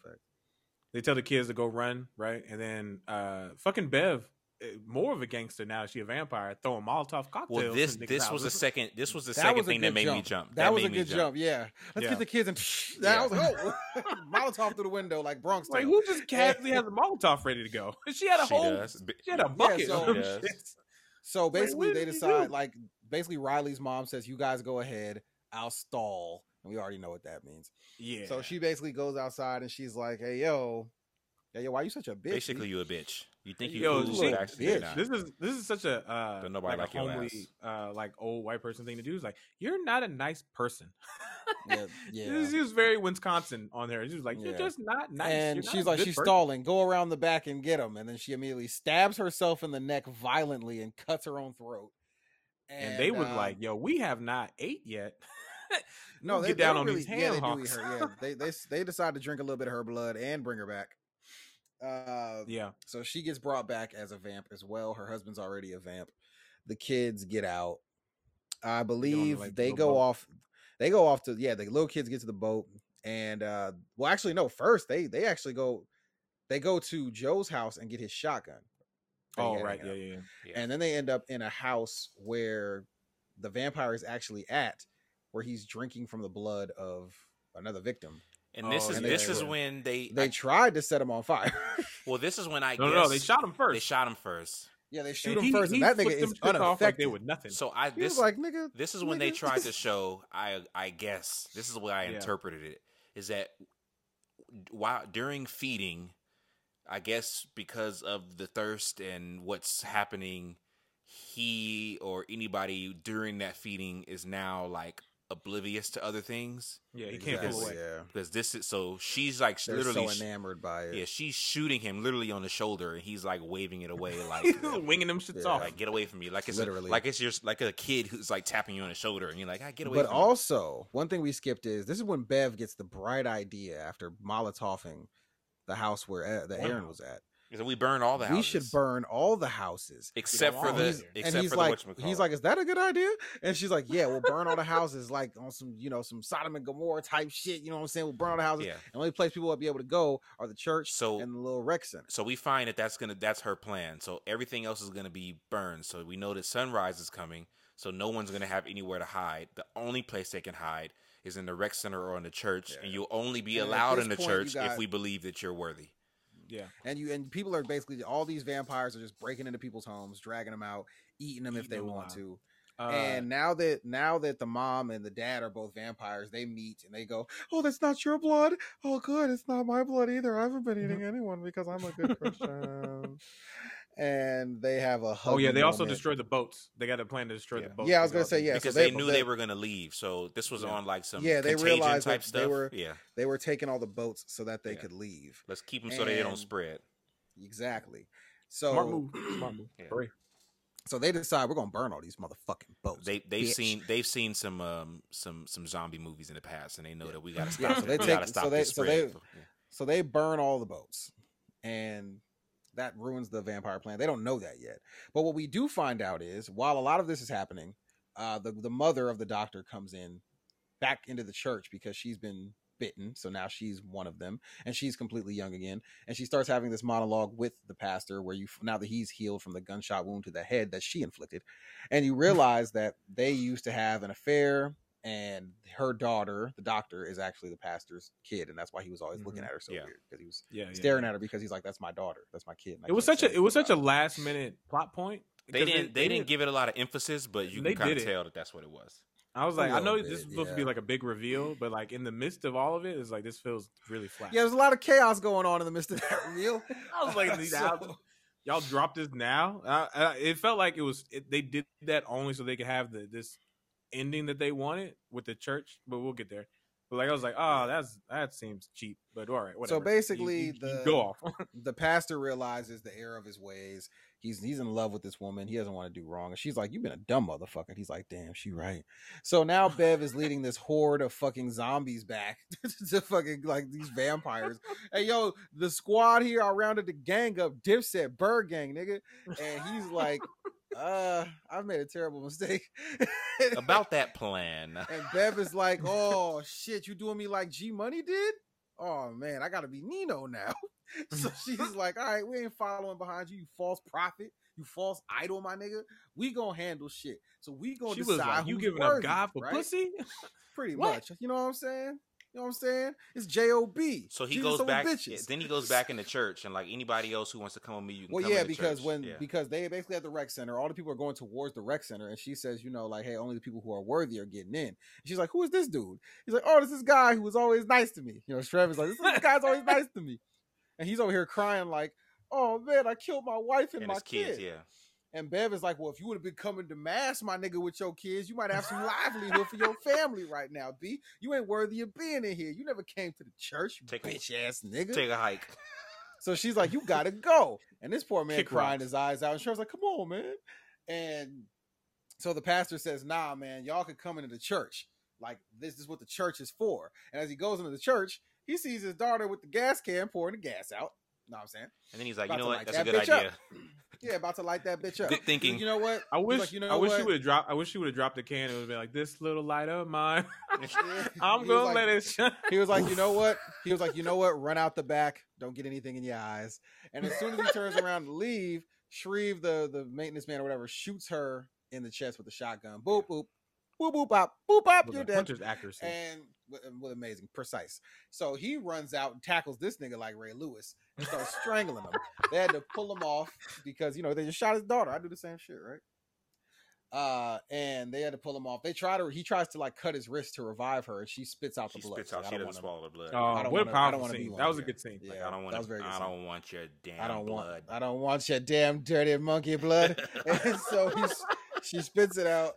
Speaker 1: they tell the kids to go run right, and then uh, fucking Bev, Uh, more of a gangster now. She a vampire, throwing Molotov cocktails.
Speaker 2: Well, this this was the second. This was the
Speaker 3: That
Speaker 2: second
Speaker 3: was
Speaker 2: thing that made me
Speaker 3: jump.
Speaker 2: jump.
Speaker 3: That, was a good jump. Yeah. Let's
Speaker 1: Yeah.
Speaker 3: get the kids and that
Speaker 2: Yeah.
Speaker 3: was oh Molotov through the window like Bronx.
Speaker 1: Like who just casually has a Molotov ready to go? She had a
Speaker 2: She
Speaker 1: whole,
Speaker 2: does.
Speaker 1: She had a bucket.
Speaker 3: so-
Speaker 1: of them
Speaker 2: She does.
Speaker 1: shits.
Speaker 3: So basically,
Speaker 1: what
Speaker 3: they decide like basically Riley's mom says, "You guys go ahead. I'll stall." And we already know what that means.
Speaker 1: Yeah.
Speaker 3: So she basically goes outside and she's like, "Hey yo, yeah yo, why you such a bitch?"
Speaker 2: Basically,
Speaker 3: B?"
Speaker 2: you a bitch. You think you
Speaker 1: Yo,
Speaker 2: cool,
Speaker 1: she-
Speaker 2: but actually
Speaker 3: bitch.
Speaker 2: not.
Speaker 1: this is this is such a uh,
Speaker 2: Don't nobody
Speaker 1: like,
Speaker 2: like
Speaker 1: a
Speaker 2: your
Speaker 1: homely uh, like old white person thing to do. Is like you're not a nice person.
Speaker 3: Yeah, yeah.
Speaker 1: She was very Wisconsin on there. She was like, you're
Speaker 3: Yeah.
Speaker 1: just not nice.
Speaker 3: and
Speaker 1: You're not
Speaker 3: she's like, she's
Speaker 1: person."
Speaker 3: stalling. Go around the back and get him. And then she immediately stabs herself in the neck violently and cuts her own throat.
Speaker 1: And, they was
Speaker 3: um,
Speaker 1: like, yo, we have not ate yet.
Speaker 3: No, they
Speaker 1: get down
Speaker 3: don't
Speaker 1: on
Speaker 3: really,
Speaker 1: these
Speaker 3: yeah,
Speaker 1: ham
Speaker 3: they do eat
Speaker 1: hocks.
Speaker 3: her. Yeah, they they they decide to drink a little bit of her blood and bring her back. Uh,
Speaker 1: yeah.
Speaker 3: so she gets brought back as a vamp as well. Her husband's already a vamp. The kids get out. I believe
Speaker 1: like,
Speaker 3: they
Speaker 1: little
Speaker 3: go
Speaker 1: boat.
Speaker 3: off. They go off to yeah. The little kids get to the boat, and uh well, actually no. First, they they actually go. They go to Joe's house and get his shotgun.
Speaker 1: Oh right, yeah, yeah, yeah.
Speaker 3: And then they end up in a house where the vampire is actually at, where he's drinking from the blood of another victim.
Speaker 2: And oh, this
Speaker 1: Oh,
Speaker 2: is
Speaker 3: and
Speaker 2: this
Speaker 3: they-
Speaker 2: is when they,
Speaker 3: They
Speaker 2: I-
Speaker 3: tried to set him on fire.
Speaker 2: well this is when I
Speaker 1: No,
Speaker 2: guess
Speaker 1: no, no, they shot him first.
Speaker 2: they shot him first.
Speaker 3: yeah, they shoot
Speaker 1: And
Speaker 3: him
Speaker 1: he-
Speaker 3: first,
Speaker 1: he
Speaker 3: and that nigga
Speaker 1: flipped
Speaker 3: is
Speaker 1: them shits like
Speaker 3: unaffected.
Speaker 1: they were nothing.
Speaker 2: So I
Speaker 3: he
Speaker 2: this
Speaker 3: was like, nigga,
Speaker 2: this is when they tried to show I I guess this is the way I
Speaker 1: Yeah.
Speaker 2: interpreted it is that while during feeding I guess because of the thirst and what's happening he or anybody during that feeding is now like oblivious to other things
Speaker 1: yeah, he can't pull away.
Speaker 3: Yeah,
Speaker 2: because this is so she's like
Speaker 3: they're
Speaker 2: literally
Speaker 3: so enamored by it.
Speaker 2: yeah she's shooting him literally on the shoulder and he's like waving it away like
Speaker 1: Winging them shits
Speaker 3: Yeah.
Speaker 1: off.
Speaker 2: like get away from me like it's
Speaker 3: Literally.
Speaker 2: A, like it's just like a kid who's like tapping you on the shoulder and you're like I get away
Speaker 3: But
Speaker 2: from me.
Speaker 3: also, one thing we skipped is this is when Bev gets the bright idea after Molotoving the house where uh, that Erin was at.
Speaker 2: So we burn all the houses.
Speaker 3: We should burn all the houses.
Speaker 2: except for the
Speaker 1: of
Speaker 2: except
Speaker 3: and he's
Speaker 2: for
Speaker 3: like, he's like, is that a good idea? And she's like, yeah, we'll burn all the houses, like on some, you know, some Sodom and Gomorrah type shit. You know what I'm saying? We'll burn all the houses.
Speaker 2: yeah.
Speaker 3: And the only place people will be able to go are the church
Speaker 2: So-
Speaker 3: and the little rec center.
Speaker 2: So we find that that's gonna that's her plan. So everything else is gonna be burned. So we know that sunrise is coming. So no one's gonna have anywhere to hide. The only place they can hide is in the rec center or in the church, and you'll only be
Speaker 3: And
Speaker 2: allowed in the
Speaker 3: point,
Speaker 2: church
Speaker 3: got-
Speaker 2: if we believe that you're worthy.
Speaker 1: Yeah.
Speaker 3: And you and people are basically all these vampires are just breaking into people's homes, dragging them out, eating them if they
Speaker 1: them
Speaker 3: want
Speaker 1: alive.
Speaker 3: to.
Speaker 1: Uh,
Speaker 3: and now that now that the mom and the dad are both vampires, they meet and they go, "Oh, that's not your blood. Oh, good, it's not my blood either. I haven't been eating anyone because I'm a good Christian." and they have a
Speaker 1: oh yeah,
Speaker 3: hugging
Speaker 1: they also destroyed the boats. They got a plan to destroy
Speaker 2: Yeah.
Speaker 1: the boats.
Speaker 3: Yeah, I was gonna say,
Speaker 1: the-
Speaker 3: yeah, so
Speaker 2: because
Speaker 3: they-
Speaker 2: they, knew
Speaker 3: they-
Speaker 2: they were gonna leave. So this was
Speaker 1: Yeah.
Speaker 2: on like some
Speaker 3: Yeah, they
Speaker 2: contagion
Speaker 3: realized
Speaker 2: type
Speaker 3: that they were-
Speaker 2: yeah,
Speaker 3: They were taking all the boats so that they
Speaker 2: Yeah.
Speaker 3: could leave.
Speaker 2: let's keep them so they don't spread.
Speaker 3: Exactly. So
Speaker 1: Smart move. Smart move.
Speaker 2: Yeah.
Speaker 3: So they decide we're gonna burn all these motherfucking boats.
Speaker 2: They they've
Speaker 3: bitch.
Speaker 2: seen they've seen some um some some zombie movies in the past, and they know that we gotta stop.
Speaker 3: Yeah, so they take-
Speaker 2: gotta stop
Speaker 3: so they-
Speaker 2: this
Speaker 3: so
Speaker 2: spread.
Speaker 3: they-
Speaker 2: Yeah.
Speaker 3: So they burn all the boats. And that ruins the vampire plan. They don't know that yet. But what we do find out is while a lot of this is happening, uh, the, the mother of the doctor comes in back into the church because she's been bitten. So now she's one of them and she's completely young again. And she starts having this monologue with the pastor where you, now that he's healed from the gunshot wound to the head that she inflicted, and you realize that they used to have an affair and her daughter, the doctor, is actually the pastor's kid, and that's why he was always looking
Speaker 1: Mhm.
Speaker 3: at her so
Speaker 2: Yeah.
Speaker 3: weird because he was
Speaker 1: Yeah, yeah,
Speaker 3: staring
Speaker 1: yeah.
Speaker 3: at her because he's like, "That's my daughter. That's my kid."
Speaker 1: It was such a it was such a last minute plot point.
Speaker 2: They didn't they, didn't give it a lot of emphasis, but you can kind of tell that that's what it was.
Speaker 1: I was like, I know
Speaker 3: little
Speaker 1: this is
Speaker 3: bit,
Speaker 1: supposed to be like a big reveal, but like in the midst of all of it, it's like this feels really flat.
Speaker 3: Yeah, there's a lot of chaos going on in the midst of that reveal.
Speaker 1: I was like,
Speaker 3: So-
Speaker 1: y'all dropped this now. Uh, uh, it felt like it was it, they did that only so they could have the this ending that they wanted with the church, but we'll get there. But like I was like, oh, that's that seems cheap, but all right, whatever. You-
Speaker 3: basically,
Speaker 1: you- you
Speaker 3: the-
Speaker 1: go off.
Speaker 3: the pastor realizes the error of his ways. He's he's in love with this woman. He doesn't want to do wrong. And she's like, "You've been a dumb motherfucker." And he's like, "Damn, she right." So now Bev is leading this horde of fucking zombies back to fucking like these vampires. hey, yo, the squad here, I rounded the gang up. Dipset, Bird Gang, nigga. And he's like, "Uh, I've made a terrible mistake."
Speaker 2: About that plan,
Speaker 3: And Bev is like, "Oh shit, you doing me like G Money did? Oh man, I gotta be Nino now." so she's like, "All right, we ain't following behind you, you false prophet, you false idol, my nigga. We gonna handle shit. So we gonna
Speaker 1: She
Speaker 3: decide
Speaker 1: was like, "You giving
Speaker 3: worthy,
Speaker 1: up God for
Speaker 3: right?
Speaker 1: pussy?"
Speaker 3: Pretty
Speaker 1: What?
Speaker 3: much. You know what I'm saying? You know what I'm saying? It's J O B.
Speaker 2: so he
Speaker 3: Jesus
Speaker 2: goes back.
Speaker 3: Bitches.
Speaker 2: Then he goes back in the church, and like anybody else who wants to come with me, you can
Speaker 3: Well,
Speaker 2: come
Speaker 3: yeah, because
Speaker 2: church.
Speaker 3: when
Speaker 2: Yeah.
Speaker 3: because they basically at the rec center, all the people are going towards the rec center, and she says, you know, like, hey, only the people who are worthy are getting in. And she's like, who is this dude? He's like, oh, this is guy who was always nice to me. You know, Trevor's like, this, this guy's always nice to me, and he's over here crying like, oh man, I killed my wife and,
Speaker 2: and
Speaker 3: my
Speaker 2: kids,
Speaker 3: kid.
Speaker 2: yeah.
Speaker 3: And Bev is like, well, if you would have been coming to mass, my nigga, with your kids, you might have some livelihood for your family right now, B. You ain't worthy of being in here. You never came to the church, you
Speaker 2: Take a-
Speaker 3: bitch ass nigga.
Speaker 2: Take a hike.
Speaker 3: So she's like, "You gotta go," and this poor man
Speaker 1: Kick
Speaker 3: crying his eyes out. And Cher's like, "Come on, man!" And so the pastor says, "Nah, man, y'all could come into the church. Like this is what the church is for." And as he goes into the church, he sees his daughter with the gas can pouring the gas out. Know what I'm saying?
Speaker 2: And then he's like,
Speaker 3: About
Speaker 2: you know what?
Speaker 3: light
Speaker 2: That's a
Speaker 3: that
Speaker 2: good idea.
Speaker 3: Yeah, about to light that bitch up.
Speaker 2: Good thinking.
Speaker 3: You know what?
Speaker 1: I wish
Speaker 3: like, you know
Speaker 1: I wish
Speaker 3: what?
Speaker 1: she would have dropped. I wish she would have dropped the can. It would be like this little light of mine. I'm gonna
Speaker 3: like-
Speaker 1: let it shine.
Speaker 3: He was like, you know what? He was like, you know what? Run out the back. Don't get anything in your eyes. And as soon as he turns around to leave, Shreve, the the maintenance man or whatever, shoots her in the chest with a shotgun. Boop boop, boop boop pop, boop pop. You're dead.
Speaker 1: puncher's accuracy.
Speaker 3: And with, with amazing precise. So he runs out and tackles this nigga like Ray Lewis and starts strangling him. They had to pull him off because you know they just shot his daughter. I do the same shit, right? Uh, and they had to pull him off. They try to. He tries to like cut his wrist to revive her, and she spits out
Speaker 2: She
Speaker 3: the blood.
Speaker 2: spits out.
Speaker 3: like,
Speaker 2: She
Speaker 3: I don't
Speaker 2: doesn't
Speaker 3: wanna-
Speaker 2: swallow the blood.
Speaker 1: oh,
Speaker 3: I don't
Speaker 1: what
Speaker 3: wanna-
Speaker 1: a
Speaker 3: I
Speaker 1: powerful
Speaker 3: don't
Speaker 1: scene. That was
Speaker 3: of
Speaker 1: a good scene.
Speaker 3: Yeah.
Speaker 2: Like, I don't
Speaker 3: that
Speaker 2: want.
Speaker 3: was very
Speaker 2: I
Speaker 3: scene.
Speaker 2: don't want your damn
Speaker 3: I don't
Speaker 2: blood.
Speaker 3: want. I don't want your damn dirty monkey blood. and so he's, she spits it out,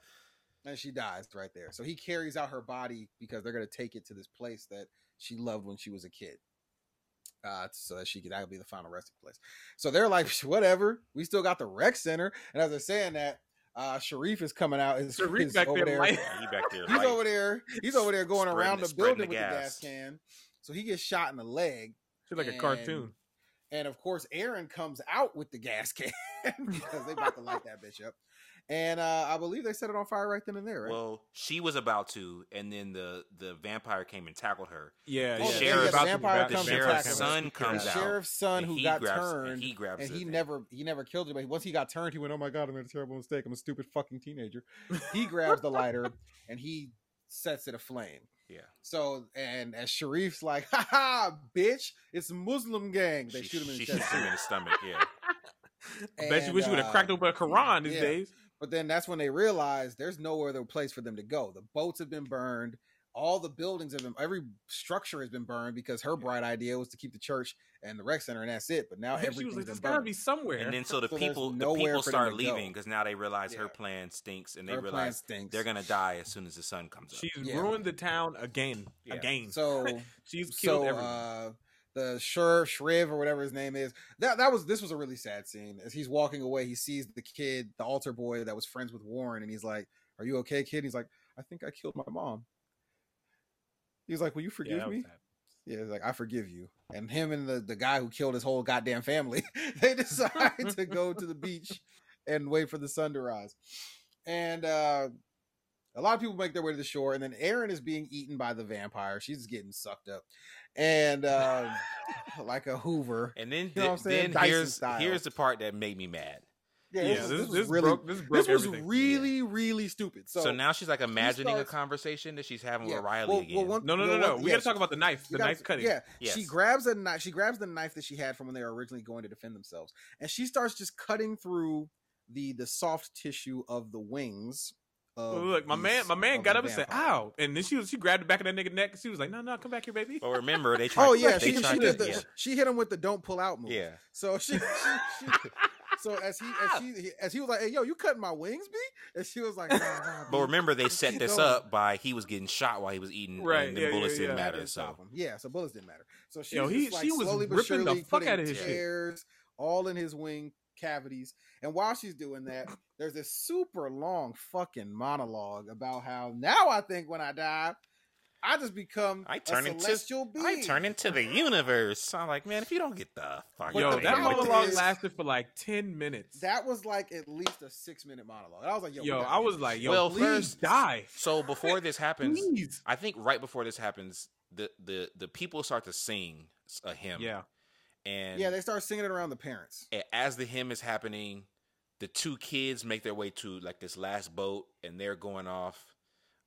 Speaker 3: and she dies right there. So he carries out her body because they're gonna take it to this place that she loved when she was a kid. Uh, so that she could that'll be the final resting place. So they're like, whatever. We still got the rec center, and as they're saying that, uh, Sharif is coming out. Is,
Speaker 1: Sharif
Speaker 3: is
Speaker 1: back
Speaker 3: over
Speaker 1: there
Speaker 3: there.
Speaker 2: He back there.
Speaker 3: He's
Speaker 2: light.
Speaker 3: over there. He's over there going
Speaker 2: Spreading
Speaker 3: around
Speaker 2: the-
Speaker 3: the building
Speaker 2: the
Speaker 3: with the
Speaker 2: gas.
Speaker 3: gas can. So he gets shot in the leg.
Speaker 1: She's like a cartoon.
Speaker 3: And of course, Erin comes out with the gas can because they about to light that bitch up. And uh, I believe they set it on fire right then and there, right?
Speaker 2: Well, she was about to, and then the the vampire came and tackled her.
Speaker 1: Yeah,
Speaker 2: The
Speaker 1: yeah.
Speaker 2: sheriff-
Speaker 1: About to be
Speaker 3: vampire
Speaker 1: back-
Speaker 2: The
Speaker 3: comes and
Speaker 2: sheriff's son comes out.
Speaker 3: sheriff's son who got
Speaker 2: grabs-
Speaker 3: turned,
Speaker 2: and he grabs
Speaker 3: and he
Speaker 2: thing.
Speaker 3: never he never killed him. But once he got turned, he went, "Oh my god, I made a terrible mistake. I'm a stupid fucking teenager." He grabs the lighter and he sets it aflame.
Speaker 2: Yeah.
Speaker 3: So and as Sharif's like, "Ha ha, bitch! It's Muslim gang." They
Speaker 2: she,
Speaker 3: shoot him in the
Speaker 2: she
Speaker 3: chest.
Speaker 2: shoots him in the stomach. Yeah.
Speaker 1: I bet you
Speaker 3: And,
Speaker 1: wish you would have
Speaker 3: uh,
Speaker 1: cracked open a Quran these
Speaker 3: yeah.
Speaker 1: days.
Speaker 3: But then that's when they realize there's nowhere other place for them to go. The boats have been burned. All the buildings have been, every structure has been burned because her bright idea was to keep the church and the rec center, and that's it. But now
Speaker 1: And she
Speaker 3: everything's
Speaker 1: was like,
Speaker 3: been
Speaker 1: "There's got to be somewhere."
Speaker 2: And then so the
Speaker 3: So
Speaker 2: people the people start leaving because now they realize her plan stinks, and they
Speaker 3: Her
Speaker 2: realize
Speaker 3: stinks.
Speaker 2: they're gonna die as soon as the sun comes up.
Speaker 1: she's
Speaker 3: Yeah.
Speaker 1: ruined the town again.
Speaker 2: Yeah.
Speaker 1: Again.
Speaker 3: So
Speaker 1: she's killed
Speaker 3: so
Speaker 1: everyone.
Speaker 3: uh the Shur Shriv or whatever his name is. That that was this was a really sad scene. As he's walking away, he sees the kid, the altar boy that was friends with Warren, and he's like, Are you okay, kid? He's like, I think I killed my mom. He's like, Will you forgive
Speaker 1: was
Speaker 3: me?
Speaker 1: sad.
Speaker 3: Yeah, he's like, I forgive you. And him and the, the guy who killed his whole goddamn family, they decide to go to the beach and wait for the sun to rise. And uh a lot of people make their way to the shore, and then Erin is being eaten by the vampire. She's getting sucked up. And um like a Hoover.
Speaker 2: And then,
Speaker 3: You know what
Speaker 2: then
Speaker 3: Dyson
Speaker 2: here's
Speaker 3: style.
Speaker 2: here's the part that made me mad.
Speaker 3: Yeah,
Speaker 1: Yeah,
Speaker 3: was-
Speaker 1: this,
Speaker 3: was
Speaker 1: this
Speaker 3: really
Speaker 1: broke. This broke
Speaker 3: this was
Speaker 1: everything.
Speaker 3: really, really stupid. So,
Speaker 2: So, now she's like imagining
Speaker 3: starts-
Speaker 2: a conversation that she's having
Speaker 3: yeah.
Speaker 2: with Riley
Speaker 3: Well-
Speaker 2: again.
Speaker 3: well, one-
Speaker 1: No, no, no,
Speaker 3: well,
Speaker 1: no.
Speaker 3: one-
Speaker 1: We
Speaker 3: yeah,
Speaker 1: got to talk about the knife. The knife cutting.
Speaker 3: Yeah,
Speaker 2: Yes.
Speaker 3: she grabs a knife. She grabs the knife that she had from when they were originally going to defend themselves, and she starts just cutting through the the soft tissue of the wings. Um, of
Speaker 1: Look, my man, my man got up and said, "Ow!" And then she was, she grabbed the back of that nigga neck. And She was like, "No, no, come back here, baby."
Speaker 2: but remember, they tried.
Speaker 3: Oh yeah,
Speaker 2: they
Speaker 3: she,
Speaker 2: tried
Speaker 3: she
Speaker 2: to,
Speaker 3: did the
Speaker 2: yeah.
Speaker 3: she hit him with the don't pull out move.
Speaker 2: yeah.
Speaker 3: So she, she, she so as he as she as he was like, "Hey, yo, you cutting my wings, B?" And she was like, nah, nah,
Speaker 2: But remember, they set this
Speaker 3: No.
Speaker 2: up by he was getting shot while he was eating,
Speaker 1: Right,
Speaker 2: and the
Speaker 1: yeah,
Speaker 2: bullets
Speaker 1: yeah,
Speaker 2: didn't
Speaker 1: yeah.
Speaker 2: Matter.
Speaker 3: didn't
Speaker 2: So.
Speaker 3: Yeah, so bullets didn't matter. So she
Speaker 1: Yo,
Speaker 3: was
Speaker 1: he-
Speaker 3: just, like,
Speaker 1: she was
Speaker 3: slowly
Speaker 1: ripping the fuck out of his shit.
Speaker 3: all in his wing cavities. And while she's doing that, there's this super long fucking monologue about how now I think when I die, I just become
Speaker 2: I
Speaker 3: a
Speaker 2: turn into
Speaker 3: celestial being.
Speaker 2: I turn into the universe. I'm like, man, if you don't get the fuck
Speaker 1: Yo,
Speaker 2: out
Speaker 3: the
Speaker 2: of
Speaker 1: that
Speaker 2: here,
Speaker 3: problem
Speaker 2: with
Speaker 1: monologue
Speaker 3: is-
Speaker 1: lasted for like ten minutes.
Speaker 3: That was like at least a six minute monologue. And I was like, yo,
Speaker 1: yo, I was
Speaker 3: this
Speaker 1: like, yo,
Speaker 2: Well,
Speaker 1: please
Speaker 2: first-
Speaker 1: die,
Speaker 2: So before this happens,
Speaker 1: please.
Speaker 2: I think right before this happens, the the the people start to sing a hymn.
Speaker 1: Yeah,
Speaker 2: and
Speaker 3: yeah, they start singing it around the parents.
Speaker 2: as the hymn is happening, the two kids make their way to like this last boat, and they're going off.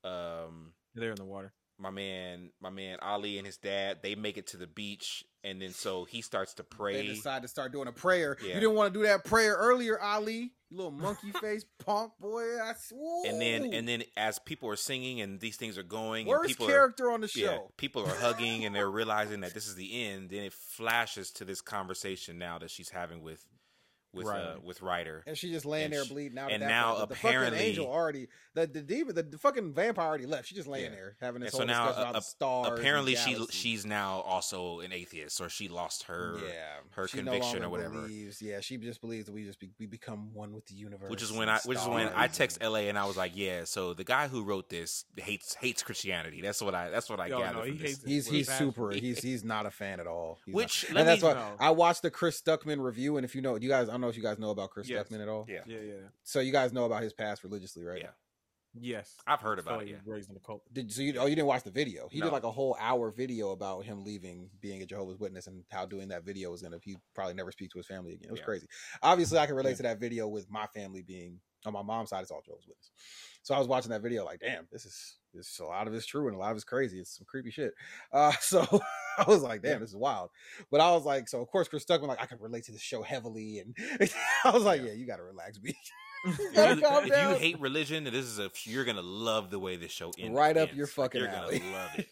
Speaker 2: Um,
Speaker 1: they're in the water.
Speaker 2: My man, my man Ali and his dad, they make it to the beach, and then so he starts to pray.
Speaker 3: They decide to start doing a prayer.
Speaker 2: Yeah.
Speaker 3: You didn't want to do that prayer earlier, Ali. You little monkey face punk boy. I swear.
Speaker 2: and then and then as people are singing and these things are going, and
Speaker 3: worst
Speaker 2: people
Speaker 3: character on the
Speaker 2: are yeah,
Speaker 3: show.
Speaker 2: people are hugging and they're realizing that this is the end. Then it flashes to this conversation now that she's having with with uh, with Ryder.
Speaker 3: And she just laying
Speaker 2: And
Speaker 3: there
Speaker 2: sh-
Speaker 3: bleeding out.
Speaker 2: and
Speaker 3: at that
Speaker 2: now
Speaker 3: point. the
Speaker 2: apparently-
Speaker 3: fucking angel already the the demon the, the fucking vampire already left. She's just laying
Speaker 2: Yeah.
Speaker 3: there having
Speaker 2: And
Speaker 3: this
Speaker 2: so
Speaker 3: whole
Speaker 2: now,
Speaker 3: discussion
Speaker 2: uh,
Speaker 3: about the stars. and
Speaker 2: apparently, she she's now also an atheist, or she lost her
Speaker 3: yeah
Speaker 2: her
Speaker 3: she no
Speaker 2: conviction
Speaker 3: longer
Speaker 2: or whatever.
Speaker 3: Believes, yeah, she just believes that we just be, we become one with the universe.
Speaker 2: Which is when I which is when I text LA and I was like, yeah. So the guy who wrote this hates hates Christianity. That's what I that's what I
Speaker 1: Yo,
Speaker 2: gather.
Speaker 1: no,
Speaker 2: from
Speaker 1: he
Speaker 2: this.
Speaker 1: hates.
Speaker 3: He's he's super. He's he's not a fan at all. He's
Speaker 2: Which,
Speaker 3: not-
Speaker 2: let
Speaker 3: and that's why I watched the Chris Stuckman review. And if you know, you guys, I don't know if you guys know about Chris
Speaker 1: Yes.
Speaker 3: Stuckman at all.
Speaker 2: Yeah,
Speaker 1: Yeah, yeah,
Speaker 3: So you guys know about his past religiously, right?
Speaker 2: Yeah.
Speaker 1: yes.
Speaker 2: I've heard about
Speaker 1: like
Speaker 2: it.
Speaker 1: he
Speaker 2: Yeah.
Speaker 1: was raised in a cult.
Speaker 3: Did so? You, oh, you didn't watch the video? He
Speaker 2: No.
Speaker 3: did like a whole hour video about him leaving, being a Jehovah's Witness, and how doing that video was gonna. He probably never speak to his family again. It was
Speaker 2: Yeah.
Speaker 3: crazy. Obviously, I can relate to that video with my family being on my mom's side. It's all Jehovah's Witness. So I was watching that video, like, damn, this is this a lot of it's true and a lot of it's crazy. It's some creepy shit. Uh, so I was like, damn, this is wild. But I was like, so of course, Chris Stuckman, like, I can relate to the show heavily, and I was like, yeah, you got to relax, B.
Speaker 2: If you,
Speaker 3: calm
Speaker 2: if
Speaker 3: down.
Speaker 2: you hate religion, this is a you're gonna love the way this show ends.
Speaker 3: Right up
Speaker 2: ends.
Speaker 3: your fucking
Speaker 2: You're
Speaker 3: alley.
Speaker 2: gonna love it.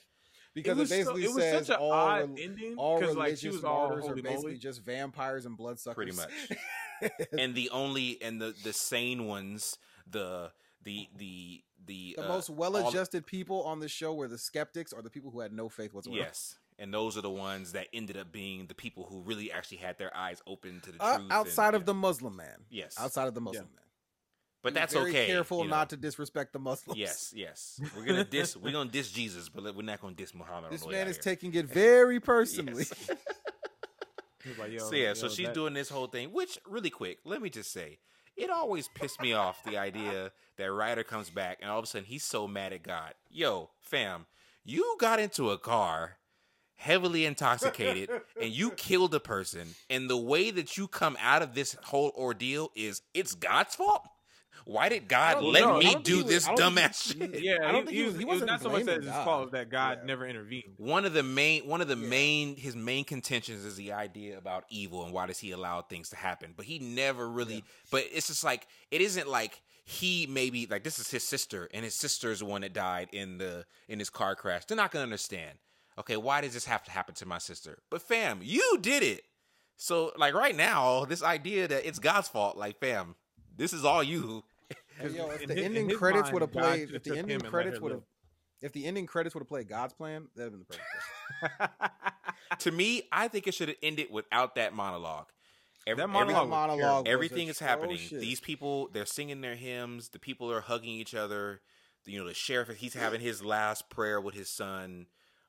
Speaker 3: because
Speaker 1: it
Speaker 3: it basically
Speaker 1: so, it was
Speaker 3: says
Speaker 1: such an
Speaker 3: all
Speaker 1: odd ending
Speaker 3: all religious
Speaker 1: like all
Speaker 3: are basically
Speaker 1: moly.
Speaker 3: just vampires and bloodsuckers.
Speaker 2: Pretty much. and the only and the the sane ones, the the the the
Speaker 3: the
Speaker 2: uh,
Speaker 3: most well-adjusted people on the show were the skeptics or the people who had no faith whatsoever.
Speaker 2: Yes, and those are the ones that ended up being the people who really actually had their eyes open to the
Speaker 3: Uh,
Speaker 2: truth.
Speaker 3: outside
Speaker 2: and-
Speaker 3: of the Muslim man.
Speaker 2: yes,
Speaker 3: Outside of the Muslim man.
Speaker 2: but
Speaker 3: Be
Speaker 2: that's
Speaker 3: very
Speaker 2: okay.
Speaker 3: Careful
Speaker 2: you know.
Speaker 3: not to disrespect the Muslims.
Speaker 2: Yes, yes, we're gonna diss. We're gonna diss Jesus, but we're not gonna diss Muhammad.
Speaker 3: This man is
Speaker 2: here.
Speaker 3: taking it very personally.
Speaker 2: Yes.
Speaker 1: Like, yo,
Speaker 2: so yeah, so
Speaker 1: yo,
Speaker 2: she's
Speaker 1: that-
Speaker 2: doing this whole thing. Which, really quick, let me just say, it always pissed me off the idea that Ryder comes back and all of a sudden he's so mad at God. Yo, fam, you got into a car heavily intoxicated and you killed a person, and the way that you come out of this whole ordeal is it's God's fault. Why did God let
Speaker 3: know.
Speaker 2: Me
Speaker 3: don't think
Speaker 2: do
Speaker 3: he was-
Speaker 2: this
Speaker 3: I don't
Speaker 2: dumbass shit?
Speaker 1: Yeah,
Speaker 3: I don't
Speaker 1: he,
Speaker 3: think
Speaker 1: he
Speaker 3: he
Speaker 1: was,
Speaker 3: was- he
Speaker 1: it was
Speaker 3: wasn't
Speaker 1: so much that
Speaker 3: blaming
Speaker 1: his
Speaker 3: God.
Speaker 1: fault that God
Speaker 3: Yeah.
Speaker 1: never intervened.
Speaker 2: one of the main one of the
Speaker 3: Yeah.
Speaker 2: main his main contentions is the idea about evil and why does he allow things to happen but he never really but it's just like it isn't like he maybe like this is his sister and his sister is the one that died in the in his car crash they're not gonna understand okay why does this have to happen to my sister but fam you did it so like right now this idea that it's god's fault like fam this is all you
Speaker 3: Hey, yo, if the
Speaker 1: his-
Speaker 3: ending credits would have played, if the ending
Speaker 1: him and let
Speaker 3: credits would have, if the ending credits would have played God's plan, that'd have been the perfect. place.
Speaker 2: to me i think it should have ended without that monologue Every-
Speaker 1: That monologue
Speaker 3: That monologue,
Speaker 2: everything is happening.
Speaker 3: shit.
Speaker 2: These people, they're singing their hymns. The people are hugging each other. You know, the sheriff, he's having his last prayer with his son.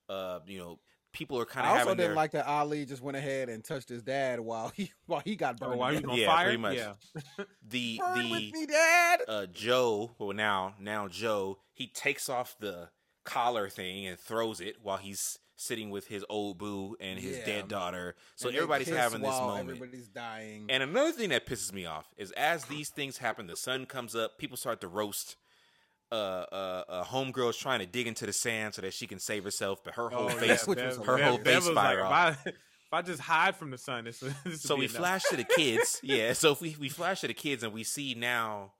Speaker 2: Uh, you know, people are kind of.
Speaker 3: I
Speaker 2: of
Speaker 3: also
Speaker 2: having
Speaker 3: didn't
Speaker 2: their
Speaker 3: like that Ali just went ahead and touched his dad while he while he got burned.
Speaker 1: Oh, why
Speaker 3: to
Speaker 1: you on
Speaker 2: Yeah,
Speaker 1: fire?
Speaker 2: pretty much.
Speaker 1: Yeah.
Speaker 2: the
Speaker 3: Burn
Speaker 2: the
Speaker 3: with me, dad.
Speaker 2: uh Joe. Well, now now Joe, he takes off the collar thing and throws it while he's sitting with his old boo and his
Speaker 3: Yeah.
Speaker 2: dead daughter. So
Speaker 3: And
Speaker 2: everybody's having this moment.
Speaker 3: Everybody's dying.
Speaker 2: And another thing that pisses me off is as these things happen, the sun comes up, people start to roast. Uh, uh, uh, homegirl's trying to dig into the sand so that she can save herself, but her whole
Speaker 1: Oh,
Speaker 2: face,
Speaker 1: yeah, Bev-
Speaker 2: her
Speaker 1: Bev-
Speaker 2: whole
Speaker 1: Bev
Speaker 2: face fire
Speaker 1: like,
Speaker 2: off.
Speaker 1: if I, if I just hide from the sun, this, this
Speaker 2: So we
Speaker 1: enough.
Speaker 2: flash to the kids, yeah. So if we we flash to the kids and we see now,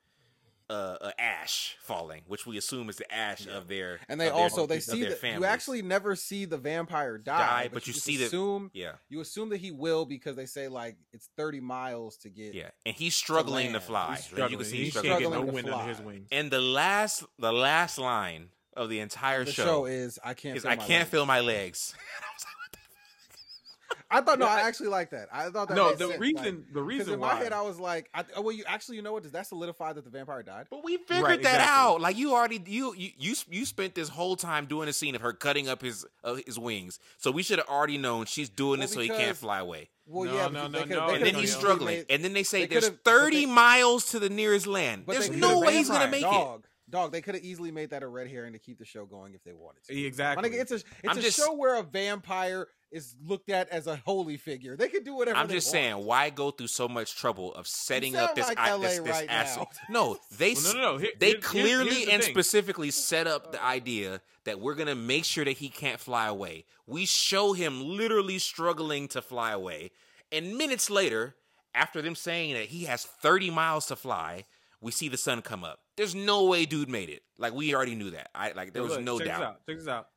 Speaker 2: uh, uh ash falling, which we assume is the ash of their
Speaker 3: And they
Speaker 2: of their-
Speaker 3: also they see
Speaker 2: their
Speaker 3: that you actually never see the vampire die,
Speaker 2: Die, but you
Speaker 3: just
Speaker 2: see that-
Speaker 3: assume
Speaker 2: yeah
Speaker 3: you assume that he will because they say like it's thirty miles to get.
Speaker 2: yeah, and he's struggling to,
Speaker 3: land.
Speaker 2: fly.
Speaker 1: He's
Speaker 2: Like, you can see
Speaker 1: He
Speaker 2: he's
Speaker 1: can't
Speaker 2: struggling.
Speaker 1: get no
Speaker 3: to
Speaker 1: wind
Speaker 3: fly.
Speaker 1: under his wings.
Speaker 2: And the last the last line of the entire
Speaker 3: The
Speaker 2: show,
Speaker 3: show, is I can't.
Speaker 2: is
Speaker 3: feel
Speaker 2: I
Speaker 3: my
Speaker 2: can't
Speaker 3: legs."
Speaker 2: feel my legs.
Speaker 3: I thought no, I actually like that. I thought that
Speaker 1: No,
Speaker 3: made
Speaker 1: the
Speaker 3: sense,
Speaker 1: reason,
Speaker 3: like,
Speaker 1: the
Speaker 3: 'cause
Speaker 1: reason
Speaker 3: in
Speaker 1: why.
Speaker 3: my head I was like, I, oh, well, you actually, you know what? Does that solidify that the vampire died?
Speaker 2: But we figured
Speaker 1: Right,
Speaker 2: that
Speaker 1: exactly.
Speaker 2: out. Like you already you you you you spent this whole time doing a scene of her cutting up his uh, his wings. So we should have already known she's doing
Speaker 3: Well,
Speaker 2: this so he can't fly away.
Speaker 3: Well,
Speaker 1: No,
Speaker 3: yeah,
Speaker 1: no,
Speaker 3: because
Speaker 1: no,
Speaker 3: could,
Speaker 1: no,
Speaker 2: And then he's
Speaker 3: easily
Speaker 2: struggling.
Speaker 3: made-
Speaker 2: and then they say
Speaker 3: they
Speaker 2: there's 30
Speaker 3: they-
Speaker 2: miles to the nearest land.
Speaker 3: but
Speaker 2: There's no way he's gonna make it.
Speaker 3: dog, Dog, they could have easily made that a red herring to keep the show going if they wanted to.
Speaker 1: Exactly.
Speaker 3: My it's a it's
Speaker 2: I'm
Speaker 3: a
Speaker 2: just-
Speaker 3: show where a vampire is looked at as a holy figure. They could do whatever.
Speaker 2: I'm
Speaker 3: they
Speaker 2: just
Speaker 3: want.
Speaker 2: saying, why go through so much trouble of setting up this
Speaker 3: like
Speaker 2: I- this, this
Speaker 3: right
Speaker 2: asset?
Speaker 3: now.
Speaker 2: No, they
Speaker 1: Well, no, no, no. Here-
Speaker 2: they
Speaker 1: here-
Speaker 2: clearly
Speaker 1: here's the
Speaker 2: and
Speaker 1: thing.
Speaker 2: specifically set up the idea that we're gonna make sure that he can't fly away. We show him literally struggling to fly away, and minutes later, after them saying that he has 30 miles to fly, we see the sun come up. There's no way dude made it. Like we already knew that. I like there was
Speaker 1: Look,
Speaker 2: no
Speaker 1: check
Speaker 2: doubt.
Speaker 1: This out. Check this out.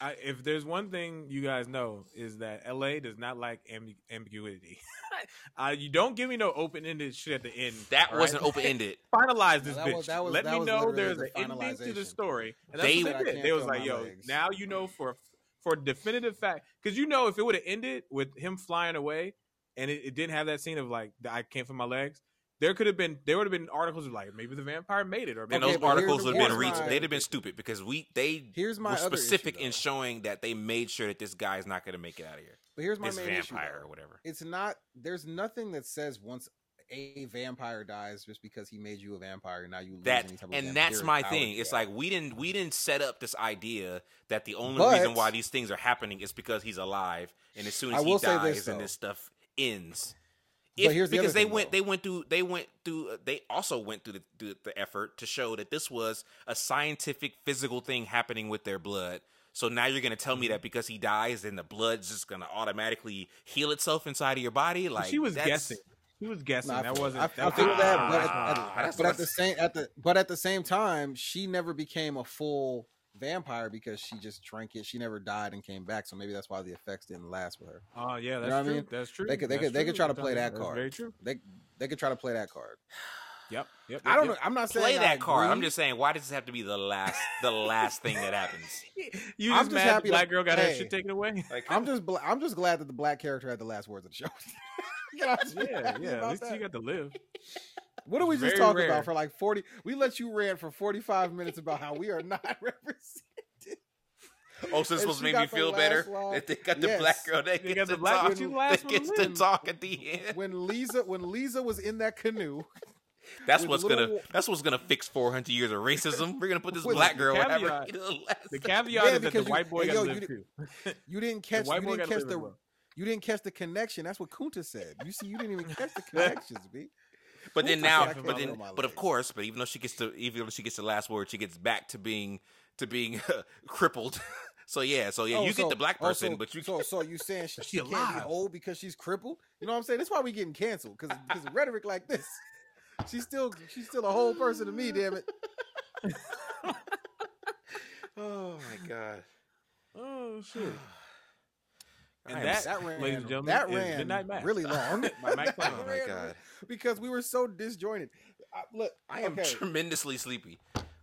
Speaker 1: I, if there's one thing you guys know is that LA does not like ambi- ambiguity. uh, you don't give me no open ended shit at the end.
Speaker 2: That
Speaker 1: all
Speaker 2: wasn't
Speaker 1: right?
Speaker 2: open ended.
Speaker 1: Finalize this
Speaker 3: No, that
Speaker 1: bitch.
Speaker 3: was- that was-
Speaker 1: Let
Speaker 3: that
Speaker 1: me
Speaker 3: was
Speaker 1: know
Speaker 3: literally
Speaker 1: there's
Speaker 3: the
Speaker 1: an ending to the story. And
Speaker 2: They-
Speaker 1: what they did. They was like, "Yo,
Speaker 3: legs."
Speaker 1: now you know for for definitive fact." Because you know, if it would have ended with him flying away and it, it didn't have that scene of like I can't feel my legs. There could have been there would have been articles of like maybe the vampire made it or
Speaker 2: And
Speaker 1: maybe
Speaker 3: Okay,
Speaker 2: those articles would have been reached. They'd have been stupid because we they
Speaker 3: Here's my
Speaker 2: were specific
Speaker 3: issue,
Speaker 2: in showing that they made sure that this guy's not going to make it out of here.
Speaker 3: But here's my
Speaker 2: this
Speaker 3: main issue.
Speaker 2: vampire
Speaker 3: though.
Speaker 2: or whatever.
Speaker 3: It's not. There's nothing that says once a vampire dies just because he made you a vampire. And now you lose
Speaker 2: That
Speaker 3: any type of
Speaker 2: and that's my thing. it's like we didn't we didn't set up this idea that the only
Speaker 3: But-
Speaker 2: reason why these things are happening is because he's alive, and as soon
Speaker 3: I
Speaker 2: as he
Speaker 3: will say
Speaker 2: dies,
Speaker 3: this,
Speaker 2: and this stuff ends.
Speaker 3: But
Speaker 2: If,
Speaker 3: here's the
Speaker 2: because
Speaker 3: other
Speaker 2: they
Speaker 3: thing,
Speaker 2: went
Speaker 3: though.
Speaker 2: they went through they went through they also went through the, the the effort to show that this was a scientific physical thing happening with their blood. So now you're gonna tell me
Speaker 3: Mm-hmm.
Speaker 2: that because he dies, then the blood's just gonna automatically heal itself inside of your body? Like
Speaker 1: she was
Speaker 2: that's-
Speaker 1: guessing. She was guessing.
Speaker 3: Nah,
Speaker 1: that
Speaker 3: feel-
Speaker 1: wasn't.
Speaker 3: I,
Speaker 1: that
Speaker 3: I feel that,
Speaker 2: Ah,
Speaker 3: but,
Speaker 2: ah,
Speaker 3: at, but at the same at the but at the same time, she never became a full vampire because she just drank it. She never died and came back. So maybe that's why the effects didn't last with her.
Speaker 1: Oh yeah, that's
Speaker 3: know what I
Speaker 1: true.
Speaker 3: mean?
Speaker 1: That's true.
Speaker 3: They could they
Speaker 1: That's
Speaker 3: could they could try to play that
Speaker 1: Very
Speaker 3: card.
Speaker 1: true.
Speaker 3: They they could try to play that card.
Speaker 1: Yep. Yep.
Speaker 3: I don't
Speaker 1: yep,
Speaker 3: know. I'm not saying
Speaker 2: play that card. I'm just saying, why does this have to be the last the last thing that happens?
Speaker 1: yep. You
Speaker 3: I'm
Speaker 1: just
Speaker 3: just
Speaker 1: mad
Speaker 3: happy
Speaker 1: the black
Speaker 3: to-
Speaker 1: girl got her
Speaker 3: hey.
Speaker 1: shit taken away?
Speaker 2: Like
Speaker 3: I'm just bl- I'm just glad that the black character had the last words of the show. You know what I'm saying?
Speaker 1: yeah, yeah. At least
Speaker 3: that.
Speaker 1: you got to live.
Speaker 3: What did we just
Speaker 1: very
Speaker 3: talk
Speaker 1: rare.
Speaker 3: about for like 40? We let you rant for 45 minutes about how we are not represented.
Speaker 2: Oh, so
Speaker 3: And
Speaker 2: it's supposed to make
Speaker 3: got
Speaker 2: me feel better
Speaker 3: line.
Speaker 2: that they got the
Speaker 3: Yes.
Speaker 2: black girl. They,
Speaker 1: They
Speaker 2: get
Speaker 1: the
Speaker 2: to
Speaker 1: black
Speaker 2: talk.
Speaker 1: girl. She the last
Speaker 2: They get
Speaker 1: to
Speaker 2: to talk at the end.
Speaker 3: when Leeza when Leeza was in that canoe,
Speaker 2: That's what's
Speaker 3: little
Speaker 2: gonna. That's what's gonna fix 400 years of racism. We're gonna put this black
Speaker 1: the
Speaker 2: girl. Whatever.
Speaker 1: caveat-
Speaker 2: you know, last-
Speaker 1: The caveat
Speaker 3: Yeah,
Speaker 1: is that the
Speaker 3: because you-
Speaker 1: white boy
Speaker 3: hey,
Speaker 1: got
Speaker 3: yo,
Speaker 1: to
Speaker 3: you
Speaker 1: live
Speaker 3: you didn't catch
Speaker 1: white
Speaker 3: you didn't catch the
Speaker 1: well.
Speaker 3: you didn't catch the connection. That's what Kunta said. You see, you didn't even catch the connections, B.
Speaker 2: But then now, but then, but of course, but even though she gets to, even though she gets the last word, she gets back to being to being crippled. so yeah, so yeah,
Speaker 3: Oh,
Speaker 2: you
Speaker 3: so-
Speaker 2: get the black
Speaker 3: oh,
Speaker 2: person,
Speaker 3: so-
Speaker 2: but you
Speaker 3: so so you saying she,
Speaker 1: She
Speaker 3: she can't be old because she's crippled? You know what I'm saying? That's why we getting canceled because because rhetoric like this. She's still she's still a whole person to me. Damn it.
Speaker 2: Oh my god.
Speaker 1: Oh shit!
Speaker 2: I
Speaker 1: And that,
Speaker 3: That ran
Speaker 1: ladies and gentlemen,
Speaker 3: that
Speaker 1: is
Speaker 3: ran
Speaker 1: Midnight Mass.
Speaker 3: really long.
Speaker 1: By Mike
Speaker 3: That
Speaker 1: Flanagan.
Speaker 2: Oh my
Speaker 3: ran
Speaker 2: God.
Speaker 3: Because we were so disjointed. I, look,
Speaker 2: I am
Speaker 3: okay.
Speaker 2: tremendously sleepy.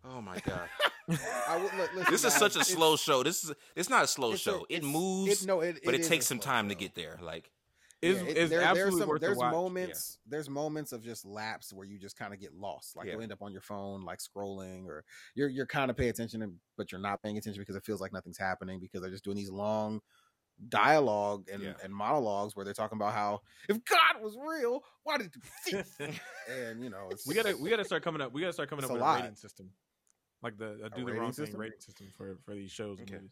Speaker 2: Oh my god.
Speaker 3: I look, listen,
Speaker 2: This is
Speaker 3: guys,
Speaker 2: such a slow show. This is it's not a slow
Speaker 3: it's a-
Speaker 2: show. it moves,
Speaker 3: it- no, it-
Speaker 2: but
Speaker 3: it
Speaker 2: it,
Speaker 3: is
Speaker 2: takes some
Speaker 3: slow
Speaker 2: time to get there. Like
Speaker 1: It's,
Speaker 3: Yeah,
Speaker 1: it's
Speaker 3: there- there's some, there's
Speaker 1: the watch.
Speaker 3: moments there's moments of just lapse where you just kind of get lost like
Speaker 2: Yeah.
Speaker 3: you'll end up on your phone like scrolling or you're you're kind of paying attention but you're not paying attention because it feels like nothing's happening because they're just doing these long dialogue and,
Speaker 2: Yeah.
Speaker 3: and monologues where they're talking about how if god was real why did you think and you know it's
Speaker 1: We gotta we gotta start coming up. We gotta start coming up
Speaker 3: a
Speaker 1: with
Speaker 3: lot.
Speaker 1: a rating system, like the uh, do the
Speaker 3: rating
Speaker 1: wrong thing
Speaker 3: system?
Speaker 1: rating system for for these shows and
Speaker 2: Okay.
Speaker 1: movies.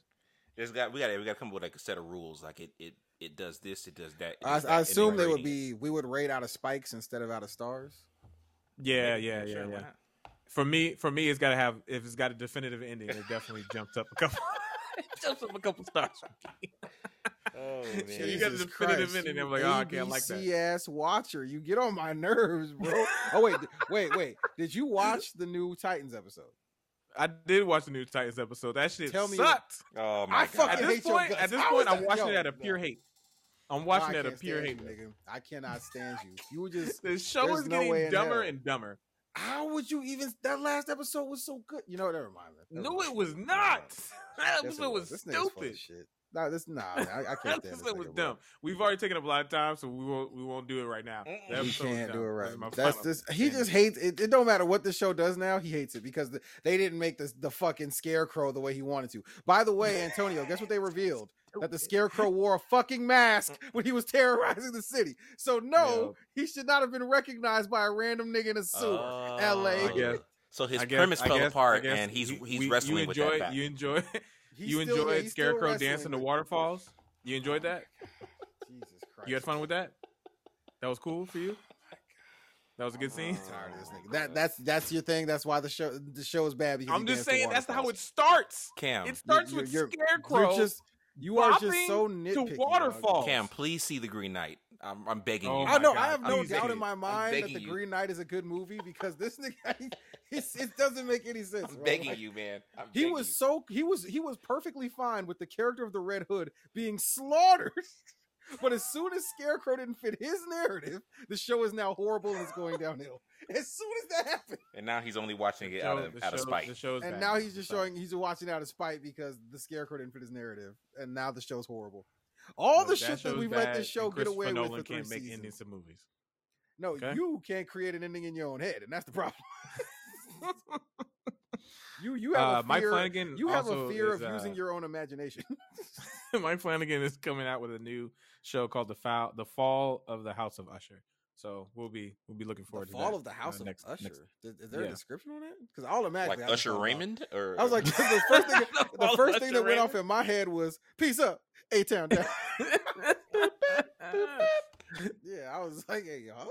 Speaker 2: there's got we got we got to come up with like a set of rules. Like it it it does this, it does that. it
Speaker 3: I,
Speaker 2: does
Speaker 3: I
Speaker 2: and then
Speaker 3: assume they would be we would rate out of spikes instead of out of stars
Speaker 1: Yeah, yeah, yeah,
Speaker 2: sure,
Speaker 1: yeah.
Speaker 2: not?
Speaker 1: For me, for me, it's got to have if it's got a definitive ending, it definitely jumps up a couple. It jumps up a couple stars.
Speaker 2: Oh man,
Speaker 1: You
Speaker 2: man.
Speaker 1: got a
Speaker 3: Jesus
Speaker 1: definitive
Speaker 3: Christ,
Speaker 1: ending,
Speaker 3: you
Speaker 1: I'm like, oh, I can't like that.
Speaker 3: ABC ass watcher. You get on my nerves, bro. oh wait, d- wait, wait. Did you watch the new Titans episode?
Speaker 1: I did watch the new Titans episode. That shit
Speaker 3: Tell me-
Speaker 1: sucked.
Speaker 2: Oh my
Speaker 3: I
Speaker 2: god.
Speaker 1: At this
Speaker 3: hate
Speaker 1: point, at this point, I'm watching
Speaker 3: yo,
Speaker 1: it out of pure
Speaker 3: no.
Speaker 1: hate. I'm watching oh,
Speaker 3: I
Speaker 1: it out
Speaker 3: can't
Speaker 1: of pure hate.
Speaker 3: you, nigga. I cannot stand you. You were just.
Speaker 1: The show is
Speaker 3: no
Speaker 1: getting dumber and dumber.
Speaker 3: How would you even? That last episode was so good. You know, never mind. Never
Speaker 1: No,
Speaker 3: mind.
Speaker 1: it was not. That
Speaker 3: Yes,
Speaker 1: episode was
Speaker 3: This nigga's
Speaker 1: stupid.
Speaker 3: Shit. No, this nah. I, I can't this
Speaker 1: episode was
Speaker 3: nigga, bro.
Speaker 1: dumb. We've already taken up a lot of time, so we won't we won't do it right now. That
Speaker 3: He can't do it right.
Speaker 1: That's
Speaker 3: That's
Speaker 1: final
Speaker 3: this. He just hates it. It don't matter what the show does now. He hates it because the, they didn't make the the fucking scarecrow the way he wanted to. By the way, Antonio, guess what they revealed? That the scarecrow wore a fucking mask mm. when he was terrorizing the city. So no, he should not have been recognized by a random nigga in a suit.
Speaker 2: Oh.
Speaker 3: L.A.
Speaker 1: I guess.
Speaker 2: So his
Speaker 1: guess-
Speaker 2: premise
Speaker 1: I
Speaker 2: fell
Speaker 1: guess-
Speaker 2: apart, and he's he's
Speaker 1: we-
Speaker 2: wrestling
Speaker 1: you
Speaker 2: with
Speaker 1: enjoy,
Speaker 2: that fact.
Speaker 1: You enjoy
Speaker 3: He's
Speaker 1: you
Speaker 3: still-
Speaker 1: enjoyed
Speaker 3: still
Speaker 1: Scarecrow dancing the waterfalls. You enjoyed that?
Speaker 3: Oh Jesus Christ!
Speaker 1: You had fun with that? That was cool for you. Oh that was a good scene.
Speaker 3: I'm tired of this oh nigga. That that's that's your thing. That's why the show the show is bad. Because
Speaker 1: I'm just saying that's how it starts.
Speaker 2: Cam,
Speaker 1: It starts
Speaker 3: You're-
Speaker 1: with
Speaker 3: you're-
Speaker 1: Scarecrow
Speaker 3: You're just you are just so
Speaker 1: to
Speaker 3: nitpicky. dog.
Speaker 1: waterfalls.
Speaker 2: Cam, please see the Green Knight. I'm, I'm begging
Speaker 1: Oh
Speaker 2: you.
Speaker 1: my
Speaker 3: I know.
Speaker 1: God,
Speaker 3: I have no
Speaker 1: please
Speaker 3: doubt in my mind that the
Speaker 2: you.
Speaker 3: Green Knight is a good movie because this nigga, it doesn't make any sense.
Speaker 2: I'm
Speaker 3: bro.
Speaker 2: begging
Speaker 3: Like,
Speaker 2: you, man. I'm
Speaker 3: He was
Speaker 2: you.
Speaker 3: so he was he was perfectly fine with the character of the Red Hood being slaughtered. But as soon as Scarecrow didn't fit his narrative, the show is now horrible and it's going downhill. As soon as that happened,
Speaker 2: and now he's only watching it
Speaker 1: Show-
Speaker 2: out of
Speaker 1: the
Speaker 2: out of spite.
Speaker 1: The show's
Speaker 3: and
Speaker 1: bad.
Speaker 3: now he's just showing he's watching out of spite because the Scarecrow didn't fit his narrative, and now the show's horrible. All
Speaker 1: No,
Speaker 3: the shit that we've let this show get away with
Speaker 1: Nolan
Speaker 3: three
Speaker 1: can't make
Speaker 3: seasons.
Speaker 1: endings to movies.
Speaker 3: No,
Speaker 1: Okay.
Speaker 3: you can't create an ending in your own head, and that's the problem. you you have
Speaker 1: Uh,
Speaker 3: a
Speaker 1: Mike
Speaker 3: fear.
Speaker 1: Flanagan
Speaker 3: you have a fear
Speaker 1: is,
Speaker 3: of using
Speaker 1: uh,
Speaker 3: your own imagination.
Speaker 1: Mike Flanagan is coming out with a new show called the Fall, the Fall of the House of Usher. So we'll be we'll be looking
Speaker 3: the
Speaker 1: forward to
Speaker 3: fall
Speaker 1: that,
Speaker 3: of the House
Speaker 1: uh,
Speaker 3: of
Speaker 1: next,
Speaker 3: Usher.
Speaker 1: next-
Speaker 3: Is, is there a description on it? Because all automatically
Speaker 2: like
Speaker 3: I
Speaker 2: Usher
Speaker 3: talking about-
Speaker 2: Raymond, or
Speaker 3: I was like, the first thing,
Speaker 1: The
Speaker 3: the first thing
Speaker 1: Usher
Speaker 3: that went off in my head was "Peace up, A Town down." yeah, I was like, "Hey, huh?"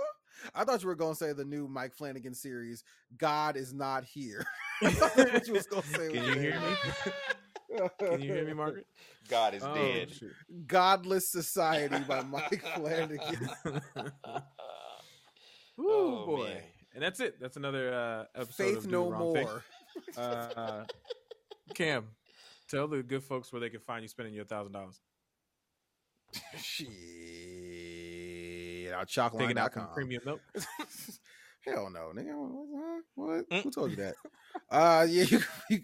Speaker 3: I thought you were gonna say the new Mike Flanagan series, "God is not here." I thought that's what you was gonna say.
Speaker 1: Can you hear me? Can you hear me, Margaret?
Speaker 2: God is
Speaker 1: Oh,
Speaker 2: dead.
Speaker 1: shoot.
Speaker 3: Godless Society by Mike Flanagan.
Speaker 1: Ooh,
Speaker 2: Oh,
Speaker 1: boy.
Speaker 2: man.
Speaker 1: And that's it. That's another uh, episode
Speaker 3: Faith
Speaker 1: of Do
Speaker 3: no
Speaker 1: the Wrong Thing.
Speaker 3: more.
Speaker 1: Uh, Cam, tell the good folks where they can find you spending your thousand dollars.
Speaker 3: Shit. Our
Speaker 1: Taking out some premium milk.
Speaker 3: Hell no, nigga. What? What?
Speaker 2: Mm.
Speaker 3: Who told you that? uh, yeah, you, you,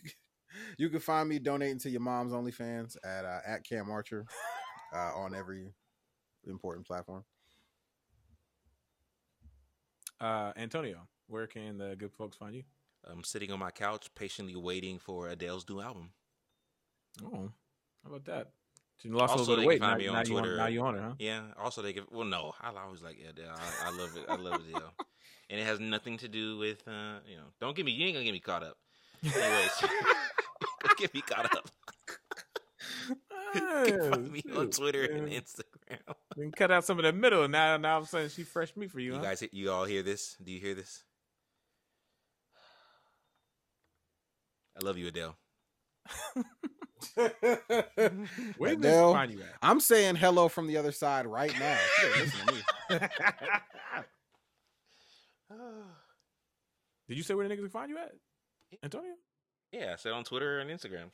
Speaker 3: you can find me donating to your mom's OnlyFans at uh, at Cam Archer uh, on every important platform.
Speaker 1: Uh, Antonio, where can the good folks find you?
Speaker 2: I'm sitting on my couch, patiently waiting for Adele's new album.
Speaker 1: Oh, How about that? You lost
Speaker 2: Also,
Speaker 1: a little
Speaker 2: they
Speaker 1: bit
Speaker 2: can
Speaker 1: weight.
Speaker 2: find
Speaker 1: Now,
Speaker 2: me on
Speaker 1: now you on,
Speaker 2: Twitter.
Speaker 1: now you on it, huh?
Speaker 2: Yeah. Also, they give. Well, no, I always like Adele. I, I love it. I love Adele, and it has nothing to do with uh, you know. Don't get me. You ain't gonna get me caught up. Anyways, don't get me caught up. You can find me on
Speaker 1: Shoot,
Speaker 2: Twitter and. Instagram.
Speaker 1: We cut out some of the middle. Now, now all of a sudden she fresh meat for you.
Speaker 2: You
Speaker 1: huh?
Speaker 2: guys, you all hear this? Do you hear this? I love you, Adele.
Speaker 1: Where did this
Speaker 3: Adele.
Speaker 1: find you at?
Speaker 3: I'm saying hello from the other side right now. She don't listen to me.
Speaker 1: Did you say where the niggas can find you at, Antonio?
Speaker 2: Yeah, I said on Twitter and Instagram.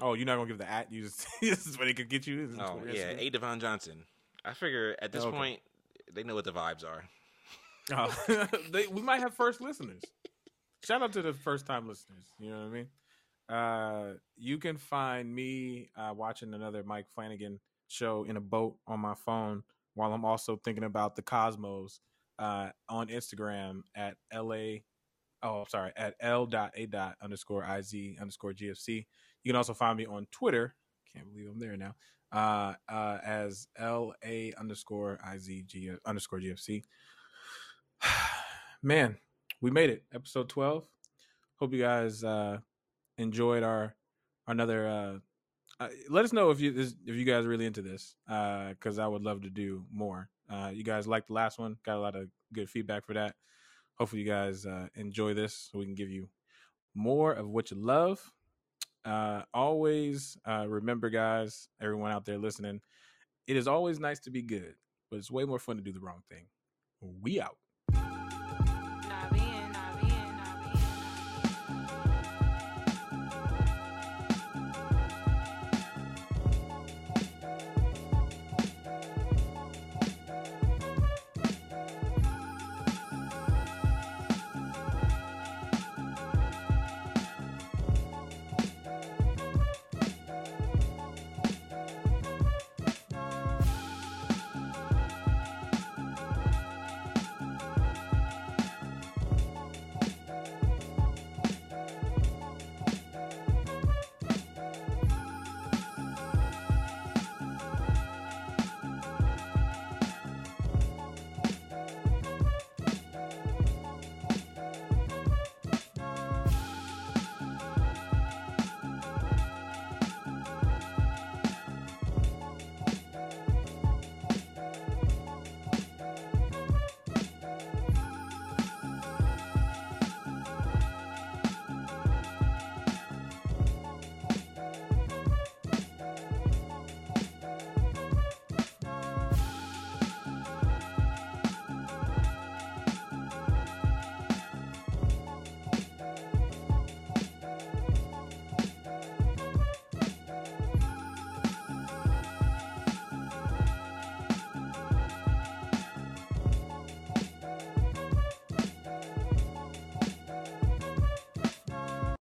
Speaker 1: Oh, you're not gonna give the at. You just this is what they could get you.
Speaker 2: Oh
Speaker 1: Twitter,
Speaker 2: yeah,
Speaker 1: Instagram?
Speaker 2: A Devon Johnson. I figure at this
Speaker 1: Okay.
Speaker 2: point they know what the vibes are.
Speaker 1: Oh, they, we might have first listeners. Shout out to the first time listeners. You know what I mean? Uh, you can find me uh, watching another Mike Flanagan show in a boat on my phone while I'm also thinking about the cosmos uh, on Instagram at la. Oh, I'm sorry, at l dot a dot underscore iz underscore gfc. You can also find me on Twitter. Can't believe I'm there now. Uh, uh, as la underscore i z g underscore gfc. Man, we made it. Episode 12. Hope you guys uh enjoyed our another uh, uh let us know if you if you guys are really into this uh cuz I would love to do more. Uh you guys liked the last one, got a lot of good feedback for that. Hopefully you guys uh enjoy this so we can give you more of what you love. Uh always uh remember guys, everyone out there listening, it is always nice to be good, but it's way more fun to do the wrong thing. We out.